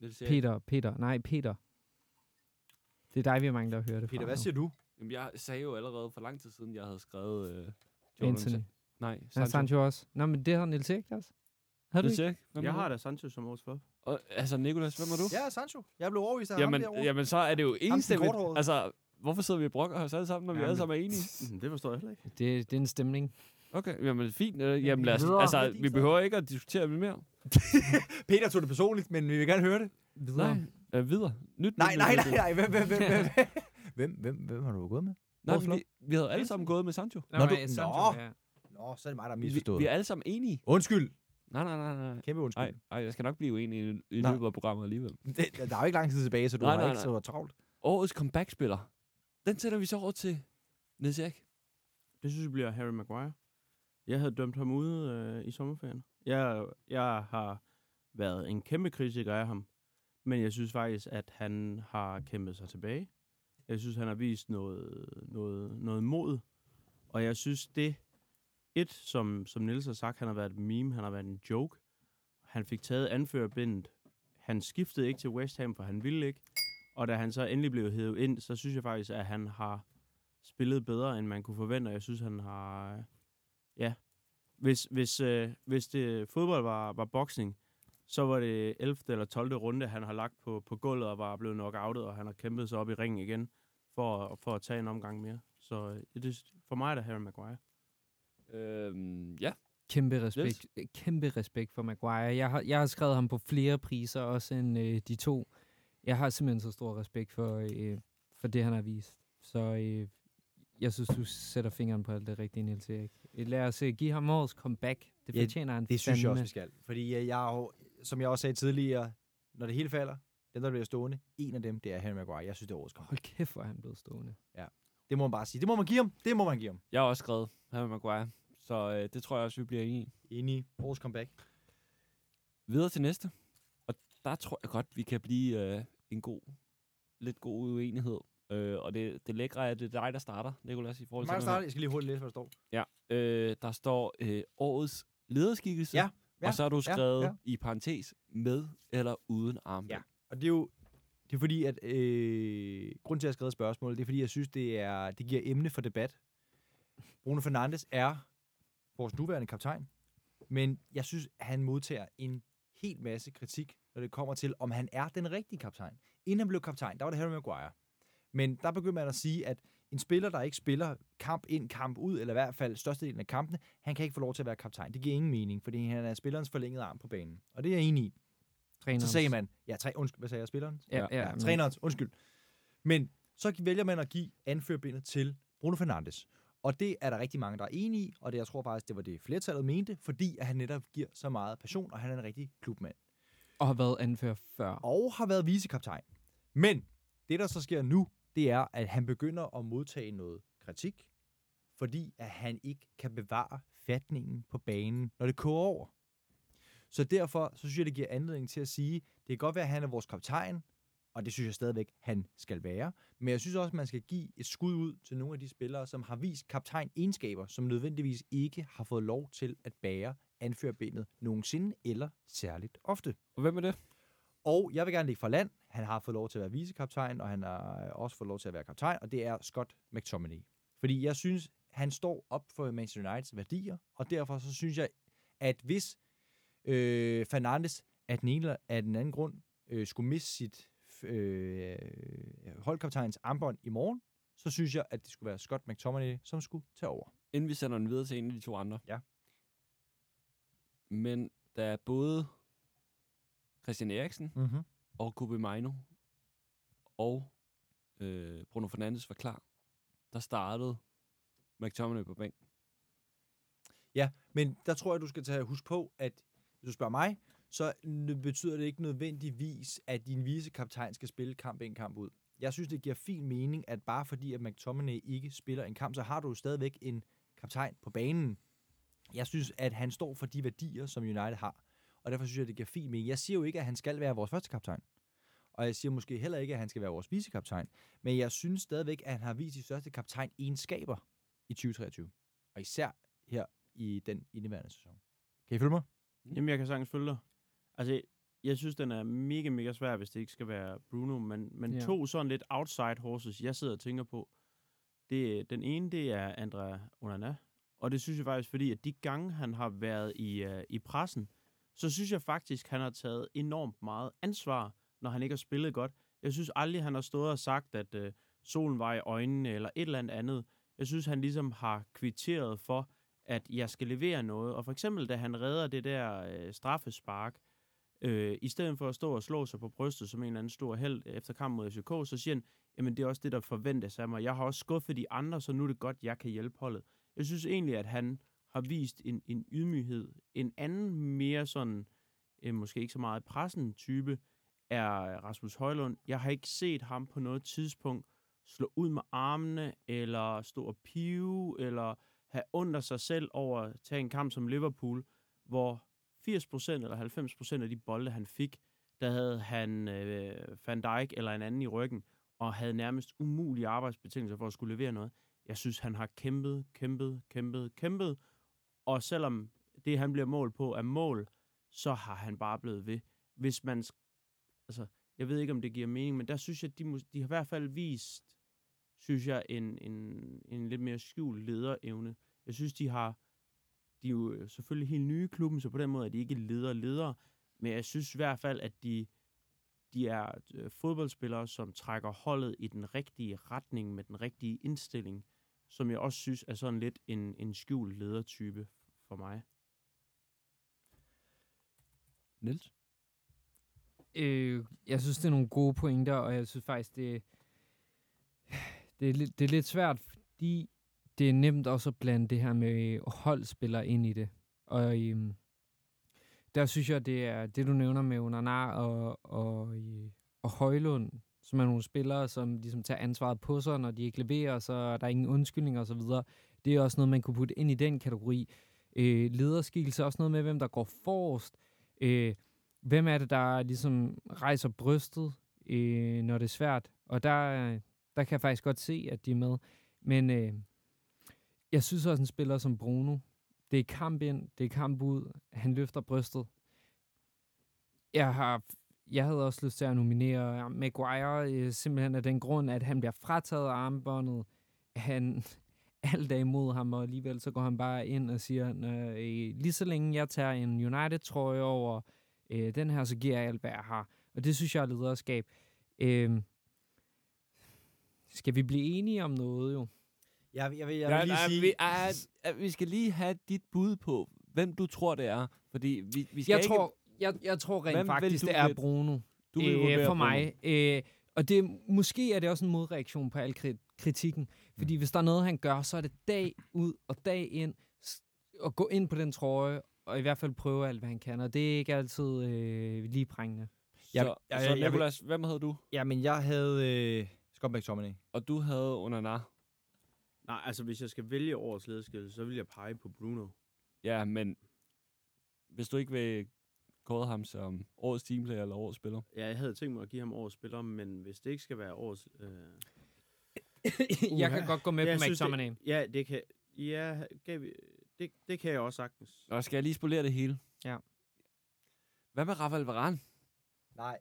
Det siger jeg. Peter, Peter. Nej, Peter. Det er dig, vi mangler at høre det Peter, fra hvad nu. siger du? Jamen, jeg sagde jo allerede for lang tid siden, jeg havde skrevet... Øh, Jordan Anthony. Nej, Ja, Sancho. Sancho også. Nå, men det har Niels Erik også. Har du Det ikke? Hvem Jeg er har da Sancho som årets flop. Og, altså, Nicolas, hvem er du? Ja, Sancho. Jeg blev overvist af Jamen, ham derovre. jamen, så er det jo enstemmigt. korthårede. Altså, hvorfor sidder vi og brokker os alle sammen, når vi Jamen. alle sammen er enige? Mm, Det forstår jeg heller ikke. Det, det er en stemning. Okay, jamen fint. Øh, Jamen, lad os, Videre. altså, er vi behøver ikke at diskutere det mere. Peter tog det personligt, men vi vil gerne høre det. Videre. Nej, øh, videre. Nyt, Nej, nyt, nej, nyt, nej, nyt. nej. Hvem, hvem, hvem, hvem, hvem, hvem, hvem har du gået med? Nej, Hvorfor? vi, vi havde alle sammen gået med Sancho. Nå, Nå, men du- Sancho, Nå. ja. Nå, så er det mig, der har Vi, misforstået. vi er alle sammen enige. Undskyld. Nej, nej, nej, nej. Kæmpe undskyld. Ej, ej, jeg skal nok blive uenig i, i Nej. løbet af programmet alligevel. Det, der er jo ikke lang tid tilbage, så du Nej, har nej, ikke nej. så travlt. Årets comeback-spiller. Den sætter vi så over til Niels Erik. Det synes jeg bliver Harry Maguire. Jeg havde dømt ham ude øh, i sommerferien. Jeg, jeg har været en kæmpe kritiker af ham, men jeg synes faktisk, at han har kæmpet sig tilbage. Jeg synes, han har vist noget, noget, noget mod, og jeg synes, det et, som, som Niels har sagt, han har været et meme, han har været en joke. Han fik taget anførerbindet. Han skiftede ikke til West Ham, for han ville ikke. Og da han så endelig blev hævet ind, så synes jeg faktisk, at han har spillet bedre, end man kunne forvente, og jeg synes, han har... Ja. Hvis, hvis, øh, hvis det fodbold var, var boksning, så var det 11. eller 12. runde, han har lagt på, på gulvet og var blevet knockoutet, og han har kæmpet sig op i ringen igen for, for at tage en omgang mere. Så øh, det, for mig er det Harry Maguire. Øhm, ja. Kæmpe respekt, øh, kæmpe respekt for Maguire. Jeg har, jeg har skrevet ham på flere priser, også end øh, de to. Jeg har simpelthen så stor respekt for, øh, for det, han har vist. Så øh, jeg synes, du sætter fingeren på alt det rigtige, Niels Erik. Øh, Lad os øh, give ham årets comeback. Det Ja, fortjener han Det synes jeg også, vi skal. Fordi øh, jeg er jo, som jeg også sagde tidligere, når det hele falder, den der bliver stående, en af dem, det er Harry Maguire. Jeg synes, det er årets. Hold kæft, hvor er han blevet stående. Det må man bare sige. Det må man give ham. Det må man give ham. Jeg har også skrevet Harry Maguire. Så øh, det tror jeg også, vi bliver enige i. Enig. Årets comeback. Videre til næste. Og der tror jeg godt, vi kan blive øh, en god, lidt god uenighed. Øh, og det, det lækre er, at det er dig, der starter, Nicolas, i forhold til Mig, der starter. Jeg skal lige hurtigt læse, hvad der står. Ja, øh, der står øh, årets lederskikkelse. Ja, ja, og så har du ja, skrevet ja. i parentes med eller uden armbånd. Ja. Og det er jo det er fordi, at øh, grund til, at jeg har skrevet spørgsmålet, det er fordi, jeg synes, det, er, det giver emne for debat. Bruno Fernandes er vores nuværende kaptajn, men jeg synes, han modtager en helt masse kritik, når det kommer til, om han er den rigtige kaptajn. Inden han blev kaptajn, der var det Harry Maguire. Men der begyndte man at sige, at en spiller, der ikke spiller kamp ind, kamp ud, eller i hvert fald størstedelen af kampene, han kan ikke få lov til at være kaptajn. Det giver ingen mening, fordi han er spillerens forlængede arm på banen. Og det er jeg enig i. Trænerens. Så sagde man, ja, tre, undskyld, hvad sagde jeg, spilleren? Ja, ja, ja, men- trænerens, undskyld. Men så vælger man at give anførbindet til Bruno Fernandes. Og det er der rigtig mange, der er enige i, og det, jeg tror faktisk, det var det flertallet mente, fordi at han netop giver så meget passion, og han er en rigtig klubmand. Og har været anfører før. Og har været vicekaptajn. Men det, der så sker nu, det er, at han begynder at modtage noget kritik, fordi at han ikke kan bevare fatningen på banen, når det koger over. Så derfor så synes jeg, det giver anledning til at sige, det kan godt være, at han er vores kaptajn, og det synes jeg stadigvæk, han skal være. Men jeg synes også, at man skal give et skud ud til nogle af de spillere, som har vist kaptajn egenskaber, som nødvendigvis ikke har fået lov til at bære anførbenet nogensinde eller særligt ofte. Og hvem er det? Og jeg vil gerne lægge for land. Han har fået lov til at være vicekaptajn, og han har også fået lov til at være kaptajn, og det er Scott McTominay. Fordi jeg synes, han står op for Manchester Uniteds værdier, og derfor så synes jeg, at hvis øh, Fernandes af den ene eller af den anden grund øh, skulle miste sit øh, holdkaptajns armbånd i morgen, så synes jeg, at det skulle være Scott McTominay, som skulle tage over. Inden vi sender den videre til en af de to andre. Ja. Men der er både Christian Eriksen Mm-hmm og Kobe Mino og øh, Bruno Fernandes var klar, der startede McTominay på bænken. Ja, men der tror jeg, du skal tage husk på, at hvis du spørger mig, så betyder det ikke nødvendigvis, at din vicekaptajn skal spille kamp en kamp ud. Jeg synes, det giver fin mening, at bare fordi, at McTominay ikke spiller en kamp, så har du jo stadigvæk en kaptajn på banen. Jeg synes, at han står for de værdier, som United har. Og derfor synes jeg, det giver fin mening. Jeg siger jo ikke, at han skal være vores første kaptajn. Og jeg siger måske heller ikke, at han skal være vores vicekaptajn. Men jeg synes stadigvæk, at han har vist de største kaptajn egenskaber i 2023. Og især her i den indeværende sæson. Kan I følge mig? Jamen, jeg kan sagtens følge dig. Altså, jeg synes, den er mega, mega svær, hvis det ikke skal være Bruno. Men, men Ja. ja. to sådan lidt outside horses, jeg sidder og tænker på. Det, den ene, det er Andrea Onana. Og det synes jeg faktisk, fordi at de gange, han har været i, uh, i pressen, så synes jeg faktisk, han har taget enormt meget ansvar, når han ikke har spillet godt. Jeg synes aldrig, han har stået og sagt, at øh, solen var i øjnene, eller et eller andet andet. Jeg synes, han ligesom har kvitteret for, at jeg skal levere noget. Og for eksempel, da han redder det der øh, straffespark, øh, i stedet for at stå og slå sig på brystet som en eller anden stor held efter kampen mod FCK, så siger han, jamen det er også det, der forventes af mig. Jeg har også skuffet de andre, så nu er det godt, jeg kan hjælpe holdet. Jeg synes egentlig, at han har vist en, en ydmyghed. En anden mere sådan, øh, måske ikke så meget pressen type, er Rasmus Højlund. Jeg har ikke set ham på noget tidspunkt slå ud med armene, eller stå og pive, eller have under sig selv over at tage en kamp som Liverpool, hvor 80% eller 90% af de bolde, han fik, der havde han øh, Van Dijk eller en anden i ryggen, og havde nærmest umulige arbejdsbetingelser for at skulle levere noget. Jeg synes, han har kæmpet, kæmpet, kæmpet, kæmpet, og selvom det, han bliver mål på, er mål, så har han bare blevet ved. Hvis man, altså, jeg ved ikke, om det giver mening, men der synes jeg, de, de har i hvert fald vist, synes jeg, en, en, en lidt mere skjult lederevne. Jeg synes, de har, de er jo selvfølgelig helt nye i klubben, så på den måde er de ikke leder-ledere, men jeg synes i hvert fald, at de, de er øh, fodboldspillere, som trækker holdet i den rigtige retning med den rigtige indstilling, som jeg også synes er sådan lidt en, en skjult ledertype for mig. Niels? Øh, jeg synes, det er nogle gode pointer, og jeg synes faktisk, det, det, er, lidt, det er lidt svært, fordi det er nemt også at blande det her med holdspillere ind i det. Og øhm, der synes jeg, det er det, du nævner med Onana og, og, øh, og Højlund, som er nogle spillere, som ligesom tager ansvaret på sig, når de ikke leverer, så er der ingen undskyldninger osv. Det er også noget, man kunne putte ind i den kategori. Øh, lederskikkelse er også noget med, hvem der går forrest. Øh, hvem er det, der ligesom rejser brystet, øh, når det er svært? Og der, der kan jeg faktisk godt se, at de er med. Men øh, jeg synes også, en spiller som Bruno, det er kamp ind, det er kamp ud, han løfter brystet. Jeg har jeg havde også lyst til at nominere Maguire, øh, simpelthen af den grund, at han bliver frataget af armbåndet. Han alt er imod ham, og alligevel så går han bare ind og siger, "Når, øh, lige så længe jeg tager en United-trøje over øh, den her, så giver jeg alt, hvad jeg har. Og det synes jeg er lederskab. Øh, skal vi blive enige om noget, jo? Jeg, jeg, vil, jeg Ja, vil lige nej, sige... vi, ej, vi skal lige have dit bud på, hvem du tror, det er. Fordi vi, vi skal Jeg ikke... tror, jeg, jeg tror rent Hvem faktisk, det er? Bruno. du vil øh, for mig. Øh, og det, måske er det også en modreaktion på al kri- kritikken. Fordi hvis der er noget, han gør, så er det dag ud og dag ind at gå ind på den trøje, og i hvert fald prøve alt, hvad han kan. Og det er ikke altid øh, lige prængende. Jeg- så, jeg- så jeg- jeg Nicolas, hvem havde du? Jamen, jeg havde øh, Scott McTominay. Og du havde Onana. Nej, altså hvis jeg skal vælge årets lederskil, så vil jeg pege på Bruno. Ja, men hvis du ikke vil kåre ham som årets teamplayer eller årets spiller. Ja, jeg havde tænkt mig at give ham årets spiller, men hvis det ikke skal være årets... Øh, jeg kan godt gå med jeg på McTominay. Det, ja, det kan, ja, gav vi, det, det kan jeg også sagtens. Og skal jeg lige spolere det hele? Ja. Hvad med Rafael Varane? Nej.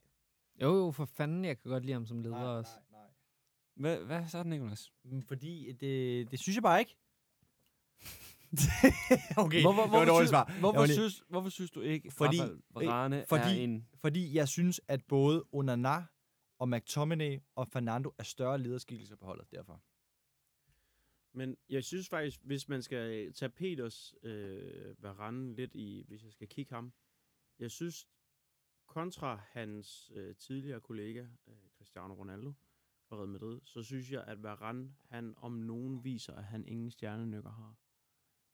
Jo, jo, for fanden, jeg kan godt lide ham som leder også. nej. Hvad, hvad så, Nicolas? Mm, Fordi det, det synes jeg bare ikke. okay, Hvorfor, det var et svar. hvorfor, var synes, hvorfor synes du ikke, Fordi- Rafael Varane fordi- er en... Fordi jeg synes, at både Onana og McTominay og Fernando er større lederskikkelser på holdet, derfor. Men jeg synes faktisk, hvis man skal tage Peters øh, Varane lidt i, hvis jeg skal kigge ham, jeg synes, kontra hans øh, tidligere kollega, øh, Cristiano Ronaldo fra Real Madrid, så synes jeg, at Varane, han om nogen viser, at han ingen stjernenykker har.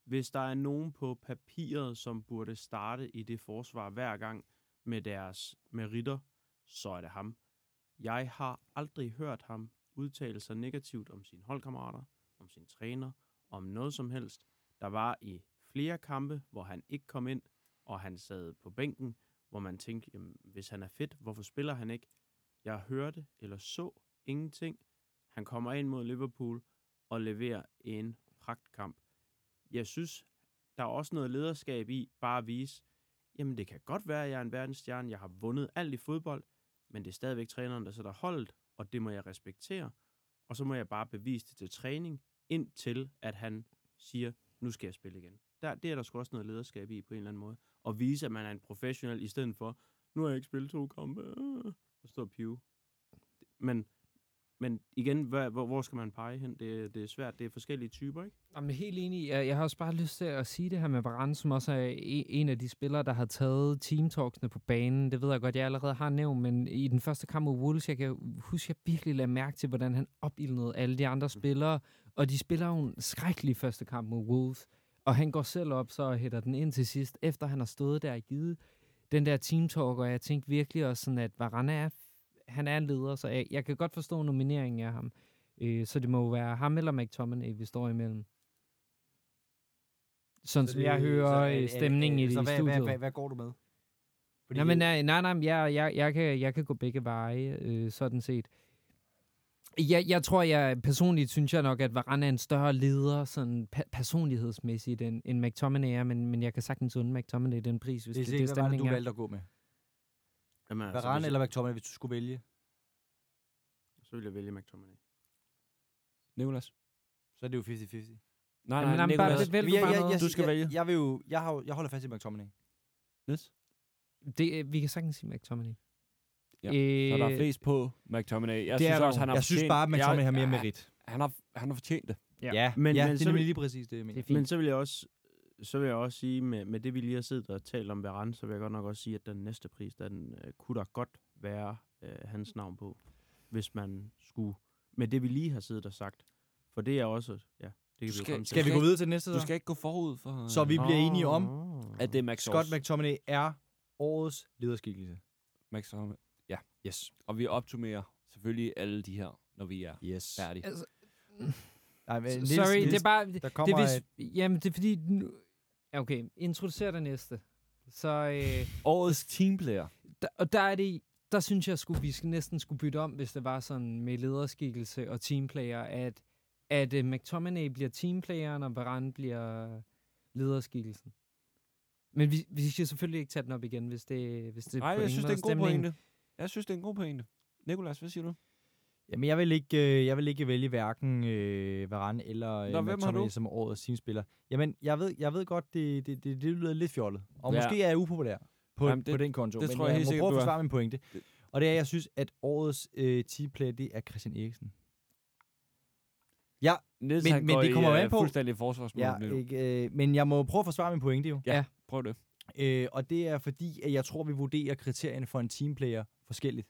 Hvis der er nogen på papiret, som burde starte i det forsvar hver gang med deres meritter, så er det ham. Jeg har aldrig hørt ham udtale sig negativt om sine holdkammerater, om sin træner, om noget som helst. Der var i flere kampe, hvor han ikke kom ind, og han sad på bænken, hvor man tænkte, jamen, hvis han er fedt, hvorfor spiller han ikke? Jeg hørte eller så ingenting. Han kommer ind mod Liverpool og leverer en pragtkamp. Jeg synes, der er også noget lederskab i bare at vise, jamen det kan godt være, at jeg er en verdensstjerne, jeg har vundet alt i fodbold, men det er stadigvæk træneren, der sætter holdet, og det må jeg respektere. Og så må jeg bare bevise det til træning, indtil at han siger, nu skal jeg spille igen. Der, det er der sgu også noget lederskab i på en eller anden måde. Og vise, at man er en professionel, i stedet for, nu har jeg ikke spillet to kampe, øh, og står og pive. Men, men igen, hvor, hvor skal man pege hen? Det, det er svært, det er forskellige typer, ikke? Jamen helt enig. Jeg, jeg har også bare lyst til at sige det her med Varane, som også er en, af de spillere, der har taget teamtalksene på banen. Det ved jeg godt, jeg allerede har nævnt, men i den første kamp mod Wolves, jeg kan huske, jeg virkelig lagde mærke til, hvordan han opildnede alle de andre spillere. Og de spiller jo en skrækkelig første kamp mod Wolves. Og han går selv op, så og hætter den ind til sidst, efter han har stået der og givet den der teamtalk, og jeg tænkte virkelig også sådan, at Varane er, han er en leder, så jeg, jeg kan godt forstå nomineringen af ham. Øh, så det må jo være ham eller McTominay, vi står imellem. Sådan som jeg hører øh, stemningen i, så i hvad, studiet. hvad, hvad, hvad går du med? Fordi Nej, men nej, nej, nej jeg, jeg, jeg, kan, jeg kan gå begge veje, øh, sådan set. Jeg, jeg tror, jeg personligt synes jeg nok, at Varane er en større leder, sådan pe- personlighedsmæssigt, end, end McTominay er, men, men jeg kan sagtens unde McTominay den pris, hvis det er det, det, hvad var det, du stemningen er. valgte at gå med? Jamen, altså, Varane hvis- eller McTominay, hvis du skulle vælge? Så vil jeg vælge McTominay. Nicolas? Så er det jo 50-50. Nej, nej, jamen, bare Nicolas. vælg du jeg, jeg, jeg, Du skal jeg, vælge. Jeg, vil jo, jeg, har, jo- jeg holder fast i McTominay. Yes. Det, øh, vi kan sagtens sige McTominay. Ja, Så der er Øh, flest på McTominay. Jeg det er synes også, han har Jeg synes bare, at McTominay jeg- har mere merit. Han har, han har fortjent det. Ja. Ja, Men- men, ja men det så er nemlig lige præcis det, jeg mener. Det er fint. Men så vil jeg også så vil jeg også sige, med, med det vi lige har siddet og talt om Varane, så vil jeg godt nok også sige, at den næste pris, den øh, kunne der godt være øh, hans navn på, hvis man skulle, med det vi lige har siddet og sagt. For det er også, ja, det kan vi jo skal- komme til. Skal vi gå videre til det næste Du skal ikke gå forud for... Så vi bliver enige om, at det er Max Scott McTominay er årets lederskikkelse. McTominay. Ja. Yes. Og vi optimerer selvfølgelig alle de her, når vi er Yes. færdige. Altså, Nej, men Niels, Sorry, Niels, det er bare... der Det kommer er et, hvis, jamen, det er fordi... Nu, ja, okay, introducer det næste. Så, øh, Årets teamplayer. der, og der er det... Der synes jeg, skulle, vi skal næsten skulle bytte om, hvis det var sådan med lederskikkelse og teamplayer, at, at uh, McTominay bliver teamplayeren, og Varane bliver lederskikkelsen. Men vi, vi skal selvfølgelig ikke tage den op igen, hvis det, hvis det Nej, jeg synes, det er en god pointe. Jeg synes, det er en god pointe. Nicolas, hvad siger du? Jamen, jeg vil ikke, øh, jeg vil ikke vælge hverken øh, Varane eller øh, Nå, hvem har du? som årets teamspiller. Jamen, jeg ved, jeg ved godt, det, det, det, det lyder lidt fjollet. Og Ja. ja. måske er jeg upopulær på, Jamen, det- på den konto. det men tror jeg helt må sikkert, prøve at forsvare min pointe. Det- Og det er, at jeg synes, at årets øh, teamplayer, det er Christian Eriksen. Ja, Niels, Men- men det i, kommer øh, an på- fuldstændig forsvarsmål ja nu. ikke, øh, men jeg må prøve at forsvare min pointe jo. Ja, prøv det. Øh, og det er fordi, at jeg tror, vi vurderer kriterierne for en teamplayer forskelligt.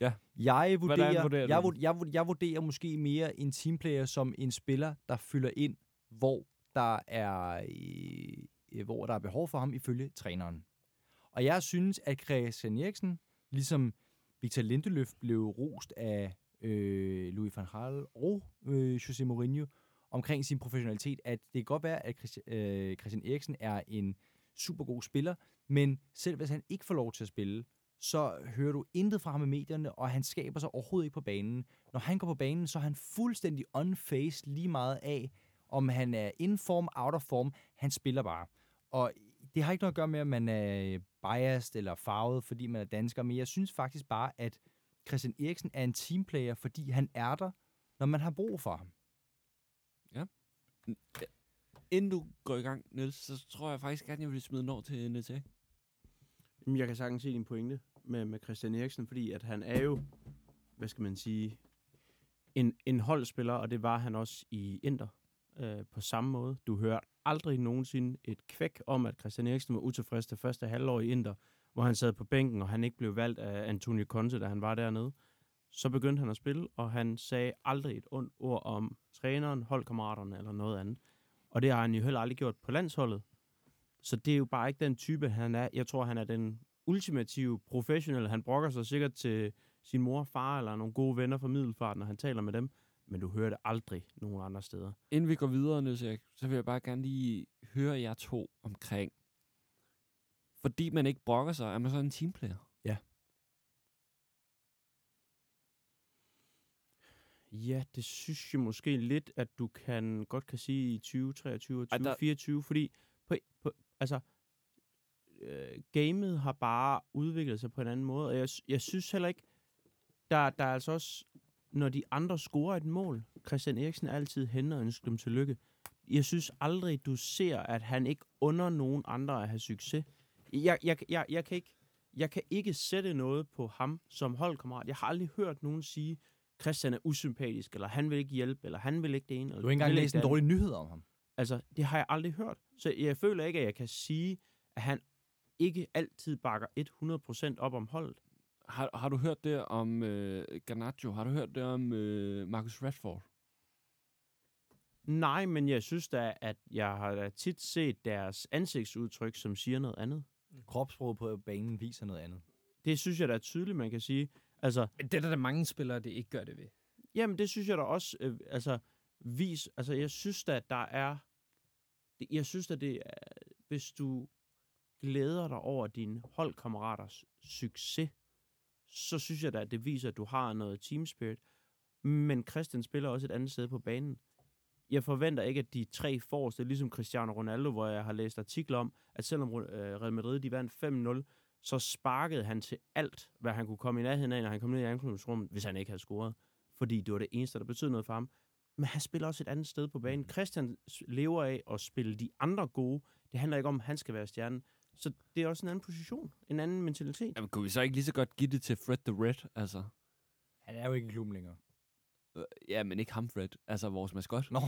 Ja. Jeg vurderer, vurderer jeg, vurderer, jeg, vurderer, jeg vurderer måske mere en teamplayer som en spiller, der fylder ind, hvor der er, øh, hvor der er behov for ham ifølge træneren. Og jeg synes, at Christian Eriksen, ligesom Victor Lindeløf blev rost af øh, Louis van Gaal og øh, José Mourinho omkring sin professionalitet, at det kan godt være, at Christian, øh, Christian Eriksen er en super god spiller, men selv hvis han ikke får lov til at spille, så hører du intet fra ham i medierne, og han skaber sig overhovedet ikke på banen. Når han går på banen, så er han fuldstændig unfaced lige meget af, om han er in form, out of form. Han spiller bare. Og det har ikke noget at gøre med, at man er biased eller farvet, fordi man er dansker, men jeg synes faktisk bare, at Christian Eriksen er en teamplayer, fordi han er der, når man har brug for ham. Inden du går i gang, Niels, så tror jeg faktisk gerne, jeg vil smide den over til. Jamen, jeg kan sagtens se din pointe med, med Christian Eriksen, fordi at han er jo, hvad skal man sige, en, en holdspiller, og det var han også i Inter øh, på samme måde. Du hører aldrig nogensinde et kvæk om, at Christian Eriksen var utilfreds det første halvår i Inter, hvor han sad på bænken, og han ikke blev valgt af Antonio Conte, da han var dernede. Så begyndte han at spille, og han sagde aldrig et ondt ord om træneren, holdkammeraterne eller noget andet. Og det har han jo heller aldrig gjort på landsholdet. Så det er jo bare ikke den type, han er. Jeg tror, han er den ultimative professionelle. Han brokker sig sikkert til sin mor far eller nogle gode venner fra Middelfart, når han taler med dem. Men du hører det aldrig nogen andre steder. Inden vi går videre, Niels Erik, så vil jeg bare gerne lige høre jer to omkring. Fordi man ikke brokker sig, er man så en teamplayer? Ja, det synes jeg måske lidt, at du kan godt kan sige i 2023 og Ej, der- 2024, fordi på, på, altså, øh, gamet har bare udviklet sig på en anden måde, og jeg, jeg synes heller ikke, der, der er altså også, når de andre scorer et mål, Christian Eriksen er altid hen og ønsker dem tillykke. Jeg synes aldrig, du ser, at han ikke under nogen andre at have succes. Jeg, jeg, jeg, jeg, kan ikke, jeg kan ikke sætte noget på ham som holdkammerat. Jeg har aldrig hørt nogen sige, Christian er usympatisk, eller han vil ikke hjælpe, eller han vil ikke det ene. Eller Du har ikke engang læst en dårlig nyhed om ham. Altså, det har jeg aldrig hørt. Så jeg føler ikke, at jeg kan sige, at han ikke altid bakker 100% op om holdet. Har, har du hørt det om øh, Garnacho? Har du hørt det om øh, Marcus Rashford? Nej, men jeg synes da, at jeg har da tit set deres ansigtsudtryk, som siger noget andet. Kropsprog på banen viser noget andet. Det synes jeg da er tydeligt, man kan sige. Altså, Men Det er der da mange spillere, det ikke gør det ved. Jamen, det synes jeg da også, øh, altså, vis, altså, jeg synes da, at der er, jeg synes da, det er, hvis du glæder dig over dine holdkammeraters succes, så synes jeg da, at det viser, at du har noget team spirit. Men Christian spiller også et andet sted på banen. Jeg forventer ikke, at de tre forreste, ligesom Cristiano Ronaldo, hvor jeg har læst artikler om, at selvom øh, Real Madrid de vandt 5-0, så sparkede han til alt, hvad han kunne komme i nærheden af, når han kom ned i omklædningsrummet, hvis han ikke havde scoret. Fordi det var det eneste, der betød noget for ham. Men han spiller også et andet sted på banen. Christian s- lever af at spille de andre gode. Det handler ikke om, at han skal være stjernen. Så det er også en anden position. En anden mentalitet. Jamen, kunne vi så ikke lige så godt give det til Fred the Red? Altså, Han er jo ikke i klubben længere. øh, ja, men ikke ham, Fred. Altså, vores maskot. Nå.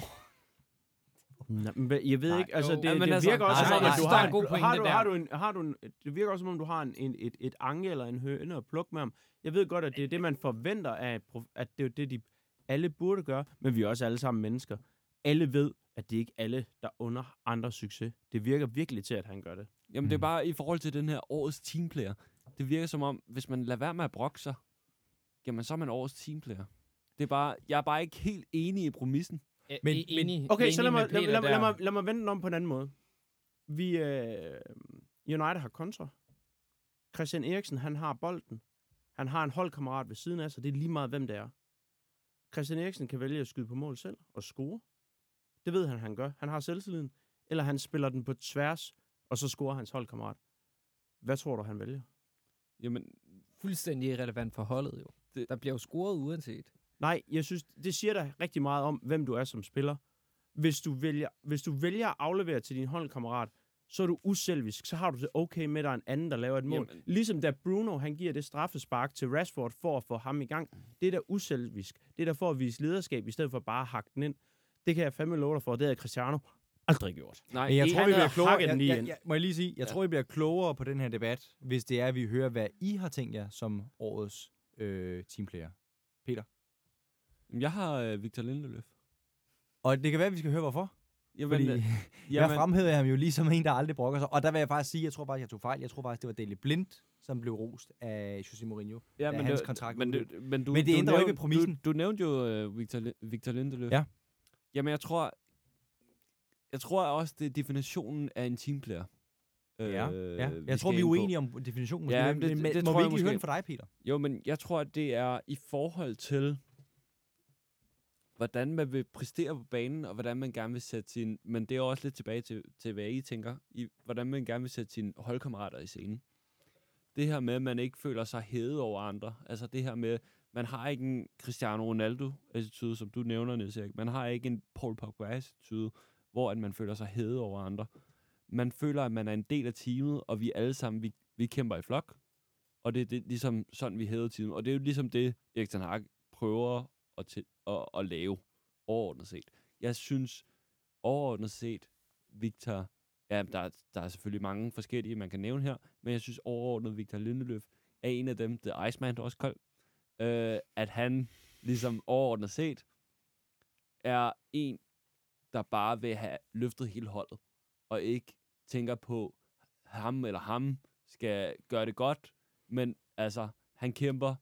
Nå, men jeg ved Nej, ikke, altså det, Jamen, det altså, virker også nej, som om, nej, at du nej, har, er en god en, pointe har, du, har, du en, har du en, det virker også som om, du har en, en, et, et ange eller en høne at plukke med ham. Jeg ved godt, at det er det, man forventer af, at det er det, de alle burde gøre, men vi er også alle sammen mennesker. Alle ved, at det ikke er alle, der under andre succes. Det virker virkelig til, at han gør det. Jamen, det er Mm. bare i forhold til den her årets teamplayer. Det virker som om, hvis man lader være med at brokke sig, jamen, så er man årets teamplayer. Det er bare, jeg er bare ikke helt enig i præmissen. Men, Men- enig, Okay, så lad enig mig, lad, lad, lad, der. mig, lad mig vende den om på en anden måde. Vi, øh, United har kontra. Christian Eriksen, han har bolden. Han har en holdkammerat ved siden af sig. Det er lige meget, hvem det er. Christian Eriksen kan vælge at skyde på mål selv og score. Det ved han, han gør. Han har selvtilliden. Eller han spiller den på tværs, og så scorer hans holdkammerat. Hvad tror du, han vælger? Jamen, Fuldstændig irrelevant for holdet jo. Det- Der bliver jo scoret uanset. Nej, jeg synes, det siger dig rigtig meget om, hvem du er som spiller. Hvis du vælger, hvis du vælger at aflevere til din holdkammerat, så er du uselvisk. Så har du det okay med, at der er en anden, der laver et mål. Jamen. Ligesom da Bruno, han giver det straffespark til Rashford for at få ham i gang. Det er da uselvisk. Det er der for at vise lederskab, i stedet for bare at hakke den ind. Det kan jeg fandme love dig for. Det havde Cristiano aldrig gjort. nej, Men jeg tror, vi bliver klogere. Jeg, jeg, jeg, må jeg lige sige, jeg Ja. tror, vi bliver klogere på den her debat, hvis det er, at vi hører, hvad I har tænkt jer som årets øh, teamplayer. Jeg har øh, Victor Lindeløf. Og det kan være, at vi skal høre, hvorfor. Jamen, Fordi øh, jeg jamen, fremhævede ham jo lige som en, der aldrig brokker sig. Og der vil jeg faktisk sige, jeg tror faktisk, jeg tog fejl. Jeg tror faktisk, det var Daily Blind, som blev rost af Jose Mourinho. ja, men, hans det, kontrakt men, det, men, du, Men det du ændrer jo ikke præmissen. Du, du nævnte jo øh, Victor, Victor Lindeløf. Ja. Jamen, jeg tror, jeg tror også, det er definitionen af en teamplayer. Ja, ja. Jeg tror, vi er ind på. uenige om definitionen. Måske, Ja, men, det- men, det- det må tror vi ikke høre for dig, Peter? Jo, men jeg tror, at det er i forhold til, hvordan man vil præstere på banen, og hvordan man gerne vil sætte sin... Men det er også lidt tilbage til, til hvad I tænker, i hvordan man gerne vil sætte sine holdkammerater i scenen. Det her med, at man ikke føler sig hævet over andre. Altså det her med, man har ikke en Cristiano Ronaldo-attitude, som du nævner, Niels Erik. Man har ikke en Paul Pogba-attitude, hvor at man føler sig hævet over andre. Man føler, at man er en del af teamet, og vi alle sammen, vi, vi kæmper i flok. Og det er det, ligesom sådan, vi hæder teamet. Og det er jo ligesom det, Erik Ten Hag prøver at, til, at, at lave overordnet set. Jeg synes overordnet set, Victor, ja, der, der er selvfølgelig mange forskellige, man kan nævne her, men jeg synes overordnet, Victor Lindeløf er en af dem, The Iceman også kold, øh, at han ligesom overordnet set er en, der bare vil have løftet hele holdet, og ikke tænker på, ham eller ham skal gøre det godt, men altså, han kæmper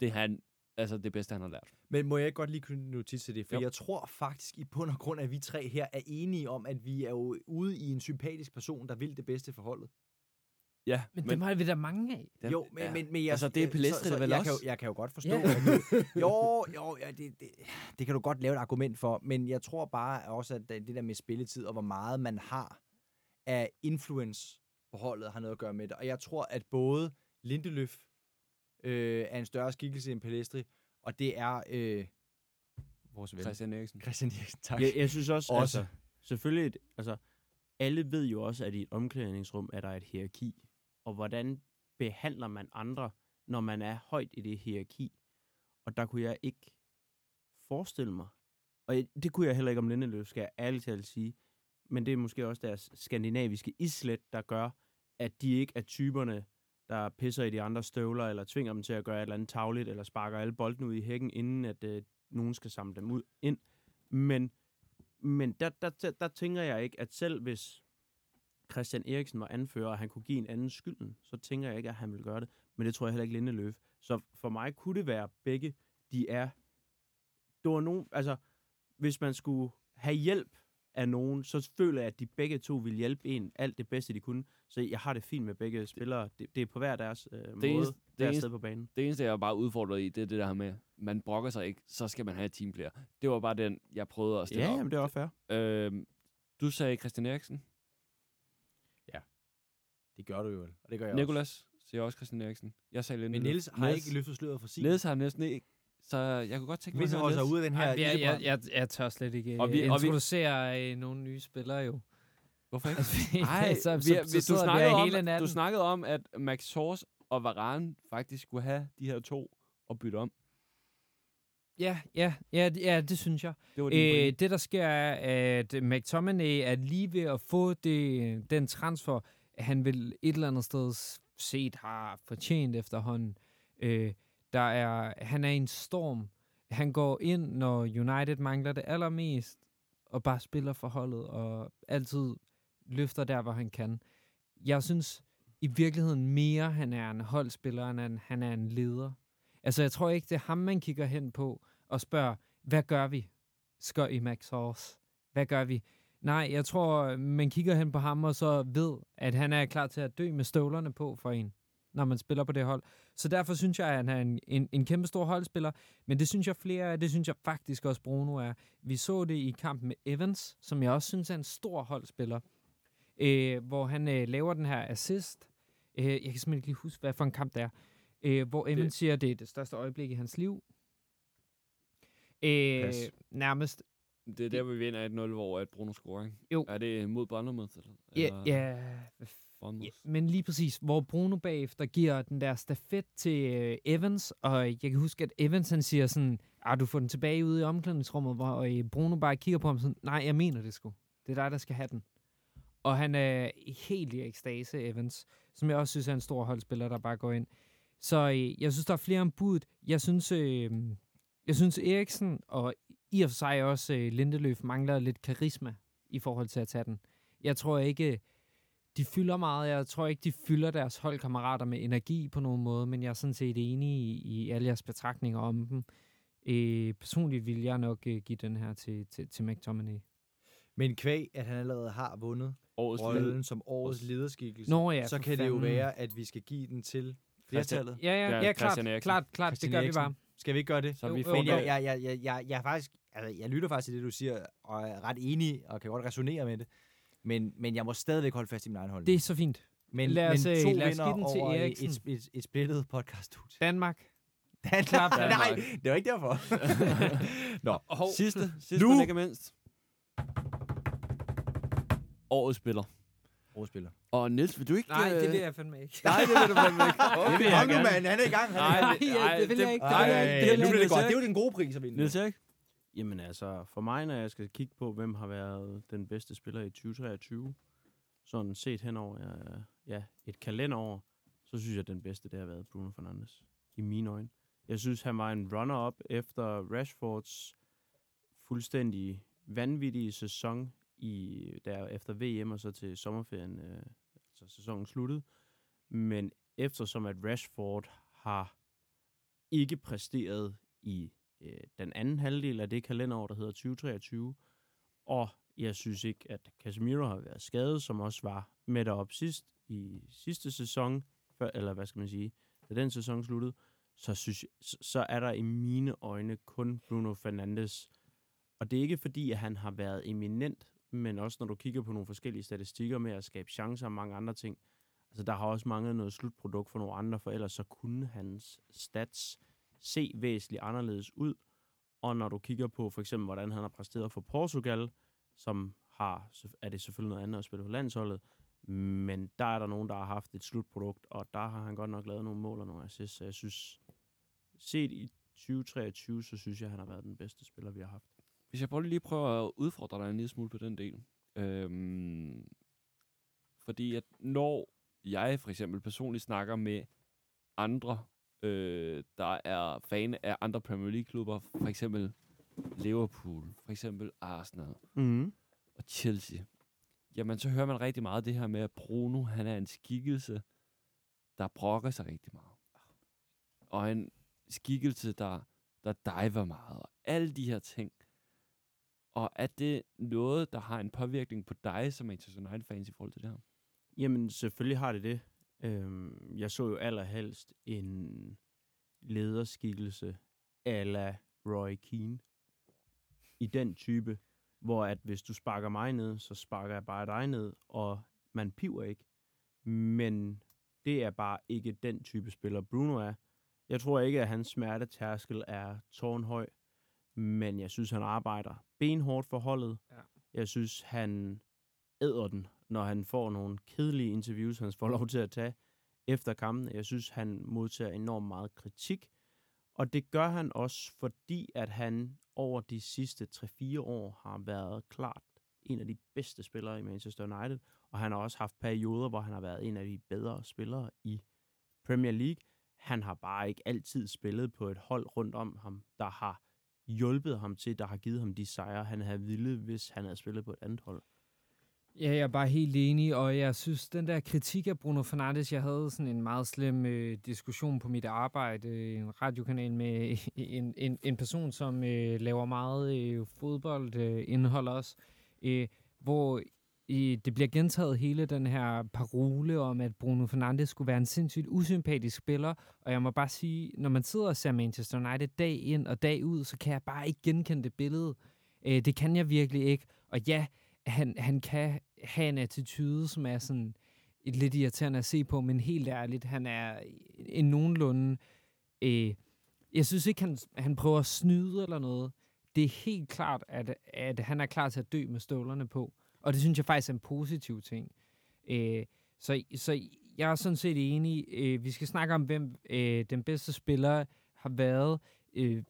det, han, altså det bedste, han har lært. Men må jeg ikke godt lige kunne notits til det? For Jo. jeg tror faktisk i bund og grund, at vi tre her er enige om, at vi er jo ude i en sympatisk person, der vil det bedste for holdet. Ja, Men, men dem har vi da mange af. den- jo, men, ja. men, men jeg, Altså, det er Pelestri vel jeg også? Kan jo, jeg kan jo godt forstå, Ja. at du, jo, jo, ja, det, det, det kan du godt lave et argument for, men jeg tror bare også, at det der med spilletid og hvor meget man har af influence på holdet har noget at gøre med det. Og jeg tror, at både Lindeløf øh, er en større skikkelse end Pelestri, og det er øh, vores ven. Christian Eriksen. Christian Eriksen, tak. Jeg, jeg synes også, Også. også. Altså, selvfølgelig, altså, alle ved jo også, at i et omklædningsrum er der et hierarki. Og hvordan behandler man andre, når man er højt i det hierarki? Og der kunne jeg ikke forestille mig, og det kunne jeg heller ikke om Lindeløv, skal jeg ærligt talt sige, men det er måske også deres skandinaviske islet, der gør, at de ikke er typerne, der pisser i de andre støvler, eller tvinger dem til at gøre et eller andet tagligt, eller sparker alle bolden ud i hækken, inden at øh, nogen skal samle dem ud ind. Men, men der, der, der, der tænker jeg ikke, at selv hvis Christian Eriksen var anfører, og han kunne give en anden skylden, så tænker jeg ikke, at han vil gøre det. Men det tror jeg heller ikke Lindeløf. Så for mig kunne det være begge, de er... Det var nogen, altså, hvis man skulle have hjælp af nogen, så føler jeg, at de begge to vil hjælpe en alt det bedste, de kunne. Så jeg har det fint med begge spillere. Det, det er på hver deres øh, måde, eneste- det eneste- sted på banen. Det eneste, jeg er bare udfordret i, det er det der med, man brokker sig ikke, så skal man have et teamplayer. Det var bare den, jeg prøvede at stille Ja, op. jamen, det er også fair. Øhm, du sagde Christian Eriksen. Det gør du jo, og det gør jeg Nikolas siger også Christian Eriksen. Jeg sagde også. Lindeløf. Men Niels har ikke løftet sløret for sin. Niels har næsten ikke. Så jeg kunne godt tænke mig at høre Niels. ude af den her Ej, jeg, jeg, jeg, jeg tør slet ikke Og og vi- vi, og vi- introducere øh, nogle nye spillere jo. Hvorfor ikke? Altså, fordi Ej, så, vi, så, vi, så, du, snakkede om, hele natten. du snakkede om, at Max Sors og Varane faktisk skulle have de her to og bytte om. Ja, ja, ja, det- ja, det synes jeg. Det var din Øh, det, der sker, er, at McTominay er lige ved at få det, den transfer, han vil et eller andet sted set har fortjent efterhånden. Øh, der er, han er en storm. Han går ind, når United mangler det allermest, og bare spiller for holdet, og altid løfter der, hvor han kan. Jeg synes i virkeligheden mere, han er en holdspiller, end han, han er en leder. Altså, jeg tror ikke, det er ham, man kigger hen på og spørger, hvad gør vi? Skør i Max Horse. Hvad gør vi? Nej, jeg tror, man kigger hen på ham og så ved, at han er klar til at dø med støvlerne på for en, når man spiller på det hold. Så derfor synes jeg, at han er en, en, en kæmpe stor holdspiller. Men det synes jeg flere af, det synes jeg faktisk også Bruno er. Vi så det i kampen med Evans, som jeg også synes er en stor holdspiller. Øh, hvor han øh, laver den her assist. Øh, jeg kan simpelthen ikke lige huske, hvad for en kamp det er. Øh, hvor Evans siger, at det er det største øjeblik i hans liv. Øh, Pas. nærmest. Det er der, vi vinder 1-0, hvor at Bruno scorer, ikke? Jo. Er det mod Bournemouth? Eller, Ja, ja? Ja, men lige præcis, hvor Bruno bagefter giver den der stafet til øh, Evans, og jeg kan huske, at Evans han siger sådan, ah, du får den tilbage ude i omklædningsrummet, hvor øh, Bruno bare kigger på ham sådan, nej, jeg mener det sgu. Det er dig, der skal have den. Og han er helt i ekstase, Evans, som jeg også synes er en stor holdspiller, der bare går ind. Så øh, jeg synes, der er flere om budet. Jeg synes, øh, jeg synes Eriksen og i og for sig også øh, Lindeløf mangler lidt karisma i forhold til at tage den. Jeg tror ikke, de fylder meget. Jeg tror ikke, de fylder deres holdkammerater med energi på nogen måde, men jeg er sådan set enig i, i alle jeres betragtninger om dem. Øh, personligt vil jeg nok øh, give den her til, til, til McTominay. Men kvæg, at han allerede har vundet Årets rollen som årets lederskikkelse, Nå ja, så kan det jo fanden. være, at vi skal give den til flertallet. Ja, ja, Ja, ja, klart, klart, klart, det gør vi bare. Skal vi ikke gøre det? Så Jo, vi får Men jeg, jeg, jeg, jeg, jeg, jeg, er faktisk, altså, jeg lytter faktisk til det, du siger, og er ret enig, og kan godt resonere med det. Men, men jeg må stadigvæk holde fast i min egen holdning. Det er så fint. men, lad os, men øh, to lad os give den til over et, Eriksen. et, et, et splittet podcast Danmark. Nej, Danmark. det var ikke derfor. Nå, Hov. Sidste, sidste Nu! men ikke mindst. Årets spiller. Overspiller. Og Niels, vil du ikke... Nej, det øh, vil jeg fandme ikke. Nej, det vil du fandme ikke. Det vil jeg mand. Han er i gang. Han i Nej, gang. det- Nej, det vil jeg ikke. Det Ej, vil jeg ikke. Det vil nu bliver det ikke. godt. Det er jo den gode pris at vinde. Niels Erik? Jamen altså, for mig, når jeg skal kigge på, hvem har været den bedste spiller i 2023, sådan set hen over øh, ja, et kalenderår, så synes jeg, at den bedste, det har været Bruno Fernandes. I mine øjne. Jeg synes, han var en runner-up efter Rashfords fuldstændig vanvittige sæson i, der efter VM og så til sommerferien, øh, altså sæsonen sluttede. Men eftersom at Rashford har ikke præsteret i øh, den anden halvdel af det kalenderår, der hedder 2023. Og jeg synes ikke, at Casemiro har været skadet, som også var med derop sidst i sidste sæson, før, eller hvad skal man sige, da den sæson sluttede, så, synes jeg, så, så er der i mine øjne kun Bruno Fernandes. Og det er ikke fordi, at han har været eminent, men også når du kigger på nogle forskellige statistikker med at skabe chancer og mange andre ting. Altså, der har også manglet noget slutprodukt for nogle andre, for ellers så kunne hans stats se væsentligt anderledes ud. Og når du kigger på for eksempel, hvordan han har præsteret for Portugal, som har, er det selvfølgelig noget andet at spille på landsholdet, men der er der nogen, der har haft et slutprodukt, og der har han godt nok lavet nogle mål og nogle assists, så jeg synes, set i 2023, så synes jeg, at han har været den bedste spiller, vi har haft. Hvis jeg bare lige prøver at udfordre dig en lille smule på den del. Øhm, fordi at når jeg for eksempel personligt snakker med andre, øh, der er fan af andre Premier League-klubber, for eksempel Liverpool, for eksempel Arsenal Mm. og Chelsea, jamen så hører man rigtig meget det her med, at Bruno, han er en skikkelse, der brokker sig rigtig meget. Og en skikkelse, der, der diver meget, og alle de her ting. Og er det noget, der har en påvirkning på dig som Manchester United-fans i forhold til det her? Jamen, selvfølgelig har det det. Øhm, jeg så jo allerhelst en lederskikkelse ala Roy Keane. I den type, hvor at hvis du sparker mig ned, så sparker jeg bare dig ned, og man piver ikke. Men det er bare ikke den type spiller, Bruno er. Jeg tror ikke, at hans smertetærskel er tårnhøj, men jeg synes, han arbejder benhårdt for holdet. Ja. Jeg synes, han æder den, når han får nogle kedelige interviews, han får lov til at tage efter kampen. Jeg synes, han modtager enormt meget kritik, og det gør han også, fordi at han over de sidste 3-4 år har været klart en af de bedste spillere i Manchester United, og han har også haft perioder, hvor han har været en af de bedre spillere i Premier League. Han har bare ikke altid spillet på et hold rundt om ham, der har hjulpet ham til, der har givet ham de sejre, han havde ville, hvis han havde spillet på et andet hold. Ja, jeg er bare helt enig, og jeg synes, den der kritik af Bruno Fernandes, jeg havde sådan en meget slem øh, diskussion på mit arbejde, øh, en radiokanal med en, en, en person, som øh, laver meget øh, fodboldindhold øh, indhold også, øh, hvor i, det bliver gentaget hele den her parole om, at Bruno Fernandes skulle være en sindssygt usympatisk spiller, og jeg må bare sige, når man sidder og ser Manchester United dag ind og dag ud, så kan jeg bare ikke genkende det billede. Øh, det kan jeg virkelig ikke, og ja, han, han kan have en attitude, som er sådan et lidt irriterende at se på, men helt ærligt, han er en nogenlunde... Øh, jeg synes ikke, han, han prøver at snyde eller noget. Det er helt klart, at, at han er klar til at dø med støvlerne på. Og det synes jeg faktisk er en positiv ting. Øh, så, så jeg er sådan set enig. Øh, vi skal snakke om, hvem øh, den bedste spiller har været. Øh,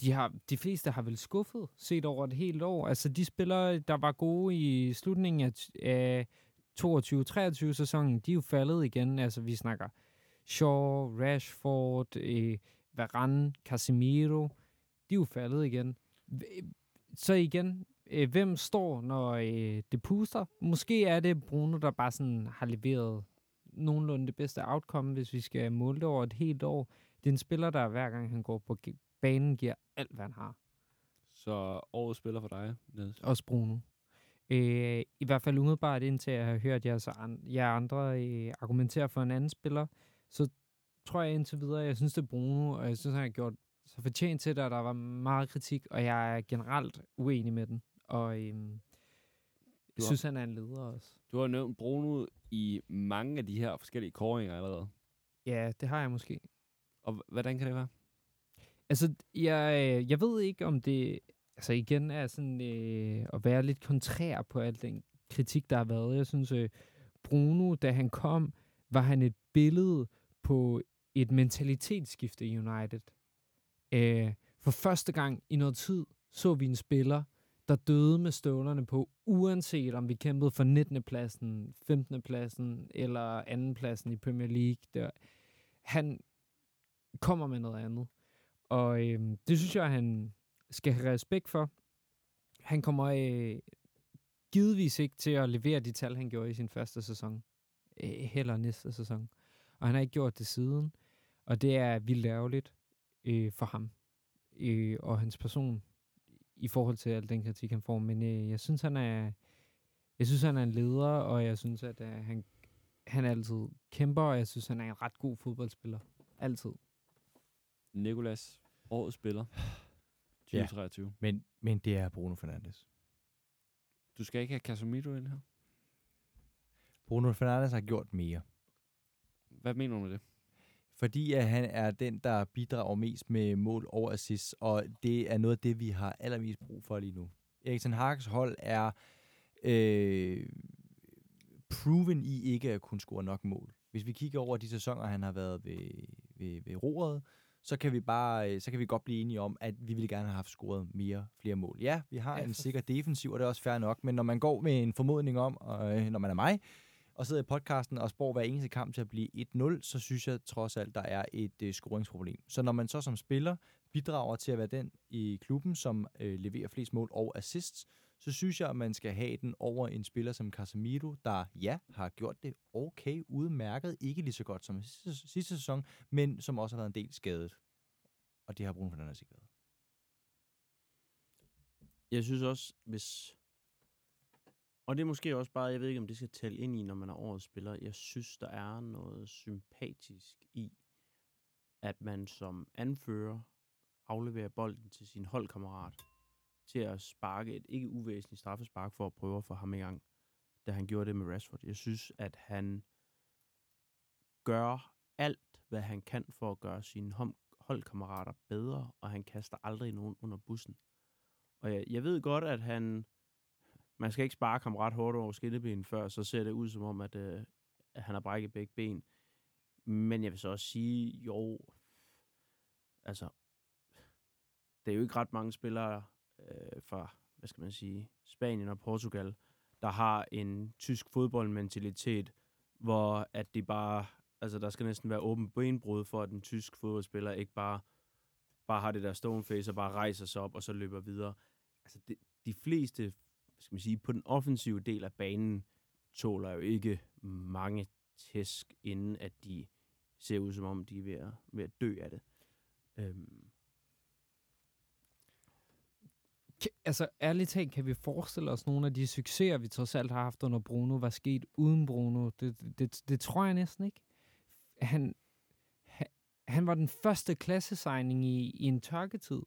de, har, de fleste har vel skuffet, set over et helt år. Altså de spillere, der var gode i slutningen af, af 22-23 sæsonen, de er jo faldet igen. Altså vi snakker Shaw, Rashford, øh, Varane, Casemiro, de er jo faldet igen. Så igen, øh, hvem står, når øh, det puster? Måske er det Bruno, der bare sådan har leveret nogenlunde det bedste outcome, hvis vi skal måle det over et helt år. Det er en spiller, der hver gang han går på banen, giver alt, hvad han har. Så årets spiller for dig, Niels. Også Bruno. Øh, I hvert fald umiddelbart indtil jeg har hørt jer, så an, jer andre øh, argumentere for en anden spiller, så tror jeg indtil videre, jeg synes det er Bruno, og jeg synes, han har gjort så fortjent til det, og der var meget kritik, og jeg er generelt uenig med den. Og øhm, jeg synes, han er en leder også. Du har nævnt Bruno i mange af de her forskellige kåringer allerede. Ja, det har jeg måske. Og hvordan kan det være? Altså, jeg, øh, jeg ved ikke, om det altså igen er sådan øh, at være lidt kontrær på al den kritik, der har været. Jeg synes, øh, Bruno, da han kom, var han et billede på et mentalitetsskifte i United. Øh, for første gang i noget tid så vi en spiller, der døde med støvlerne på, uanset om vi kæmpede for 19. pladsen, 15. pladsen eller anden pladsen i Premier League. Der, han kommer med noget andet. Og øh, det synes jeg, han skal have respekt for. Han kommer øh, givetvis ikke til at levere de tal, han gjorde i sin første sæson. Øh, heller næste sæson. Og han har ikke gjort det siden. Og det er vildt ærgerligt øh, for ham øh, og hans person i forhold til al den kritik, han får. Men øh, jeg synes, han er jeg synes, han er en leder, og jeg synes, at øh, han, han altid kæmper, og jeg synes, han er en ret god fodboldspiller. Altid. Nikolas, årets spiller. Ja. 2023. Men, men det er Bruno Fernandes. Du skal ikke have Casemiro ind her. Bruno Fernandes har gjort mere. Hvad mener du med det? Fordi at han er den, der bidrager mest med mål og assist, og det er noget af det, vi har allermest brug for lige nu. Erik Ten Hag's hold er øh, proven i ikke at kunne score nok mål. Hvis vi kigger over de sæsoner, han har været ved, ved, ved roret, så kan vi bare øh, så kan vi godt blive enige om, at vi ville gerne have haft scoret mere, flere mål. Ja, vi har en sikker defensiv, og det er også fair nok, men når man går med en formodning om, og, øh, når man er mig, og sidder i podcasten og spår hver eneste kamp til at blive 1-0, så synes jeg trods alt, der er et øh, scoringsproblem. Så når man så som spiller bidrager til at være den i klubben, som øh, leverer flest mål og assists, så synes jeg, at man skal have den over en spiller som Casemiro, der ja, har gjort det okay, udmærket, ikke lige så godt som sidste, sidste sæson, men som også har været en del skadet. Og det har Bruno Fernandes ikke været. Jeg synes også, hvis... Og det er måske også bare, jeg ved ikke, om det skal tælle ind i, når man er årets spiller. Jeg synes, der er noget sympatisk i, at man som anfører afleverer bolden til sin holdkammerat til at sparke et ikke uvæsentligt straffespark for at prøve at få ham i gang, da han gjorde det med Rashford. Jeg synes, at han gør alt, hvad han kan for at gøre sine holdkammerater bedre, og han kaster aldrig nogen under bussen. Og jeg, jeg ved godt, at han... Man skal ikke spare ham ret hårdt over skinnebenen før, så ser det ud som om, at, øh, at han har brækket begge ben. Men jeg vil så også sige, jo, altså, det er jo ikke ret mange spillere øh, fra, hvad skal man sige, Spanien og Portugal, der har en tysk fodboldmentalitet, hvor at de bare, altså der skal næsten være åben benbrud for, at en tysk fodboldspiller ikke bare, bare har det der stone face og bare rejser sig op og så løber videre. Altså det, de fleste, skal man sige, på den offensive del af banen, tåler jo ikke mange tæsk, inden at de ser ud som om, de er ved at, ved at dø af det. Øhm, Kan, altså ærligt talt, kan vi forestille os nogle af de succeser, vi trods alt har haft under Bruno, var sket uden Bruno? Det, det, det, det tror jeg næsten ikke. Han, han, han var den første klassesigning i, i en tørketid.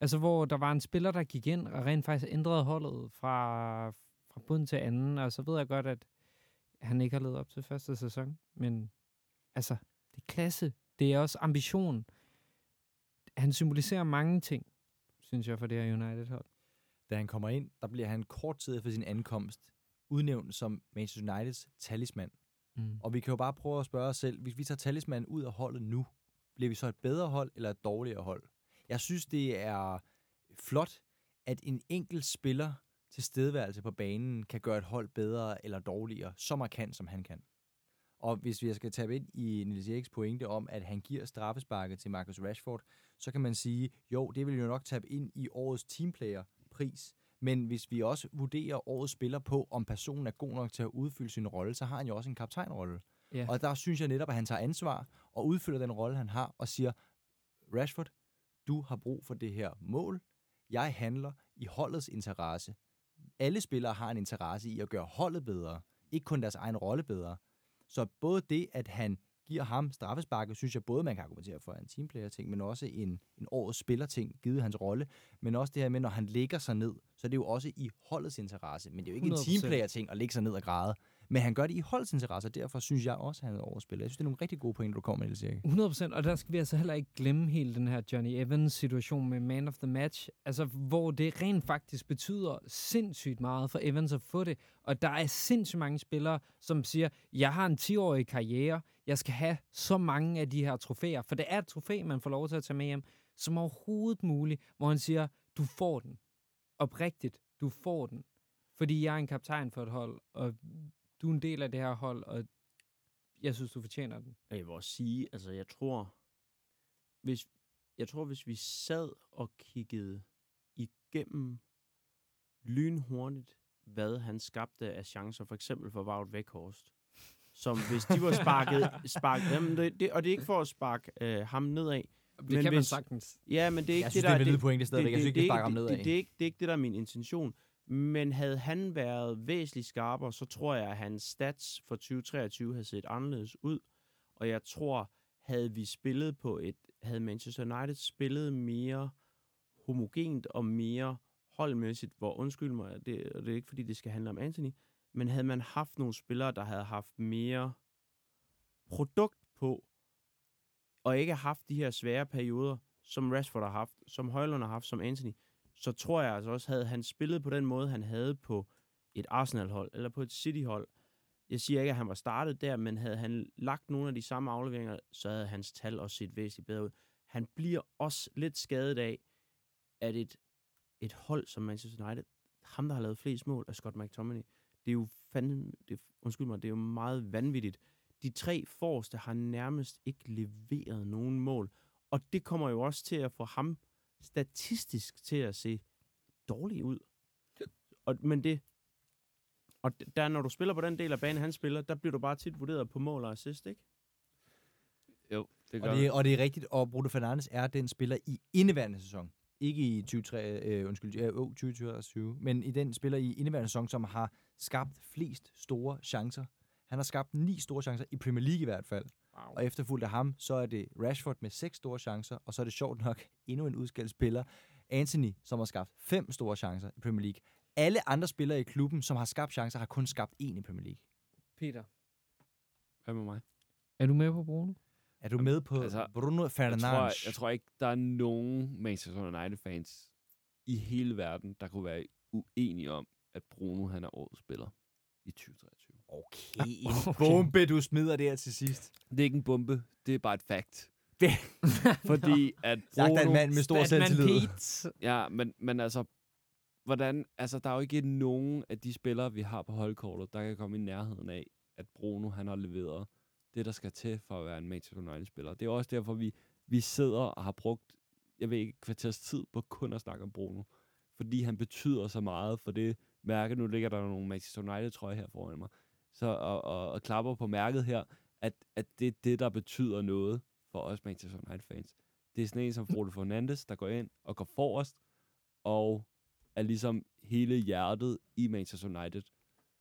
Altså, hvor der var en spiller, der gik ind og rent faktisk ændrede holdet fra, fra bund til anden. Og så ved jeg godt, at han ikke har levet op til første sæson. Men altså, det er klasse. Det er også ambition. Han symboliserer mange ting synes jeg, for det her United-hold. Da han kommer ind, der bliver han kort tid efter sin ankomst udnævnt som Manchester Uniteds talisman. Mm. Og vi kan jo bare prøve at spørge os selv, hvis vi tager talismanden ud af holdet nu, bliver vi så et bedre hold eller et dårligere hold? Jeg synes, det er flot, at en enkelt spiller til stedværelse på banen kan gøre et hold bedre eller dårligere, så markant som han kan. Og hvis vi skal tabe ind i Niels Eriks pointe om, at han giver straffesparket til Marcus Rashford, så kan man sige, jo, det vil jo nok tabe ind i årets teamplayer-pris. Men hvis vi også vurderer årets spiller på, om personen er god nok til at udfylde sin rolle, så har han jo også en kaptajnrolle. Ja. Og der synes jeg netop, at han tager ansvar og udfylder den rolle, han har, og siger, Rashford, du har brug for det her mål. Jeg handler i holdets interesse. Alle spillere har en interesse i at gøre holdet bedre, ikke kun deres egen rolle bedre. Så både det, at han giver ham straffesparket, synes jeg både, man kan argumentere for en teamplayer-ting, men også en, en årets spiller-ting, givet hans rolle. Men også det her med, når han lægger sig ned, så er det jo også i holdets interesse. Men det er jo ikke 100%. en teamplayer-ting at lægge sig ned og græde. Men han gør det i holdets interesse, og derfor synes jeg også, at han er overspillet. Jeg synes, det er nogle rigtig gode pointer, du kommer med, Niels Erik. 100%, og der skal vi altså heller ikke glemme hele den her Johnny Evans-situation med Man of the Match, altså hvor det rent faktisk betyder sindssygt meget for Evans at få det, og der er sindssygt mange spillere, som siger, jeg har en 10-årig karriere, jeg skal have så mange af de her trofæer, for det er et trofæ, man får lov til at tage med hjem, som overhovedet muligt, hvor han siger, du får den. Oprigtigt, du får den. Fordi jeg er en kaptajn for et hold, og du er en del af det her hold, og jeg synes, du fortjener den. Jeg vil også sige, altså jeg tror, hvis, jeg tror, hvis vi sad og kiggede igennem lynhurtigt, hvad han skabte af chancer, for eksempel for Wout Weghorst, som hvis de var sparket, sparket jamen det, det, og det er ikke for at sparke øh, ham nedad, Det Men kan man hvis- sagtens. Ja, men det er ikke Jeg synes, det, der det er en valid pointe stadigvæk. Jeg synes ikke, ham det, nedad. det, det, er ikke, det er ikke det, der er min intention. Men havde han været væsentligt skarpere, så tror jeg, at hans stats for 2023 havde set anderledes ud. Og jeg tror, havde vi spillet på et, havde Manchester United spillet mere homogent og mere holdmæssigt, hvor undskyld mig, det, og det er ikke fordi, det skal handle om Anthony, men havde man haft nogle spillere, der havde haft mere produkt på, og ikke haft de her svære perioder, som Rashford har haft, som Højlund har haft, som Anthony, så tror jeg altså også, havde han spillet på den måde, han havde på et Arsenal-hold, eller på et City-hold, jeg siger ikke, at han var startet der, men havde han lagt nogle af de samme afleveringer, så havde hans tal også set væsentligt bedre ud. Han bliver også lidt skadet af, at et, et hold som Manchester United, ham der har lavet flest mål, er Scott McTominay. Det er jo fandme, det, undskyld mig, det er jo meget vanvittigt. De tre forreste har nærmest ikke leveret nogen mål. Og det kommer jo også til at få ham statistisk til at se dårlig ud. Og, men det... Og der, når du spiller på den del af banen, han spiller, der bliver du bare tit vurderet på mål og assist, ikke? Jo, det gør Og det, og det er rigtigt, og Bruno Fernandes er den spiller i indeværende sæson. Ikke i 23, øh, undskyld, øh, oh, 2020, men i den spiller i indeværende sæson, som har skabt flest store chancer. Han har skabt ni store chancer, i Premier League i hvert fald. Wow. Og efterfulgt af ham, så er det Rashford med seks store chancer, og så er det sjovt nok endnu en udskældt spiller, Anthony, som har skabt fem store chancer i Premier League. Alle andre spillere i klubben, som har skabt chancer, har kun skabt én i Premier League. Peter. Hvad med mig? Er du med på Bruno? Er du med på altså, Bruno Jeg Fernandes? tror, jeg tror ikke, der er nogen Manchester United-fans i hele verden, der kunne være uenige om, at Bruno han er årets spiller i 2023. Okay, en Okay. bombe, du smider der til sidst. Det er ikke en bombe, det er bare et fact. Det- Fordi at Sagt af en Bruno... mand med stor selvtillid. Pete. Ja, men, men altså, hvordan, altså, der er jo ikke nogen af de spillere, vi har på holdkortet, der kan komme i nærheden af, at Bruno han har leveret det, der skal til for at være en Manchester United-spiller. Det er også derfor, vi, vi sidder og har brugt, jeg ved ikke, kvarters tid på kun at snakke om Bruno. Fordi han betyder så meget for det mærke. Nu ligger der nogle Manchester United-trøje her foran mig. Så, og, og, og klapper på mærket her, at, at det er det, der betyder noget for os Manchester United-fans. Det er sådan en som Frode Fernandes, der går ind og går forrest, og er ligesom hele hjertet i Manchester United.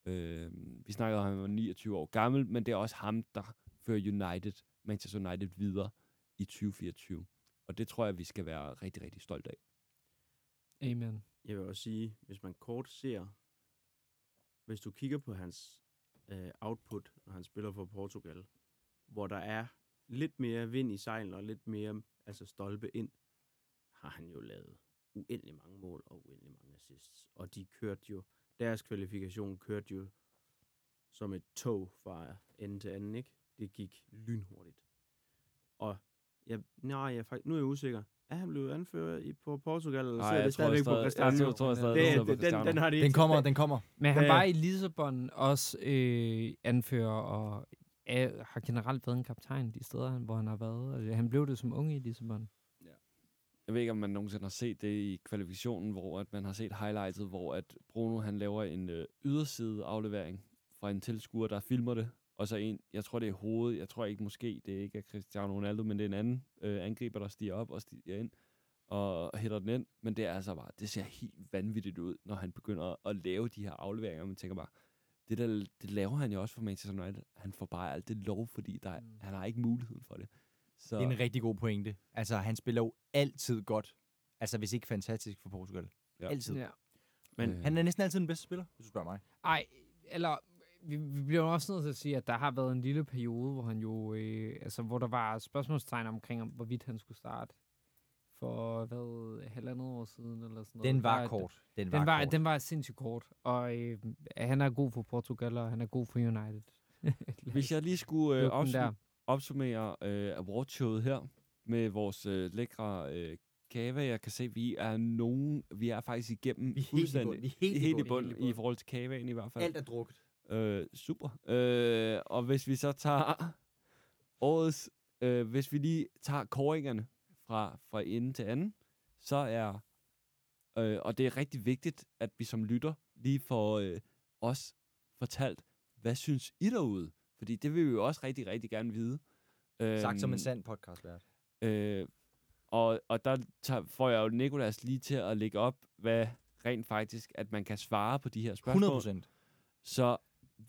Øh, vi snakkede om, at han var 29 år gammel, men det er også ham, der fører United, Manchester United videre i 2024. Og det tror jeg, vi skal være rigtig, rigtig stolte af. Amen. Jeg vil også sige, hvis man kort ser, hvis du kigger på hans øh, output, når han spiller for Portugal, hvor der er lidt mere vind i sejlen og lidt mere altså stolpe ind, har han jo lavet uendelig mange mål og uendelig mange assists. Og de kørte jo, deres kvalifikation kørte jo som et tog fra ende til anden, ikke? Det gik lynhurtigt. Og jeg, nej, jeg, er nu er jeg usikker. Er han blevet anført i, på Portugal, eller Nej, sidder jeg det tror stadigvæk på stadig- Cristiano? jeg tror stadig, det, det sidder på det, den, Cristiano. den har de Den kommer, den kommer. Men han Ja. var i Lissabon også øh, anfører og er, har generelt været en kaptajn de steder, hvor han har været. Altså, han blev det som unge i Lissabon. Jeg ved ikke, om man nogensinde har set det i kvalifikationen, hvor at man har set highlightet, hvor at Bruno han laver en øh, yderside aflevering fra en tilskuer, der filmer det. Og så en, jeg tror det er hovedet, jeg tror ikke måske, det er ikke er Cristiano Ronaldo, men det er en anden øh, angriber, der stiger op og stiger ind og hætter den ind. Men det er altså bare, det ser helt vanvittigt ud, når han begynder at lave de her afleveringer. Man tænker bare, det, der, det laver han jo også for Manchester United. Han får bare alt det lov, fordi der, mm. han har ikke muligheden for det. Så, Det er en rigtig god pointe. Altså, han spiller jo altid godt. Altså, hvis ikke fantastisk for Portugal. Ja. Altid. Ja. Men Øh. Han er næsten altid den bedste spiller, hvis du spørger mig. Ej, eller vi, vi bliver også nødt til at sige, at der har været en lille periode, hvor han jo, øh, altså hvor der var spørgsmålstegn omkring, om, hvorvidt han skulle starte for, hvad, halvandet år siden, eller sådan noget. Den var Der- kort. Den var, Den var, kort. den var sindssygt kort, og øh, han er god for Portugal, og han er god for United. Hvis jeg lige skulle øh, den der. opsum- opsummere øh, awardshowet her med vores øh, lækre øh, kava, jeg kan se, vi er nogen, vi er faktisk igennem Vi er helt i bund. Vi er helt i helt i bund. bund Helt i i bund. forhold til kavaen i hvert fald. Alt er drukket. Øh, super. Øh, og hvis vi så tager årets, øh, hvis vi lige tager koringerne fra, fra ende til anden, så er, øh, og det er rigtig vigtigt, at vi som lytter lige får øh, os fortalt, hvad synes I derude? Fordi det vil vi jo også rigtig, rigtig gerne vide. Sagt som en Øhm, sand podcastvært. Øh, og, og der tager, får jeg jo Nikolas lige til at lægge op, hvad rent faktisk, at man kan svare på de her spørgsmål. 100 procent. Så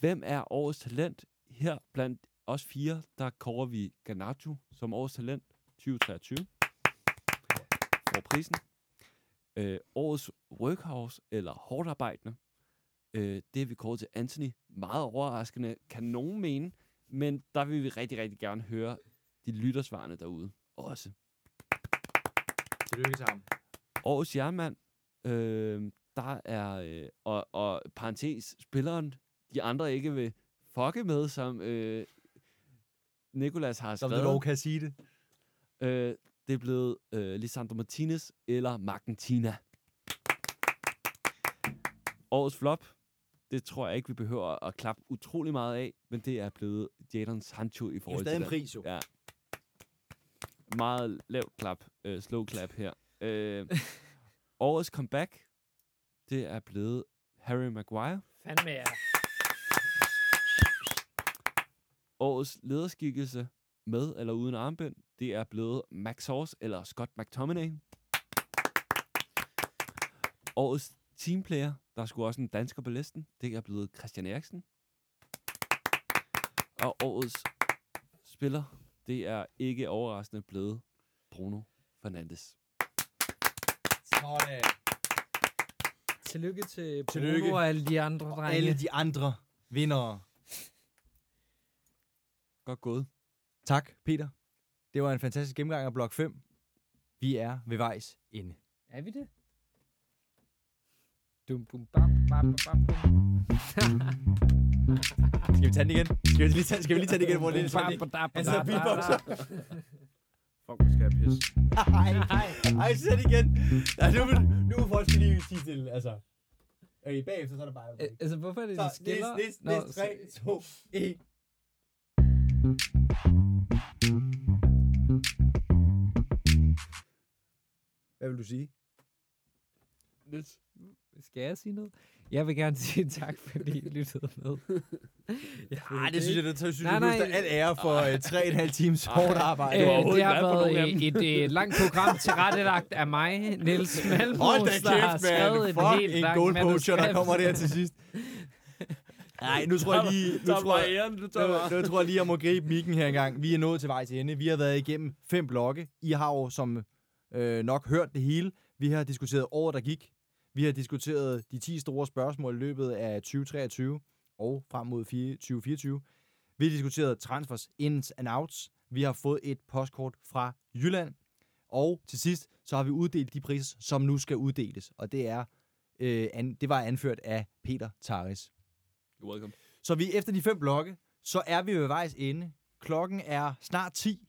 hvem er årets talent? Her blandt os fire, der kårer vi Garnacho som årets talent 2023. For prisen. Øh, årets workhouse eller hårdt arbejdende. Øh, det er vi kåret til Anthony. Meget overraskende, kan nogen mene. Men der vil vi rigtig, rigtig gerne høre de lyttersvarende derude også. Tillykke til ham. Årets jernmand, øh, der er, øh, og, og parentes, spilleren, de andre ikke vil fucke med, som øh, Nikolas har Som du skrevet. kan sige det. Øh, det er blevet øh, Lisandro Martinez eller Margentina. Årets flop, det tror jeg ikke, vi behøver at klappe utrolig meget af, men det er blevet Jadon Sancho i Det er forhold stadig til en pris, jo. Ja. Meget lavt klap, øh, slow clap her. Øh, årets comeback, det er blevet Harry Maguire. Fandme ja. Årets lederskikkelse med eller uden armbind, det er blevet Max Horse eller Scott McTominay. Årets teamplayer, der er sgu også en dansker på listen, det er blevet Christian Eriksen. Og årets spiller, det er ikke overraskende blevet Bruno Fernandes. Sådan. Tillykke til Bruno Tillykke. og alle de andre Og drenge. alle de andre vindere. Godt gået. Tak, Peter. Det var en fantastisk gennemgang af blok 5. Vi er ved vejs ende. Er vi det? Dum, bum, bam, bam, bam, bam. Skal vi tage den igen? Skal vi lige tage, skal vi lige tage den igen, hvor det er sådan, Han sidder beatboxer. Fuck, hvor skal jeg pisse. Ej, ej, sæt igen. Nej, nu, nu må folk lige sige til, altså. Okay, bagefter så er der bare... Altså, hvorfor er det, de Så, skiller? næste, næste, næste, 3, 2, 1. Hvad vil du sige? Niels. Skal jeg sige noget? Jeg vil gerne sige tak, fordi I lyttede med. Jeg Nej, det synes jeg, det synes Nej, jeg, nej. det al ære for uh, tre og en halv times hårdt arbejde. Øh, det har været øh, et, et langt program tilrettelagt af mig, Niels Malmros, Hold da der har kæft, skrevet man. et Fuck en langt goalpoacher, der kommer der til sidst. Nej, nu tror jeg lige... Nu tror jeg, bare. nu, nu tror jeg lige, jeg må gribe mikken her engang. Vi er nået til vej til ende. Vi har været igennem fem blokke. I har jo som øh, nok hørt det hele. Vi har diskuteret året, der gik. Vi har diskuteret de 10 store spørgsmål i løbet af 2023 og frem mod 4 2024. Vi har diskuteret transfers, ins and outs. Vi har fået et postkort fra Jylland. Og til sidst, så har vi uddelt de priser, som nu skal uddeles. Og det er øh, an, det var anført af Peter Taris. You're welcome. Så vi efter de fem blokke, så er vi ved vejs ende. Klokken er snart 10.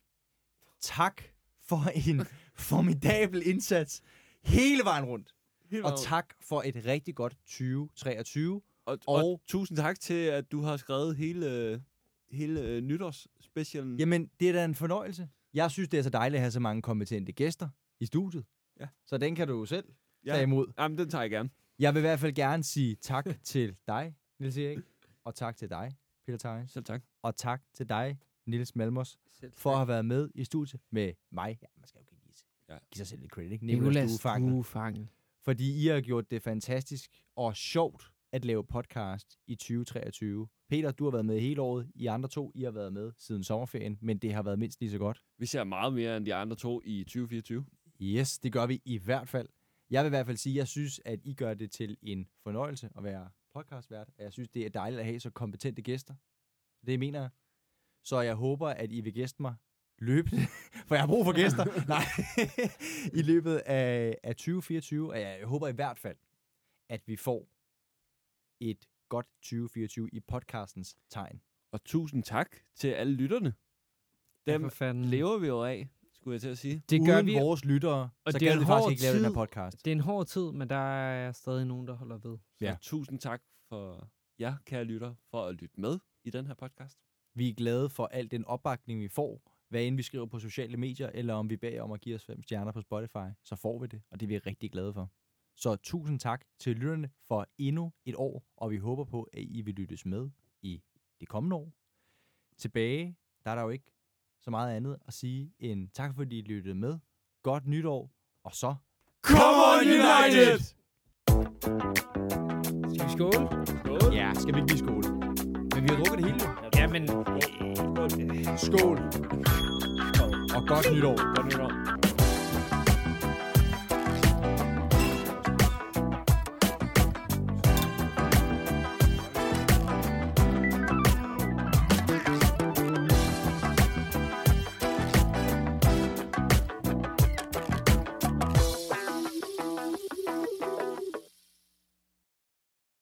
Tak for en formidabel indsats hele vejen rundt. Helt Og tak for et rigtig godt 2023. Og, og, Og- tusind tak til, at du har skrevet hele, hele øh, nytårsspecialen. Jamen, det er da en fornøjelse. Jeg synes, det er så dejligt at have så mange kompetente gæster i studiet. Ja. Så den kan du selv ja. tage imod. Jamen, den tager jeg gerne. Jeg vil i hvert fald gerne sige tak til dig, Niels Erik, og tak til dig, Peter Theis, Selv tak. og tak til dig, Nils Malmos, Selv for at have været med i studiet med mig. Ja, man skal jo give, Ja. give sig selv lidt credit, ikke? Nicolas. Stuefangel. Fordi I har gjort det fantastisk og sjovt at lave podcast i 2023. Peter, du har været med hele året. I andre to, I har været med siden sommerferien, men det har været mindst lige så godt. Vi ser meget mere end de andre to i 2024. Yes, det gør vi i hvert fald. Jeg vil i hvert fald sige, at jeg synes, at I gør det til en fornøjelse at være podcastvært. Og Jeg synes, det er dejligt at have så kompetente gæster. Det mener jeg. Så jeg håber, at I vil gæste mig løbende, for jeg har brug for gæster. Nej, i løbet af, af 2024. Og jeg håber i hvert fald, at vi får et godt 2024 i podcastens tegn. Og tusind tak til alle lytterne. Ja, Dem for fanden. lever vi jo af, skulle jeg til at sige. Det gør Uden vi. vores lyttere, Og så det er kan en vi faktisk ikke lave den her tid. podcast. Det er en hård tid, men der er stadig nogen, der holder ved. Så Ja. tusind tak for jer, kære lytter, for at lytte med i den her podcast. Vi er glade for al den opbakning, vi får. Hvad end vi skriver på sociale medier, eller om vi beder om at give os fem stjerner på Spotify, så får vi det, og det er vi rigtig glade for. Så tusind tak til lytterne for endnu et år, og vi håber på, at I vil lyttes med i det kommende år. Tilbage, der er der jo ikke så meget andet at sige end tak fordi I lyttede med. Godt nytår, og så... Come on, United! Skal vi skåle? Ja, skal vi ikke lige skåle? Men vi har drukket det hele jo. Jamen, Skål! Og godt nytår. Godt nytår.